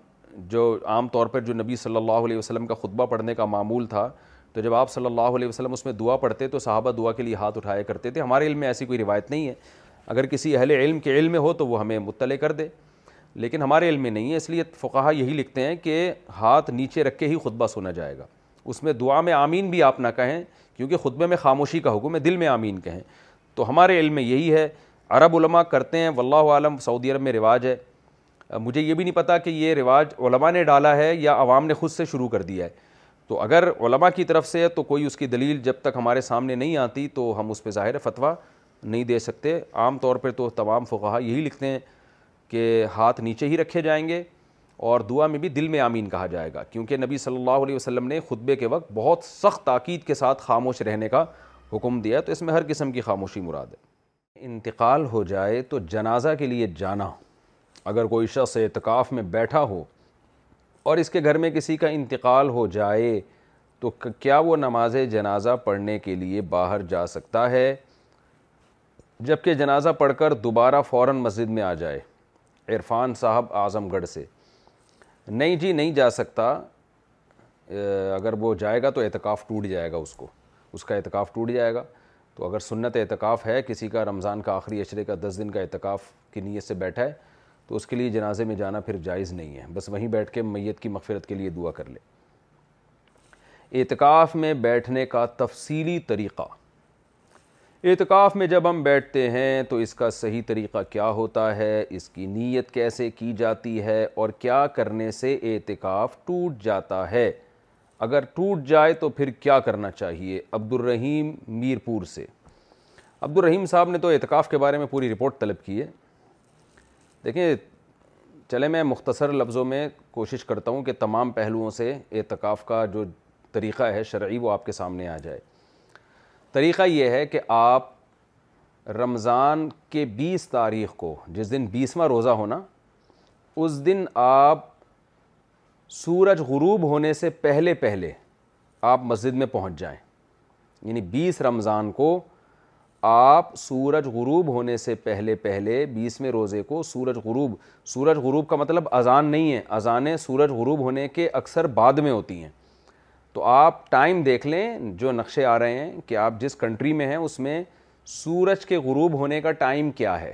جو عام طور پر جو نبی صلی اللہ علیہ وسلم کا خطبہ پڑھنے کا معمول تھا تو جب آپ صلی اللہ علیہ وسلم اس میں دعا پڑھتے تو صحابہ دعا کے لیے ہاتھ اٹھایا کرتے تھے ہمارے علم میں ایسی کوئی روایت نہیں ہے اگر کسی اہل علم کے علم میں ہو تو وہ ہمیں مطلع کر دے لیکن ہمارے علم میں نہیں ہے اس لیے فقہ یہی لکھتے ہیں کہ ہاتھ نیچے رکھ کے ہی خطبہ سنا جائے گا اس میں دعا میں آمین بھی آپ نہ کہیں کیونکہ خطبے میں خاموشی کا حکم ہے دل میں آمین کہیں تو ہمارے علم میں یہی ہے عرب علماء کرتے ہیں واللہ عالم سعودی عرب میں رواج ہے مجھے یہ بھی نہیں پتہ کہ یہ رواج علماء نے ڈالا ہے یا عوام نے خود سے شروع کر دیا ہے تو اگر علماء کی طرف سے تو کوئی اس کی دلیل جب تک ہمارے سامنے نہیں آتی تو ہم اس پہ ظاہر فتویٰ نہیں دے سکتے عام طور پہ تو تمام فقہ یہی لکھتے ہیں کہ ہاتھ نیچے ہی رکھے جائیں گے اور دعا میں بھی دل میں آمین کہا جائے گا کیونکہ نبی صلی اللہ علیہ وسلم نے خطبے کے وقت بہت سخت تاکید کے ساتھ خاموش رہنے کا حکم دیا تو اس میں ہر قسم کی خاموشی مراد ہے انتقال ہو جائے تو جنازہ کے لیے جانا اگر کوئی شخص اعتکاف میں بیٹھا ہو اور اس کے گھر میں کسی کا انتقال ہو جائے تو کیا وہ نماز جنازہ پڑھنے کے لیے باہر جا سکتا ہے جب کہ جنازہ پڑھ کر دوبارہ فوراً مسجد میں آ جائے عرفان صاحب اعظم گڑھ سے نہیں جی نہیں جا سکتا اگر وہ جائے گا تو اعتکاف ٹوٹ جائے گا اس کو اس کا اعتکاف ٹوٹ جائے گا تو اگر سنت اعتکاف ہے کسی کا رمضان کا آخری عشرے کا دس دن کا اعتکاف کی نیت سے بیٹھا ہے تو اس کے لیے جنازے میں جانا پھر جائز نہیں ہے بس وہیں بیٹھ کے میت کی مغفرت کے لیے دعا کر لے اعتکاف میں بیٹھنے کا تفصیلی طریقہ اعتکاف میں جب ہم بیٹھتے ہیں تو اس کا صحیح طریقہ کیا ہوتا ہے اس کی نیت کیسے کی جاتی ہے اور کیا کرنے سے اعتکاف ٹوٹ جاتا ہے اگر ٹوٹ جائے تو پھر کیا کرنا چاہیے عبد الرحیم میرپور سے عبد الرحیم صاحب نے تو اعتکاف کے بارے میں پوری رپورٹ طلب کی ہے دیکھیں چلے میں مختصر لفظوں میں کوشش کرتا ہوں کہ تمام پہلوؤں سے اعتکاف کا جو طریقہ ہے شرعی وہ آپ کے سامنے آ جائے طریقہ یہ ہے کہ آپ رمضان کے بیس تاریخ کو جس دن بیسواں روزہ ہونا اس دن آپ سورج غروب ہونے سے پہلے پہلے آپ مسجد میں پہنچ جائیں یعنی بیس رمضان کو آپ سورج غروب ہونے سے پہلے پہلے بیسویں روزے کو سورج غروب سورج غروب کا مطلب اذان نہیں ہے اذانیں سورج غروب ہونے کے اکثر بعد میں ہوتی ہیں تو آپ ٹائم دیکھ لیں جو نقشے آ رہے ہیں کہ آپ جس کنٹری میں ہیں اس میں سورج کے غروب ہونے کا ٹائم کیا ہے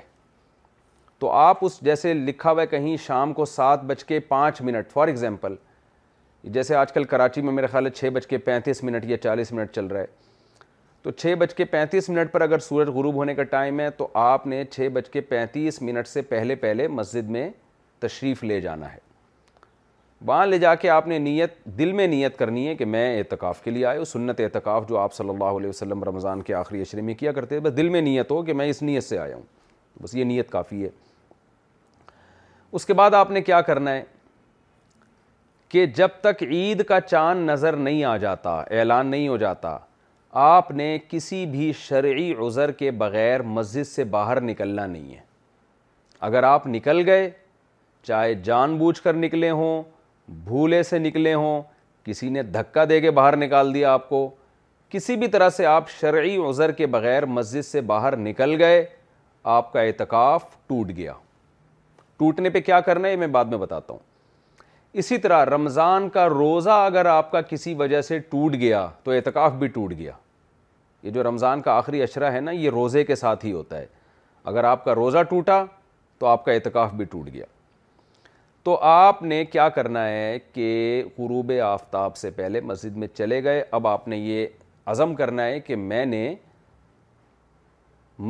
تو آپ اس جیسے لکھا ہوا کہیں شام کو سات بج کے پانچ منٹ فار ایگزامپل جیسے آج کل کراچی میں میرے خیال ہے چھ بج کے پینتیس منٹ یا چالیس منٹ چل رہا ہے تو چھ بج کے پینتیس منٹ پر اگر سورج غروب ہونے کا ٹائم ہے تو آپ نے چھ بج کے پینتیس منٹ سے پہلے پہلے مسجد میں تشریف لے جانا ہے وہاں لے جا کے آپ نے نیت دل میں نیت کرنی ہے کہ میں اعتکاف کے لیے آیا سنت اعتکاف جو آپ صلی اللہ علیہ وسلم رمضان کے آخری اشرے میں کیا کرتے ہیں بس دل میں نیت ہو کہ میں اس نیت سے آیا ہوں بس یہ نیت کافی ہے اس کے بعد آپ نے کیا کرنا ہے کہ جب تک عید کا چاند نظر نہیں آ جاتا اعلان نہیں ہو جاتا آپ نے کسی بھی شرعی عذر کے بغیر مسجد سے باہر نکلنا نہیں ہے اگر آپ نکل گئے چاہے جان بوجھ کر نکلے ہوں بھولے سے نکلے ہوں کسی نے دھکا دے کے باہر نکال دیا آپ کو کسی بھی طرح سے آپ شرعی عذر کے بغیر مسجد سے باہر نکل گئے آپ کا اعتکاف ٹوٹ گیا ٹوٹنے پہ کیا کرنا ہے میں بعد میں بتاتا ہوں اسی طرح رمضان کا روزہ اگر آپ کا کسی وجہ سے ٹوٹ گیا تو اعتکاف بھی ٹوٹ گیا یہ جو رمضان کا آخری اشرہ ہے نا یہ روزے کے ساتھ ہی ہوتا ہے اگر آپ کا روزہ ٹوٹا تو آپ کا اعتکاف بھی ٹوٹ گیا تو آپ نے کیا کرنا ہے کہ غروب آفتاب سے پہلے مسجد میں چلے گئے اب آپ نے یہ عزم کرنا ہے کہ میں نے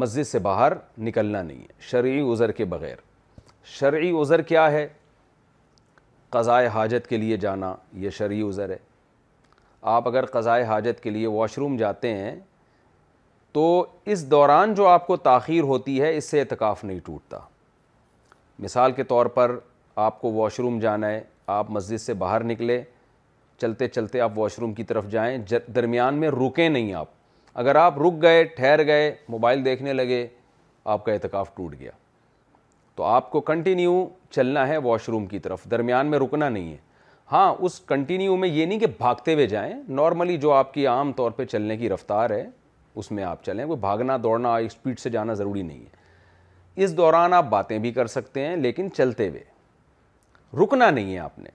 مسجد سے باہر نکلنا نہیں ہے شرعی عذر کے بغیر شرعی عذر کیا ہے قضائے حاجت کے لیے جانا یہ عذر ہے آپ اگر قضائے حاجت کے لیے واش روم جاتے ہیں تو اس دوران جو آپ کو تاخیر ہوتی ہے اس سے اعتکاف نہیں ٹوٹتا مثال کے طور پر آپ کو واش روم جانا ہے آپ مسجد سے باہر نکلے چلتے چلتے آپ واش روم کی طرف جائیں درمیان میں رکیں نہیں آپ اگر آپ رک گئے ٹھہر گئے موبائل دیکھنے لگے آپ کا اعتکاف ٹوٹ گیا تو آپ کو کنٹینیو چلنا ہے واش روم کی طرف درمیان میں رکنا نہیں ہے ہاں اس کنٹینیو میں یہ نہیں کہ بھاگتے ہوئے جائیں نارملی جو آپ کی عام طور پہ چلنے کی رفتار ہے اس میں آپ چلیں کوئی بھاگنا دوڑنا اسپیڈ سے جانا ضروری نہیں ہے اس دوران آپ باتیں بھی کر سکتے ہیں لیکن چلتے ہوئے رکنا نہیں ہے آپ نے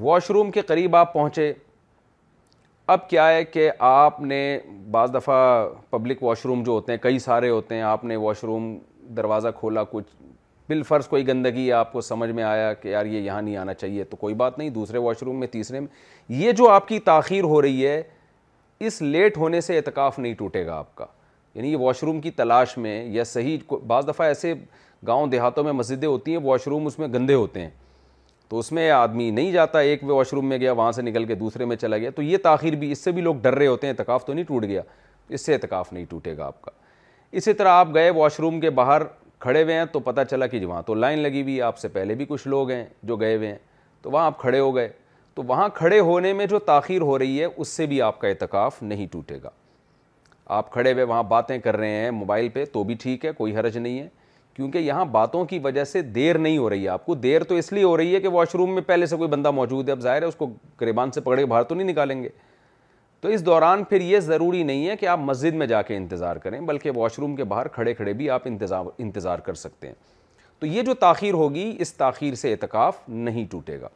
واش روم کے قریب آپ پہنچے اب کیا ہے کہ آپ نے بعض دفعہ پبلک واش روم جو ہوتے ہیں کئی سارے ہوتے ہیں آپ نے واش روم دروازہ کھولا کچھ بالفرض کوئی گندگی آپ کو سمجھ میں آیا کہ یار یہ یہاں نہیں آنا چاہیے تو کوئی بات نہیں دوسرے واش روم میں تیسرے میں یہ جو آپ کی تاخیر ہو رہی ہے اس لیٹ ہونے سے اعتکاف نہیں ٹوٹے گا آپ کا یعنی یہ واش روم کی تلاش میں یا صحیح بعض دفعہ ایسے گاؤں دیہاتوں میں مسجدیں ہوتی ہیں واش روم اس میں گندے ہوتے ہیں تو اس میں آدمی نہیں جاتا ایک واش روم میں گیا وہاں سے نکل کے دوسرے میں چلا گیا تو یہ تاخیر بھی اس سے بھی لوگ ڈر رہے ہوتے ہیں اعتکاف تو نہیں ٹوٹ گیا اس سے اعتکاف نہیں ٹوٹے گا آپ کا اسی طرح آپ گئے واش روم کے باہر کھڑے ہوئے ہیں تو پتہ چلا کہ جی وہاں تو لائن لگی ہوئی ہے آپ سے پہلے بھی کچھ لوگ ہیں جو گئے ہوئے ہیں تو وہاں آپ کھڑے ہو گئے تو وہاں کھڑے ہونے میں جو تاخیر ہو رہی ہے اس سے بھی آپ کا اعتکاف نہیں ٹوٹے گا آپ کھڑے ہوئے وہاں باتیں کر رہے ہیں موبائل پہ تو بھی ٹھیک ہے کوئی حرج نہیں ہے کیونکہ یہاں باتوں کی وجہ سے دیر نہیں ہو رہی ہے آپ کو دیر تو اس لیے ہو رہی ہے کہ واش روم میں پہلے سے کوئی بندہ موجود ہے اب ظاہر ہے اس کو گریبان سے پکڑے باہر تو نہیں نکالیں گے تو اس دوران پھر یہ ضروری نہیں ہے کہ آپ مسجد میں جا کے انتظار کریں بلکہ واش روم کے باہر کھڑے کھڑے بھی آپ انتظار انتظار کر سکتے ہیں تو یہ جو تاخیر ہوگی اس تاخیر سے اعتکاف نہیں ٹوٹے گا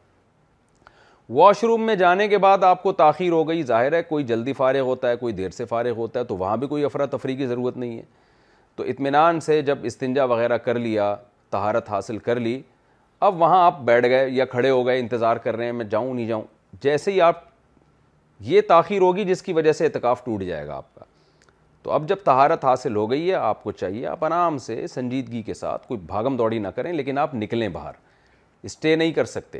واش روم میں جانے کے بعد آپ کو تاخیر ہو گئی ظاہر ہے کوئی جلدی فارغ ہوتا ہے کوئی دیر سے فارغ ہوتا ہے تو وہاں بھی کوئی افراتفری کی ضرورت نہیں ہے تو اطمینان سے جب استنجا وغیرہ کر لیا تہارت حاصل کر لی اب وہاں آپ بیٹھ گئے یا کھڑے ہو گئے انتظار کر رہے ہیں میں جاؤں نہیں جاؤں جیسے ہی آپ یہ تاخیر ہوگی جس کی وجہ سے اعتکاف ٹوٹ جائے گا آپ کا تو اب جب تہارت حاصل ہو گئی ہے آپ کو چاہیے آپ آرام سے سنجیدگی کے ساتھ کوئی بھاگم دوڑی نہ کریں لیکن آپ نکلیں باہر اسٹے نہیں کر سکتے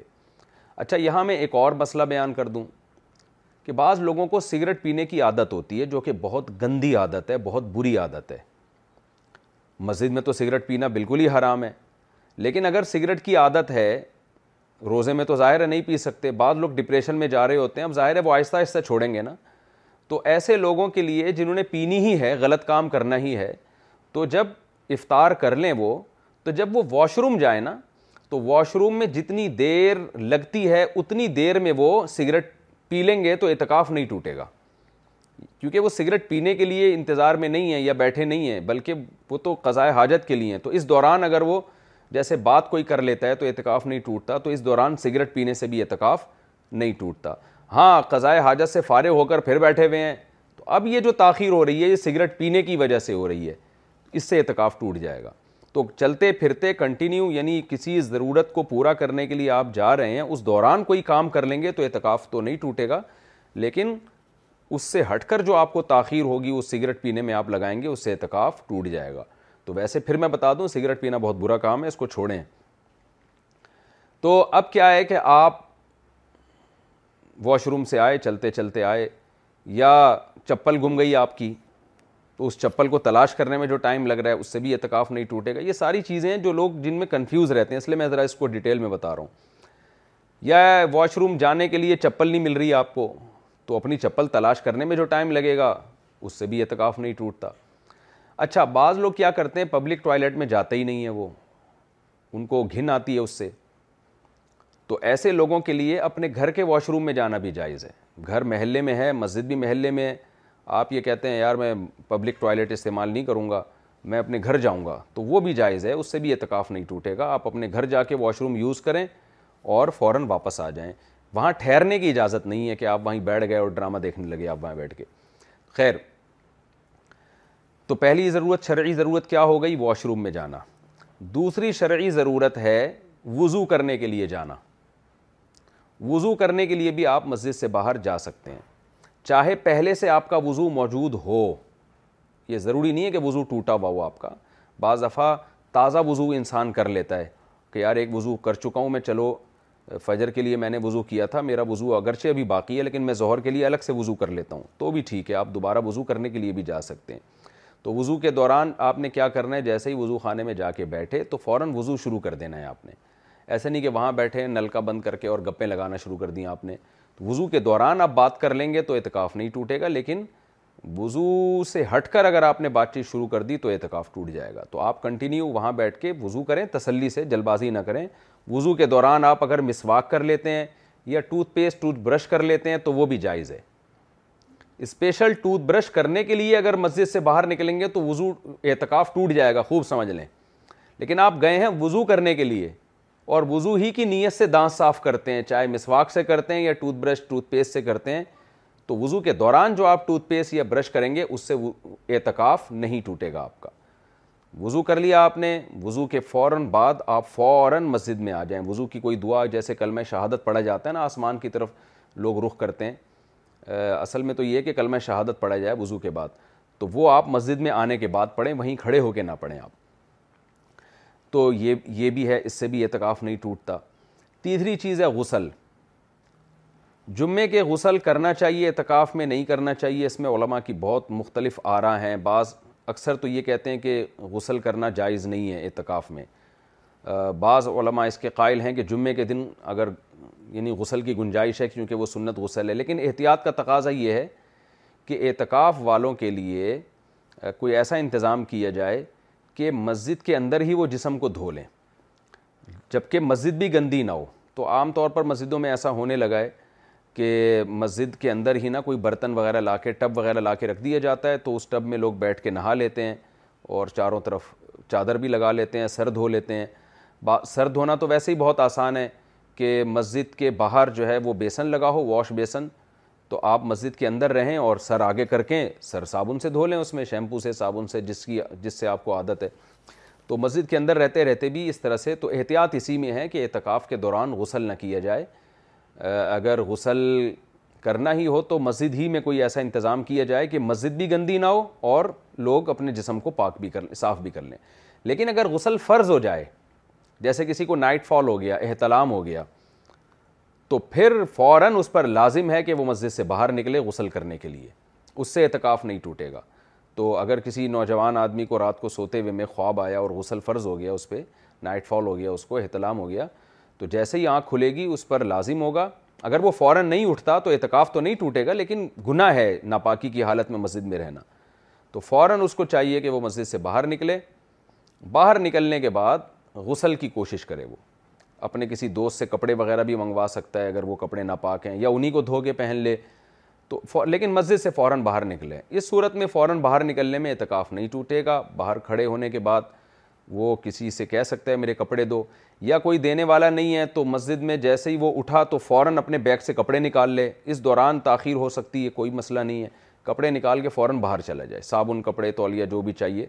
اچھا یہاں میں ایک اور مسئلہ بیان کر دوں کہ بعض لوگوں کو سگریٹ پینے کی عادت ہوتی ہے جو کہ بہت گندی عادت ہے بہت بری عادت ہے مسجد میں تو سگریٹ پینا بالکل ہی حرام ہے لیکن اگر سگریٹ کی عادت ہے روزے میں تو ظاہر ہے نہیں پی سکتے بعض لوگ ڈپریشن میں جا رہے ہوتے ہیں اب ظاہر ہے وہ آہستہ آہستہ چھوڑیں گے نا تو ایسے لوگوں کے لیے جنہوں نے پینی ہی ہے غلط کام کرنا ہی ہے تو جب افطار کر لیں وہ تو جب وہ واش روم جائیں نا تو واش روم میں جتنی دیر لگتی ہے اتنی دیر میں وہ سگریٹ پی لیں گے تو اعتکاف نہیں ٹوٹے گا کیونکہ وہ سگریٹ پینے کے لیے انتظار میں نہیں ہے یا بیٹھے نہیں ہیں بلکہ وہ تو قضائے حاجت کے لیے ہیں تو اس دوران اگر وہ جیسے بات کوئی کر لیتا ہے تو اعتکاف نہیں ٹوٹتا تو اس دوران سگریٹ پینے سے بھی اعتکاف نہیں ٹوٹتا ہاں قضائے حاجت سے فارغ ہو کر پھر بیٹھے ہوئے ہیں تو اب یہ جو تاخیر ہو رہی ہے یہ سگریٹ پینے کی وجہ سے ہو رہی ہے اس سے اعتکاف ٹوٹ جائے گا تو چلتے پھرتے کنٹینیو یعنی کسی ضرورت کو پورا کرنے کے لیے آپ جا رہے ہیں اس دوران کوئی کام کر لیں گے تو اعتکاف تو نہیں ٹوٹے گا لیکن اس سے ہٹ کر جو آپ کو تاخیر ہوگی وہ سگریٹ پینے میں آپ لگائیں گے اس سے اعتکاف ٹوٹ جائے گا تو ویسے پھر میں بتا دوں سگریٹ پینا بہت برا کام ہے اس کو چھوڑیں تو اب کیا ہے کہ آپ واش روم سے آئے چلتے چلتے آئے یا چپل گم گئی آپ کی تو اس چپل کو تلاش کرنے میں جو ٹائم لگ رہا ہے اس سے بھی اعتکاف نہیں ٹوٹے گا یہ ساری چیزیں ہیں جو لوگ جن میں کنفیوز رہتے ہیں اس لیے میں ذرا اس کو ڈیٹیل میں بتا رہا ہوں یا واش روم جانے کے لیے چپل نہیں مل رہی آپ کو تو اپنی چپل تلاش کرنے میں جو ٹائم لگے گا اس سے بھی اعتکاف نہیں ٹوٹتا اچھا بعض لوگ کیا کرتے ہیں پبلک ٹوائلٹ میں جاتے ہی نہیں ہیں وہ ان کو گھن آتی ہے اس سے تو ایسے لوگوں کے لیے اپنے گھر کے واش روم میں جانا بھی جائز ہے گھر محلے میں ہے مسجد بھی محلے میں ہے آپ یہ کہتے ہیں یار میں پبلک ٹوائلٹ استعمال نہیں کروں گا میں اپنے گھر جاؤں گا تو وہ بھی جائز ہے اس سے بھی اعتکاف نہیں ٹوٹے گا آپ اپنے گھر جا کے واش روم یوز کریں اور فوراً واپس آ جائیں وہاں ٹھہرنے کی اجازت نہیں ہے کہ آپ وہیں بیٹھ گئے اور ڈرامہ دیکھنے لگے آپ وہاں بیٹھ کے خیر تو پہلی ضرورت شرعی ضرورت کیا ہو گئی واش روم میں جانا دوسری شرعی ضرورت ہے وضو کرنے کے لیے جانا وضو کرنے کے لیے بھی آپ مسجد سے باہر جا سکتے ہیں چاہے پہلے سے آپ کا وضو موجود ہو یہ ضروری نہیں ہے کہ وضو ٹوٹا ہوا ہو آپ کا بعض دفعہ تازہ وضو انسان کر لیتا ہے کہ یار ایک وضو کر چکا ہوں میں چلو فجر کے لیے میں نے وضو کیا تھا میرا وضو اگرچہ ابھی باقی ہے لیکن میں ظہر کے لیے الگ سے وضو کر لیتا ہوں تو بھی ٹھیک ہے آپ دوبارہ وضو کرنے کے لیے بھی جا سکتے ہیں تو وضو کے دوران آپ نے کیا کرنا ہے جیسے ہی وضو خانے میں جا کے بیٹھے تو فوراً وضو شروع کر دینا ہے آپ نے ایسا نہیں کہ وہاں بیٹھے نلکا بند کر کے اور گپیں لگانا شروع کر دیں آپ نے وضو کے دوران آپ بات کر لیں گے تو اعتکاف نہیں ٹوٹے گا لیکن وضو سے ہٹ کر اگر آپ نے بات چیت شروع کر دی تو اعتکاف ٹوٹ جائے گا تو آپ کنٹینیو وہاں بیٹھ کے وضو کریں تسلی سے جلد بازی نہ کریں وضو کے دوران آپ اگر مسواک کر لیتے ہیں یا ٹوتھ پیسٹ ٹوتھ برش کر لیتے ہیں تو وہ بھی جائز ہے اسپیشل ٹوتھ برش کرنے کے لیے اگر مسجد سے باہر نکلیں گے تو وضو اعتکاف ٹوٹ جائے گا خوب سمجھ لیں لیکن آپ گئے ہیں وضو کرنے کے لیے اور وضو ہی کی نیت سے دانت صاف کرتے ہیں چاہے مسواک سے کرتے ہیں یا ٹوتھ برش ٹوتھ پیسٹ سے کرتے ہیں تو وضو کے دوران جو آپ ٹوتھ پیسٹ یا برش کریں گے اس سے اعتکاف نہیں ٹوٹے گا آپ کا وضو کر لیا آپ نے وضو کے فوراً بعد آپ فوراً مسجد میں آ جائیں وضو کی کوئی دعا جیسے کل میں شہادت پڑھا جاتا ہے نا آسمان کی طرف لوگ رخ کرتے ہیں اصل میں تو یہ کہ کلمہ شہادت پڑھا جائے وضو کے بعد تو وہ آپ مسجد میں آنے کے بعد پڑھیں وہیں کھڑے ہو کے نہ پڑھیں آپ تو یہ یہ بھی ہے اس سے بھی اعتکاف نہیں ٹوٹتا تیسری چیز ہے غسل جمعے کے غسل کرنا چاہیے اعتکاف میں نہیں کرنا چاہیے اس میں علماء کی بہت مختلف آرا ہیں بعض اکثر تو یہ کہتے ہیں کہ غسل کرنا جائز نہیں ہے اعتکاف میں بعض علماء اس کے قائل ہیں کہ جمعے کے دن اگر یعنی غسل کی گنجائش ہے کیونکہ وہ سنت غسل ہے لیکن احتیاط کا تقاضا یہ ہے کہ اعتکاف والوں کے لیے کوئی ایسا انتظام کیا جائے کہ مسجد کے اندر ہی وہ جسم کو دھو لیں جبکہ مسجد بھی گندی نہ ہو تو عام طور پر مسجدوں میں ایسا ہونے لگا ہے کہ مسجد کے اندر ہی نہ کوئی برتن وغیرہ لا کے ٹب وغیرہ لا کے رکھ دیا جاتا ہے تو اس ٹب میں لوگ بیٹھ کے نہا لیتے ہیں اور چاروں طرف چادر بھی لگا لیتے ہیں سر دھو لیتے ہیں سر دھونا تو ویسے ہی بہت آسان ہے کہ مسجد کے باہر جو ہے وہ بیسن لگا ہو واش بیسن تو آپ مسجد کے اندر رہیں اور سر آگے کر کے سر صابن سے دھو لیں اس میں شیمپو سے صابن سے جس کی جس سے آپ کو عادت ہے تو مسجد کے اندر رہتے رہتے بھی اس طرح سے تو احتیاط اسی میں ہے کہ اعتکاف کے دوران غسل نہ کیا جائے اگر غسل کرنا ہی ہو تو مسجد ہی میں کوئی ایسا انتظام کیا جائے کہ مسجد بھی گندی نہ ہو اور لوگ اپنے جسم کو پاک بھی کر صاف بھی کر لیں لیکن اگر غسل فرض ہو جائے جیسے کسی کو نائٹ فال ہو گیا احتلام ہو گیا تو پھر فوراً اس پر لازم ہے کہ وہ مسجد سے باہر نکلے غسل کرنے کے لیے اس سے اعتکاف نہیں ٹوٹے گا تو اگر کسی نوجوان آدمی کو رات کو سوتے ہوئے میں خواب آیا اور غسل فرض ہو گیا اس پہ نائٹ فال ہو گیا اس کو احتلام ہو گیا تو جیسے ہی آنکھ کھلے گی اس پر لازم ہوگا اگر وہ فوراً نہیں اٹھتا تو اعتکاف تو نہیں ٹوٹے گا لیکن گناہ ہے ناپاکی کی حالت میں مسجد میں رہنا تو فوراً اس کو چاہیے کہ وہ مسجد سے باہر نکلے باہر نکلنے کے بعد غسل کی کوشش کرے وہ اپنے کسی دوست سے کپڑے وغیرہ بھی منگوا سکتا ہے اگر وہ کپڑے نہ ہیں یا انہیں کو دھو کے پہن لے تو لیکن مسجد سے فوراً باہر نکلے اس صورت میں فوراً باہر نکلنے میں اعتکاف نہیں ٹوٹے گا باہر کھڑے ہونے کے بعد وہ کسی سے کہہ سکتا ہے میرے کپڑے دو یا کوئی دینے والا نہیں ہے تو مسجد میں جیسے ہی وہ اٹھا تو فوراً اپنے بیگ سے کپڑے نکال لے اس دوران تاخیر ہو سکتی ہے کوئی مسئلہ نہیں ہے کپڑے نکال کے فوراً باہر چلا جائے صابن کپڑے تولیہ جو بھی چاہیے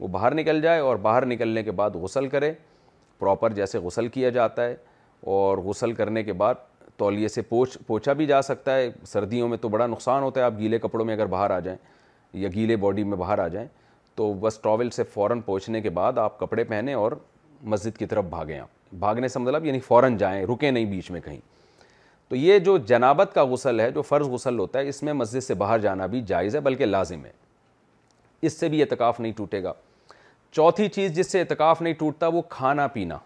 وہ باہر نکل جائے اور باہر نکلنے کے بعد غسل کرے پراپر جیسے غسل کیا جاتا ہے اور غسل کرنے کے بعد تولیے سے پوچھ پوچھا بھی جا سکتا ہے سردیوں میں تو بڑا نقصان ہوتا ہے آپ گیلے کپڑوں میں اگر باہر آ جائیں یا گیلے باڈی میں باہر آ جائیں تو بس ٹاول سے فوراً پہنچنے کے بعد آپ کپڑے پہنیں اور مسجد کی طرف بھاگیں آپ بھاگنے سے مطلب یعنی فوراً جائیں رکیں نہیں بیچ میں کہیں تو یہ جو جنابت کا غسل ہے جو فرض غسل ہوتا ہے اس میں مسجد سے باہر جانا بھی جائز ہے بلکہ لازم ہے اس سے بھی اعتکاف نہیں ٹوٹے گا چوتھی چیز جس سے اعتکاف نہیں ٹوٹتا وہ کھانا پینا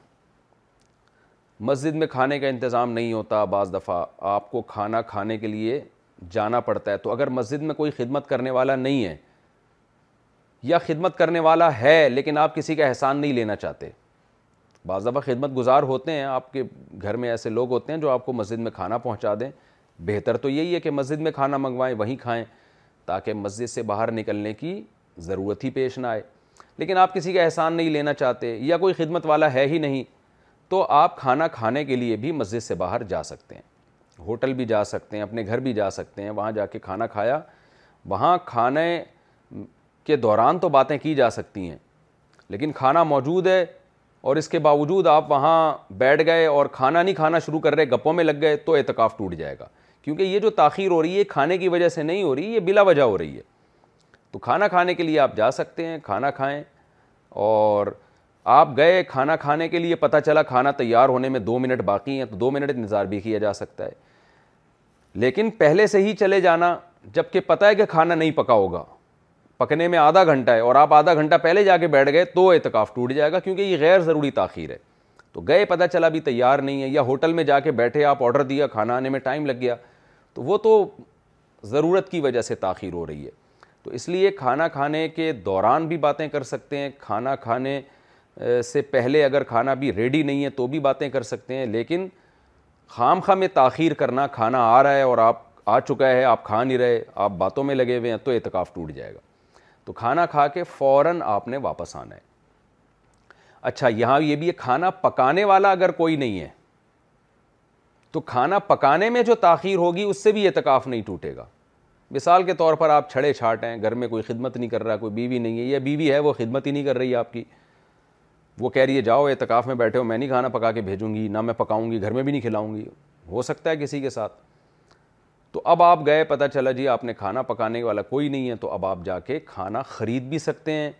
مسجد میں کھانے کا انتظام نہیں ہوتا بعض دفعہ آپ کو کھانا کھانے کے لیے جانا پڑتا ہے تو اگر مسجد میں کوئی خدمت کرنے والا نہیں ہے یا خدمت کرنے والا ہے لیکن آپ کسی کا احسان نہیں لینا چاہتے بعض دفعہ خدمت گزار ہوتے ہیں آپ کے گھر میں ایسے لوگ ہوتے ہیں جو آپ کو مسجد میں کھانا پہنچا دیں بہتر تو یہی ہے کہ مسجد میں کھانا منگوائیں وہیں کھائیں تاکہ مسجد سے باہر نکلنے کی ضرورت ہی پیش نہ آئے لیکن آپ کسی کا احسان نہیں لینا چاہتے یا کوئی خدمت والا ہے ہی نہیں تو آپ کھانا کھانے کے لیے بھی مسجد سے باہر جا سکتے ہیں ہوٹل بھی جا سکتے ہیں اپنے گھر بھی جا سکتے ہیں وہاں جا کے کھانا کھایا وہاں کھانے کے دوران تو باتیں کی جا سکتی ہیں لیکن کھانا موجود ہے اور اس کے باوجود آپ وہاں بیٹھ گئے اور کھانا نہیں کھانا شروع کر رہے گپوں میں لگ گئے تو اعتکاف ٹوٹ جائے گا کیونکہ یہ جو تاخیر ہو رہی ہے کھانے کی وجہ سے نہیں ہو رہی یہ بلا وجہ ہو رہی ہے تو کھانا کھانے کے لیے آپ جا سکتے ہیں کھانا کھائیں اور آپ گئے کھانا کھانے کے لیے پتہ چلا کھانا تیار ہونے میں دو منٹ باقی ہیں تو دو منٹ انتظار بھی کیا جا سکتا ہے لیکن پہلے سے ہی چلے جانا جب کہ پتہ ہے کہ کھانا نہیں پکا ہوگا پکنے میں آدھا گھنٹہ ہے اور آپ آدھا گھنٹہ پہلے جا کے بیٹھ گئے تو اعتکاف ٹوٹ جائے گا کیونکہ یہ غیر ضروری تاخیر ہے تو گئے پتہ چلا بھی تیار نہیں ہے یا ہوٹل میں جا کے بیٹھے آپ آڈر دیا کھانا آنے میں ٹائم لگ گیا تو وہ تو ضرورت کی وجہ سے تاخیر ہو رہی ہے تو اس لیے کھانا کھانے کے دوران بھی باتیں کر سکتے ہیں کھانا کھانے سے پہلے اگر کھانا بھی ریڈی نہیں ہے تو بھی باتیں کر سکتے ہیں لیکن خام خواہ میں تاخیر کرنا کھانا آ رہا ہے اور آپ آ چکا ہے آپ کھا نہیں رہے آپ باتوں میں لگے ہوئے ہیں تو اعتکاف ٹوٹ جائے گا تو کھانا کھا کے فوراً آپ نے واپس آنا ہے اچھا یہاں یہ بھی ہے کھانا پکانے والا اگر کوئی نہیں ہے تو کھانا پکانے میں جو تاخیر ہوگی اس سے بھی اعتکاف نہیں ٹوٹے گا مثال کے طور پر آپ چھڑے چھاٹ ہیں گھر میں کوئی خدمت نہیں کر رہا کوئی بیوی نہیں ہے یا بیوی ہے وہ خدمت ہی نہیں کر رہی آپ کی وہ کہہ رہی ہے جاؤ اعتکاف میں بیٹھے ہو میں نہیں کھانا پکا کے بھیجوں گی نہ میں پکاؤں گی گھر میں بھی نہیں کھلاؤں گی ہو سکتا ہے کسی کے ساتھ تو اب آپ گئے پتہ چلا جی آپ نے کھانا پکانے والا کوئی نہیں ہے تو اب آپ جا کے کھانا خرید بھی سکتے ہیں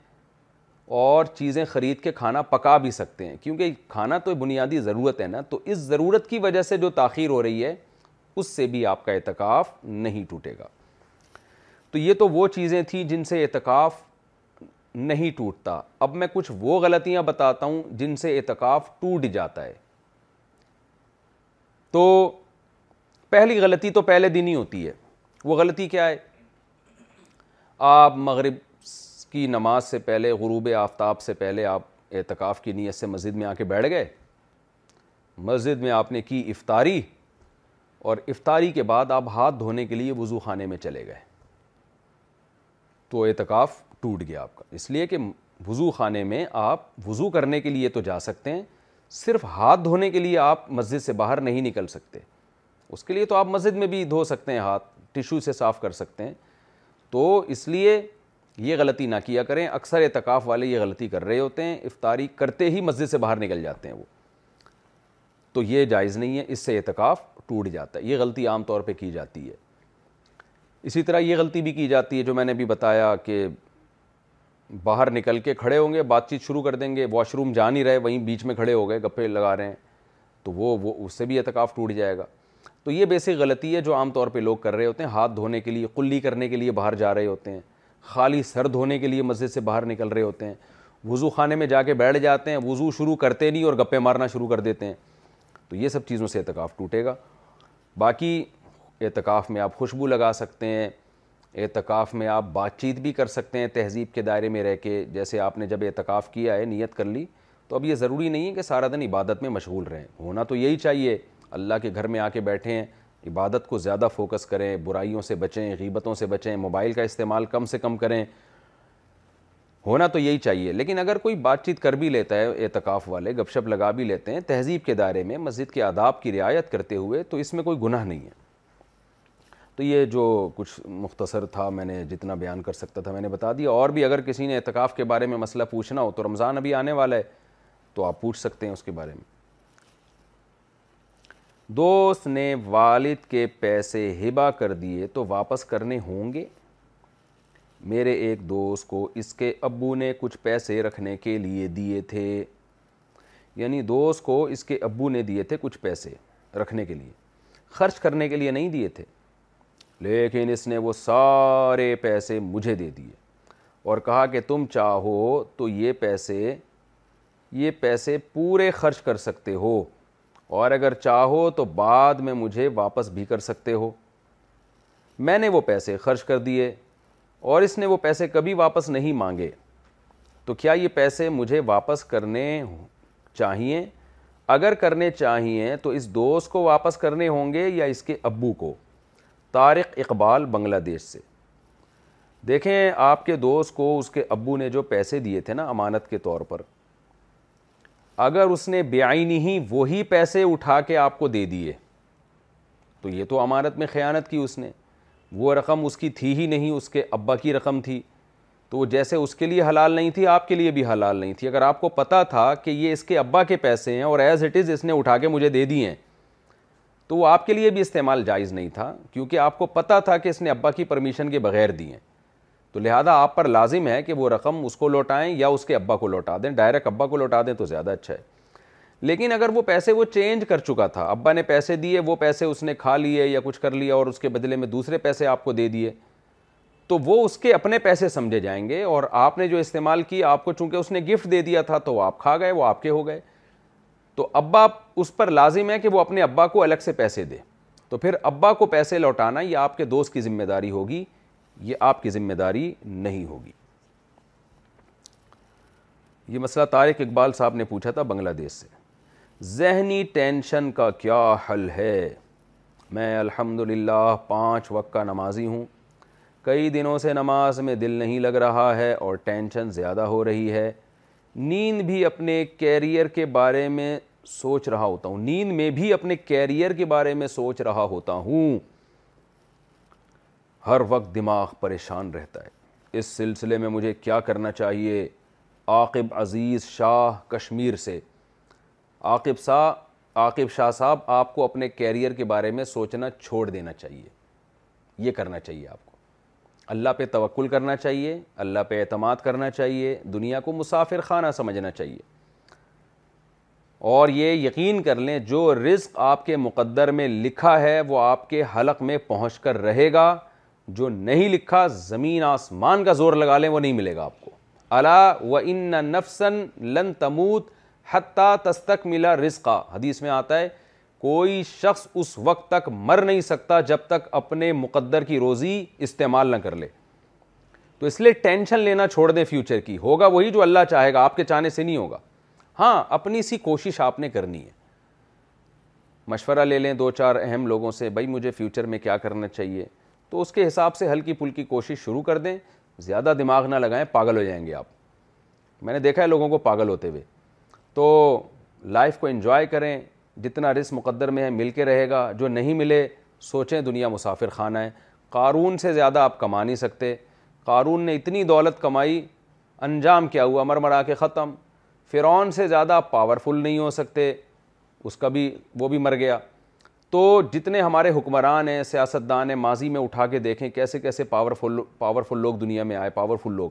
اور چیزیں خرید کے کھانا پکا بھی سکتے ہیں کیونکہ کھانا تو بنیادی ضرورت ہے نا تو اس ضرورت کی وجہ سے جو تاخیر ہو رہی ہے اس سے بھی آپ کا اعتکاف نہیں ٹوٹے گا تو یہ تو وہ چیزیں تھیں جن سے اعتکاف نہیں ٹوٹتا اب میں کچھ وہ غلطیاں بتاتا ہوں جن سے اعتکاف ٹوٹ جاتا ہے تو پہلی غلطی تو پہلے دن ہی ہوتی ہے وہ غلطی کیا ہے آپ مغرب کی نماز سے پہلے غروب آفتاب سے پہلے آپ اعتکاف کی نیت سے مسجد میں آ کے بیٹھ گئے مسجد میں آپ نے کی افطاری اور افطاری کے بعد آپ ہاتھ دھونے کے لیے وضو خانے میں چلے گئے تو اعتکاف ٹوٹ گیا آپ کا اس لیے کہ وضو خانے میں آپ وضو کرنے کے لیے تو جا سکتے ہیں صرف ہاتھ دھونے کے لیے آپ مسجد سے باہر نہیں نکل سکتے اس کے لیے تو آپ مسجد میں بھی دھو سکتے ہیں ہاتھ ٹیشو سے صاف کر سکتے ہیں تو اس لیے یہ غلطی نہ کیا کریں اکثر اعتکاف والے یہ غلطی کر رہے ہوتے ہیں افطاری کرتے ہی مسجد سے باہر نکل جاتے ہیں وہ تو یہ جائز نہیں ہے اس سے اعتکاف ٹوٹ جاتا ہے یہ غلطی عام طور پہ کی جاتی ہے اسی طرح یہ غلطی بھی کی جاتی ہے جو میں نے بھی بتایا کہ باہر نکل کے کھڑے ہوں گے بات چیت شروع کر دیں گے واش روم جا نہیں رہے وہیں بیچ میں کھڑے ہو گئے گپے لگا رہے ہیں تو وہ وہ اس سے بھی اعتکاف ٹوٹ جائے گا تو یہ بیسک غلطی ہے جو عام طور پہ لوگ کر رہے ہوتے ہیں ہاتھ دھونے کے لیے کلی کرنے کے لیے باہر جا رہے ہوتے ہیں خالی سر دھونے کے لیے مسجد سے باہر نکل رہے ہوتے ہیں وضو خانے میں جا کے بیٹھ جاتے ہیں وضو شروع کرتے نہیں اور گپے مارنا شروع کر دیتے ہیں تو یہ سب چیزوں سے اعتکاف ٹوٹے گا باقی اعتکاف میں آپ خوشبو لگا سکتے ہیں اعتکاف میں آپ بات چیت بھی کر سکتے ہیں تہذیب کے دائرے میں رہ کے جیسے آپ نے جب اعتکاف کیا ہے نیت کر لی تو اب یہ ضروری نہیں ہے کہ سارا دن عبادت میں مشغول رہیں ہونا تو یہی چاہیے اللہ کے گھر میں آ کے بیٹھیں عبادت کو زیادہ فوکس کریں برائیوں سے بچیں غیبتوں سے بچیں موبائل کا استعمال کم سے کم کریں ہونا تو یہی چاہیے لیکن اگر کوئی بات چیت کر بھی لیتا ہے اعتکاف والے گپ شپ لگا بھی لیتے ہیں تہذیب کے دائرے میں مسجد کے آداب کی رعایت کرتے ہوئے تو اس میں کوئی گناہ نہیں ہے تو یہ جو کچھ مختصر تھا میں نے جتنا بیان کر سکتا تھا میں نے بتا دیا اور بھی اگر کسی نے اعتکاف کے بارے میں مسئلہ پوچھنا ہو تو رمضان ابھی آنے والا ہے تو آپ پوچھ سکتے ہیں اس کے بارے میں دوست نے والد کے پیسے ہبا کر دیے تو واپس کرنے ہوں گے میرے ایک دوست کو اس کے ابو نے کچھ پیسے رکھنے کے لیے دیے تھے یعنی دوست کو اس کے ابو نے دیے تھے کچھ پیسے رکھنے کے لیے خرچ کرنے کے لیے نہیں دیے تھے لیکن اس نے وہ سارے پیسے مجھے دے دیے اور کہا کہ تم چاہو تو یہ پیسے یہ پیسے پورے خرچ کر سکتے ہو اور اگر چاہو تو بعد میں مجھے واپس بھی کر سکتے ہو میں نے وہ پیسے خرچ کر دیے اور اس نے وہ پیسے کبھی واپس نہیں مانگے تو کیا یہ پیسے مجھے واپس کرنے چاہیے اگر کرنے چاہیے تو اس دوست کو واپس کرنے ہوں گے یا اس کے ابو کو طارق اقبال بنگلہ دیش سے دیکھیں آپ کے دوست کو اس کے ابو نے جو پیسے دیے تھے نا امانت کے طور پر اگر اس نے بیائی نہیں وہی پیسے اٹھا کے آپ کو دے دیے تو یہ تو امانت میں خیانت کی اس نے وہ رقم اس کی تھی ہی نہیں اس کے ابا کی رقم تھی تو وہ جیسے اس کے لیے حلال نہیں تھی آپ کے لیے بھی حلال نہیں تھی اگر آپ کو پتا تھا کہ یہ اس کے ابا کے پیسے ہیں اور ایز اٹ از اس نے اٹھا کے مجھے دے دیے ہیں تو وہ آپ کے لیے بھی استعمال جائز نہیں تھا کیونکہ آپ کو پتہ تھا کہ اس نے ابا کی پرمیشن کے بغیر دی ہیں تو لہٰذا آپ پر لازم ہے کہ وہ رقم اس کو لوٹائیں یا اس کے ابا کو لوٹا دیں ڈائریکٹ ابا کو لوٹا دیں تو زیادہ اچھا ہے لیکن اگر وہ پیسے وہ چینج کر چکا تھا ابا نے پیسے دیے وہ پیسے اس نے کھا لیے یا کچھ کر لیا اور اس کے بدلے میں دوسرے پیسے آپ کو دے دیے تو وہ اس کے اپنے پیسے سمجھے جائیں گے اور آپ نے جو استعمال کی آپ کو چونکہ اس نے گفٹ دے دیا تھا تو آپ کھا گئے وہ آپ کے ہو گئے تو ابا اس پر لازم ہے کہ وہ اپنے ابا کو الگ سے پیسے دے تو پھر ابا کو پیسے لوٹانا یہ آپ کے دوست کی ذمہ داری ہوگی یہ آپ کی ذمہ داری نہیں ہوگی یہ مسئلہ طارق اقبال صاحب نے پوچھا تھا بنگلہ دیش سے ذہنی ٹینشن کا کیا حل ہے میں الحمد للہ پانچ وقت کا نمازی ہوں کئی دنوں سے نماز میں دل نہیں لگ رہا ہے اور ٹینشن زیادہ ہو رہی ہے نیند بھی اپنے کیریئر کے بارے میں سوچ رہا ہوتا ہوں نیند میں بھی اپنے کیریئر کے بارے میں سوچ رہا ہوتا ہوں ہر وقت دماغ پریشان رہتا ہے اس سلسلے میں مجھے کیا کرنا چاہیے عاقب عزیز شاہ کشمیر سے عاقب شاہ عاقب شاہ صاحب آپ کو اپنے کیریئر کے بارے میں سوچنا چھوڑ دینا چاہیے یہ کرنا چاہیے آپ کو اللہ پہ توکل کرنا چاہیے اللہ پہ اعتماد کرنا چاہیے دنیا کو مسافر خانہ سمجھنا چاہیے اور یہ یقین کر لیں جو رزق آپ کے مقدر میں لکھا ہے وہ آپ کے حلق میں پہنچ کر رہے گا جو نہیں لکھا زمین آسمان کا زور لگا لیں وہ نہیں ملے گا آپ کو الا و نفسن لن تموت حتیٰ تستک ملا رزقہ حدیث میں آتا ہے کوئی شخص اس وقت تک مر نہیں سکتا جب تک اپنے مقدر کی روزی استعمال نہ کر لے تو اس لیے ٹینشن لینا چھوڑ دیں فیوچر کی ہوگا وہی جو اللہ چاہے گا آپ کے چاہنے سے نہیں ہوگا ہاں اپنی سی کوشش آپ نے کرنی ہے مشورہ لے لیں دو چار اہم لوگوں سے بھائی مجھے فیوچر میں کیا کرنا چاہیے تو اس کے حساب سے ہلکی پھلکی کوشش شروع کر دیں زیادہ دماغ نہ لگائیں پاگل ہو جائیں گے آپ میں نے دیکھا ہے لوگوں کو پاگل ہوتے ہوئے تو لائف کو انجوائے کریں جتنا رس مقدر میں ہے مل کے رہے گا جو نہیں ملے سوچیں دنیا مسافر خانہ ہے قارون سے زیادہ آپ کما نہیں سکتے قارون نے اتنی دولت کمائی انجام کیا ہوا مر مرا کے ختم فرعون سے زیادہ پاورفل نہیں ہو سکتے اس کا بھی وہ بھی مر گیا تو جتنے ہمارے حکمران ہیں سیاستدان ہیں ماضی میں اٹھا کے دیکھیں کیسے کیسے پاورفل پاورفل لوگ دنیا میں آئے پاورفل لوگ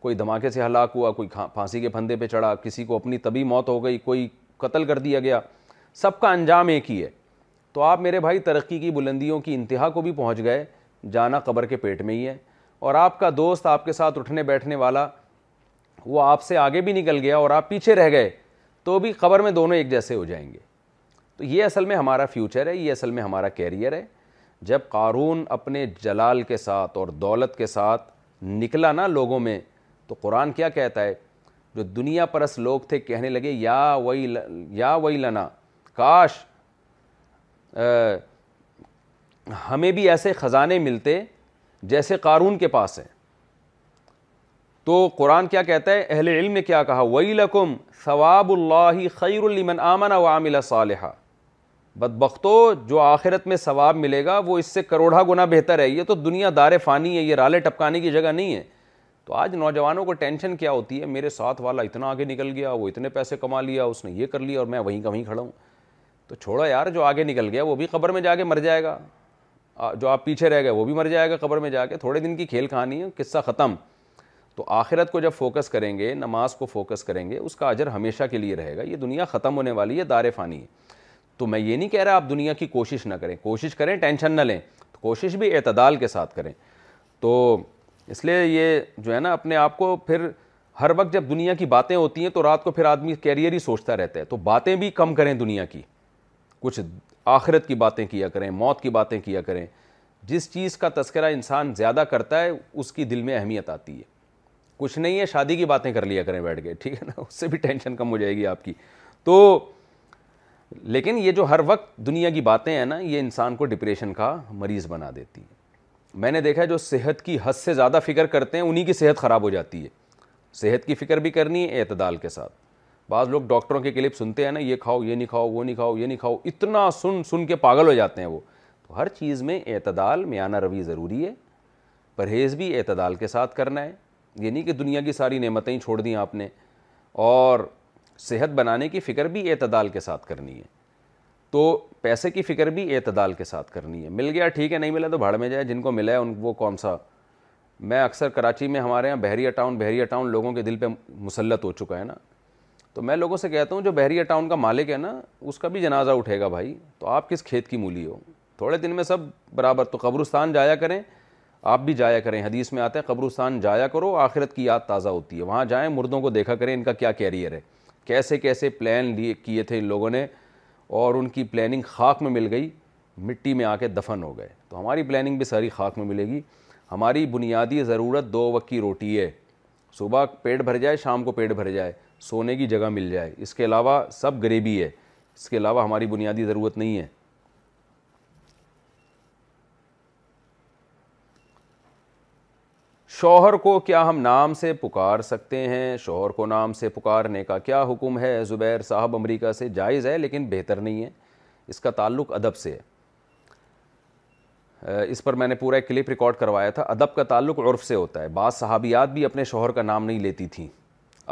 کوئی دھماکے سے ہلاک ہوا کوئی پھانسی کے پھندے پہ چڑھا کسی کو اپنی طبی موت ہو گئی کوئی قتل کر دیا گیا سب کا انجام ایک ہی ہے تو آپ میرے بھائی ترقی کی بلندیوں کی انتہا کو بھی پہنچ گئے جانا قبر کے پیٹ میں ہی ہے اور آپ کا دوست آپ کے ساتھ اٹھنے بیٹھنے والا وہ آپ سے آگے بھی نکل گیا اور آپ پیچھے رہ گئے تو بھی قبر میں دونوں ایک جیسے ہو جائیں گے تو یہ اصل میں ہمارا فیوچر ہے یہ اصل میں ہمارا کیریئر ہے جب قارون اپنے جلال کے ساتھ اور دولت کے ساتھ نکلا نا لوگوں میں تو قرآن کیا کہتا ہے جو دنیا پرست لوگ تھے کہنے لگے یا وہی یا وہی لنا کاش ہمیں بھی ایسے خزانے ملتے جیسے قارون کے پاس ہیں تو قرآن کیا کہتا ہے اہل علم نے کیا کہا وہی لکم ثواب اللہ المن آمن و صالحہ بدبختو جو آخرت میں ثواب ملے گا وہ اس سے کروڑا گنا بہتر ہے یہ تو دنیا دار فانی ہے یہ رالے ٹپکانے کی جگہ نہیں ہے تو آج نوجوانوں کو ٹینشن کیا ہوتی ہے میرے ساتھ والا اتنا آگے نکل گیا وہ اتنے پیسے کما لیا اس نے یہ کر لیا اور میں وہیں کا وہیں کھڑا ہوں تو چھوڑا یار جو آگے نکل گیا وہ بھی قبر میں جا کے مر جائے گا جو آپ پیچھے رہ گئے وہ بھی مر جائے گا قبر میں جا کے تھوڑے دن کی کھیل کہانی ہے قصہ ختم تو آخرت کو جب فوکس کریں گے نماز کو فوکس کریں گے اس کا اجر ہمیشہ کے لیے رہے گا یہ دنیا ختم ہونے والی ہے دار فانی ہے تو میں یہ نہیں کہہ رہا آپ دنیا کی کوشش نہ کریں کوشش کریں ٹینشن نہ لیں تو کوشش بھی اعتدال کے ساتھ کریں تو اس لیے یہ جو ہے نا اپنے آپ کو پھر ہر وقت جب دنیا کی باتیں ہوتی ہیں تو رات کو پھر آدمی کیریئر ہی سوچتا رہتا ہے تو باتیں بھی کم کریں دنیا کی کچھ آخرت کی باتیں کیا کریں موت کی باتیں کیا کریں جس چیز کا تذکرہ انسان زیادہ کرتا ہے اس کی دل میں اہمیت آتی ہے کچھ نہیں ہے شادی کی باتیں کر لیا کریں بیٹھ کے ٹھیک ہے نا [laughs] اس سے بھی ٹینشن کم ہو جائے گی آپ کی تو لیکن یہ جو ہر وقت دنیا کی باتیں ہیں نا یہ انسان کو ڈپریشن کا مریض بنا دیتی ہے میں نے دیکھا جو صحت کی حد سے زیادہ فکر کرتے ہیں انہی کی صحت خراب ہو جاتی ہے صحت کی فکر بھی کرنی ہے اعتدال کے ساتھ بعض لوگ ڈاکٹروں کے کلپ سنتے ہیں نا یہ کھاؤ یہ نہیں کھاؤ وہ نہیں کھاؤ یہ نہیں کھاؤ اتنا سن سن کے پاگل ہو جاتے ہیں وہ تو ہر چیز میں اعتدال میانہ روی ضروری ہے پرہیز بھی اعتدال کے ساتھ کرنا ہے یہ نہیں کہ دنیا کی ساری نعمتیں ہی چھوڑ دیں آپ نے اور صحت بنانے کی فکر بھی اعتدال کے ساتھ کرنی ہے تو پیسے کی فکر بھی اعتدال کے ساتھ کرنی ہے مل گیا ٹھیک ہے نہیں ملا تو بھاڑ میں جائے جن کو ملا ان وہ کون سا میں اکثر کراچی میں ہمارے یہاں بحریہ ٹاؤن بحریہ ٹاؤن لوگوں کے دل پہ مسلط ہو چکا ہے نا تو میں لوگوں سے کہتا ہوں جو بحریہ ٹاؤن کا مالک ہے نا اس کا بھی جنازہ اٹھے گا بھائی تو آپ کس کھیت کی مولی ہو تھوڑے دن میں سب برابر تو قبرستان جایا کریں آپ بھی جایا کریں حدیث میں آتا ہے قبرستان جایا کرو آخرت کی یاد تازہ ہوتی ہے وہاں جائیں مردوں کو دیکھا کریں ان کا کیا کیریئر ہے کیسے کیسے پلان لیے کیے تھے ان لوگوں نے اور ان کی پلاننگ خاک میں مل گئی مٹی میں آ کے دفن ہو گئے تو ہماری پلاننگ بھی ساری خاک میں ملے گی ہماری بنیادی ضرورت دو وقت کی روٹی ہے صبح پیٹ بھر جائے شام کو پیٹ بھر جائے سونے کی جگہ مل جائے اس کے علاوہ سب غریبی ہے اس کے علاوہ ہماری بنیادی ضرورت نہیں ہے شوہر کو کیا ہم نام سے پکار سکتے ہیں شوہر کو نام سے پکارنے کا کیا حکم ہے زبیر صاحب امریکہ سے جائز ہے لیکن بہتر نہیں ہے اس کا تعلق ادب سے ہے اس پر میں نے پورا ایک کلپ ریکارڈ کروایا تھا ادب کا تعلق عرف سے ہوتا ہے بعض صحابیات بھی اپنے شوہر کا نام نہیں لیتی تھیں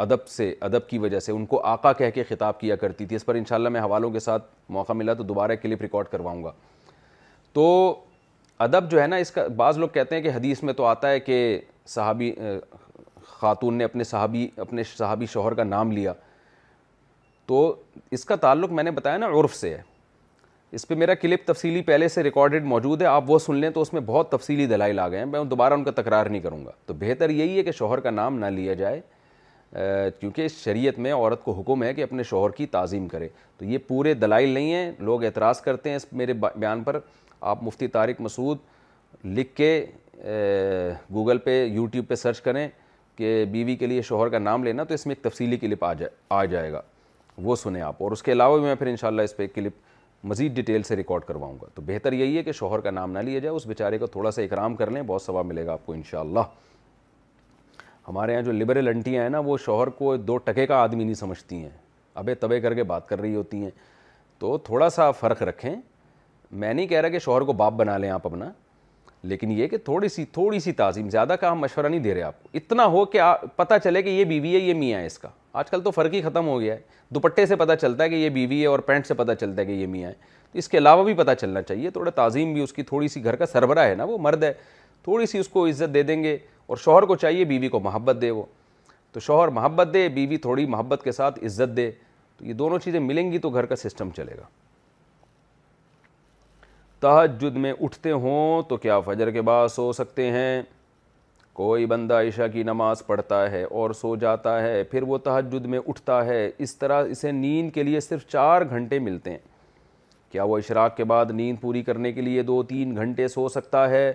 ادب سے ادب کی وجہ سے ان کو آقا کہہ کے خطاب کیا کرتی تھی اس پر انشاءاللہ میں حوالوں کے ساتھ موقع ملا تو دوبارہ کلپ ریکارڈ کرواؤں گا تو ادب جو ہے نا اس کا بعض لوگ کہتے ہیں کہ حدیث میں تو آتا ہے کہ صحابی خاتون نے اپنے صحابی اپنے صحابی شوہر کا نام لیا تو اس کا تعلق میں نے بتایا نا عرف سے ہے اس پہ میرا کلپ تفصیلی پہلے سے ریکارڈڈ موجود ہے آپ وہ سن لیں تو اس میں بہت تفصیلی دلائل آ گئے ہیں میں دوبارہ ان کا تکرار نہیں کروں گا تو بہتر یہی ہے کہ شوہر کا نام نہ لیا جائے کیونکہ اس شریعت میں عورت کو حکم ہے کہ اپنے شوہر کی تعظیم کرے تو یہ پورے دلائل نہیں ہیں لوگ اعتراض کرتے ہیں اس میرے بیان پر آپ مفتی طارق مسعود لکھ کے گوگل پہ یوٹیوب پہ سرچ کریں کہ بیوی کے لیے شوہر کا نام لینا تو اس میں ایک تفصیلی کلپ آ جائے آ جائے گا وہ سنیں آپ اور اس کے علاوہ بھی میں پھر انشاءاللہ اس پہ ایک کلپ مزید ڈیٹیل سے ریکارڈ کرواؤں گا تو بہتر یہی ہے کہ شوہر کا نام نہ لیا جائے اس بیچارے کو تھوڑا سا اکرام کر لیں بہت ثواب ملے گا آپ کو انشاءاللہ اللہ ہمارے یہاں جو لبرل انٹیاں ہیں نا وہ شوہر کو دو ٹکے کا آدمی نہیں سمجھتی ہیں ابے تبے کر کے بات کر رہی ہوتی ہیں تو تھوڑا سا فرق رکھیں میں نہیں کہہ رہا کہ شوہر کو باپ بنا لیں آپ اپنا لیکن یہ کہ تھوڑی سی تھوڑی سی تعظیم زیادہ کا ہم مشورہ نہیں دے رہے آپ کو اتنا ہو کہ پتہ چلے کہ یہ بیوی ہے یہ میاں ہے اس کا آج کل تو فرق ہی ختم ہو گیا ہے دوپٹے سے پتہ چلتا ہے کہ یہ بیوی ہے اور پینٹ سے پتہ چلتا ہے کہ یہ میاں ہے تو اس کے علاوہ بھی پتہ چلنا چاہیے تھوڑا تعظیم بھی اس کی تھوڑی سی گھر کا سربراہ ہے نا وہ مرد ہے تھوڑی سی اس کو عزت دے دیں گے اور شوہر کو چاہیے بیوی کو محبت دے وہ تو شوہر محبت دے بیوی تھوڑی محبت کے ساتھ عزت دے تو یہ دونوں چیزیں ملیں گی تو گھر کا سسٹم چلے گا تحجد میں اٹھتے ہوں تو کیا فجر کے بعد سو سکتے ہیں کوئی بندہ عشاء کی نماز پڑھتا ہے اور سو جاتا ہے پھر وہ تحجد میں اٹھتا ہے اس طرح اسے نیند کے لیے صرف چار گھنٹے ملتے ہیں کیا وہ اشراق کے بعد نیند پوری کرنے کے لیے دو تین گھنٹے سو سکتا ہے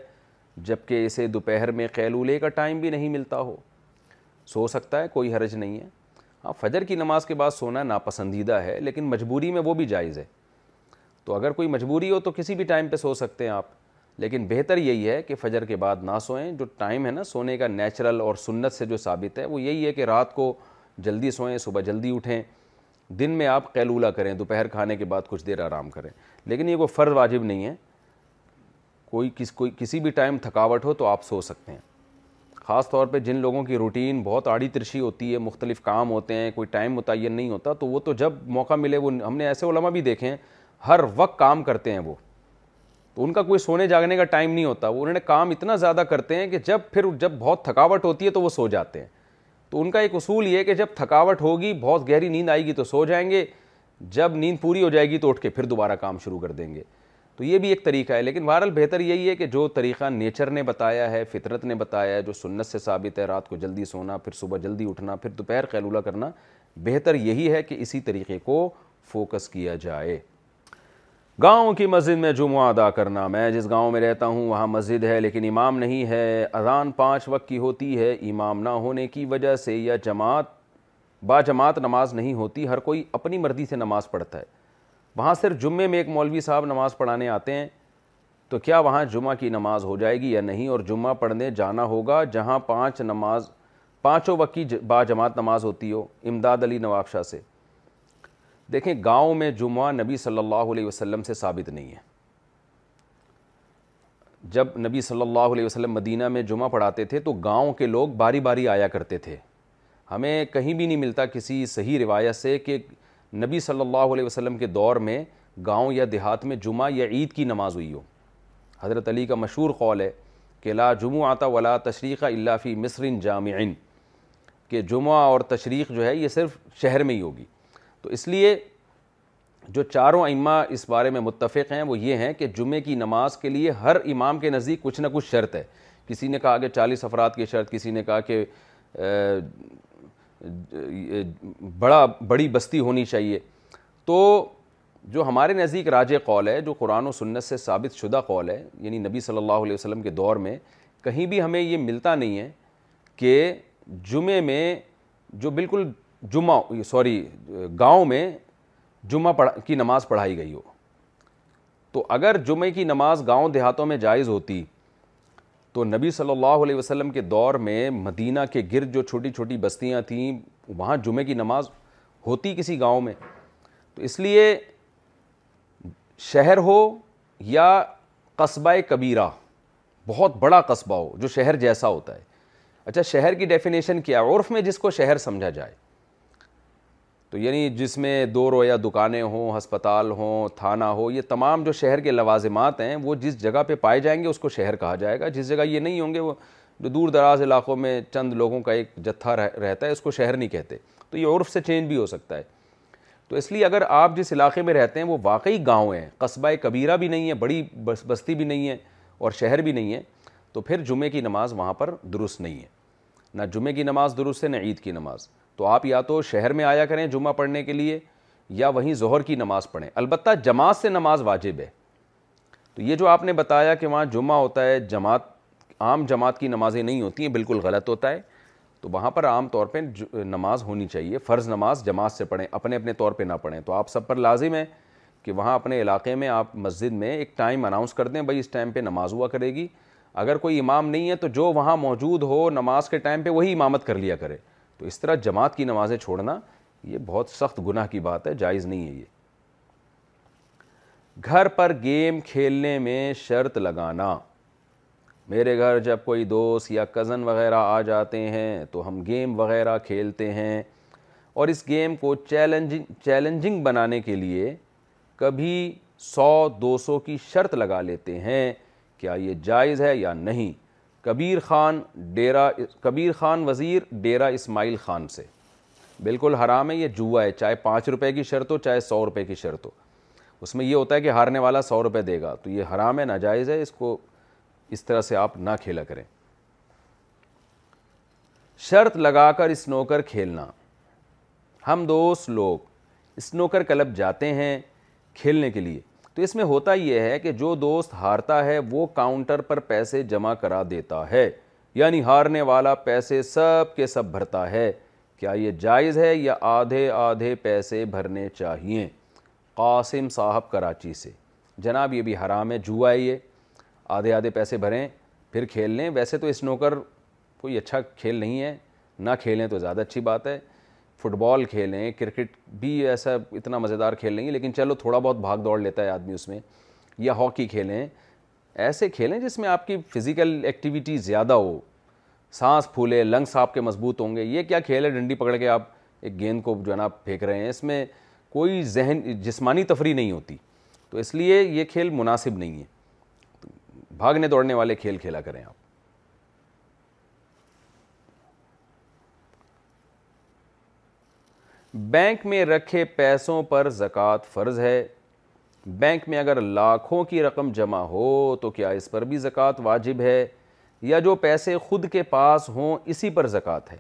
جبکہ اسے دوپہر میں قیلولے کا ٹائم بھی نہیں ملتا ہو سو سکتا ہے کوئی حرج نہیں ہے ہاں فجر کی نماز کے بعد سونا ناپسندیدہ ہے لیکن مجبوری میں وہ بھی جائز ہے تو اگر کوئی مجبوری ہو تو کسی بھی ٹائم پہ سو سکتے ہیں آپ لیکن بہتر یہی ہے کہ فجر کے بعد نہ سوئیں جو ٹائم ہے نا سونے کا نیچرل اور سنت سے جو ثابت ہے وہ یہی ہے کہ رات کو جلدی سوئیں صبح جلدی اٹھیں دن میں آپ قیلولہ کریں دوپہر کھانے کے بعد کچھ دیر آرام کریں لیکن یہ کوئی فرض واجب نہیں ہے کوئی کس کوئی کسی بھی ٹائم تھکاوٹ ہو تو آپ سو سکتے ہیں خاص طور پہ جن لوگوں کی روٹین بہت آڑی ترشی ہوتی ہے مختلف کام ہوتے ہیں کوئی ٹائم متعین نہیں ہوتا تو وہ تو جب موقع ملے وہ ہم نے ایسے علماء بھی دیکھے ہیں ہر وقت کام کرتے ہیں وہ تو ان کا کوئی سونے جاگنے کا ٹائم نہیں ہوتا وہ انہوں نے کام اتنا زیادہ کرتے ہیں کہ جب پھر جب بہت تھکاوٹ ہوتی ہے تو وہ سو جاتے ہیں تو ان کا ایک اصول یہ ہے کہ جب تھکاوٹ ہوگی بہت گہری نیند آئے گی تو سو جائیں گے جب نیند پوری ہو جائے گی تو اٹھ کے پھر دوبارہ کام شروع کر دیں گے تو یہ بھی ایک طریقہ ہے لیکن بہرحال بہتر یہی ہے کہ جو طریقہ نیچر نے بتایا ہے فطرت نے بتایا ہے جو سنت سے ثابت ہے رات کو جلدی سونا پھر صبح جلدی اٹھنا پھر دوپہر خیلولہ کرنا بہتر یہی ہے کہ اسی طریقے کو فوکس کیا جائے گاؤں کی مسجد میں جمعہ ادا کرنا میں جس گاؤں میں رہتا ہوں وہاں مسجد ہے لیکن امام نہیں ہے اذان پانچ وقت کی ہوتی ہے امام نہ ہونے کی وجہ سے یا جماعت با جماعت نماز نہیں ہوتی ہر کوئی اپنی مرضی سے نماز پڑھتا ہے وہاں صرف جمعے میں ایک مولوی صاحب نماز پڑھانے آتے ہیں تو کیا وہاں جمعہ کی نماز ہو جائے گی یا نہیں اور جمعہ پڑھنے جانا ہوگا جہاں پانچ نماز پانچوں وقت کی با جماعت نماز ہوتی ہو امداد علی نواب شاہ سے دیکھیں گاؤں میں جمعہ نبی صلی اللہ علیہ وسلم سے ثابت نہیں ہے جب نبی صلی اللہ علیہ وسلم مدینہ میں جمعہ پڑھاتے تھے تو گاؤں کے لوگ باری باری آیا کرتے تھے ہمیں کہیں بھی نہیں ملتا کسی صحیح روایت سے کہ نبی صلی اللہ علیہ وسلم کے دور میں گاؤں یا دیہات میں جمعہ یا عید کی نماز ہوئی ہو حضرت علی کا مشہور قول ہے کہ لا جمعہ آتا ولا تشریح اللہ فی مصر جامعین کہ جمعہ اور تشریق جو ہے یہ صرف شہر میں ہی ہوگی تو اس لیے جو چاروں امہ اس بارے میں متفق ہیں وہ یہ ہیں کہ جمعے کی نماز کے لیے ہر امام کے نزدیک کچھ نہ کچھ شرط ہے کسی نے کہا کہ چالیس افراد کی شرط کسی نے کہا کہ بڑا بڑی بستی ہونی چاہیے تو جو ہمارے نزدیک راج قول ہے جو قرآن و سنت سے ثابت شدہ قول ہے یعنی نبی صلی اللہ علیہ وسلم کے دور میں کہیں بھی ہمیں یہ ملتا نہیں ہے کہ جمعے میں جو بالکل جمعہ سوری گاؤں میں جمعہ کی نماز پڑھائی گئی ہو تو اگر جمعے کی نماز گاؤں دیہاتوں میں جائز ہوتی تو نبی صلی اللہ علیہ وسلم کے دور میں مدینہ کے گرد جو چھوٹی چھوٹی بستیاں تھیں وہاں جمعے کی نماز ہوتی کسی گاؤں میں تو اس لیے شہر ہو یا قصبہ کبیرہ بہت بڑا قصبہ ہو جو شہر جیسا ہوتا ہے اچھا شہر کی ڈیفینیشن کیا عرف میں جس کو شہر سمجھا جائے تو یعنی جس میں دو رویا دکانیں ہوں ہسپتال ہوں تھانہ ہو یہ تمام جو شہر کے لوازمات ہیں وہ جس جگہ پہ پائے جائیں گے اس کو شہر کہا جائے گا جس جگہ یہ نہیں ہوں گے وہ جو دور دراز علاقوں میں چند لوگوں کا ایک جتھا رہتا ہے اس کو شہر نہیں کہتے تو یہ عرف سے چینج بھی ہو سکتا ہے تو اس لیے اگر آپ جس علاقے میں رہتے ہیں وہ واقعی گاؤں ہیں قصبہ کبیرہ بھی نہیں ہے بڑی بس بستی بھی نہیں ہے اور شہر بھی نہیں ہے تو پھر جمعے کی نماز وہاں پر درست نہیں ہے نہ جمعے کی نماز درست ہے نہ عید کی نماز تو آپ یا تو شہر میں آیا کریں جمعہ پڑھنے کے لیے یا وہیں ظہر کی نماز پڑھیں البتہ جماعت سے نماز واجب ہے تو یہ جو آپ نے بتایا کہ وہاں جمعہ ہوتا ہے جماعت عام جماعت کی نمازیں نہیں ہوتی ہیں بالکل غلط ہوتا ہے تو وہاں پر عام طور پہ نماز ہونی چاہیے فرض نماز جماعت سے پڑھیں اپنے اپنے طور پہ نہ پڑھیں تو آپ سب پر لازم ہے کہ وہاں اپنے علاقے میں آپ مسجد میں ایک ٹائم اناؤنس کر دیں بھائی اس ٹائم پہ نماز ہوا کرے گی اگر کوئی امام نہیں ہے تو جو وہاں موجود ہو نماز کے ٹائم پہ وہی امامت کر لیا کرے تو اس طرح جماعت کی نمازیں چھوڑنا یہ بہت سخت گناہ کی بات ہے جائز نہیں ہے یہ گھر پر گیم کھیلنے میں شرط لگانا میرے گھر جب کوئی دوست یا کزن وغیرہ آ جاتے ہیں تو ہم گیم وغیرہ کھیلتے ہیں اور اس گیم کو چیلنجنگ چیلنجنگ بنانے کے لیے کبھی سو دو سو کی شرط لگا لیتے ہیں کیا یہ جائز ہے یا نہیں کبیر خان ڈیرا کبیر خان وزیر ڈیرا اسماعیل خان سے بالکل حرام ہے یہ جوا ہے چاہے پانچ روپے کی شرط ہو چاہے سو روپے کی شرط ہو اس میں یہ ہوتا ہے کہ ہارنے والا سو روپے دے گا تو یہ حرام ہے ناجائز ہے اس کو اس طرح سے آپ نہ کھیلا کریں شرط لگا کر اسنوکر کھیلنا ہم دوست لوگ اسنوکر کلب جاتے ہیں کھیلنے کے لیے تو اس میں ہوتا یہ ہے کہ جو دوست ہارتا ہے وہ کاؤنٹر پر پیسے جمع کرا دیتا ہے یعنی ہارنے والا پیسے سب کے سب بھرتا ہے کیا یہ جائز ہے یا آدھے آدھے پیسے بھرنے چاہیے قاسم صاحب کراچی سے جناب یہ بھی حرام ہے جوا ہے یہ آدھے آدھے پیسے بھریں پھر کھیل لیں ویسے تو اسنوکر کوئی اچھا کھیل نہیں ہے نہ کھیلیں تو زیادہ اچھی بات ہے فٹ بال کھیلیں کرکٹ بھی ایسا اتنا مزیدار کھیل نہیں ہے لیکن چلو تھوڑا بہت بھاگ دوڑ لیتا ہے آدمی اس میں یا ہاکی کھیلیں ایسے کھیلیں جس میں آپ کی فزیکل ایکٹیویٹی زیادہ ہو سانس پھولے لنگس آپ کے مضبوط ہوں گے یہ کیا کھیل ہے ڈنڈی پکڑ کے آپ ایک گیند کو جو ہے نا پھینک رہے ہیں اس میں کوئی ذہن جسمانی تفریح نہیں ہوتی تو اس لیے یہ کھیل مناسب نہیں ہے بھاگنے دوڑنے والے کھیل کھیلا کریں آپ بینک میں رکھے پیسوں پر زکوٰۃ فرض ہے بینک میں اگر لاکھوں کی رقم جمع ہو تو کیا اس پر بھی زکوٰۃ واجب ہے یا جو پیسے خود کے پاس ہوں اسی پر زکوٰۃ ہے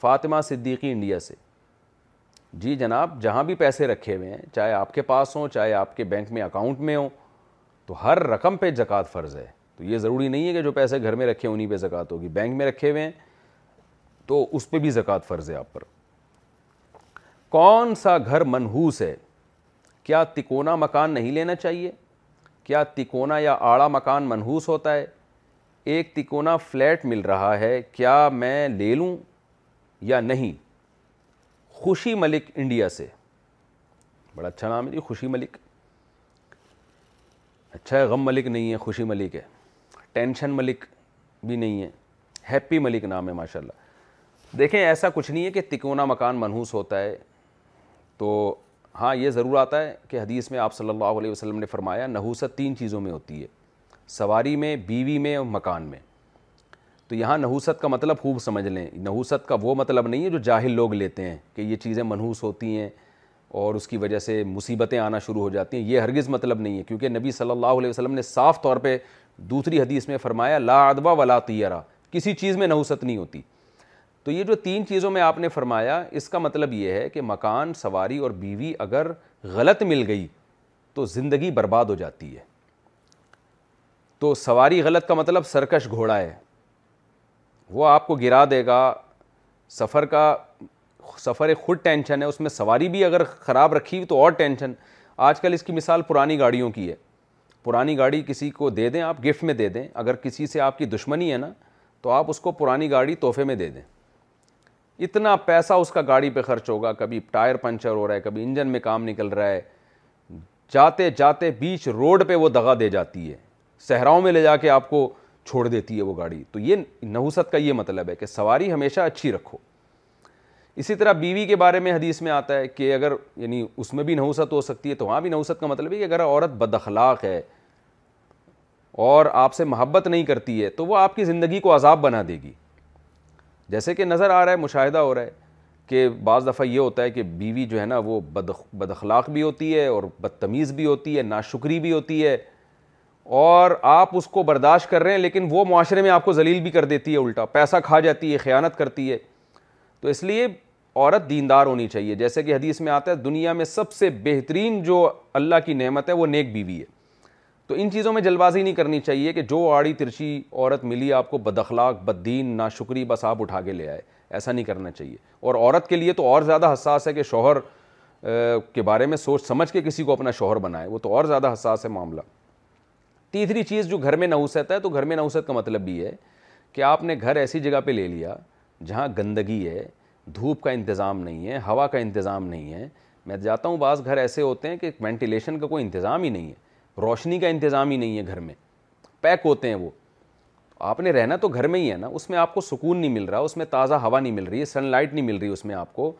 فاطمہ صدیقی انڈیا سے جی جناب جہاں بھی پیسے رکھے ہوئے ہیں چاہے آپ کے پاس ہوں چاہے آپ کے بینک میں اکاؤنٹ میں ہوں تو ہر رقم پہ زکوٰۃ فرض ہے تو یہ ضروری نہیں ہے کہ جو پیسے گھر میں رکھے انہیں پہ زکوٰۃ ہوگی بینک میں رکھے ہوئے ہیں تو اس پہ بھی زکوٰۃ فرض ہے آپ پر کون سا گھر منحوس ہے کیا تکونا مکان نہیں لینا چاہیے کیا تکونا یا آڑا مکان منحوس ہوتا ہے ایک تکونا فلیٹ مل رہا ہے کیا میں لے لوں یا نہیں خوشی ملک انڈیا سے بڑا اچھا نام ہے جی خوشی ملک اچھا ہے غم ملک نہیں ہے خوشی ملک ہے ٹینشن ملک بھی نہیں ہے ہیپی ملک نام ہے ماشاء اللہ دیکھیں ایسا کچھ نہیں ہے کہ تکونا مکان منحوس ہوتا ہے تو ہاں یہ ضرور آتا ہے کہ حدیث میں آپ صلی اللہ علیہ وسلم نے فرمایا نحوست تین چیزوں میں ہوتی ہے سواری میں بیوی میں اور مکان میں تو یہاں نحوست کا مطلب خوب سمجھ لیں نحوست کا وہ مطلب نہیں ہے جو جاہل لوگ لیتے ہیں کہ یہ چیزیں منحوس ہوتی ہیں اور اس کی وجہ سے مصیبتیں آنا شروع ہو جاتی ہیں یہ ہرگز مطلب نہیں ہے کیونکہ نبی صلی اللہ علیہ وسلم نے صاف طور پہ دوسری حدیث میں فرمایا لا ادبہ ولا طیرہ کسی چیز میں نحوست نہیں ہوتی تو یہ جو تین چیزوں میں آپ نے فرمایا اس کا مطلب یہ ہے کہ مکان سواری اور بیوی اگر غلط مل گئی تو زندگی برباد ہو جاتی ہے تو سواری غلط کا مطلب سرکش گھوڑا ہے وہ آپ کو گرا دے گا سفر کا سفر خود ٹینشن ہے اس میں سواری بھی اگر خراب رکھی تو اور ٹینشن آج کل اس کی مثال پرانی گاڑیوں کی ہے پرانی گاڑی کسی کو دے دیں آپ گفٹ میں دے دیں اگر کسی سے آپ کی دشمنی ہے نا تو آپ اس کو پرانی گاڑی تحفے میں دے دیں اتنا پیسہ اس کا گاڑی پہ خرچ ہوگا کبھی ٹائر پنچر ہو رہا ہے کبھی انجن میں کام نکل رہا ہے جاتے جاتے بیچ روڈ پہ وہ دغا دے جاتی ہے صحراؤں میں لے جا کے آپ کو چھوڑ دیتی ہے وہ گاڑی تو یہ نحوست کا یہ مطلب ہے کہ سواری ہمیشہ اچھی رکھو اسی طرح بیوی کے بارے میں حدیث میں آتا ہے کہ اگر یعنی اس میں بھی نحوست ہو سکتی ہے تو وہاں بھی نحوست کا مطلب ہے کہ اگر عورت بدخلاق ہے اور آپ سے محبت نہیں کرتی ہے تو وہ آپ کی زندگی کو عذاب بنا دے گی جیسے کہ نظر آ رہا ہے مشاہدہ ہو رہا ہے کہ بعض دفعہ یہ ہوتا ہے کہ بیوی جو ہے نا وہ بد اخلاق بھی ہوتی ہے اور بدتمیز بھی ہوتی ہے ناشکری بھی ہوتی ہے اور آپ اس کو برداشت کر رہے ہیں لیکن وہ معاشرے میں آپ کو ذلیل بھی کر دیتی ہے الٹا پیسہ کھا جاتی ہے خیانت کرتی ہے تو اس لیے عورت دیندار ہونی چاہیے جیسے کہ حدیث میں آتا ہے دنیا میں سب سے بہترین جو اللہ کی نعمت ہے وہ نیک بیوی ہے تو ان چیزوں میں جلدازی نہیں کرنی چاہیے کہ جو آڑی ترچی عورت ملی آپ کو بدخلاق بد دین نا بس آپ اٹھا کے لے آئے ایسا نہیں کرنا چاہیے اور عورت کے لیے تو اور زیادہ حساس ہے کہ شوہر کے بارے میں سوچ سمجھ کے کسی کو اپنا شوہر بنائے وہ تو اور زیادہ حساس ہے معاملہ تیسری چیز جو گھر میں نوسیت ہے تو گھر میں نوصیت کا مطلب بھی ہے کہ آپ نے گھر ایسی جگہ پہ لے لیا جہاں گندگی ہے دھوپ کا انتظام نہیں ہے ہوا کا انتظام نہیں ہے میں جاتا ہوں بعض گھر ایسے ہوتے ہیں کہ وینٹیلیشن کا کوئی انتظام ہی نہیں ہے روشنی کا انتظام ہی نہیں ہے گھر میں پیک ہوتے ہیں وہ آپ نے رہنا تو گھر میں ہی ہے نا اس میں آپ کو سکون نہیں مل رہا اس میں تازہ ہوا نہیں مل رہی ہے سن لائٹ نہیں مل رہی اس میں آپ کو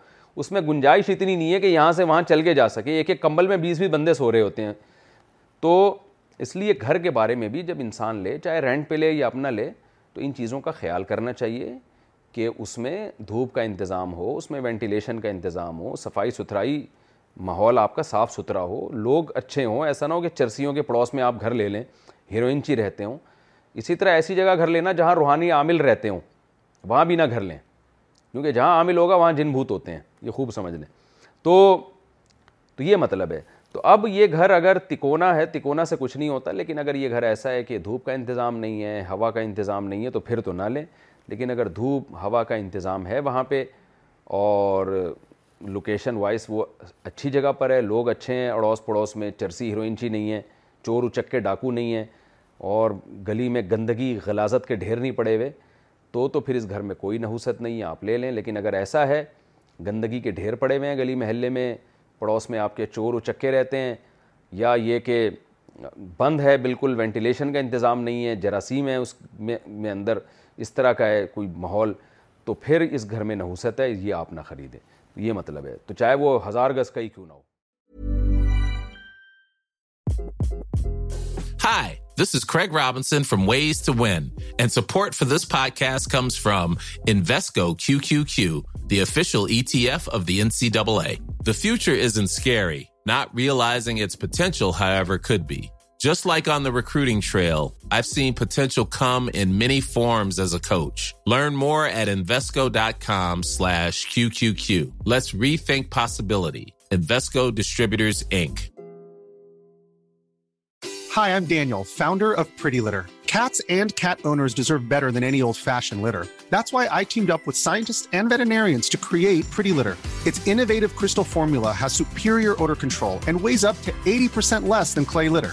اس میں گنجائش اتنی نہیں ہے کہ یہاں سے وہاں چل کے جا سکے ایک ایک کمبل میں بیس بھی بندے سو رہے ہوتے ہیں تو اس لیے گھر کے بارے میں بھی جب انسان لے چاہے رینٹ پہ لے یا اپنا لے تو ان چیزوں کا خیال کرنا چاہیے کہ اس میں دھوپ کا انتظام ہو اس میں وینٹیلیشن کا انتظام ہو صفائی ستھرائی ماحول آپ کا صاف ستھرا ہو لوگ اچھے ہوں ایسا نہ ہو کہ چرسیوں کے پڑوس میں آپ گھر لے لیں ہیروئنچی رہتے ہوں اسی طرح ایسی جگہ گھر لینا جہاں روحانی عامل رہتے ہوں وہاں بھی نہ گھر لیں کیونکہ جہاں عامل ہوگا وہاں جن بھوت ہوتے ہیں یہ خوب سمجھ لیں تو یہ مطلب ہے تو اب یہ گھر اگر تکونا ہے تکونا سے کچھ نہیں ہوتا لیکن اگر یہ گھر ایسا ہے کہ دھوپ کا انتظام نہیں ہے ہوا کا انتظام نہیں ہے تو پھر تو نہ لیں لیکن اگر دھوپ ہوا کا انتظام ہے وہاں پہ اور لوکیشن وائز وہ اچھی جگہ پر ہے لوگ اچھے ہیں اڑوس پڑوس میں چرسی ہیروئنچی نہیں ہے چور اچکے ڈاکو نہیں ہیں اور گلی میں گندگی غلازت کے ڈھیر نہیں پڑے ہوئے تو تو پھر اس گھر میں کوئی نحوست نہیں ہے آپ لے لیں لیکن اگر ایسا ہے گندگی کے ڈھیر پڑے ہوئے ہیں گلی محلے میں پڑوس میں آپ کے چور اچکے رہتے ہیں یا یہ کہ بند ہے بالکل وینٹیلیشن کا انتظام نہیں ہے جراثیم ہے اس میں اندر اس طرح کا ہے کوئی ماحول تو پھر اس گھر میں نحوست ہے یہ آپ نہ خریدیں یہ مطلب ہے تو چاہے وہ ہزار گز کا ہی کیوں نہ futurising Just like on the recruiting trail, I've seen potential come in many forms as a coach. Learn more at Invesco.com slash QQQ. Let's rethink possibility. Invesco Distributors, Inc. Hi, I'm Daniel, founder of Pretty Litter. Cats and cat owners deserve better than any old-fashioned litter. That's why I teamed up with scientists and veterinarians to create Pretty Litter. Its innovative crystal formula has superior odor control and weighs up to 80% less than clay litter.